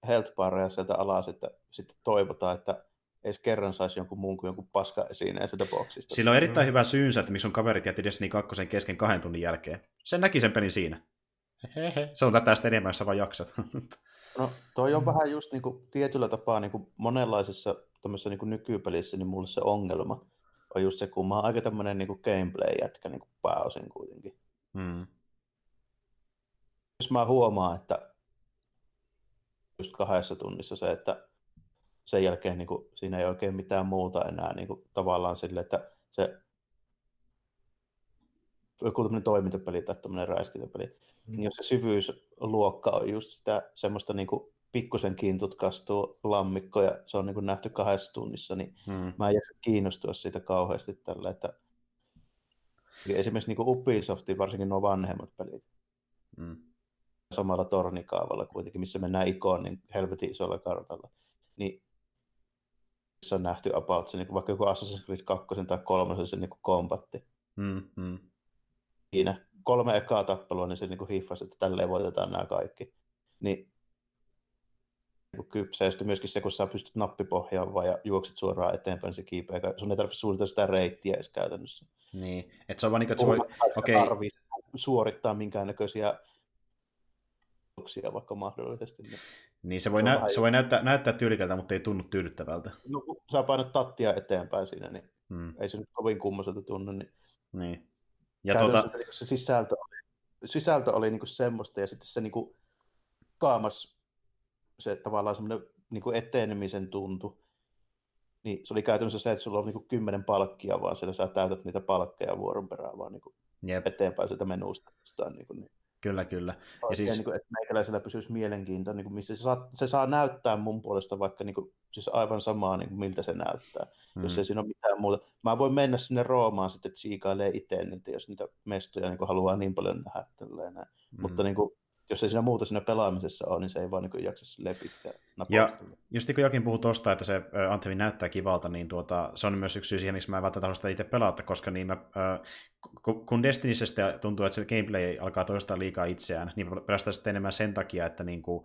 health sieltä alas, että sitten toivotaan, että edes kerran saisi jonkun muun kuin jonkun paska esineen sieltä boksista. Sillä on erittäin hyvä syynsä, että miksi on kaverit jätti Destiny 2 kesken kahden tunnin jälkeen. Sen näki sen pelin siinä. Hehe. Se on tästä enemmän, jos sä vaan jaksat. *laughs* No toi on vähän just niin kuin, tietyllä tapaa niin kuin monenlaisessa niin kuin nykypelissä, niin mulle se ongelma on just se, kun mä oon aika tämmöinen niin gameplay-jätkä niin kuin pääosin kuitenkin. Mm. Jos mä huomaan, että just kahdessa tunnissa se, että sen jälkeen niin kuin, siinä ei oikein mitään muuta enää niin kuin, tavallaan sille, että se joku tämmöinen toimintapeli tai tämmöinen räiskintäpeli, mm. niin jos se syvyysluokka on just sitä semmoista niin kuin, pikkusen kiintutkastuu lammikko ja se on niin kuin nähty kahdessa tunnissa, niin mm. mä en jaksa kiinnostua siitä kauheasti tällä, että esimerkiksi niin kuin Ubisoftin, varsinkin nuo vanhemmat pelit, mm samalla tornikaavalla kuitenkin, missä mennään ikoon niin helvetin isolla kartalla. Niin se on nähty about se, niin vaikka joku Assassin's Creed 2 tai 3 se niin kombatti. Mm, mm. Siinä kolme ekaa tappelua, niin se niin hiffasi, että tälleen voitetaan nämä kaikki. Niin niin kypsä. Ja sitten myöskin se, kun sä pystyt nappipohjaan ja juokset suoraan eteenpäin, niin se kiipeä. Sun ei tarvitse suunnitella sitä reittiä edes käytännössä. Niin, että se on vaan niin kuin, että se voi... Okei. Okay. suorittaa minkäännäköisiä tuloksia vaikka mahdollisesti. Niin, niin se voi, se, nä- se voi näyttää, näyttää tyylikältä, mutta ei tunnu tyydyttävältä. No kun sä painat tattia eteenpäin siinä, niin hmm. ei se nyt kovin kummoiselta tunnu. Niin, niin. Ja tuota... se sisältö oli, sisältö oli niinku semmoista, ja sitten se niinku kaamas se tavallaan semmoinen niinku etenemisen tuntu. Niin se oli käytännössä se, että sulla on niinku kymmenen palkkia, vaan siellä sä täytät niitä palkkeja vuoron perään vaan niinku eteenpäin sieltä menusta. Niinku, niin. Kyllä, kyllä. Ja siis... niin kuin, että meikäläisellä pysyisi mielenkiinto, niin kuin, missä se saa, se saa näyttää mun puolesta vaikka niin kuin, siis aivan samaa, niin kuin, miltä se näyttää, mm. jos ei siinä ole mitään muuta. Mä voin mennä sinne Roomaan sitten, siikailee itse niitä, jos niitä mestoja niin kuin, haluaa niin paljon nähdä. Tälleen, mm. Mutta niin kuin, jos ei siinä muuta siinä pelaamisessa ole, niin se ei vaan niin jaksa silleen pitkään Ja just kun jokin puhuu tosta, että se Anthemi näyttää kivalta, niin tuota, se on myös yksi syy siihen, miksi mä en välttämättä sitä itse pelata, koska niin mä, kun Destinystä tuntuu, että se gameplay alkaa toistaa liikaa itseään, niin pelästään sitten enemmän sen takia, että niin kuin,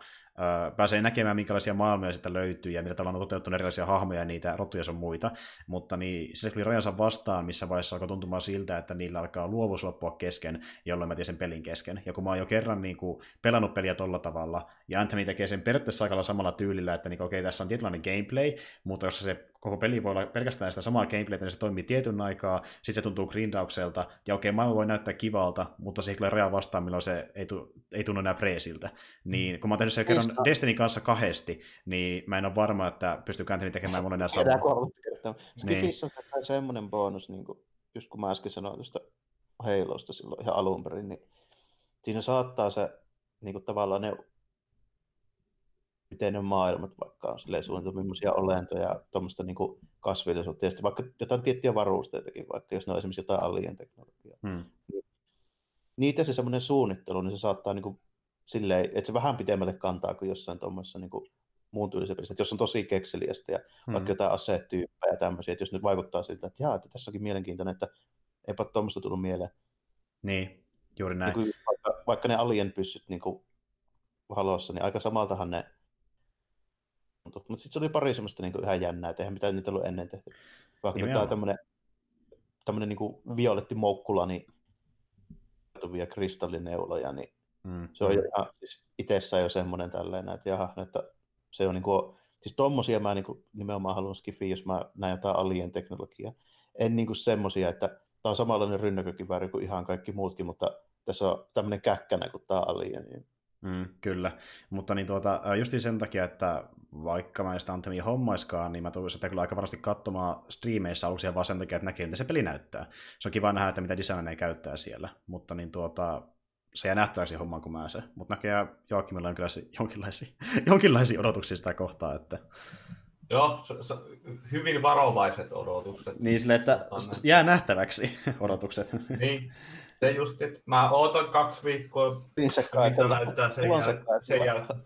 pääsee näkemään, minkälaisia maailmoja sitä löytyy ja millä tavalla on toteutunut erilaisia hahmoja ja niitä rotuja sun muita, mutta niin se oli rajansa vastaan, missä vaiheessa alkoi tuntumaan siltä, että niillä alkaa luovuus loppua kesken, jolloin mä teen sen pelin kesken. Ja kun mä oon jo kerran niin kuin, pelannut peliä tolla tavalla, ja Anthony tekee sen periaatteessa aika samalla tyylillä, että niin, okei, okay, tässä on tietynlainen gameplay, mutta jos se koko peli voi olla pelkästään sitä samaa gameplaytä, niin se toimii tietyn aikaa, sitten se tuntuu grindaukselta, ja okei, okay, maailma voi näyttää kivalta, mutta se ei tulee raja vastaan, milloin se ei, tu, ei tunnu enää freesiltä. Niin, kun mä oon tehnyt sen kerran. Destiny kanssa kahdesti, niin mä en ole varma, että pystyy Anthony tekemään mulle enää samaa. Niin. on semmoinen bonus, niin kuin, just kun mä äsken sanoin tuosta Halosta silloin ihan alun perin, niin siinä saattaa se niin kuin tavallaan ne miten ne maailmat vaikka on silleen suunniteltu, millaisia olentoja, tuommoista niin kasvillisuutta, ja vaikka jotain tiettyjä varusteitakin, vaikka jos ne on esimerkiksi jotain alien teknologiaa. Hmm. Niin, niitä se semmoinen suunnittelu, niin se saattaa niin kuin, silleen, että se vähän pidemmälle kantaa kuin jossain tuommoisessa niin kuin, muun tyylisessä pelissä. Että jos on tosi kekseliästä ja hmm. vaikka jotain asetyyppejä ja tämmöisiä, että jos nyt vaikuttaa siltä, että jaa, että tässä onkin mielenkiintoinen, että eipä tuommoista tullut mieleen. Niin, juuri näin. Niin kuin, vaikka, vaikka ne alien pyssyt niin kuin, halossa, niin aika samaltahan ne mutta sitten se oli pari semmoista niin kuin ihan jännää, että eihän mitään niitä ollut ennen tehty. Vaikka tämä tämmöinen, tämmöinen niin violetti moukkula, niin vielä kristallineuloja, niin mm. se on ihan siis itsessään jo semmoinen tällainen, että jaha, että se on niin kuin, siis tommosia mä niin kuin, nimenomaan haluan skifiä, jos mä näen jotain alien teknologiaa. En niin kuin semmosia, että tämä on samanlainen rynnäkökivääri kuin ihan kaikki muutkin, mutta tässä on tämmöinen käkkänä kuin tämä alien. Niin Mm, kyllä, mutta niin tuota, just sen takia, että vaikka mä en sitä Anthemia hommaiskaan, niin mä tulen sitä kyllä aika varmasti katsomaan striimeissä aluksi vaan sen takia, että näkee, miltä se peli näyttää. Se on kiva nähdä, että mitä designeja käyttää siellä, mutta niin tuota, se jää nähtäväksi hommaan kuin mä se. Mutta näköjään Joakimilla on kyllä jonkinlaisia, *laughs* jonkinlaisia odotuksia sitä kohtaa, että... Joo, se, se, hyvin varovaiset odotukset. Niin sille, että jää nähtäväksi *laughs* odotukset. Niin, se just, että mä ootan kaksi viikkoa, niin se mitä näyttää sen, jäl- sen jälkeen.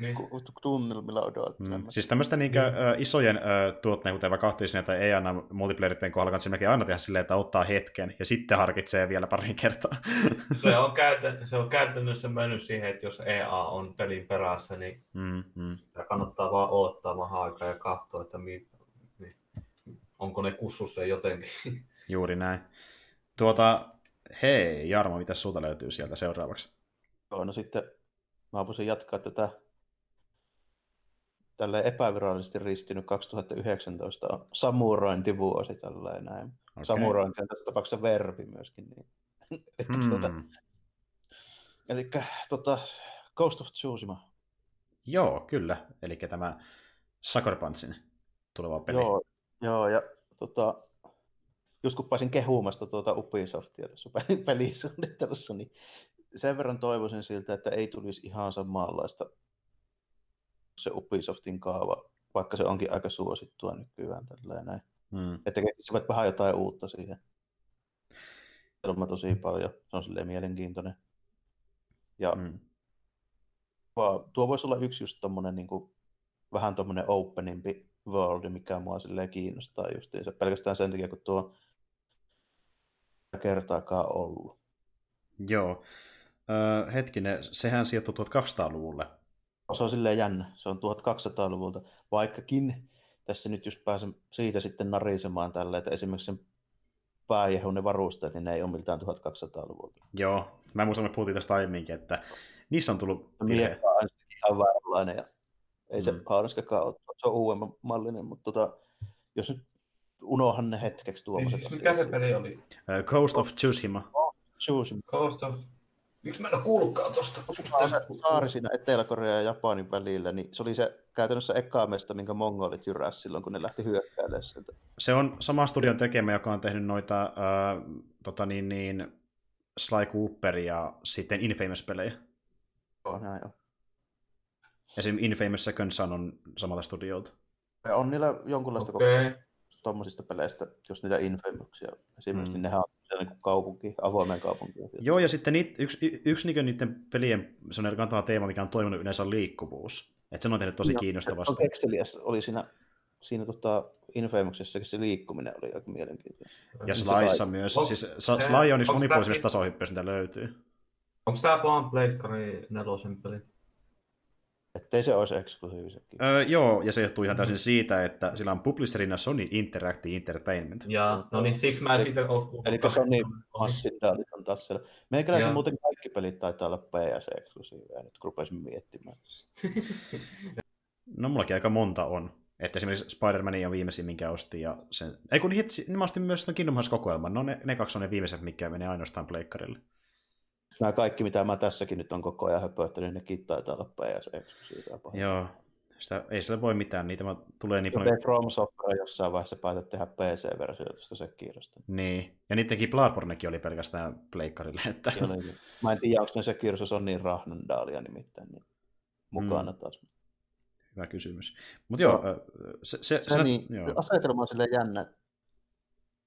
Niin. tunnelmilla odottaa. Mm. Siis tämmöistä niinkö, niin. ö, isojen tuotteiden, kuten vaikka Activision tai ei anna multiplayeritten kohdalla, kannattaa melkein aina tehdä silleen, että ottaa hetken ja sitten harkitsee vielä pari kertaa. *laughs* se, on käytän, se on käytännössä mennyt siihen, että jos EA on pelin perässä, niin mm, mm. kannattaa vaan odottaa vähän aikaa ja katsoa, että mi, niin, onko ne kussussa jotenkin. Juuri näin. Tuota, hei Jarmo, mitä sulta löytyy sieltä seuraavaksi? Joo, no sitten mä voisin jatkaa tätä tälle epävirallisesti ristinyt 2019 on samurointivuosi tälleen näin. Okay. Samurointi on tässä tapauksessa verbi myöskin. Niin. *laughs* Hmm. tuota, eli tota, Ghost of Tsushima. Joo, kyllä. Eli tämä Sucker Punchin tuleva peli. Joo, joo ja tota, just kun pääsin kehumasta tuota Ubisoftia tässä *laughs* pelisuunnittelussa, niin sen verran toivoisin siltä, että ei tulisi ihan samanlaista se Ubisoftin kaava, vaikka se onkin aika suosittua nykyään tälleen näin. Hmm. Että keksivät vähän jotain uutta siihen. On tosi paljon, se on silleen mielenkiintoinen. Ja hmm. tuo voisi olla yksi just tommonen niin kuin, vähän tommonen openimpi world, mikä mua silleen kiinnostaa justiinsa. Pelkästään sen takia, kun tuo kertaakaan ollut. Joo. Öö, hetkinen, sehän sijoittuu 1200-luvulle se on silleen jännä. Se on 1200-luvulta, vaikkakin tässä nyt just pääsen siitä sitten narisemaan tällä, että esimerkiksi sen pääjehun ne varusteet, niin ne ei ole miltään 1200-luvulta. Joo, mä muistan, että puhuttiin tästä aiemminkin, että niissä on tullut virhe. on ihan vääränlainen ja ei se mm. haudaskakaan ole, se on uudemman mallinen, mutta tota, jos nyt unohan ne hetkeksi tuommoiset niin, siis mikä se peli oli? Uh, Coast of Tsushima. Oh, Tsushima. Coast of Miksi mä en ole kuullutkaan tuosta? Saari siinä Etelä-Korea ja Japanin välillä, niin se oli se käytännössä eka mesta, minkä mongolit jyräs silloin, kun ne lähti hyökkäilemään sieltä. Se on sama studion tekemä, joka on tehnyt noita äh, tota niin, niin, Sly Cooper ja sitten Infamous-pelejä. Joo, näin on. Esim. Infamous Second Son on samalta studiolta. Ja on niillä jonkunlaista okay. Tuommoisista peleistä, just niitä Infamouksia. Esimerkiksi mm. nehän on niin kuin kaupunki, avoimen kaupunki. Joo, ja sitten niit, yksi, yksi niin niiden pelien sellainen kantava teema, mikä on toiminut yleensä on liikkuvuus. Että se on tehnyt tosi no, kiinnostavasti. Exelias oli siinä, siinä tota Infamouksessa se liikkuminen oli aika mielenkiintoinen. Ja Slyssa myös. Onks, siis Sly on yksi monipuolisista tasohyppyistä, mitä löytyy. Onko tämä vaan Pleikkari nelosen peli? Ettei se olisi eksklusiivisekin. Öö, joo, ja se johtuu ihan täysin mm. siitä, että sillä on publisherina Sony Interactive Entertainment. Ja, no niin, siksi mä siitä Eli Sony Massidaalit on taas siellä. Meikäläisen muuten kaikki pelit taitaa olla PS-eksklusiiveja, nyt kun rupesin miettimään. *laughs* no mullakin aika monta on. Että esimerkiksi Spider-Man on viimeisin, minkä ostin. Ja sen... Ei kun hitsi, niin mä ostin myös Kingdom Hearts kokoelman. No ne, ne kaksi on ne viimeiset, mikä menee ainoastaan pleikkarille nämä kaikki, mitä mä tässäkin nyt on koko ajan höpöttänyt, ne taitaa olla PS Joo, sitä, ei sille voi mitään, niitä tulee niin paljon... From Software jossain vaiheessa päätät tehdä PC-versiota tuosta Sekirosta. Niin, ja niidenkin Bloodbornekin oli pelkästään pleikkarille. *laughs* Että... Niin. Mä en tiedä, onko ne Sekirossa on niin rahnandaalia nimittäin niin mukana mm. taas. Hyvä kysymys. Mutta joo, se, se, se, se niin, joo. asetelma on silleen jännä.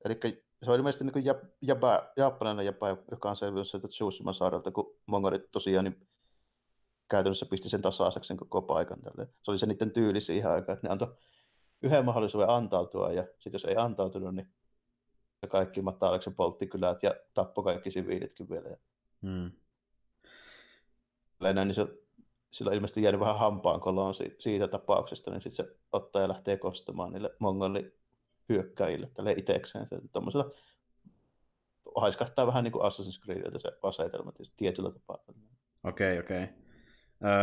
Eli se on ilmeisesti niin jap, japa, japanilainen japa, joka on selvinnyt sieltä Tsushima saarelta, kun mongolit tosiaan niin käytännössä pisti sen tasaiseksi sen koko paikan. Tälle. Se oli se niiden tyyli siihen aikaan, että ne antoi yhden mahdollisuuden antautua, ja sitten jos ei antautunut, niin kaikki Mataaleksen poltti kylät ja tappoi kaikki siviilitkin vielä. Hmm. Näin, niin se, sillä on ilmeisesti jäänyt vähän hampaan koloon siitä tapauksesta, niin sitten se ottaa ja lähtee kostamaan niille mongoli hyökkäjille tälle itsekseen. Tuommoisella haiskahtaa vähän niin kuin Assassin's Creediltä se asetelma tietyllä tapaa. Okei, okay, okei. Okay.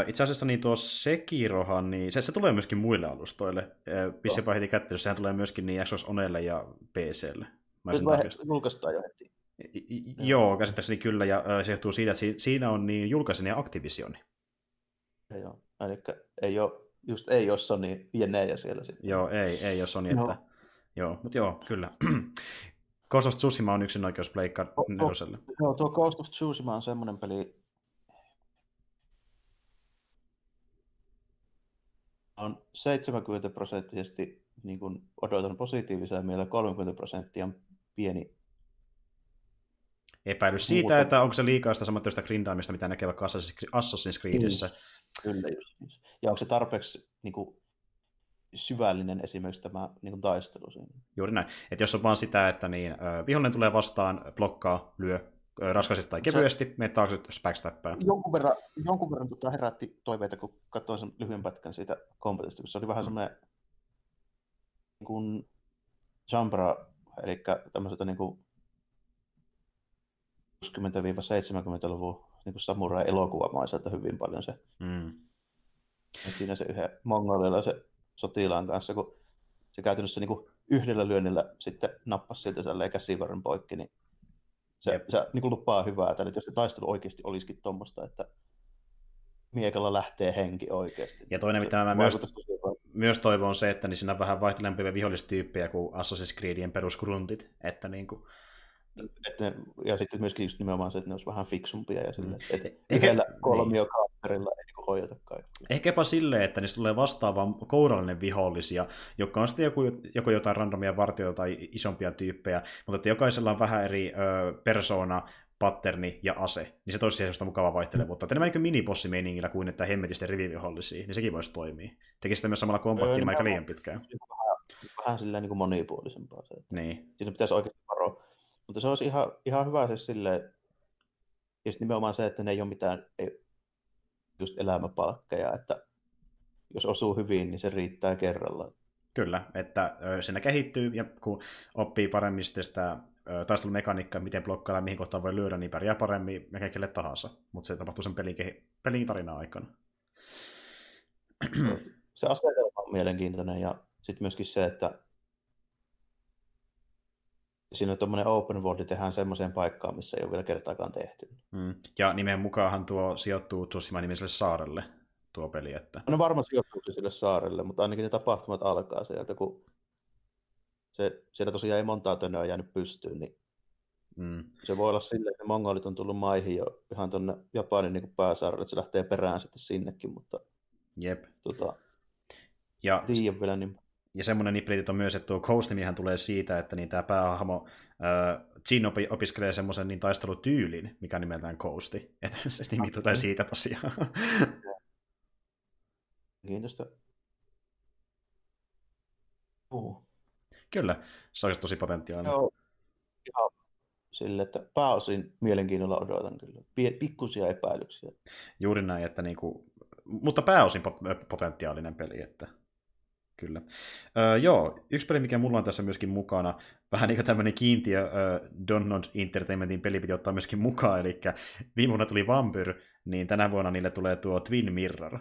Itse asiassa niin tuo Sekirohan, niin se, se tulee myöskin muille alustoille. Pissipä heti kättelyssä, sehän tulee myöskin niin Xbox Onelle ja PClle. Mä Nyt julkaistaan jo heti. Joo, käsittääkseni kyllä, ja se johtuu siitä, että siinä on niin julkaisen ja Activisioni. Joo, eli ei ole, just ei ole Sony ja siellä sitten. Joo, ei, ei ole Sony, no. että Joo, mutta joo, kyllä. *clears throat* Ghost of Tsushima on yksin oikeus Pleikka neloselle. Joo, tuo Ghost of Tsushima on semmoinen peli, on 70 prosenttisesti niin kuin odotan positiivisia mielellä, 30 prosenttia on pieni epäilys siitä, Muuta. että onko se liikaa sitä samantyöstä grindaamista, mitä näkee vaikka Assassin's Creedissä. Niin. Kyllä just. Ja onko se tarpeeksi niin kuin, syvällinen esimerkiksi tämä niin kuin, taistelu siinä? Juuri näin. Että jos on vaan sitä, että niin, vihollinen tulee vastaan, blokkaa, lyö, raskaisesti tai kevyesti, se, menet taakse backstappaa. Jonkun verran, jonkun verran tota herätti toiveita, kun katsoin sen lyhyen pätkän siitä kompetista, kun se oli vähän mm. semmoinen niin kuin Jambra, eli tämmöiseltä niin kuin 60-70-luvun niin samurai-elokuvamaiselta hyvin paljon se. Mm. Siinä se yhden se sotilaan kanssa, kun se käytännössä niin kuin yhdellä lyönnillä sitten nappasi siltä sellainen käsivarren poikki, niin se, se niin kuin lupaa hyvää. että jos se taistelu oikeasti olisikin tuommoista, että miekalla lähtee henki oikeasti. Ja toinen, mitä mä myös, myös toivon, on se, että niin siinä on vähän vaihtelempia vihollistyyppejä kuin Assassin's Creedien perusgruntit. Että niin kuin, että, ja sitten myöskin just nimenomaan se, että ne olisi vähän fiksumpia ja sille, että yhdellä kolmiokaatterilla ei hoideta kaikkea. Ehkäpä silleen, että niistä tulee vastaava kourallinen vihollisia, joka on sitten joku, joku jotain randomia vartioita tai isompia tyyppejä, mutta että jokaisella on vähän eri ö, persona, patterni ja ase, niin se toisi sellaista mukavaa vaihtelevuutta. Että enemmän niin minipossimeiningillä kuin että hemmetisten rivivihollisia, niin sekin voisi toimia. Tekisi sitä myös samalla kompaktiin aika liian pitkään. Vähän, vähän silleen niin kuin monipuolisempaa se. Että niin. Siinä pitäisi oikeasti varoa mutta se olisi ihan, ihan hyvä se silleen, ja nimenomaan se, että ne ei ole mitään ei, just elämäpalkkeja, että jos osuu hyvin, niin se riittää kerralla. Kyllä, että siinä kehittyy ja kun oppii paremmin sitä taistelumekaniikkaa, miten blokkailla, mihin kohtaan voi lyödä, niin pärjää paremmin melkein kelle tahansa. Mutta se tapahtuu sen pelin, pelin tarina aikana. Se asetelma on mielenkiintoinen ja sitten myöskin se, että siinä on tuommoinen open world tehdään semmoiseen paikkaan, missä ei ole vielä kertaakaan tehty. Mm. Ja nimen mukaanhan tuo sijoittuu Tsushima nimiselle saarelle, tuo peli. Että... No varmaan sijoittuu sille saarelle, mutta ainakin ne tapahtumat alkaa sieltä, kun se, siellä tosiaan ei montaa tönöä jäänyt pystyyn, niin mm. se voi olla silleen, että mongolit on tullut maihin jo ihan tuonne Japanin niin pääsaarelle, että se lähtee perään sitten sinnekin, mutta Jep. Tota, ja tiedä vielä niin ja semmoinen nippelitit on myös, että tuo Ghost tulee siitä, että niin tämä päähahmo äh, Jin opi- opiskelee semmoisen niin taistelutyylin, mikä nimeltään Ghosti. *laughs* Että se nimi tulee siitä tosiaan. *laughs* Kiintoista. Uh. Kyllä, se olisi tosi potentiaalinen. Joo, ihan sille, että pääosin mielenkiinnolla odotan kyllä. Pikkusia epäilyksiä. Juuri näin, että niinku, mutta pääosin potentiaalinen peli, että Kyllä. Öö, joo, yksi peli, mikä mulla on tässä myöskin mukana, vähän niin kuin tämmöinen kiintiö öö, Don Not Entertainmentin peli piti ottaa myöskin mukaan, eli viime vuonna tuli Vampyr, niin tänä vuonna niille tulee tuo Twin Mirror,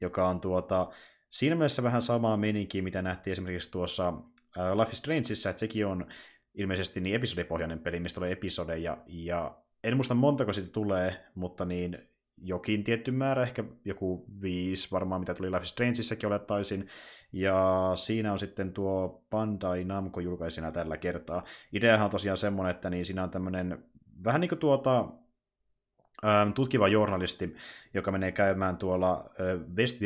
joka on tuota, siinä mielessä vähän samaa meninkiä, mitä nähtiin esimerkiksi tuossa öö, Life is Strangeissa, että sekin on ilmeisesti niin episodipohjainen peli, mistä tulee episodeja, ja en muista montako siitä tulee, mutta niin jokin tietty määrä, ehkä joku viisi varmaan, mitä tuli Life is Strangeissäkin olettaisin, ja siinä on sitten tuo Bandai Namco julkaisina tällä kertaa. Ideahan on tosiaan semmoinen, että niin siinä on tämmöinen vähän niin kuin tuota, ähm, tutkiva journalisti, joka menee käymään tuolla West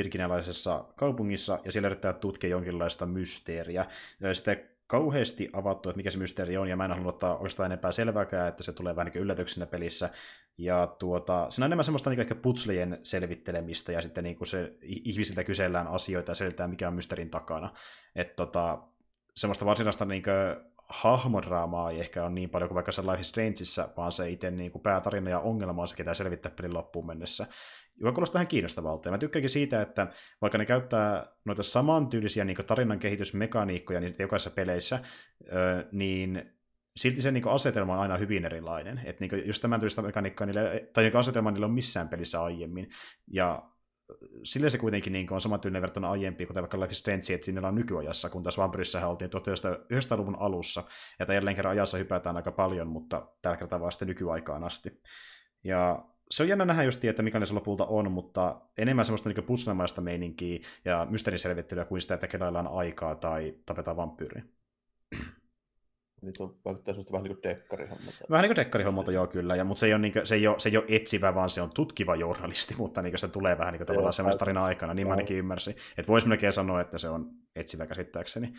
kaupungissa, ja siellä yrittää tutkia jonkinlaista mysteeriä. Sitten kauheasti avattu, että mikä se mysteeri on, ja mä en halua ottaa oikeastaan enempää selvääkään, että se tulee vähän niin yllätyksenä pelissä. Ja tuota, se on enemmän semmoista niin ehkä putslien selvittelemistä, ja sitten niin kuin se ihmisiltä kysellään asioita ja selitetään, mikä on mysteerin takana. Että tota, semmoista varsinaista niin kuin, hahmodraamaa ei ehkä ole niin paljon kuin vaikka se Life is Strangeissa, vaan se itse niin kuin päätarina ja ongelma on se, ketä selvittää pelin loppuun mennessä joka kuulostaa ihan kiinnostavalta. Ja mä tykkäänkin siitä, että vaikka ne käyttää noita samantyylisiä niin tarinan kehitysmekaniikkoja niin jokaisessa peleissä, niin silti se niin asetelma on aina hyvin erilainen. Että niin just tämän tyylistä mekaniikkaa niille, tai niin asetelma niillä on missään pelissä aiemmin. Ja sille se kuitenkin niin on samantyylinen verrattuna aiempiin, kuten vaikka Life is Strange, että siinä on nykyajassa, kun taas Vampyrissähän oltiin 1900-luvun alussa, ja jälleen kerran ajassa hypätään aika paljon, mutta tällä kertaa sitten nykyaikaan asti. Ja se on jännä nähdä just, että mikä se lopulta on, mutta enemmän semmoista niin putslemaista meininkiä ja mysteeriselvittelyä kuin sitä, että kelaillaan aikaa tai tapetaan vampyyriä. Nyt on, vaikuttaa vähän niin kuin dekkarihommalta. Vähän niin kuin dekkarihommalta, joo kyllä, ja, mutta se ei, ole, niin kuin, se, ei ole, se ei ole etsivä, vaan se on tutkiva journalisti, *laughs* mutta niin se tulee vähän niin kuin, tavallaan semmoista tarina aikana, niin mä ainakin ymmärsin. Että voisi melkein sanoa, että se on etsivä käsittääkseni.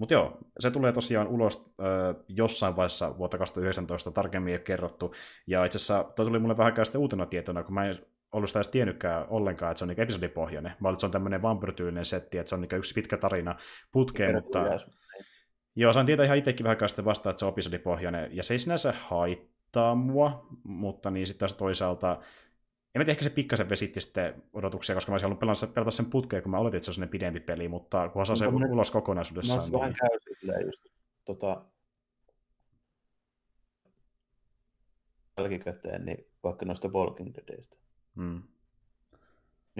Mutta joo, se tulee tosiaan ulos ö, jossain vaiheessa vuotta 2019, tarkemmin ei ole kerrottu, ja itse asiassa toi tuli mulle vähän sitten uutena tietona, kun mä en ollut sitä edes tiennytkään ollenkaan, että se on niin episodipohjainen. Mä olin, että se on tämmöinen vampyrtyylinen setti, että se on niin yksi pitkä tarina putkeen, mutta... Jäs Joo, sain tietää ihan itsekin vähän sitten vasta, että se on episodipohjainen, ja se ei sinänsä haittaa mua, mutta niin sitten taas toisaalta, en tiedä, ehkä se pikkasen vesitti sitten odotuksia, koska mä olisin halunnut pelata, pelata sen putkeen, kun mä oletin, että se on sellainen pidempi peli, mutta kunhan saa se monet, ulos kokonaisuudessaan. No, se niin... vähän käy silleen just, tota, jälkikäteen, niin vaikka noista Walking Deadistä. Mm.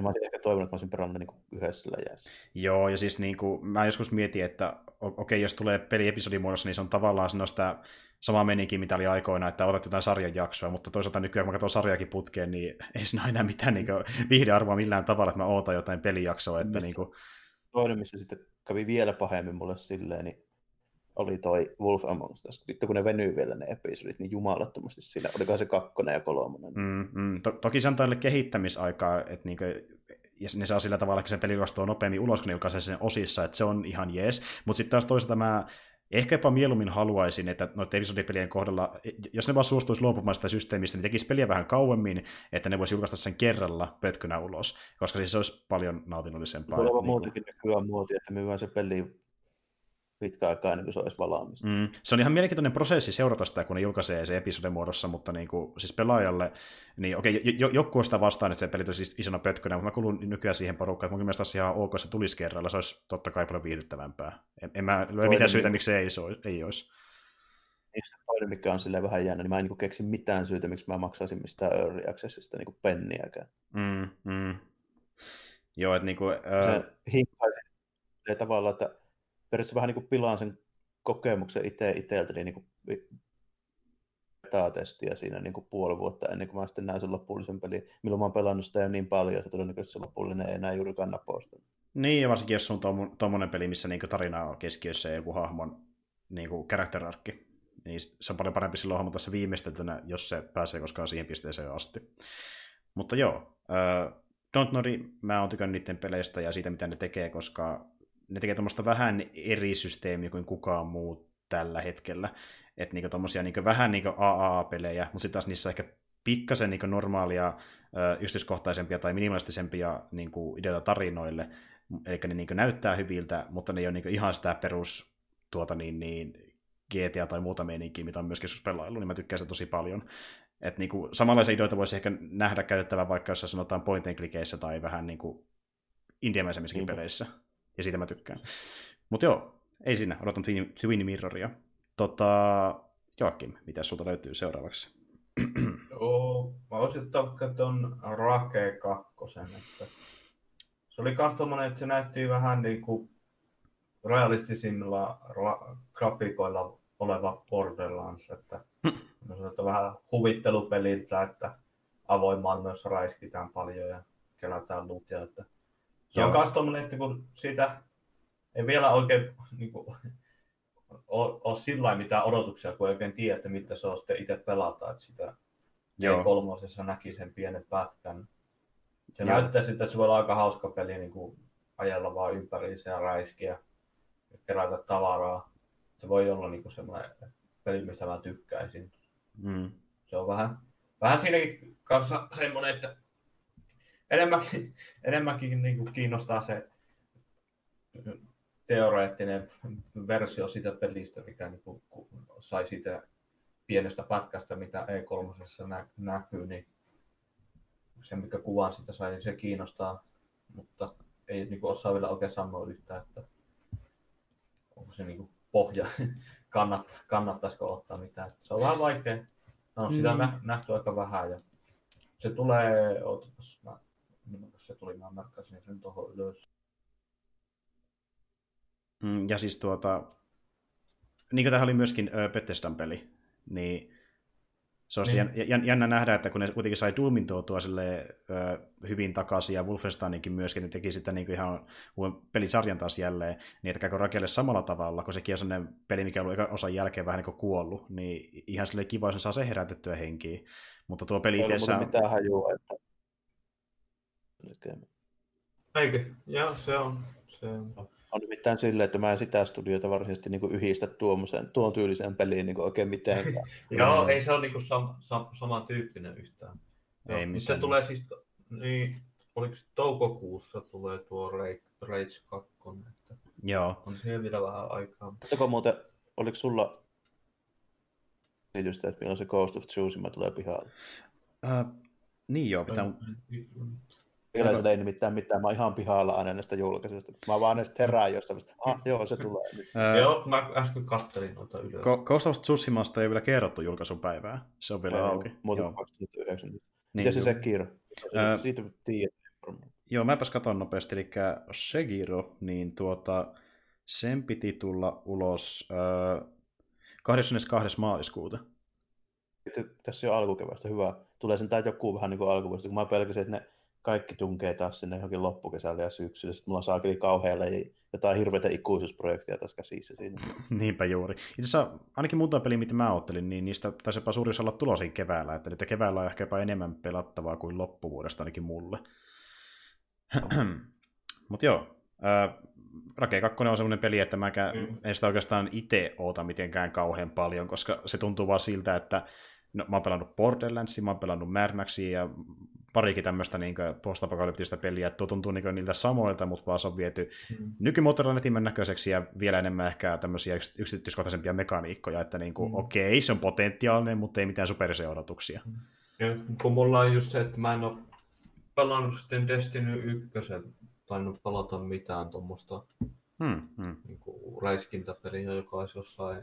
Niin mä olisin ehkä toivonut, että mä olisin pelannut niin yhdessä läjässä. Joo, ja siis niin kuin, mä joskus mietin, että okei, okay, jos tulee peli episodimuodossa, niin se on tavallaan sellaista samaa meninkin, mitä oli aikoina, että otat jotain sarjan jaksoa, mutta toisaalta nykyään, kun mä katson sarjakin putkeen, niin *laughs* ei siinä enää mitään niin viihdearvoa millään tavalla, että mä ootan jotain pelijaksoa. Että, niin kuin... Toinen, missä sitten kävi vielä pahemmin mulle silleen, niin oli toi Wolf Among Us. Sitten kun ne venyy vielä ne episodit, niin jumalattomasti siinä, oliko se kakkonen ja kolmonen. Mm, mm. To- toki se antaa kehittämisaikaa, että niinku, ja ne saa sillä tavalla, että se peli ilmastuu nopeammin ulos, kun ne julkaisee sen osissa, että se on ihan jees. Mutta sitten taas toisaalta mä ehkä jopa mieluummin haluaisin, että noiden episodipelien kohdalla, jos ne vaan suostuisi luopumaan sitä systeemistä, niin tekisi peliä vähän kauemmin, että ne voisi julkaista sen kerralla pötkynä ulos, koska siis se olisi paljon nautinnollisempaa. Tulee niin muutenkin nykyään muoti, että myydään se peli pitkä aikaa ennen kuin se olisi valmis. Mm. Se on ihan mielenkiintoinen prosessi seurata sitä, kun ne julkaisee se episodin muodossa, mutta niin kuin, siis pelaajalle, niin okei, jo, joku on sitä vastaan, että se peli olisi isona pötkönä, mutta mä kuulun nykyään siihen porukkaan, että mun mielestä ihan ok, se tulisi kerralla, se olisi totta kai paljon viihdyttävämpää. En, en mä löydä mitään syytä, miksi se ei, se ei olisi. Niistä toinen, mikä on silleen vähän jännä, niin mä en niin keksi mitään syytä, miksi mä maksaisin mistään Early Accessista niin penniäkään. Mm, mm. Joo, että niin kuin, äh... Se hinkkaisi tavallaan, että periaatteessa vähän niin pilaan sen kokemuksen itse itseltäni niin kuin testiä siinä niin kuin puoli vuotta ennen kuin mä sitten näen sen lopullisen pelin. Milloin mä oon pelannut sitä jo niin paljon, että todennäköisesti se lopullinen ei enää juurikaan napoista. Niin, ja varsinkin jos on tuommoinen peli, missä niin tarina on keskiössä ja joku hahmon niin character arkki, niin se on paljon parempi silloin hahmota se viimeisteltynä, jos se pääsee koskaan siihen pisteeseen asti. Mutta joo, uh, Don't Nori, mä oon tykännyt niiden peleistä ja siitä, mitä ne tekee, koska ne tekee tuommoista vähän eri systeemiä kuin kukaan muu tällä hetkellä. Että niinku tommosia niinku vähän niinku AAA-pelejä, mutta sitten taas niissä ehkä pikkasen niinku normaalia, yksityiskohtaisempia tai minimalistisempia niinku ideoita tarinoille. Eli ne niinku näyttää hyviltä, mutta ne ei ole niinku ihan sitä perus tuota niin, niin, GTA tai muuta meininkiä, mitä on myöskin joskus pelailu, niin mä tykkään sitä tosi paljon. Et niinku, samanlaisia ideoita voisi ehkä nähdä käytettävän vaikka jos sanotaan point and clickeissä tai vähän niinku indiamaisemmissakin peleissä ja siitä mä tykkään. Mutta joo, ei siinä, odotan Twin, Twin Mirroria. Tota, Joakim, mitä sulta löytyy seuraavaksi? Joo, mä olisin ottaa ton Rake 2. Että se oli kans tommonen, että se näytti vähän niinku realistisimmilla ra- grafiikoilla oleva Borderlands, että hmm. vähän huvittelupeliltä, että avoin maailmassa räiskitään paljon ja kerätään lutia, että se on myös tommonen, että kun siitä ei vielä oikein niin kuin, ole, ole sillä mitään odotuksia, kun ei oikein tiedä, että miltä se on sitten itse pelata. Että sitä Joo. kolmosessa näki sen pienen pätkän. Se Joo. näyttää sitten, että se voi olla aika hauska peli niin kuin ajella vaan ympäri ja räiskiä ja kerätä tavaraa. Se voi olla niin kuin semmoinen peli, mistä mä tykkäisin. Mm. Se on vähän, vähän siinäkin kanssa semmoinen, että enemmänkin, enemmänkin niin kuin kiinnostaa se teoreettinen versio siitä pelistä, mikä niin kuin, sai siitä pienestä pätkästä, mitä E3 nä- näkyy, niin se, mikä kuvan sitä sai, niin se kiinnostaa, mutta ei niin kuin, osaa vielä oikein sanoa yhtään, että onko se niin kuin, pohja, *laughs* kannat, kannattaisiko ottaa mitään. Se on vähän vaikea. No, sitä mm. nähty aika vähän ja se tulee, ootapas, mä niin se tuli, mä merkkasin sen tuohon ylös. Mm, ja siis tuota, niin kuin tämähän oli myöskin ö, Bethesdan peli, niin Se olisi niin. jännä nähdä, että kun ne kuitenkin sai Doomin tuotua sille, ö, hyvin takaisin ja Wolfensteininkin myöskin, ne teki sitä niin kuin ihan uuden pelisarjan taas jälleen, niin että käykö Rakelle samalla tavalla, kun sekin on sellainen peli, mikä on ollut osan jälkeen vähän niin kuin kuollut, niin ihan sille kiva, jos saa se herätettyä henkiä. Mutta tuo peli itse... Ei mitään hajua, että... Eikö? Joo, se on. Se on. On nimittäin silleen, että mä en sitä studiota varsinaisesti niin kuin yhdistä tuommoisen, tuon tyyliseen peliin niin kuin oikein mitenkään. *laughs* Joo, ei se ole niin kuin sam, sam, samantyyppinen yhtään. Ei Joo, se tulee siis, niin, oliko se toukokuussa tulee tuo Rage, Rage 2. Että Joo. On siihen vielä vähän aikaa. Oliko muuten, oliko sulla esitystä, että milloin se Ghost of Tsushima tulee pihalle? Uh, niin joo, pitää... Yleensä ei nimittäin mitään, mä oon ihan pihalla aina näistä julkaisuista. Mä vaan näistä herään jostain, ah joo, se tulee joo, mä äsken kattelin noita ylös. Ghost of Tsushimasta ei vielä kerrottu julkaisupäivää, se on vielä ei, auki. Muuta 2019. Niin, ja se Sekiro? Siitä tiedät. Joo, mäpäs katon nopeasti, eli Sekiro, niin tuota, sen piti tulla ulos äh, 22. maaliskuuta. Tässä jo alkukevästä, hyvä. Tulee sen tai joku vähän niin kuin alkuvuodesta, kun mä pelkäsin, että ne kaikki tunkee taas sinne johonkin loppukesällä ja syksyllä. Sitten mulla on saakeli kauhealla jotain hirveitä ikuisuusprojekteja tässä käsissä siinä. *clears throat* Niinpä juuri. Itse asiassa ainakin muuta peliä, mitä mä ottelin, niin niistä taisi jopa suuri olla tulosin keväällä, että nyt keväällä on ehkä jopa enemmän pelattavaa kuin loppuvuodesta ainakin mulle. *clears throat* Mutta joo, äh, Rake 2 on semmoinen peli, että mä mm. en sitä oikeastaan itse oota mitenkään kauhean paljon, koska se tuntuu vaan siltä, että no, mä oon pelannut Borderlandsia, mä oon pelannut Mad Maxia ja parikin tämmöistä niin postapokalyptista peliä, että tuo tuntuu niin niiltä samoilta, mutta vaan se on viety mm. nykymoottorilla näköiseksi ja vielä enemmän ehkä tämmöisiä yksityiskohtaisempia mekaniikkoja, että niin kuin, mm. okei, okay, se on potentiaalinen, mutta ei mitään superisia odotuksia. Ja kun mulla on just se, että mä en ole pelannut sitten Destiny 1, tainnut pelata mitään tuommoista hmm, hmm. niin räiskintäpeliä, joka olisi jossain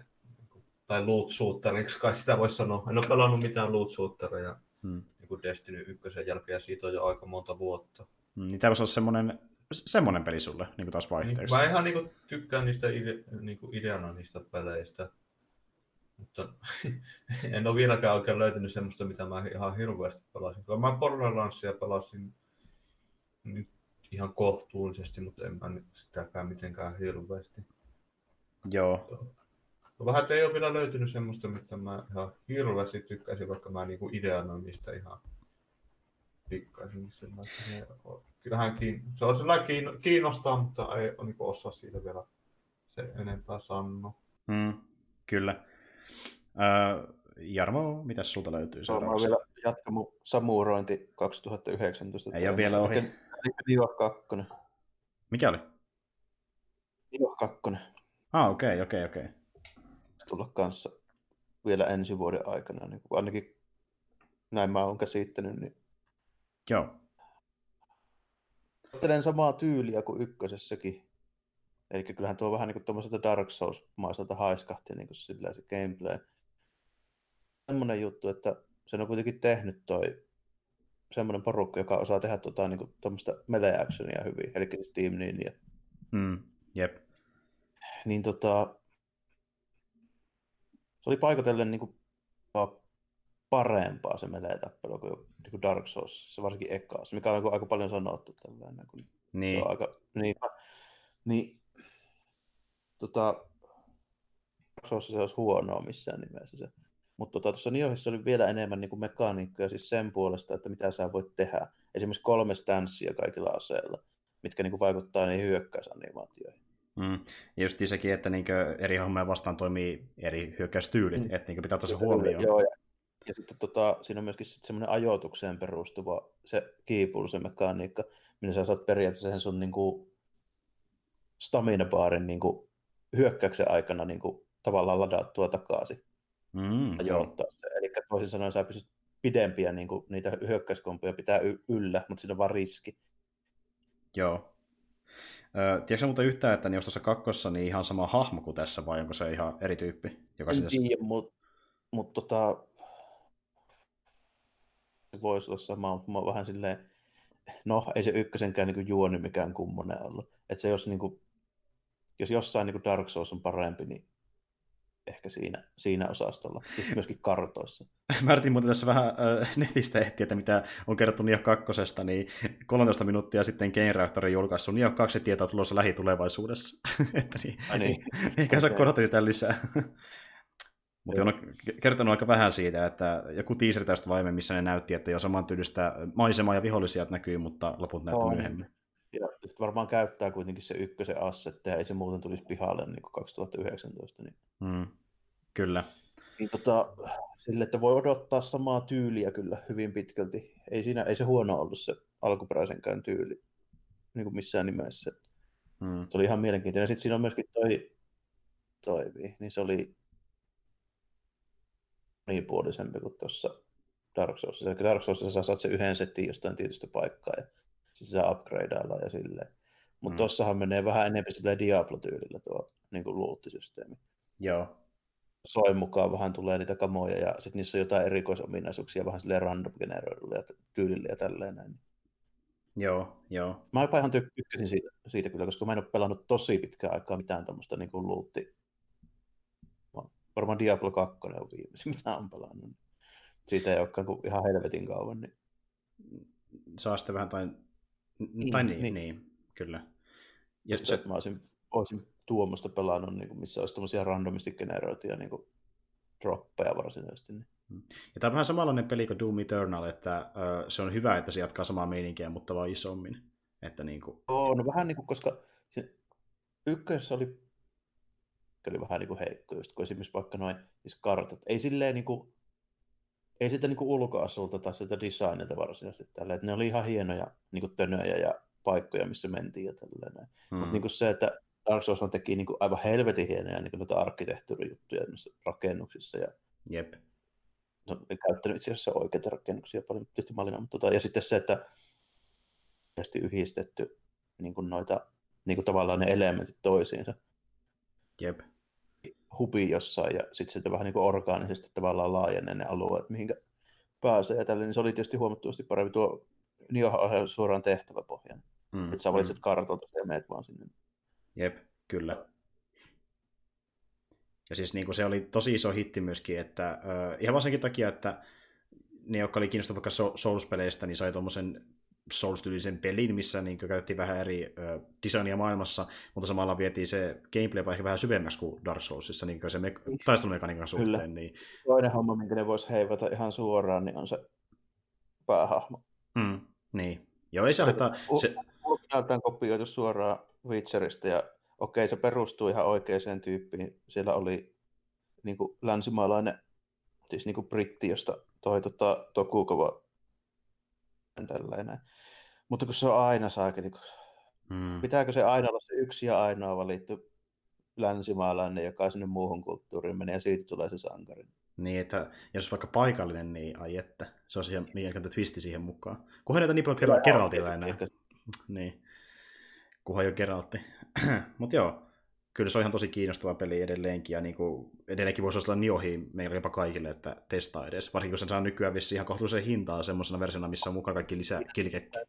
tai loot shooteriksi, kai sitä voisi sanoa. En ole pelannut mitään loot shootereja hmm. niin kuin Destiny 1 jälkeen, ja siitä on jo aika monta vuotta. Hmm, niin tämä voisi olla semmoinen, semmoinen peli sulle niin kuin taas vaihteeksi. Niin, mä ihan niin kuin, tykkään niistä ide, niin kuin ideana niistä peleistä. Mutta *laughs* en ole vieläkään oikein löytänyt semmoista, mitä mä ihan hirveästi pelasin. Mä Borderlandsia pelasin nyt ihan kohtuullisesti, mutta en mä sitäkään mitenkään hirveästi. Joo. Vähän, että ei ole vielä löytynyt semmoista, mitä mä ihan hirveästi tykkäisin, vaikka mä niinku ideana niistä ihan pikkaisin. Kyllähän kiin... se on sellainen kiinnostaa, mutta ei niin osaa siitä vielä se enempää sanoa. Mm, kyllä. Äh, Jarmo, mitä sulta löytyy seuraavaksi? Mä vielä jatka mun samurointi 2019. Ei ole vielä ohi. Dio 2. Mikä oli? Dio 2. Ah, okei, okay, okei, okay, okei. Okay tulla kanssa vielä ensi vuoden aikana, niin kuin ainakin näin mä oon käsittänyt. Niin... Joo. Ajattelen samaa tyyliä kuin ykkösessäkin. Eli kyllähän tuo vähän niin kuin tuommoiselta Dark Souls-maiselta haiskahti niin kuin sillä se gameplay. Semmoinen juttu, että sen on kuitenkin tehnyt toi semmoinen porukka, joka osaa tehdä tuota, niin kuin, tuommoista melee actionia hyvin, eli siis Team Ninja. Mm, jep. Niin tota, se oli paikotellen niin kuin, parempaa se melee-tappelu kuin, niin kuin Dark Souls, se varsinkin ekaassa, mikä on aika paljon sanottu tällainen. Kun niin. Se on aika, niin, niin tota, Dark Souls se olisi huonoa missään nimessä se. Mutta tota, tuossa Niohissa oli vielä enemmän niin kuin mekaniikkoja siis sen puolesta, että mitä sä voit tehdä. Esimerkiksi kolme stanssia kaikilla aseilla, mitkä niin kuin vaikuttaa niihin hyökkäysanimaatioihin. Mm. Ja just sekin, että niinkö eri hommia vastaan toimii eri hyökkäystyylit, mm. että niinkö pitää ottaa se huomioon. Joo, ja, ja sitten tota, siinä on myöskin sit semmoinen ajoitukseen perustuva se kiipulu, se mekaniikka, millä sä saat periaatteessa sen sun niinku stamina-baarin niinku hyökkäyksen aikana niinku tavallaan ladattua takaisin. Mm, ajoittaa se. Eli toisin sanoen sä pystyt pidempiä niinku, niitä hyökkäyskompuja pitää y- yllä, mutta siinä on vaan riski. Joo, tiedätkö muuta yhtään, että niin tuossa kakkossa niin ihan sama hahmo kuin tässä, vai onko se ihan eri tyyppi? Joka en tiedä, mutta mut, tota, se voisi olla sama, mutta mä vähän silleen, no ei se ykkösenkään niin juoni mikään kummonen ollut. Että se jos, niin kuin, jos jossain niin Dark Souls on parempi, niin ehkä siinä, siinä osastolla, sitten myöskin kartoissa. *laughs* Mä yritin muuten tässä vähän äh, netistä ehtiä, että mitä on kerrottu Nio 2, niin 13 minuuttia sitten Game Reactorin julkaissut Nio 2 tietoa tulossa lähitulevaisuudessa. *laughs* että niin, Ai niin. ehkä okay. saa tätä lisää. *laughs* Mutta on kertonut aika vähän siitä, että joku teaser tästä vaimen, missä ne näytti, että jo saman tyylistä maisemaa ja vihollisia näkyy, mutta loput näytti on. myöhemmin. Ja varmaan käyttää kuitenkin se ykkösen assetteja, ei se muuten tulisi pihalle niin kuin 2019. Niin. Mm, kyllä. Niin tota, sille, että voi odottaa samaa tyyliä kyllä hyvin pitkälti. Ei, siinä, ei se huono ollut se alkuperäisenkään tyyli niin kuin missään nimessä. Mm. Se oli ihan mielenkiintoinen. Sitten siinä on myöskin toi, toivi, niin se oli monipuolisempi kuin tuossa Dark Soulsissa. Eli Dark Soulsissa sä saat se yhden setin jostain tietystä paikkaa ja sitten sä upgradeaillaan ja silleen. Mutta mm. tossahan menee vähän enemmän sillä Diablo-tyylillä tuo niin kuin luuttisysteemi. Joo. Soin mukaan vähän tulee niitä kamoja ja sitten niissä on jotain erikoisominaisuuksia vähän silleen random generoidulla ja tyylillä ja tälleen näin. Joo, joo. Mä jopa ihan tykkäsin siitä, siitä kyllä, koska mä en ole pelannut tosi pitkään aikaa mitään tämmöistä niin kuin luutti. Varmaan Diablo 2 on viimeisin, *laughs* mitä olen pelannut. Siitä ei olekaan kuin ihan helvetin kauan. Niin... Saa sitten vähän tai niin, tai niin, niin. niin kyllä. Ja se... Mä olisin, olisin tuommoista pelannut, niin kuin, missä olisi tämmöisiä randomisti generoituja niin kuin droppeja varsinaisesti. Niin. Mm. Ja tämä on vähän samanlainen peli kuin Doom Eternal, että äh, se on hyvä, että se jatkaa samaa meininkiä, mutta vaan isommin. Että niin kuin... Joo, no vähän niin kuin, koska se ykkössä oli, oli vähän niin kuin heikko, just kun esimerkiksi vaikka noin siis kartat, ei silleen niin kuin, ei sitä niin ulkoasulta tai sitä designilta varsinaisesti tällä, että ne oli ihan hienoja niin kuin tönöjä ja paikkoja, missä mentiin ja tälleen. Hmm. Mutta niin se, että Dark Souls teki niin kuin aivan helvetin hienoja niin noita arkkitehtuurijuttuja rakennuksissa. Ja... Jep. No, en käyttänyt itse asiassa oikeita rakennuksia paljon tietysti mallina, mutta tota, ja sitten se, että yhdistetty niin kuin noita, niin kuin tavallaan ne elementit toisiinsa. Jep hubi jossain ja sitten sieltä vähän niin kuin orgaanisesti tavallaan laajenee ne alueet, mihinkä pääsee ja tälle, niin se oli tietysti huomattavasti parempi. Tuo Niohan suoraan tehtäväpohjan. Mm, että sä valitset mm. kartalta ja meet vaan sinne. Jep, kyllä. Ja siis niin kuin se oli tosi iso hitti myöskin, että äh, ihan vaan senkin takia, että ne, jotka oli kiinnostuneet vaikka Souls-peleistä, niin sai tuommoisen Souls-tyylisen pelin, missä niin käytettiin vähän eri ö, designia maailmassa, mutta samalla vietiin se gameplay ehkä vähän syvemmäksi kuin Dark Soulsissa, niin se me- taistelumekaniikan suhteen. Kyllä. Niin... Toinen homma, minkä ne voisi heivata ihan suoraan, niin on se päähahmo. Mm, niin. Joo, ei se haittaa. Se... on kopioitu suoraan Witcherista, ja okei, se perustuu ihan oikeaan tyyppiin. Siellä oli niin kuin länsimaalainen, siis niin kuin britti, josta toi tota, Tokukova tällainen. Mutta kun se on aina saakeli, niin hmm. pitääkö se aina olla se yksi ja ainoa valittu länsimaalainen, joka sinne muuhun kulttuuriin menee ja siitä tulee se sankari. Niin, että jos vaikka paikallinen, niin ai että, se on siihen mielenkiintoinen twisti siihen mukaan. Kunhan näitä niin paljon Geraltilla enää. Ehkä. Niin, kunhan jo Geraltti. *clears throat* Mutta joo, kyllä se on ihan tosi kiinnostava peli edelleenkin, ja niin kuin, edelleenkin voisi olla niohi meillä jopa kaikille, että testaa edes. Varsinkin kun sen saa nykyään vissi ihan kohtuullisen hintaa semmoisena versiona, missä on mukaan kaikki lisää kilkekkiä.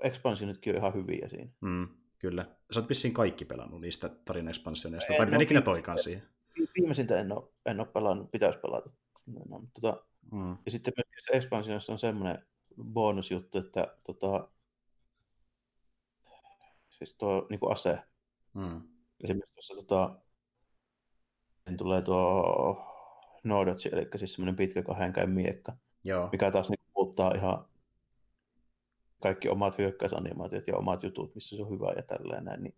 Expansionitkin on ihan hyviä siinä. Mm, kyllä. Sä oot vissiin kaikki pelannut niistä tarina expansioneista, tai mitä ikinä toikaan siihen. Viimeisintä en ole, en ole pelannut, pitäisi pelata. No, no, tota, mm. Ja sitten myös expansionissa on semmoinen bonusjuttu, että tota, siis tuo niin kuin ase. Mm. Esimerkiksi tuossa tota, tulee tuo Nodotsi, eli siis semmoinen pitkä kahdenkäin miekka, Joo. mikä taas niin muuttaa ihan kaikki omat hyökkäysanimaatiot ja omat jutut, missä se on hyvä ja tälleen näin, niin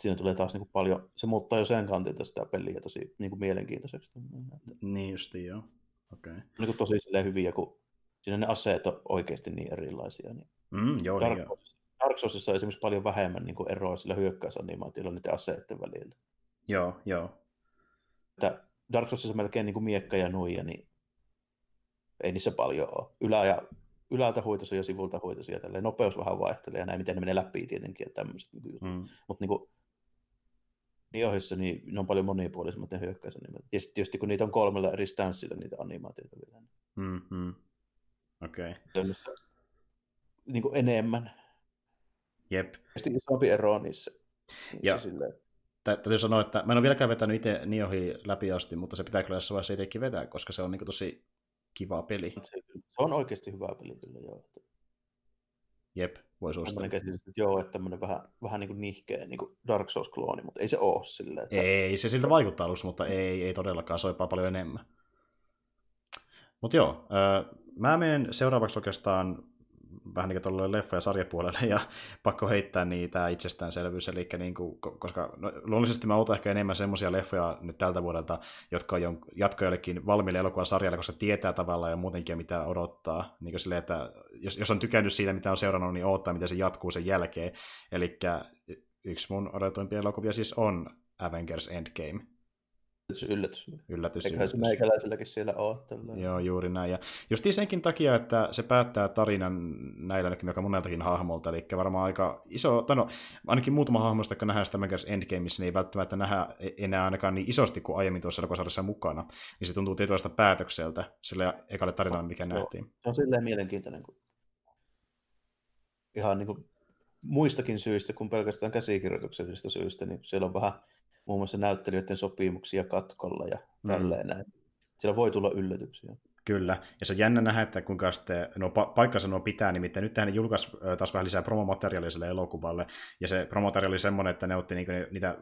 siinä tulee taas niin kuin paljon, se muuttaa jo sen kantilta sitä peliä tosi niin kuin mielenkiintoiseksi. Niin justi, joo. Okay. Niin kuin tosi hyviä, kun siinä ne aseet on oikeasti niin erilaisia. Niin mm, joo, Dark, niin, joo. Dark Soulsissa on esimerkiksi paljon vähemmän niin kuin eroa sillä hyökkäysanimaatiolla niiden aseiden välillä. Joo, joo. Että Dark Soulsissa melkein niin kuin miekka ja nuija, niin ei niissä paljon ole. Ylä- ja, ylältä huitosia ja sivulta huitosia. Tälleen. Nopeus vähän vaihtelee ja näin, miten ne menee läpi tietenkin ja tämmöiset niin mm. Mutta niin niin ohissa, niin ne on paljon monipuolisemmat ne hyökkäysanimaatiot. Ja sitten tietysti kun niitä on kolmella eri stanssilla niitä animaatioita vielä. Niin mm-hmm. Okei. Okay. Niin kuin enemmän. Jep. Sitten isompi ero on niissä. ja, silleen. täytyy sanoa, että mä en ole vieläkään vetänyt itse Niohi läpi asti, mutta se pitää kyllä jossain vaiheessa itsekin vetää, koska se on niin tosi kiva peli. Se, on oikeasti hyvä peli kyllä, joo. Jep, voi suositella. Käsitys, että joo, että tämmöinen vähän, vähän niin kuin nihkeä niin kuin Dark Souls-klooni, mutta ei se ole silleen. Että... Ei, se siltä vaikuttaa alussa, mutta ei, ei todellakaan, soipaa paljon enemmän. Mutta joo, mä menen seuraavaksi oikeastaan vähän niin kuin leffa- ja sarjapuolelle, ja *laughs* pakko heittää niitä itsestäänselvyys, eli niin kuin, koska no, luonnollisesti mä otan ehkä enemmän semmoisia leffoja nyt tältä vuodelta, jotka on jatko jollekin valmiille elokuvan sarjalle, koska tietää tavallaan ja muutenkin mitä odottaa. Niin kuin silleen, että jos, jos on tykännyt siitä, mitä on seurannut, niin odottaa, miten se jatkuu sen jälkeen. Eli yksi mun odotuimpia elokuvia siis on Avengers Endgame yllätys, yllätys. Yllätys, Eiköhän se meikäläiselläkin siellä ole. Joo, juuri näin. Ja just senkin takia, että se päättää tarinan näillä joka moneltakin hahmolta, eli varmaan aika iso, tai no, ainakin muutama hahmosta, jotka nähdään sitä Avengers Endgameissa, niin ei välttämättä nähdä enää ainakaan niin isosti kuin aiemmin tuossa elokuvasarjassa mukana. Niin se tuntuu tietynlaista päätökseltä sille ekalle tarinalle, mikä no, nähtiin. Se on silleen mielenkiintoinen, kun ihan niin kuin muistakin syistä kuin pelkästään käsikirjoituksellisista syistä, niin siellä on vähän muun muassa näyttelijöiden sopimuksia katkolla ja mm. tälleen näin. Siellä voi tulla yllätyksiä. Kyllä, ja se on jännä nähdä, että kuinka sitten nuo pa- paikkansa nuo pitää, nimittäin nyt tähän julkaisi taas vähän lisää promomateriaalia sille elokuvalle, ja se promomateriaali oli semmoinen, että ne otti niinku niitä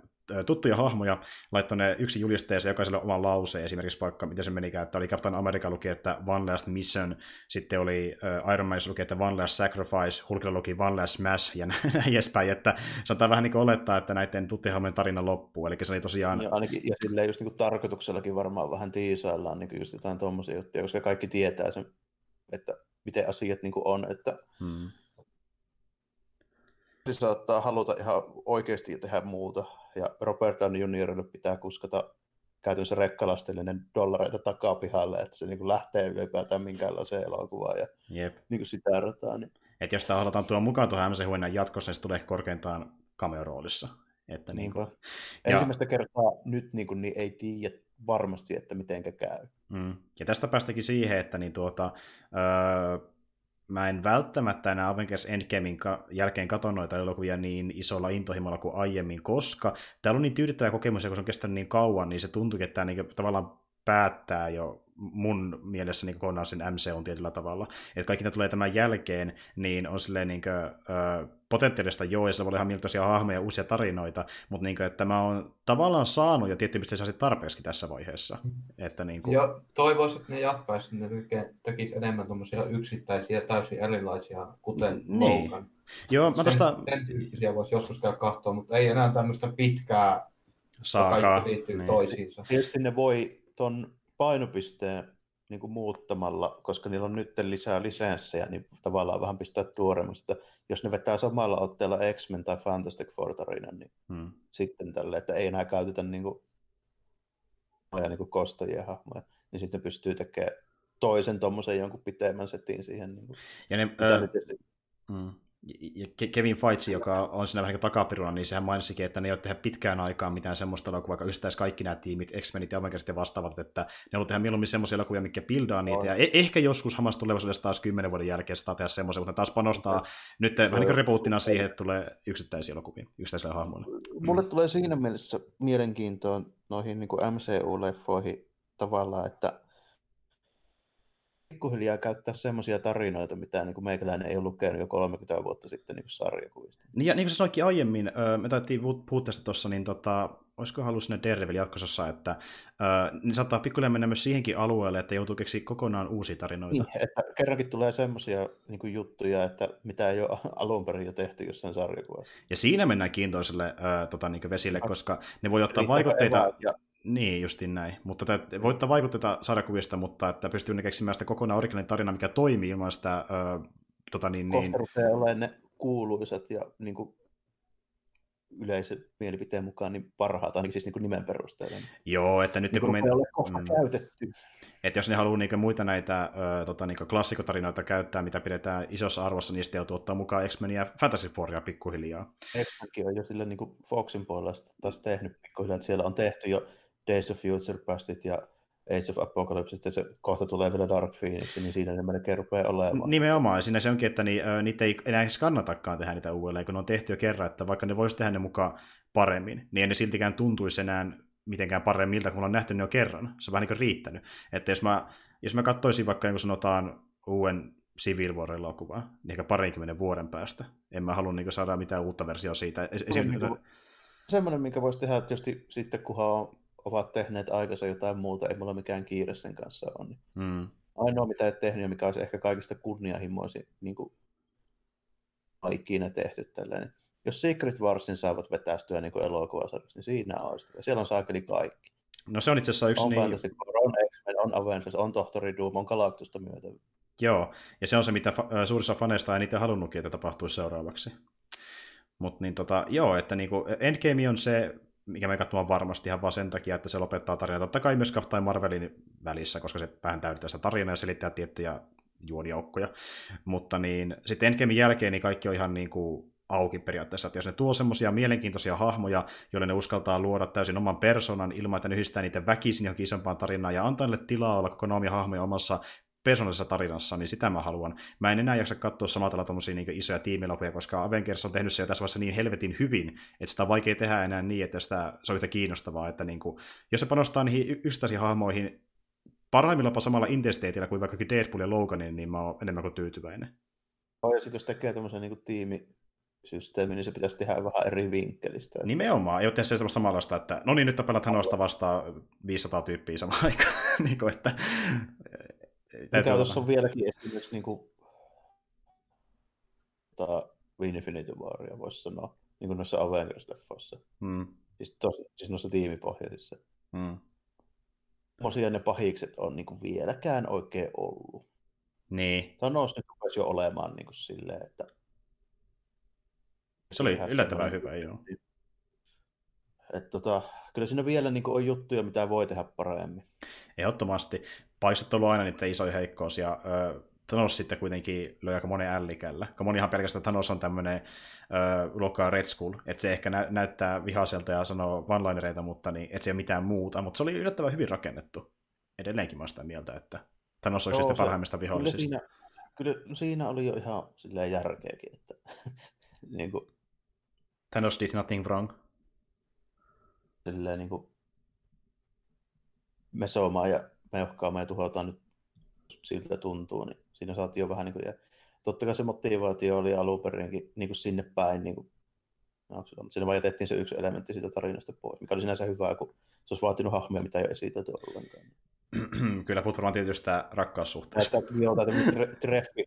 tuttuja hahmoja, laittoi ne yksi julisteeseen jokaiselle oman lauseen, esimerkiksi vaikka, miten se menikään, että oli Captain America luki, että One Last Mission, sitten oli Iron Man luki, että One Last Sacrifice, Hulkilla luki One Last Smash, ja *laughs* näin edespäin, että sanotaan vähän niin olettaa, että näiden tuttujen hahmojen tarina loppuu, eli se oli tosiaan... Ja, ainakin, ja silleen just niin tarkoituksellakin varmaan vähän tiisaillaan niin just jotain tuommoisia juttuja, koska kaikki tietää sen, että miten asiat niin on, että hmm. se saattaa haluta ihan oikeasti tehdä muuta, ja Robert Downey Jr. pitää kuskata käytännössä rekkalastillinen dollareita takapihalle, että se niin kuin lähtee ylipäätään minkäänlaiseen elokuvaan ja Jep. Niin kuin sitä rataa. Niin... Et jos tämä halutaan tuoda mukaan tuohon MCU jatkossa, niin se tulee korkeintaan cameo-roolissa. Että niin kuin... ja... Ensimmäistä kertaa nyt niin, kuin, niin ei tiedä varmasti, että miten käy. Mm. Ja tästä päästäkin siihen, että niin tuota, öö, mä en välttämättä enää Avengers Endgamein jälkeen katso noita elokuvia niin isolla intohimolla kuin aiemmin, koska täällä on niin tyydyttävä kokemus, ja kun se on kestänyt niin kauan, niin se tuntuu, että tämä niin tavallaan päättää jo mun mielessä niin kokonaan sen on tietyllä tavalla. Että kaikki ne tulee tämän jälkeen, niin on silleen niin kuin, ö, potentiaalista joo, ja sillä voi olla ihan mielenkiintoisia hahmoja ja uusia tarinoita, mutta niin kuin, että mä oon tavallaan saanut ja tietty pisteessä tarpeeksi tässä vaiheessa. Että niin kuin... Joo, toivoisin, että ne jatkaisi, ne tekisi enemmän tuommoisia yksittäisiä täysin erilaisia, kuten niin. Logan. Joo, mä tosta... Sen tyyppisiä voisi joskus käydä katsoa, mutta ei enää tämmöistä pitkää, Saakaa. kaikki liittyy niin. toisiinsa. Tietysti ne voi ton painopisteen niin kuin muuttamalla, koska niillä on nyt lisää lisenssejä, niin tavallaan vähän pistää tuoreemmasta. Jos ne vetää samalla otteella X-Men tai Fantastic Four-tarinan, niin hmm. sitten tälle, että ei enää käytetä niin kuin, niin kuin kostajia hahmoja, niin sitten pystyy tekemään toisen tuommoisen jonkun pitemmän setin siihen. Niin kuin, ja ne, mm ja Kevin Feige, joka on siinä vähän niin takapiruna, niin sehän mainitsikin, että ne ei ole tehdä pitkään aikaan mitään semmoista elokuvaa, vaikka ystäisi kaikki nämä tiimit, X-Menit ja Avengersit ja vastaavat, että ne on tehdä mieluummin semmoisia elokuvia, mikä pildaa niitä, ja e- ehkä joskus hamassa tulevaisuudessa taas kymmenen vuoden jälkeen sitä tehdä semmoisia, mutta ne taas panostaa nyt vähän niin kuin repuuttina siihen, että tulee yksittäisiä elokuvia, yksittäisillä hahmoilla. Mulle tulee siinä mielessä mielenkiintoa noihin niin kuin MCU-leffoihin tavallaan, että pikkuhiljaa käyttää semmoisia tarinoita, mitä niin kuin meikäläinen ei ole lukenut jo 30 vuotta sitten niin kuin sarjakuvista. Niin, ja niin kuin sä sanoitkin aiemmin, me taidettiin puhua tästä tuossa, niin tota, olisiko halunnut sinne Daredevil jatkossa, että niin saattaa pikkuhiljaa mennä myös siihenkin alueelle, että joutuu keksiä kokonaan uusia tarinoita. Niin, että kerrankin tulee semmoisia niin juttuja, että mitä ei ole *laughs* alun perin jo tehty jossain sarjakuvassa. Ja siinä mennään kiintoiselle äh, tota, niin vesille, koska ne voi ottaa vaikutteita... Ja niin, justin näin. Mutta tämä voittaa vaikutteita sarjakuvista, mutta että pystyy ne keksimään sitä kokonaan originaalinen tarina, mikä toimii ilman sitä... Ö, tota niin, niin... Kohta ne kuuluisat ja niin kuin yleisen mielipiteen mukaan niin parhaat, ainakin siis niin kuin nimen perusteella. Joo, että nyt niin kun me... kohta mm. käytetty. Että jos ne haluaa niin muita näitä ö, tota, niin klassikotarinoita käyttää, mitä pidetään isossa arvossa, niin sitten joutuu ottaa mukaan X-Men ja Fantasy Fouria pikkuhiljaa. X-Menkin on jo sillä niin kuin Foxin puolella taas tehnyt pikkuhiljaa, että siellä on tehty jo Days of Future Pastit ja Age of Apocalypse, ja se kohta tulee vielä Dark Phoenix, niin siinä ne melkein rupeaa olemaan. Nimenomaan, siinä se onkin, että ni, niitä ei enää edes kannatakaan tehdä niitä uudelleen, kun ne on tehty jo kerran, että vaikka ne voisi tehdä ne mukaan paremmin, niin ei ne siltikään tuntuisi enää mitenkään paremmilta, kun on nähty ne jo kerran. Se on vähän niin kuin riittänyt. Että jos mä, jos mä katsoisin vaikka, niin kuin sanotaan, uuden Civil War-elokuvaa, niin ehkä parinkymmenen vuoden päästä. En mä halua niin saada mitään uutta versiota siitä. Esim... Niin kuin, semmoinen, minkä voisi tehdä tietysti sitten, kunhan on, ovat tehneet aikansa jotain muuta, ei mulla mikään kiire sen kanssa on. Niin mm. Ainoa, mitä et tehnyt ja mikä olisi ehkä kaikista kunnianhimoisin niin kuin ikinä tehty tällainen. Jos Secret Warsin saavat vetästyä niin elokuvasarjaksi, niin siinä on sitä. Siellä on saakeli kaikki. No se on itse asiassa yksi on niin... Fantastic on X-Men, on Avengers, on Tohtori Doom, on Galactusta myötä. Joo, ja se on se, mitä fa- suurissa faneista ei niitä halunnutkin, että tapahtuisi seuraavaksi. Mutta niin tota, joo, että niinku Endgame on se, mikä me katsomaan varmasti ihan vaan sen takia, että se lopettaa tarinaa. Totta kai myös Captain Marvelin välissä, koska se vähän täyttää sitä tarinaa ja selittää tiettyjä juonijoukkoja. Mutta niin, sitten Endgamein jälkeen niin kaikki on ihan niin kuin auki periaatteessa, että jos ne tuo semmoisia mielenkiintoisia hahmoja, joille ne uskaltaa luoda täysin oman persoonan ilman, että ne yhdistää niiden väkisin johonkin isompaan tarinaan ja antaa niille tilaa olla koko omia hahmoja omassa persoonallisessa tarinassa, niin sitä mä haluan. Mä en enää jaksa katsoa samalla tavalla tommosia niin isoja tiimilaukuja, koska Avengers on tehnyt se jo tässä vaiheessa niin helvetin hyvin, että sitä on vaikea tehdä enää niin, että sitä, se on yhtä kiinnostavaa, että niin kuin, jos se panostaa niihin yksittäisiin hahmoihin parhaimmillaan samalla intensiteetillä kuin vaikka Deadpool ja Loganin, niin mä oon enemmän kuin tyytyväinen. Oh, ja sitten jos tekee tämmöisen niin tiimi, systeemi, niin se pitäisi tehdä vähän eri vinkkelistä. Että... Nimenomaan, ei ole tehdä se samanlaista, että no niin, nyt tapellaan Thanosta vastaan 500 tyyppiä samaan *laughs* aikaan. niin kuin, että, mikä tuossa on vieläkin esimerkiksi niin kuin, tota, Infinity Waria voisi sanoa, niin kuin noissa Avengers-leffoissa. Hmm. Siis, tos, siis noissa tiimipohjaisissa. Hmm. Tosiaan ne pahikset on niin kuin vieläkään oikein ollut. Niin. Thanos nyt rupesi jo olemaan niin kuin silleen, että... Se oli yllättävän hyvä, joo. Et tota, kyllä siinä vielä niin kuin, on juttuja, mitä voi tehdä paremmin. Ehdottomasti. Paistot on ollut aina niiden isoja heikkous, ja ö, Thanos sitten kuitenkin löi aika monen ällikällä. Monihan pelkästään Thanos on tämmöinen luokkaa Red Skull, että se ehkä nä- näyttää vihaiselta ja sanoo one mutta niin, et se ei ole mitään muuta. Mutta se oli yllättävän hyvin rakennettu. Edelleenkin mä sitä mieltä, että Thanos olisi sitten parhaimmista vihollisista. Kyllä siinä, kyllä siinä oli jo ihan silleen järkeäkin, että *laughs* niin kuin... Thanos did nothing wrong. Silleen niin kuin me soomaan ja meuhkaamaan ja tuhotaan nyt siltä tuntuu, niin siinä saatiin jo vähän niin kuin, ja totta kai se motivaatio oli alun perinkin niin kuin sinne päin, niin kuin, no, siinä vaan jätettiin se yksi elementti siitä tarinasta pois, mikä oli sinänsä hyvä, kun se olisi vaatinut hahmoja, mitä ei ole esitelty ollenkaan. *clears throat* Kyllä, puhut varmaan tietystä rakkaussuhteesta. Näistä, joo, treffi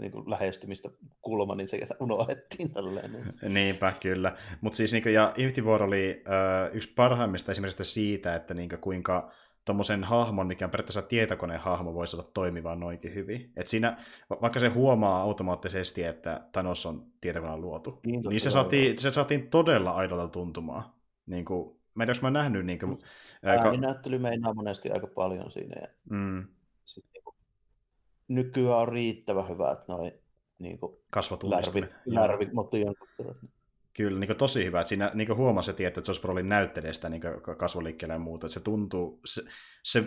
niin kuin lähestymistä kulma, niin se unohdettiin tälleen. Niin. *laughs* Niinpä, kyllä. Mutta siis, niin kuin, ja Infinity War oli äh, yksi parhaimmista esimerkiksi siitä, että niin kuin, kuinka tuommoisen hahmon, mikä on periaatteessa tietokoneen hahmo, voisi olla toimiva noinkin hyvin. Et siinä, vaikka se huomaa automaattisesti, että Thanos on tietokoneen luotu, niin, niin se, saatiin, se saatiin todella aidolta tuntumaan. Niin kuin, mä en tiedä, mä nähnyt... Niin kuin, Ääninäyttely meinaa monesti aika paljon siinä. Ja mm. sit, niin kuin, nykyään on riittävän hyvät noin niin kasvatunnistimet. Lärvit, lärvit mutta Kyllä, niin tosi hyvä. Että siinä niin huomasi heti, että Josh Brolin näyttelee sitä niin kasvoliikkeellä ja muuta. Että se tuntuu, se, se,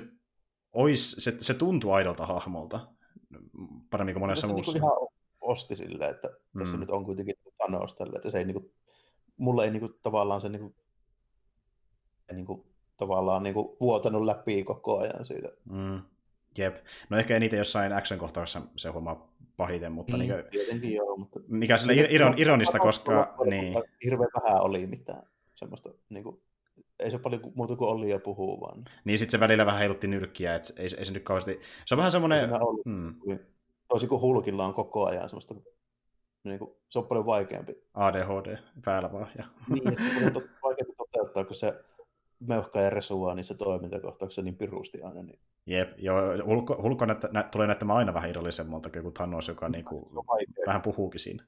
ois, se, se tuntuu aidolta hahmolta paremmin kuin monessa muussa. Niin ihan osti silleen, että mm. tässä nyt on kuitenkin Thanos tälle, että se ei niin kuin, mulle ei niin kuin, tavallaan se niin kuin, niin kuin, tavallaan niin kuin, vuotanut läpi koko ajan siitä. Mm. Jep. No ehkä eniten jossain action-kohtauksessa se huomaa pahiten, mutta... Niin, niin tietenkin joo, mutta... Mikä sille iron, ironista, koska... Niin. Hirveän vähän oli mitään semmoista, niin kuin, ei se paljon muuta kuin oli ja puhuu vaan. Niin sitten se välillä vähän heilutti nyrkkiä, että ei, ei se nyt kauheasti... Se on vähän semmoinen... Hmm. Toisin kuin Hulkilla on koko ajan semmoista niin kuin, se on paljon vaikeampi. ADHD päällä vaan. Ja... niin, se on vaikeampi toteuttaa, kun se meuhkaa ja resua niissä toimintakohtauksissa niin pirusti aina. Niin... Jep, joo, Hulko, Hulko näyttä, nä, tulee näyttämään aina vähän irrallisemmalta kuin Thanos, joka niin kuin, vähän puhuukin siinä.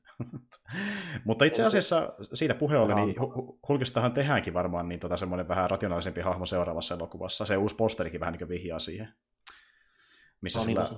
*laughs* Mutta itse asiassa siitä puhe oli, niin Hulkistahan tehdäänkin varmaan niin tota, semmoinen vähän rationaalisempi hahmo seuraavassa elokuvassa. Se uusi posterikin vähän niin vihjaa siihen. Missä no, sillä,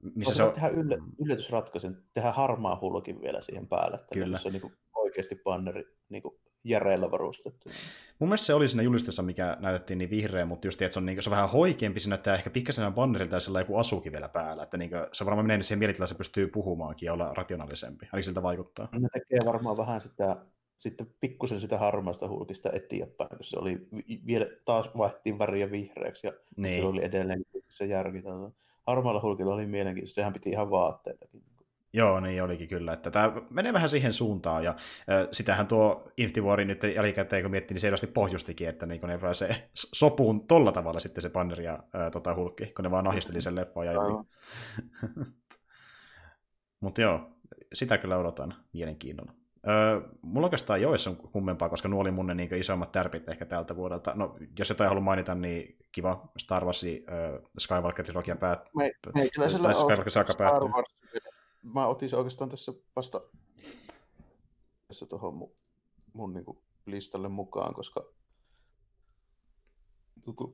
niin, missä se on... tehdä yllä, yllätysratkaisun, tehdä harmaa hulkin vielä siihen päälle, että Kyllä. se on niin kuin oikeasti banneri niin kuin järeillä varustettu. Mun mielestä se oli siinä julistessa, mikä näytettiin niin vihreä, mutta just, että se on, niin, se on vähän hoikeampi, se näyttää ehkä pikkasen bannerilta ja sillä joku asukin vielä päällä, että niin, se varmaan menee siihen mielitilaan, se pystyy puhumaankin ja olla rationaalisempi, ainakin siltä vaikuttaa. Ne tekee varmaan vähän sitä sitten pikkusen sitä harmaista hulkista eteenpäin, kun se oli vielä taas vaihtiin väriä vihreäksi ja niin. se oli edelleen se järki. Harmaalla hulkilla oli mielenkiintoista, sehän piti ihan vaatteitakin. Joo, niin olikin kyllä. Että tämä menee vähän siihen suuntaan, ja äh, sitähän tuo Infinity War nyt jälkikäteen, kun miettii, niin selvästi pohjustikin, että niin ne pääsee sopuun tolla tavalla sitten se Banner ja äh, tota Hulkki, kun ne vaan ahisteli sen leffan ja *laughs* Mutta joo, sitä kyllä odotan mielenkiinnolla. Öö, mulla oikeastaan joissa on kummempaa, koska nuo oli mun ne niin isommat tärpit ehkä tältä vuodelta. No, jos jotain haluan mainita, niin kiva Star Wars äh, Skywalker-trilogia päät... Me, tai Skywalker-saaka päättyy. Mä otin se oikeastaan tässä vasta tässä tuohon mun, mun niin kuin listalle mukaan, koska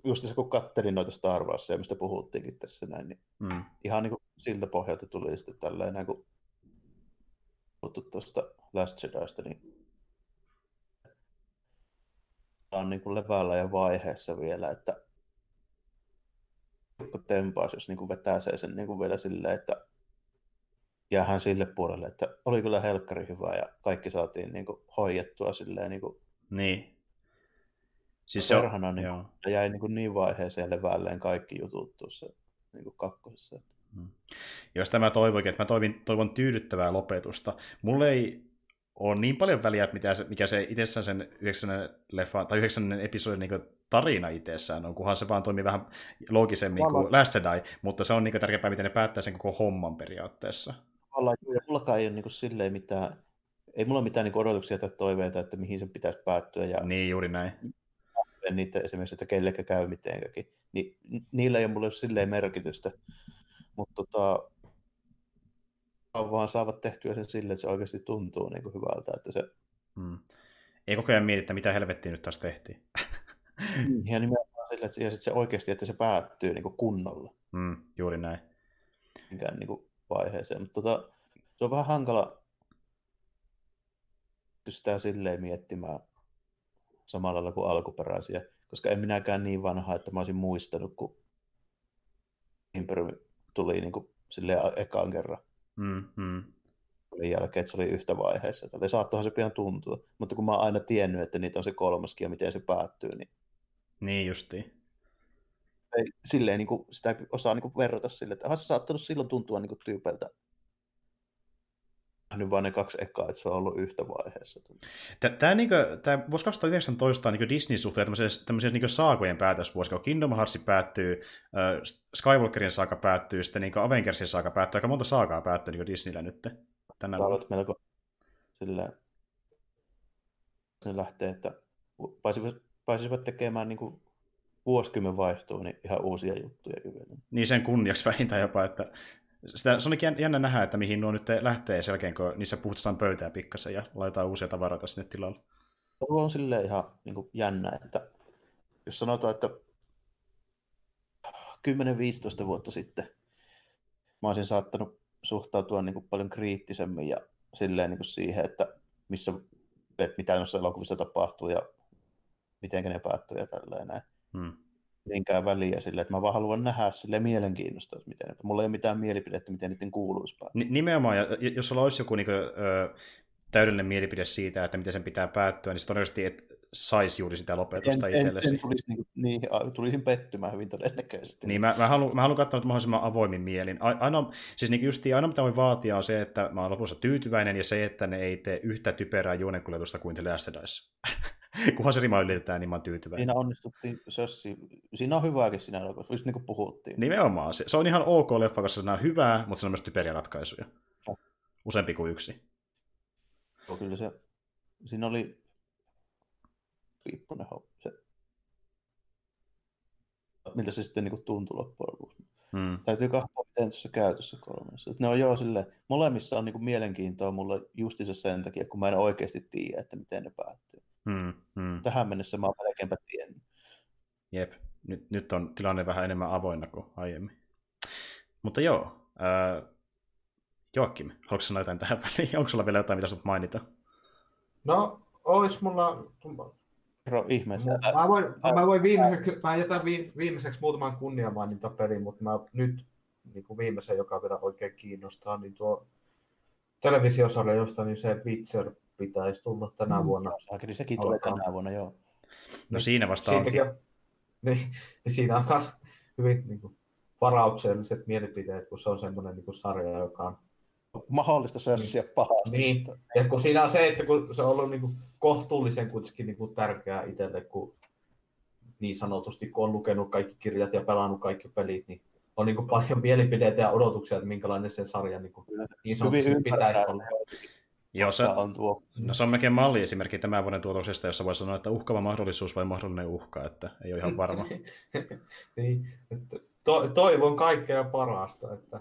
just se kun kattelin noita Star Warsia, mistä puhuttiinkin tässä näin, niin mm. ihan niin kuin siltä pohjalta tuli sitten tällainen, kun puhuttu tuosta Last Jediista, niin on niin kuin levällä ja vaiheessa vielä, että tempaus, jos niin kuin vetää se sen niin kuin vielä silleen, että jäähän sille puolelle, että oli kyllä helkkari hyvä ja kaikki saatiin niin kuin hoidettua silleen niin kuin niin. Siis se on, niin, joo. jäi niin, kuin niin vaiheeseen levälleen kaikki jutut tuossa niin kuin kakkosessa. Hmm. Jos tämä toivoikin, että mä toivon, toivon tyydyttävää lopetusta. Mulle ei ole niin paljon väliä, mitä se, mikä se itsessään sen yhdeksännen leffa, tai yhdeksännen episodin niin tarina itsessään on, kunhan se vaan toimii vähän loogisemmin kuin Last Jedi, mutta se on niin tärkeämpää, miten ne päättää sen koko homman periaatteessa. Tavallaan, mullakaan ei ole niin silleen mitään, ei mulla mitään niin odotuksia tai toiveita, että mihin sen pitäisi päättyä. Ja niin, juuri näin. Niitä esimerkiksi, että kellekä käy mitenkäkin. Niin, niillä ei ole mulle silleen merkitystä. Mutta tota, vaan saavat tehtyä sen sille, että se oikeasti tuntuu niin kuin hyvältä. Että se... hmm. Ei koko ajan mieti, että mitä helvettiä nyt taas tehtiin. Niin, *laughs* ja nimenomaan sille, että, ja se oikeasti, että se päättyy niin kuin kunnolla. Hmm, juuri näin. Minkään niin kuin vaiheeseen. Mutta tota, se on vähän hankala sitä silleen miettimään samalla lailla kuin alkuperäisiä, koska en minäkään niin vanha, että mä olisin muistanut, kun Imperium tuli niin kuin silleen ekaan kerran. Mm, mm. jälkeen, että se oli yhtä vaiheessa. Eli saattohan se pian tuntua. Mutta kun mä oon aina tiennyt, että niitä on se kolmaskin ja miten se päättyy, niin... Niin justiin. Ei, silleen niin kuin, sitä osaa niin kuin verrata sille, että se saattanut silloin tuntua niin kuin tyypeltä nyt vain ne kaksi ekaa, että se on ollut yhtä vaiheessa. Tämä, niin kuin, tämä vuosi 2019 on niin Disney suhteen tämmöisiä, tämmöisiä niin saakojen päätösvuosi, kun Kingdom Hearts päättyy, äh, Skywalkerin saaka päättyy, sitten niin Avengersin saaka päättyy, aika monta saakaa päättyy niin Disneyllä nyt. Tänä Ovat melko sillä se lähtee, että pääsivät, pääsivät tekemään niin kuin vuosikymmen vaihtuu, niin ihan uusia juttuja kyllä. Niin sen kunniaksi *laughs* vähintään jopa, että sitä, se on jännä nähdä, että mihin nuo nyt lähtee sen jälkeen, kun niissä puhutaan pöytää pikkasen ja laitetaan uusia tavaroita sinne tilalle. Tuo on silleen ihan niin kuin jännä, että jos sanotaan, että 10-15 vuotta sitten mä olisin saattanut suhtautua niin kuin paljon kriittisemmin ja silleen niin kuin siihen, että missä, mitä noissa elokuvissa tapahtuu ja miten ne päättyy ja tälleen näin. Hmm mitenkään väliä sille, että mä vaan haluan nähdä sille mielenkiinnosta, että miten, että mulla ei ole mitään mielipidettä, miten niiden kuuluisi päättyä. Nimenomaan, ja jos sulla olisi joku niin kuin, ö, täydellinen mielipide siitä, että miten sen pitää päättyä, niin se todennäköisesti et saisi juuri sitä lopetusta en, itsellesi. En, en tulisi, niin, niin, tulisin pettymään hyvin todennäköisesti. Niin, mä, mä, haluan, mä haluan katsoa että mahdollisimman avoimin mielin. Aina, siis niin justiin, aina mitä voi vaatia on se, että mä olen lopussa tyytyväinen ja se, että ne ei tee yhtä typerää juonenkuljetusta kuin The Last *laughs* *laughs* Kunhan se rima ylitetään, niin mä oon tyytyväinen. Siinä onnistuttiin sössi. Siinä on hyvääkin siinä elokuvassa, just niin kuin puhuttiin. Nimenomaan. Se, se on ihan ok leffa, koska se on hyvää, mutta se on myös typeriä ratkaisuja. Oh. Useampi kuin yksi. Joo, kyllä se. Siinä oli riippunen se. Miltä se sitten niin tuntui loppujen lopuksi. Hmm. Täytyy katsoa, miten tuossa käytössä kolmessa. Ne on joo sille, molemmissa on niin kuin mielenkiintoa mulle justiinsa sen takia, kun mä en oikeasti tiedä, että miten ne päättyy. Hmm, hmm. Tähän mennessä mä oon melkeinpä tiennyt. Jep, nyt, nyt on tilanne vähän enemmän avoinna kuin aiemmin. Mutta joo, äh, Joakim, haluatko sanoa jotain tähän väliin? Onko sulla vielä jotain, mitä sinut mainita? No, ois mulla... Kerro ihmeessä. Mä, voin, mä voin viimeiseksi, mä jätän viimeiseksi muutaman kunniamaininta peli, mutta mä nyt niin kuin viimeisen, joka vielä oikein kiinnostaa, niin tuo televisiosarja, josta niin se Witcher pitäisi tulla tänä Mm. vuonna. Saakeli, sekin tulee tänä vuonna, joo. No siinä vasta. Siitäkin on, *laughs* niin, niin siinä on myös hyvin niin kuin, varaukselliset mielipiteet, kun se on semmoinen niin kuin sarja, joka on Mahdollista sössiä pahasti. Niin, mutta- ja kun siinä on se, että kun se on ollut niin kuin kohtuullisen kuitenkin niin kuin tärkeää itselle, kun niin sanotusti kun on lukenut kaikki kirjat ja pelannut kaikki pelit, niin on niin kuin paljon mielipiteitä ja odotuksia, että minkälainen sen sarjan niin, kuin, niin Hyvin sanotusti pitäisi ymmärtää, olla. Joo, se, on tuo. no se on melkein malliesimerkki tämän vuoden tuotoksesta, jossa voi sanoa, että uhkava mahdollisuus vai mahdollinen uhka, että ei ole ihan varma. *laughs* niin, että to, toivon kaikkea parasta. Että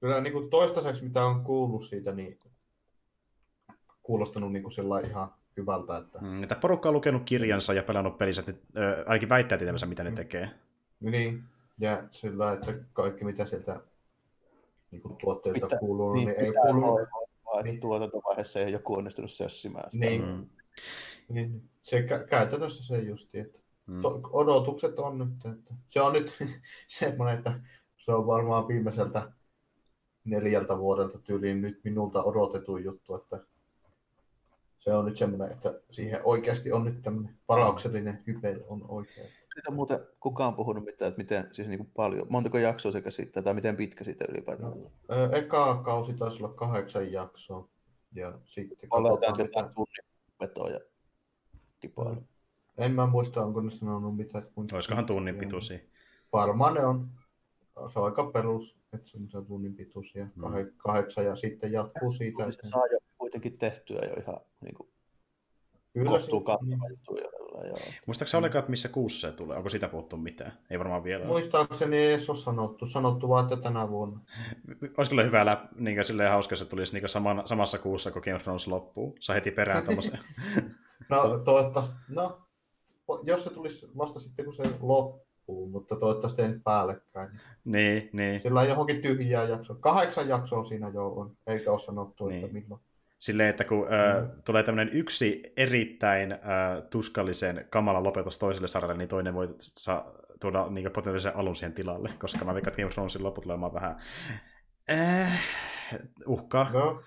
kyllä niin kuin toistaiseksi, mitä on kuullut siitä, niin kuulostanut niin kuin ihan hyvältä. Että, Mm, Että porukka on lukenut kirjansa ja pelannut pelissä, ne, ö, ainakin väittää tietävänsä, mitä ne Mm. tekee. Niin, ja sillä, että kaikki mitä sieltä niin kuin tuotteilta kuuluu, Niin, niin, ei kuulu. Että Niin. tuotantovaiheessa ei ole joku onnistunut sössimään sitä. Niin, Mm. niin se kä- käytännössä se justi, että Mm. to, odotukset on nyt, että se on nyt *laughs* semmoinen, että se on varmaan viimeiseltä neljältä vuodelta tyyliin nyt minulta odotettu juttu, että se on nyt semmoinen, että siihen oikeasti on nyt tämmöinen varauksellinen hype on oikein. Siitä on muuten kukaan puhunut mitään, että miten siis niin kuin paljon, montako jaksoa se käsittää tai miten pitkä siitä ylipäätään on. Ö, Eka kausi taisi olla kahdeksan jaksoa. Ja sitten Oletaan katsotaan, jotain mitä... tunnin vetoja kipailu. En mä muista, onko ne sanonut mitä. että kuinka Olisikohan tunnin pituisia? Varmaan ne on. Se on aika perus, että se on tunnin pituisia. Mm. Kah- kahdeksan ja sitten jatkuu siitä. Se saa jo kuitenkin tehtyä jo ihan niin kuin, Kyllä kohtuu kattava juttu jo. Joo. Muistaakseni olekaan, että missä kuussa se tulee? Onko sitä puhuttu mitään? Ei varmaan vielä. ole. Muistaakseni ei edes ole sanottu. Sanottu vaan, että tänä vuonna. *laughs* Olisi kyllä hyvä läp, niin silleen hauska, että se tulisi niin saman, samassa kuussa, kun Game of Thrones loppuu. Saa heti perään tämmöisen. *laughs* No toivottavasti, no jos se tulisi vasta sitten kun se loppuu, mutta toivottavasti ei nyt päällekkäin. niin, niin. Sillä on johonkin tyhjää jaksoa. Kahdeksan jaksoa siinä jo on, eikä ole sanottu, että Niin. milloin. Silleen, että kun ö, tulee tämmöinen yksi erittäin ö, tuskallisen kamala lopetus toiselle sarjalle, niin toinen voi saa, tuoda niin potentiaalisen alun siihen tilalle, koska mä veikkaan, että Game of Thronesin loppu tulee vähän äh, uhkaa. No,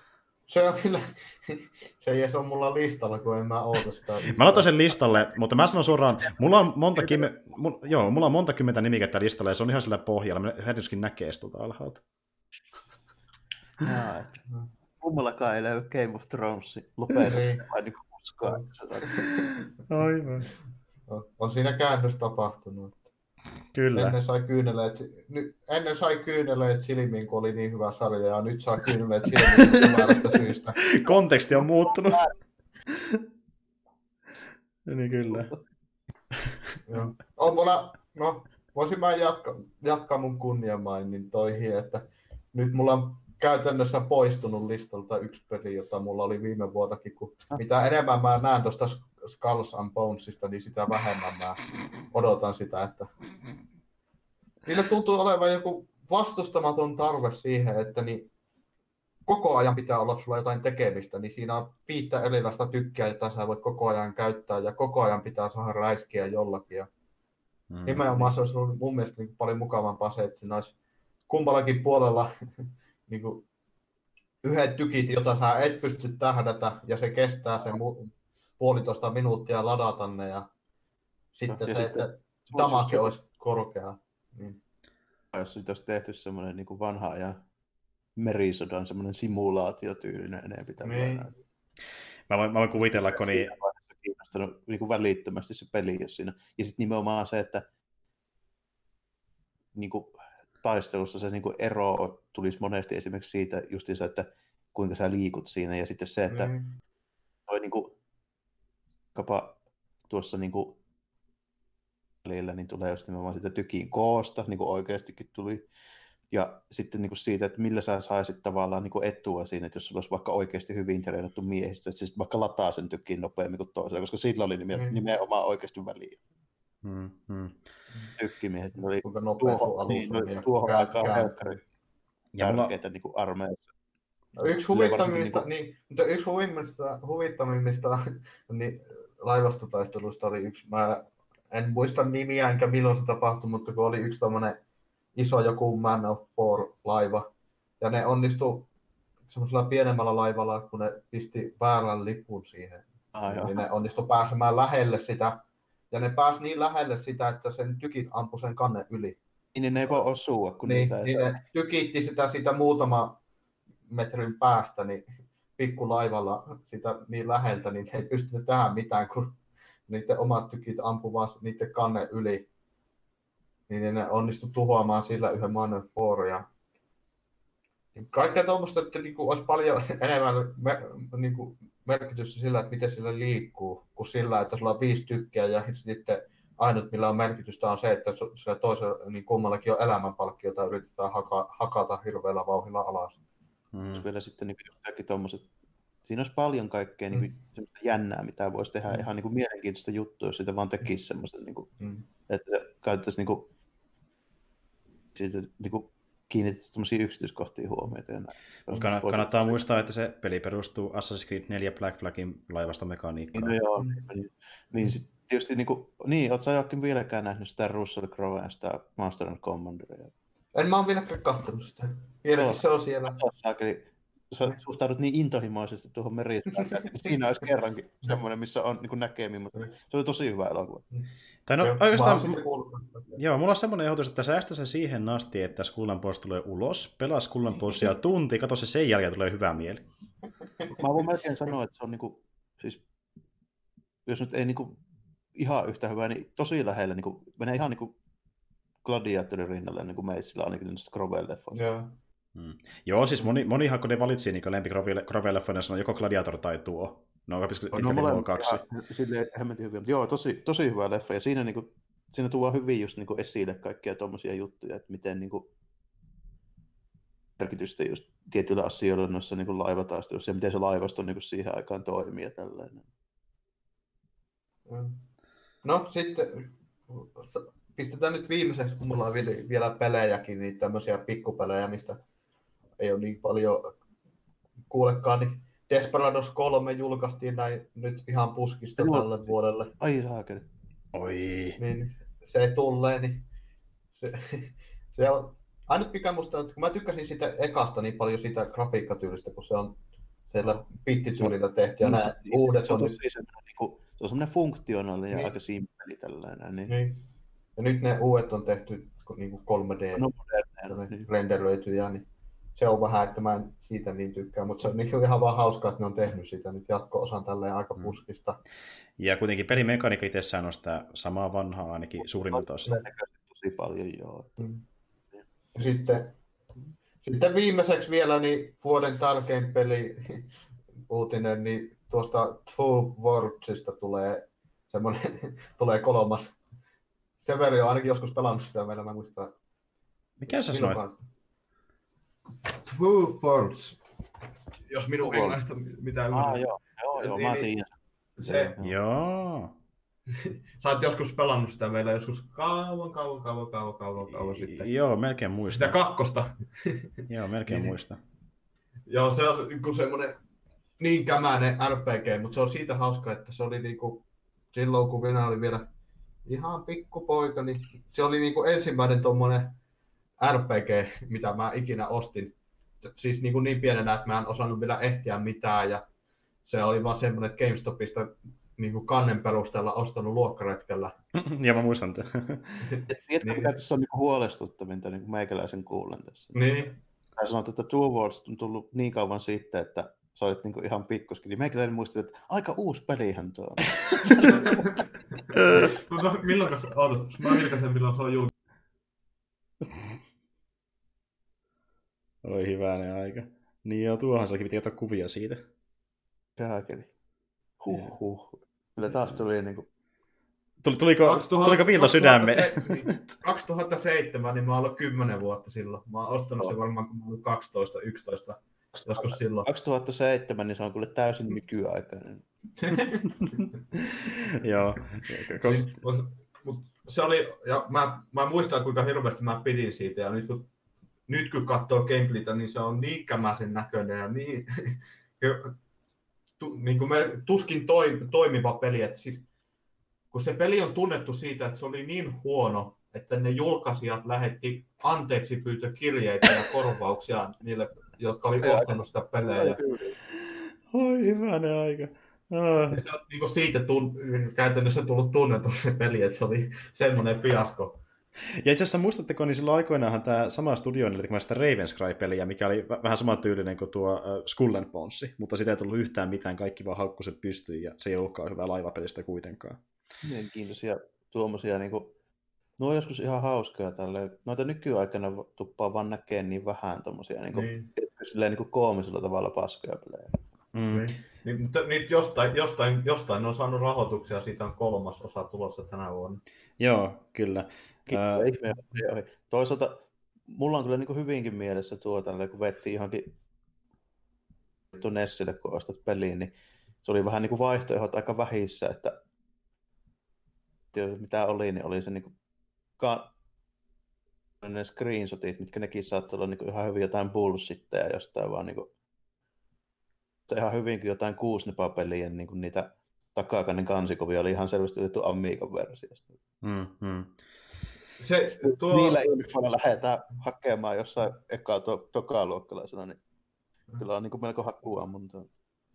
se on kyllä, *laughs* se ei edes ole mulla listalla, kun en mä oota sitä. Mä laitan sen listalle, mutta mä sanon suoraan, mulla on monta, kymmen, mu, joo, mulla on monta kymmentä nimikettä listalla ja se on ihan sillä pohjalla. Mä hätyskin näkee sitä tuolta alhaalta. Että Kummallakaan ei löydy Game of Thrones lopeta Niin. vai niin kuin uskoa, että se on. Aivan. On, on siinä käännös tapahtunut. Kyllä. Ennen sai kyyneleet, nyt, ennen sai kyyneleet silmiin, kun oli niin hyvä sarja, ja nyt saa kyyneleet silmiin väärästä syystä. *laughs* Konteksti on muuttunut. *laughs* niin kyllä. Joo. On mulla, no, voisin mä jatkaa, jatkaa mun kunniamainintoihin, että nyt mulla on käytännössä poistunut listalta yksi peli, jota mulla oli viime vuotakin, kun mitä enemmän mä näen tuosta Skulls and Bonesista, niin sitä vähemmän mä odotan sitä, että niillä tuntuu olevan joku vastustamaton tarve siihen, että niin koko ajan pitää olla sulla jotain tekemistä, niin siinä on viittä erilaista tykkää, jota sä voit koko ajan käyttää, ja koko ajan pitää saada räiskiä jollakin. Ja Mm. nimenomaan se olisi ollut mun mielestä niin paljon mukavampaa se, että siinä olisi kummallakin puolella niin kuin yhdet tykit, jota sä et pysty tähdätä, ja se kestää sen mu- puolitoista minuuttia ladata ne, ja sitten Ja se, sitten- että damage olisi korkea. Niin. Jos siitä olisi tehty semmoinen niin kuin vanha ajan merisodan semmoinen simulaatiotyylinen enemmän Niin. tällainen. Mä voin, mä voin kuvitella, kun niin, kiinnostanut niin kuin välittömästi se peli, jos siinä. Ja sitten nimenomaan se, että niin kuin taistelussa se niin kuin ero tulisi monesti esimerkiksi siitä justiinsa, että kuinka sä liikut siinä. Ja sitten se, että Niin. toi niin kuin, kapa tuossa niin kuin välillä, niin tulee just nimenomaan sitä tykin koosta, niin kuin oikeastikin tuli. Ja sitten niin kuin siitä, että millä sä saisit tavallaan niin kuin etua siinä, että jos sulla olisi vaikka oikeasti hyvin treenattu miehistö, että se sitten vaikka lataa sen tykin nopeammin kuin toisella, koska sillä oli Mm. nimenomaan oikeasti väliä. mm, mm. Tykkimiehet, ne oli Kuinka nopea sun alus niin, ne oli tuohon kää- aikaan helkkari tärkeitä niin kuin armeijassa. No, yksi huvittavimmista, varsinkin niin, mutta yksi huvittavimmista, huvittavimmista *laughs* niin, laivastotaistelusta oli yksi, mä en muista nimiä enkä milloin se tapahtui, mutta kun oli yksi tommonen iso joku Man of Four laiva, ja ne onnistu semmoisella pienemmällä laivalla, kun ne pisti väärän lipun siihen, Ah, niin ne onnistu pääsemään lähelle sitä. Ja ne pääsi niin lähelle sitä, että sen tykit ampui sen kannen yli. Niin ne ei voi osua, kun niin, niitä ei niin saa. ne tykitti sitä, sitä muutama metrin päästä, niin pikkulaivalla sitä niin läheltä, niin ne ei pystynyt tähän mitään, kun niiden omat tykit ampuvat niiden kannen yli. Niin ne onnistu tuhoamaan sillä yhden vuoroja. Niin Kaikkea tuommoista, että niinku olisi paljon *laughs* enemmän me, niinku merkitystä sillä, että miten sillä liikkuu, kuin sillä, että sulla on viisi tykkiä ja sitten ainut, millä on merkitystä, on se, että sillä toisella niin kummallakin on elämänpalkki, jota yritetään haka, hakata hirveällä vauhdilla alas. Mm. Vielä sitten niin kaikki tommoset, siinä olisi paljon kaikkea niin kuin, jännää, mitä voisi tehdä, Mm. ihan niin kuin mielenkiintoista juttua, jos sitä vaan tekisi semmoisen, niin kuin, Mm. että se käyttäisi niin kuin, siitä niin kuin, kiinnitetty tommosia yksityiskohtia huomiota. Ja kann- kannattaa muistaa, että se peli perustuu Assassin's Creed 4 Black Flagin laivasta Niin, mekaniikkaan. no joo, Mm. niin, niin sit tietysti niin kuin, niin, oot sä Joakim vieläkään nähnyt sitä Russell Crowen, sitä Monster and Commanderia? En mä oon vieläkään kahtonut sitä. Vieläkin Joo. se on siellä. Saakeli, suhtaudut niin intohimoisesti tuohon merisääkään, että siinä olisi kerrankin semmoinen, missä on niin näkemiä, mutta se oli tosi hyvä elokuva. Tai no Joo, oikeastaan, joo, mulla on semmoinen ehdotus, että säästä se siihen asti, että Skull and Bones tulee ulos, pelaa Skull and Bonesia tunti, katso se sen jälkeen tulee hyvä mieli. Mä voin melkein sanoa, että se on niinku, siis, jos nyt ei niinku ihan yhtä hyvä, niin tosi lähellä niinku, menee ihan niinku gladiaattorin rinnalle niin kuin meitsillä ainakin niistä Crowell-leffoista. Joo. Mm. Joo, siis moni, monihan kun ne valitsi niin Crowell-leffoina, sanoi joko Gladiator tai tuo. No, no, No, no molemmat kaksi. Silleen hemmetin hyviä, mutta joo, tosi, tosi hyvä leffa, ja siinä, niinku, siinä tuo hyvin just niinku esille kaikkia tuommoisia juttuja, että miten niinku, merkitystä just tietyillä asioilla noissa niinku laivataistelussa, ja miten se laivasto niinku siihen aikaan toimii ja tällainen. Mm. No sitten pistetään nyt viimeiseksi, kun mulla on vielä- vielä pelejäkin, niin tämmöisiä pikkupelejä, mistä ei ole niin paljon kuulekaan, niin Desperados 3 julkaistiin näin nyt ihan puskista Joo. tälle vuodelle, Ai saakeli. Oi. niin se tulee, niin se, *laughs* se on, ainut mikä musta, että kun mä tykkäsin sitä ekasta niin paljon sitä grafiikkatyylistä, kun se on siellä pittityylillä tehty ja nämä uudet se on, on nyt tosi semmoinen, niinku, se on semmoinen funktionaalinen ja Niin. aika simppeli tällainen. Niin. Niin. Ja nyt ne uudet on tehty niin kuin 3D No, no, moderneja, niin. renderöityjä, niin se on vähän, että mä en siitä niin tykkää, mutta se on niin ihan vaan hauskaa, että ne on tehnyt sitä nyt jatko-osan tälleen aika Mm. puskista. Ja kuitenkin pelimekaniikka itsessään on sitä samaa vanhaa ainakin suurimmalta osin. Tosi paljon, joo. Mm. Ja Sitten, sitten viimeiseksi vielä niin vuoden tärkein peli *laughs* uutinen, niin tuosta Two Worldsista tulee semmoinen, *laughs* tulee kolmas. Severi on ainakin joskus pelannut sitä meillä, mä muistan. Mikä sä sanoit? Two Worlds. Jos minun Two englannista mitään Ah, ymmärrä. joo, joo, joo, Niin, mä niin. tiedän. Se, Joo. *laughs* sä oot joskus pelannut sitä meillä joskus kauan, kauan, kauan, kauan, kauan, kauan sitten. Joo, melkein Sitä muista. kakkosta. *laughs* Joo, melkein Niin. muista. Joo, se on niinku semmoinen niin kämäinen RPG, mutta se on siitä hauska, että se oli niinku, silloin kun minä olin vielä ihan pikkupoika, niin se oli niinku ensimmäinen tuommoinen RPG, mitä mä ikinä ostin. Se- Siis niinku niin pienenä, että mä en osannut vielä ehtiä mitään ja se oli vaan semmoinen, että GameStopista niinku kannen perusteella ostanut luokkaretkellä. *laughs* ja mä muistan tämän. Tiedätkö, Niin. mikä tässä on niinku huolestuttavinta niin kuin meikäläisen kuulen tässä? Niin, Sä sanoit, että Two Worlds on tullut niin kauan sitten, että sä olit niinku ihan pikkuskin. Niin meikäläinen muistin, että aika uusi pelihän tuo on. *laughs* milloin kanssa, oota, mä vilkaisen milloin se on julkaistu. *laughs* Oi hyvänen aika. Niin joo, tuohan sekin piti ottaa kuvia siitä. Jääkeli. Huh, huh. Kyllä taas tuli niinku... Tuli, tuliko, 2000 tuliko viilto sydämeen? 2007, 2007, niin mä oon ollut 10 vuotta silloin. Mä oon ostanut sen varmaan, kun mä olin 12, 11, joskus silloin. 2007, niin se on kyllä täysin nykyaikainen. *laughs* joo. Niin, mut- mut se oli, ja mä, mä muistan kuinka hirveästi mä pidin siitä, ja nyt kun, nyt kun katsoo gameplaytä, niin se on niin kämäsen näköinen ja niin, *laughs* tu, niin kuin me, tuskin toi, toimiva peli, että siis, kun se peli on tunnettu siitä, että se oli niin huono, että ne julkaisijat lähetti anteeksi pyytökirjeitä ja korvauksia niille jotka oli ostanut sitä pelejä. Oi hyvänen aika. Ah. Se on niin siitä tun, käytännössä tullut tunnettu se peli, että se oli semmoinen fiasko. Ja itse asiassa muistatteko, niin silloin aikoinaanhan tämä sama studio oli tekemässä sitä Ravenscry-peliä, mikä oli vähän saman tyylinen kuin tuo uh, Skull and Bones, mutta sitä ei tullut yhtään mitään, kaikki vaan haukkuset pystyi, ja se ei ollutkaan hyvää laivapelistä kuitenkaan. Mielenkiintoisia tuommoisia, niin kuin, no joskus ihan hauskoja tälle. Noita nykyaikana tuppaa vaan näkee niin vähän tuommoisia niin kuin, niin. niin kuin koomisella tavalla paskoja pelejä. Mm. Niin, niin, mutta niitä jostain, jostain, jostain on saanut rahoituksia, siitä on kolmas osa tulossa tänä vuonna. Joo, kyllä. Ää... Toisaalta mulla on kyllä niin hyvinkin mielessä tuo tällä, kun vetti johonkin Nessille, kun ostat peliin, niin se oli vähän niin kuin vaihtoehdot aika vähissä, että mitä oli, niin oli se niin kuin ka- ne screenshotit, mitkä nekin saattoi olla niin kuin ihan hyvin jotain bullshitteja jostain vaan niin kuin ihan hyvinkin jotain kuusnipapelien niin kuin niitä takakannen kansikovia oli ihan selvästi otettu Amiikan versiosta. Mm, mm. Se, tuo... Niillä infoilla lähdetään hakemaan jossain ekaa to, tokaluokkalaisena, niin kyllä on niin kuin melko hakuammuntaa.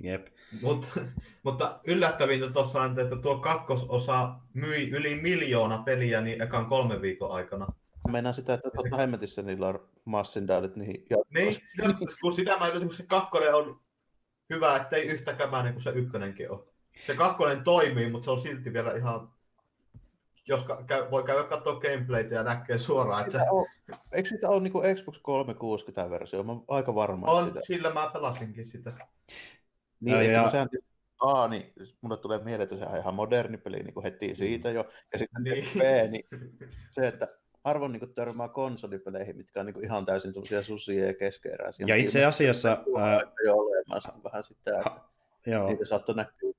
Jep. Mut, mutta yllättävintä tuossa on, että tuo kakkososa myi yli miljoona peliä niin ekan kolmen viikon aikana. Meinaan sitä, että tuota hemmetissä niillä on massindaalit niihin Niin, sitä, kun sitä mä kun se kakkonen on hyvä, ettei yhtä kämää niin kuin se ykkönenkin on. Se kakkonen toimii, mutta se on silti vielä ihan jos käy, voi käydä katsoa gameplaytä ja näkee suoraan. Sitä että... on, eikö sitä ole niin Xbox 360-versio? Mä aika varma on, sitä. sillä mä pelasinkin sitä. Niin, ja, ja... sehän, A, niin mulle tulee mieleen, että se on ihan moderni peli niin kuin heti siitä jo. Ja sitten niin. B, niin se, että harvoin niin törmää konsolipeleihin, mitkä on niin ihan täysin sellaisia susia ja keskeeräisiä. Ja itse asiassa... Ää... Jo olemassa vähän sitä, että joo. niitä saattoi näkyä.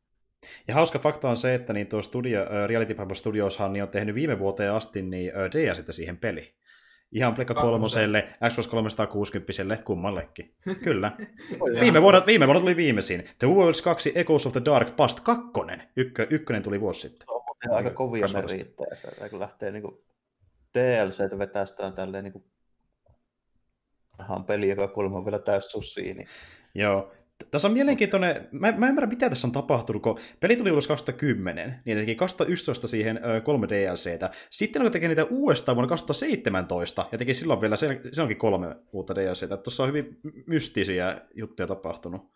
Ja hauska fakta on se, että niin tuo studio, Reality Purple Studioshan niin on tehnyt viime vuoteen asti niin DS siihen peli. Ihan Pleikka kolmoselle, Xbox 360 kummallekin. *laughs* Kyllä. viime, vuonna, viime vuonna tuli viimeisin. The Worlds 2 Echoes of the Dark Past 2. Ykkö, ykkönen tuli vuosi sitten. Se on aika kovia ne riittää, kun lähtee niinku DLCtä vetästään tälleen niin kuin peli, joka kuulemma on vielä täys sussiin. Niin... Joo. Tässä on mielenkiintoinen, mä, mä en ymmärrä mitä tässä on tapahtunut, kun peli tuli ulos 2010, niin teki 2011 siihen ö, kolme DLCtä. Sitten kun teki niitä uudestaan vuonna 2017, ja teki silloin vielä, se, se onkin kolme uutta DLCtä. Tuossa on hyvin mystisiä juttuja tapahtunut.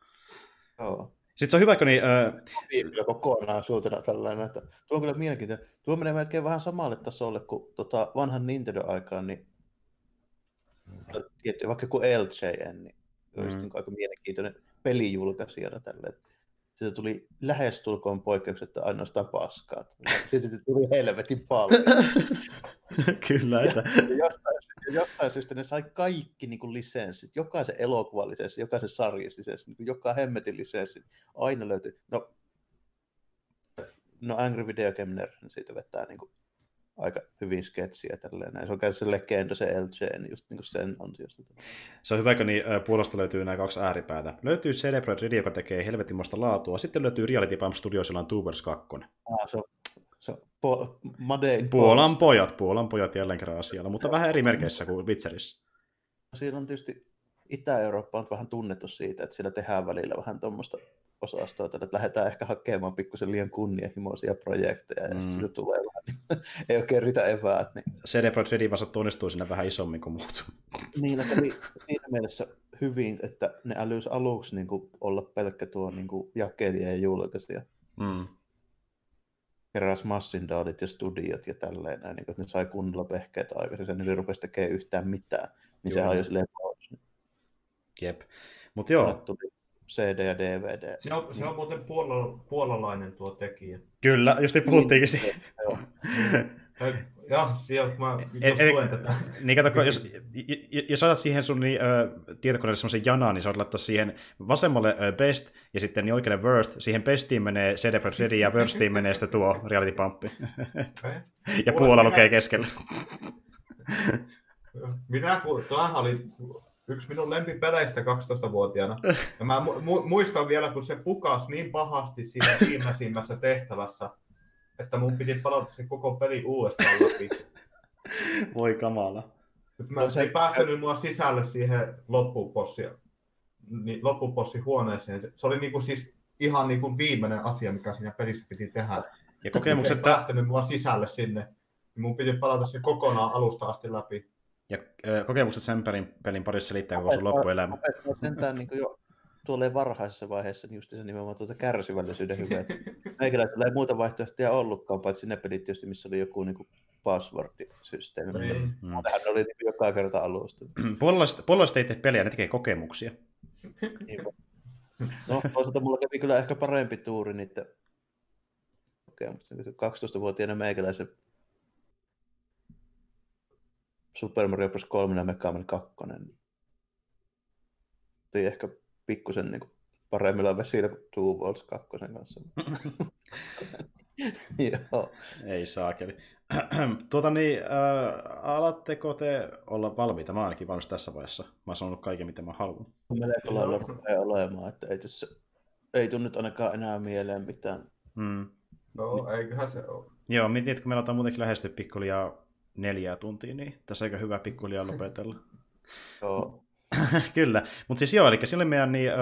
Joo. Sitten se on hyvä, kun niin... Äh... Kyllä kokonaisuutena tällainen, että tuo on kyllä mielenkiintoinen. Tuo menee melkein vähän samalle tasolle kuin tota vanhan Nintendo-aikaan, niin tietty, vaikka kuin LJN, niin mm. olisi niin aika mielenkiintoinen pelijulkaisijana tälle. Siitä tuli lähestulkoon poikkeuksetta ainoastaan paskaa. Sitten tuli helvetin paljon. *laughs* Kyllä. Että... Ja, jostain, jostain syystä ne sai kaikki niin kuin lisenssit, jokaisen elokuvan lisenssi, jokaisen sarjan lisenssi, niin joka hemmetin lisenssi, aina löytyy. No, no Angry Video Game Nerd, niin siitä vetää niin kuin aika hyvin sketsiä tälleen. Se on käytössä legenda se LG, niin just niin kuin sen ansiosta. Se on hyvä, kun niin, Puolasta löytyy nämä kaksi ääripäätä. Löytyy CD Projekt joka tekee helvetinmoista laatua. Sitten löytyy Reality Pump Studios, jolla on Tubers 2. Ah, se on se on po- Madein Puolan pojat, Puolan pojat jälleen kerran asialla, mutta vähän eri merkeissä kuin Witcherissä. Siinä on tietysti Itä-Eurooppa on vähän tunnettu siitä, että siellä tehdään välillä vähän tuommoista osastoa, että lähdetään ehkä hakemaan pikkusen liian kunnianhimoisia projekteja, ja mm. sitten tulee vähän, niin *laughs* ei oikein riitä eväät. Niin... CD Projekt Red vasta tunnistuu sinne vähän isommin kuin muut. Niin, että oli *laughs* siinä mielessä hyvin, että ne älyisi aluksi niin kuin olla pelkkä tuo niin kuin jakelija ja julkaisija. Mm keräs massindaalit ja studiot ja tälleen, näin, niin että ne sai kunnolla pehkeitä aikaisemmin, ja ne rupesi tekemään yhtään mitään, niin se on jo silleen pois. Jep. Mutta joo. CD ja DVD. Se on, se on muuten puolala, puolalainen tuo tekijä. Kyllä, just puhuttiinkin siitä. Joo, siellä mä et, et, luen tätä. Niin kato, jos, jos otat siihen sun niin, ö, tietokoneelle semmoisen janaan, niin sä voit laittaa siihen vasemmalle ö, best ja sitten niin oikealle worst. Siihen bestiin menee CD Projekt Red ja worstiin menee sitten tuo reality pump. ja Puola lukee keskellä. Minä, kun tuohan oli yksi minun lempipeleistä 12-vuotiaana. Ja mä mu- muistan vielä, kun se pukas niin pahasti siinä viimeisimmässä tehtävässä, että mun piti palata se koko peli uudestaan läpi. Voi kamala. Nyt mä no, se ei päästänyt mua sisälle siihen loppupossia niin loppupossi huoneeseen. Se oli niinku siis ihan niinku viimeinen asia, mikä siinä pelissä piti tehdä. Ja kokemukset... Se ei päästänyt mua sisälle sinne. Niin mun piti palata se kokonaan alusta asti läpi. Ja kokemukset sen pelin, pelin parissa selittää koko sun loppuelämä. Opettaa sentään *laughs* niin jo tuolle varhaisessa vaiheessa niin just se nimenomaan tuota kärsivällisyyden hyvä. *laughs* Meikäläisellä ei muuta vaihtoehtoja ollutkaan, paitsi ne pelit tietysti, missä oli joku niin password-systeemi. Niin. Mm. Tähän oli niin joka kerta alusta. *clears throat* Puolesta ei tee pelejä, ne tekee kokemuksia. Niin. No, toisaalta mulla kävi kyllä ehkä parempi tuuri niiden kokemuksia. 12-vuotiaana meikäläisen Super Mario Bros. 3 ja Mega Man 2. Niin ehkä pikkusen niin paremmilla vesillä kuin Two Walls 2 kanssa. *laughs* Joo. Ei saakeli. *clears throat* tuota niin, äh, alatteko te olla valmiita? Mä ainakin valmis tässä vaiheessa. Mä oon sanonut kaiken, mitä mä haluan. Melko lailla rupeaa olemaan, että ei, tässä, ei tule nyt ainakaan enää mieleen mitään. Mm. No, eiköhän se ole. Joo, mietin, että kun meillä on muutenkin lähestyä pikkuliaa neljää tuntia, niin tässä aika hyvä pikkuliaa lopetella. *laughs* Joo. *laughs* Kyllä, mutta siis joo, eli sille meidän niin, ö,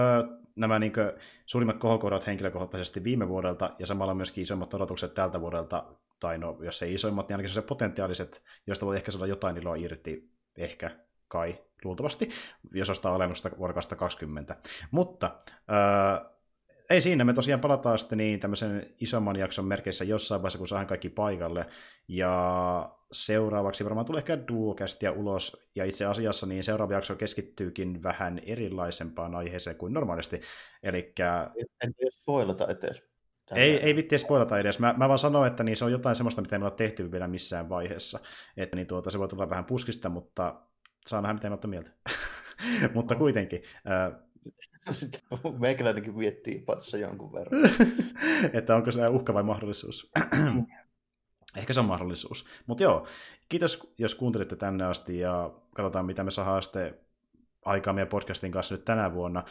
nämä niin kuin, suurimmat kohokohdat henkilökohtaisesti viime vuodelta ja samalla myöskin isommat odotukset tältä vuodelta, tai no, jos ei isommat, niin ainakin se potentiaaliset, joista voi ehkä saada jotain iloa irti, ehkä, kai, luultavasti, jos ostaa alennusta vuonna 2020. Mutta ö, ei siinä, me tosiaan palataan sitten niin tämmöisen isomman jakson merkeissä jossain vaiheessa, kun saadaan kaikki paikalle. Ja seuraavaksi varmaan tulee ehkä duokästiä ulos, ja itse asiassa niin seuraava jakso keskittyykin vähän erilaisempaan aiheeseen kuin normaalisti. Elikkä... En tiedä spoilata edes. Ei, ei vitti spoilata edes. Mä, mä vaan sanoin, että niin se on jotain semmoista, mitä ei me ole tehty vielä missään vaiheessa. Että niin tuota, se voi tulla vähän puskista, mutta saa nähdä, mitä me mieltä. *laughs* mutta kuitenkin. Äh, *laughs* meikäläinenkin miettii patsa jonkun verran. *laughs* että onko se uhka vai mahdollisuus? *clears throat* Ehkä se on mahdollisuus. Mutta joo, kiitos jos kuuntelitte tänne asti ja katsotaan mitä me saadaan sitten aikaa meidän podcastin kanssa nyt tänä vuonna.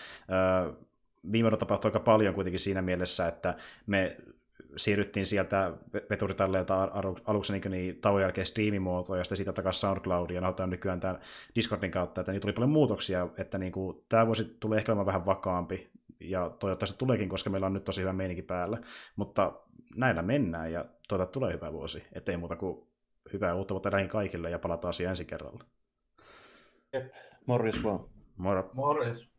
viime vuonna tapahtui aika paljon kuitenkin siinä mielessä, että me siirryttiin sieltä veturitalleilta aluksi niin, niin tauon jälkeen striimimuotoon ja sitten siitä takaisin SoundCloudia ja nauhoitetaan nykyään tämän Discordin kautta, että niin tuli paljon muutoksia, että niin kuin, tämä vuosi tulee ehkä olemaan vähän vakaampi ja toivottavasti tuleekin, koska meillä on nyt tosi hyvä meininki päällä, mutta näillä mennään ja toivottavasti tulee hyvä vuosi, ettei muuta kuin hyvää uutta vuotta näihin kaikille ja palataan asiaan ensi kerralla. Jep, morjes vaan. Moro. Morjes.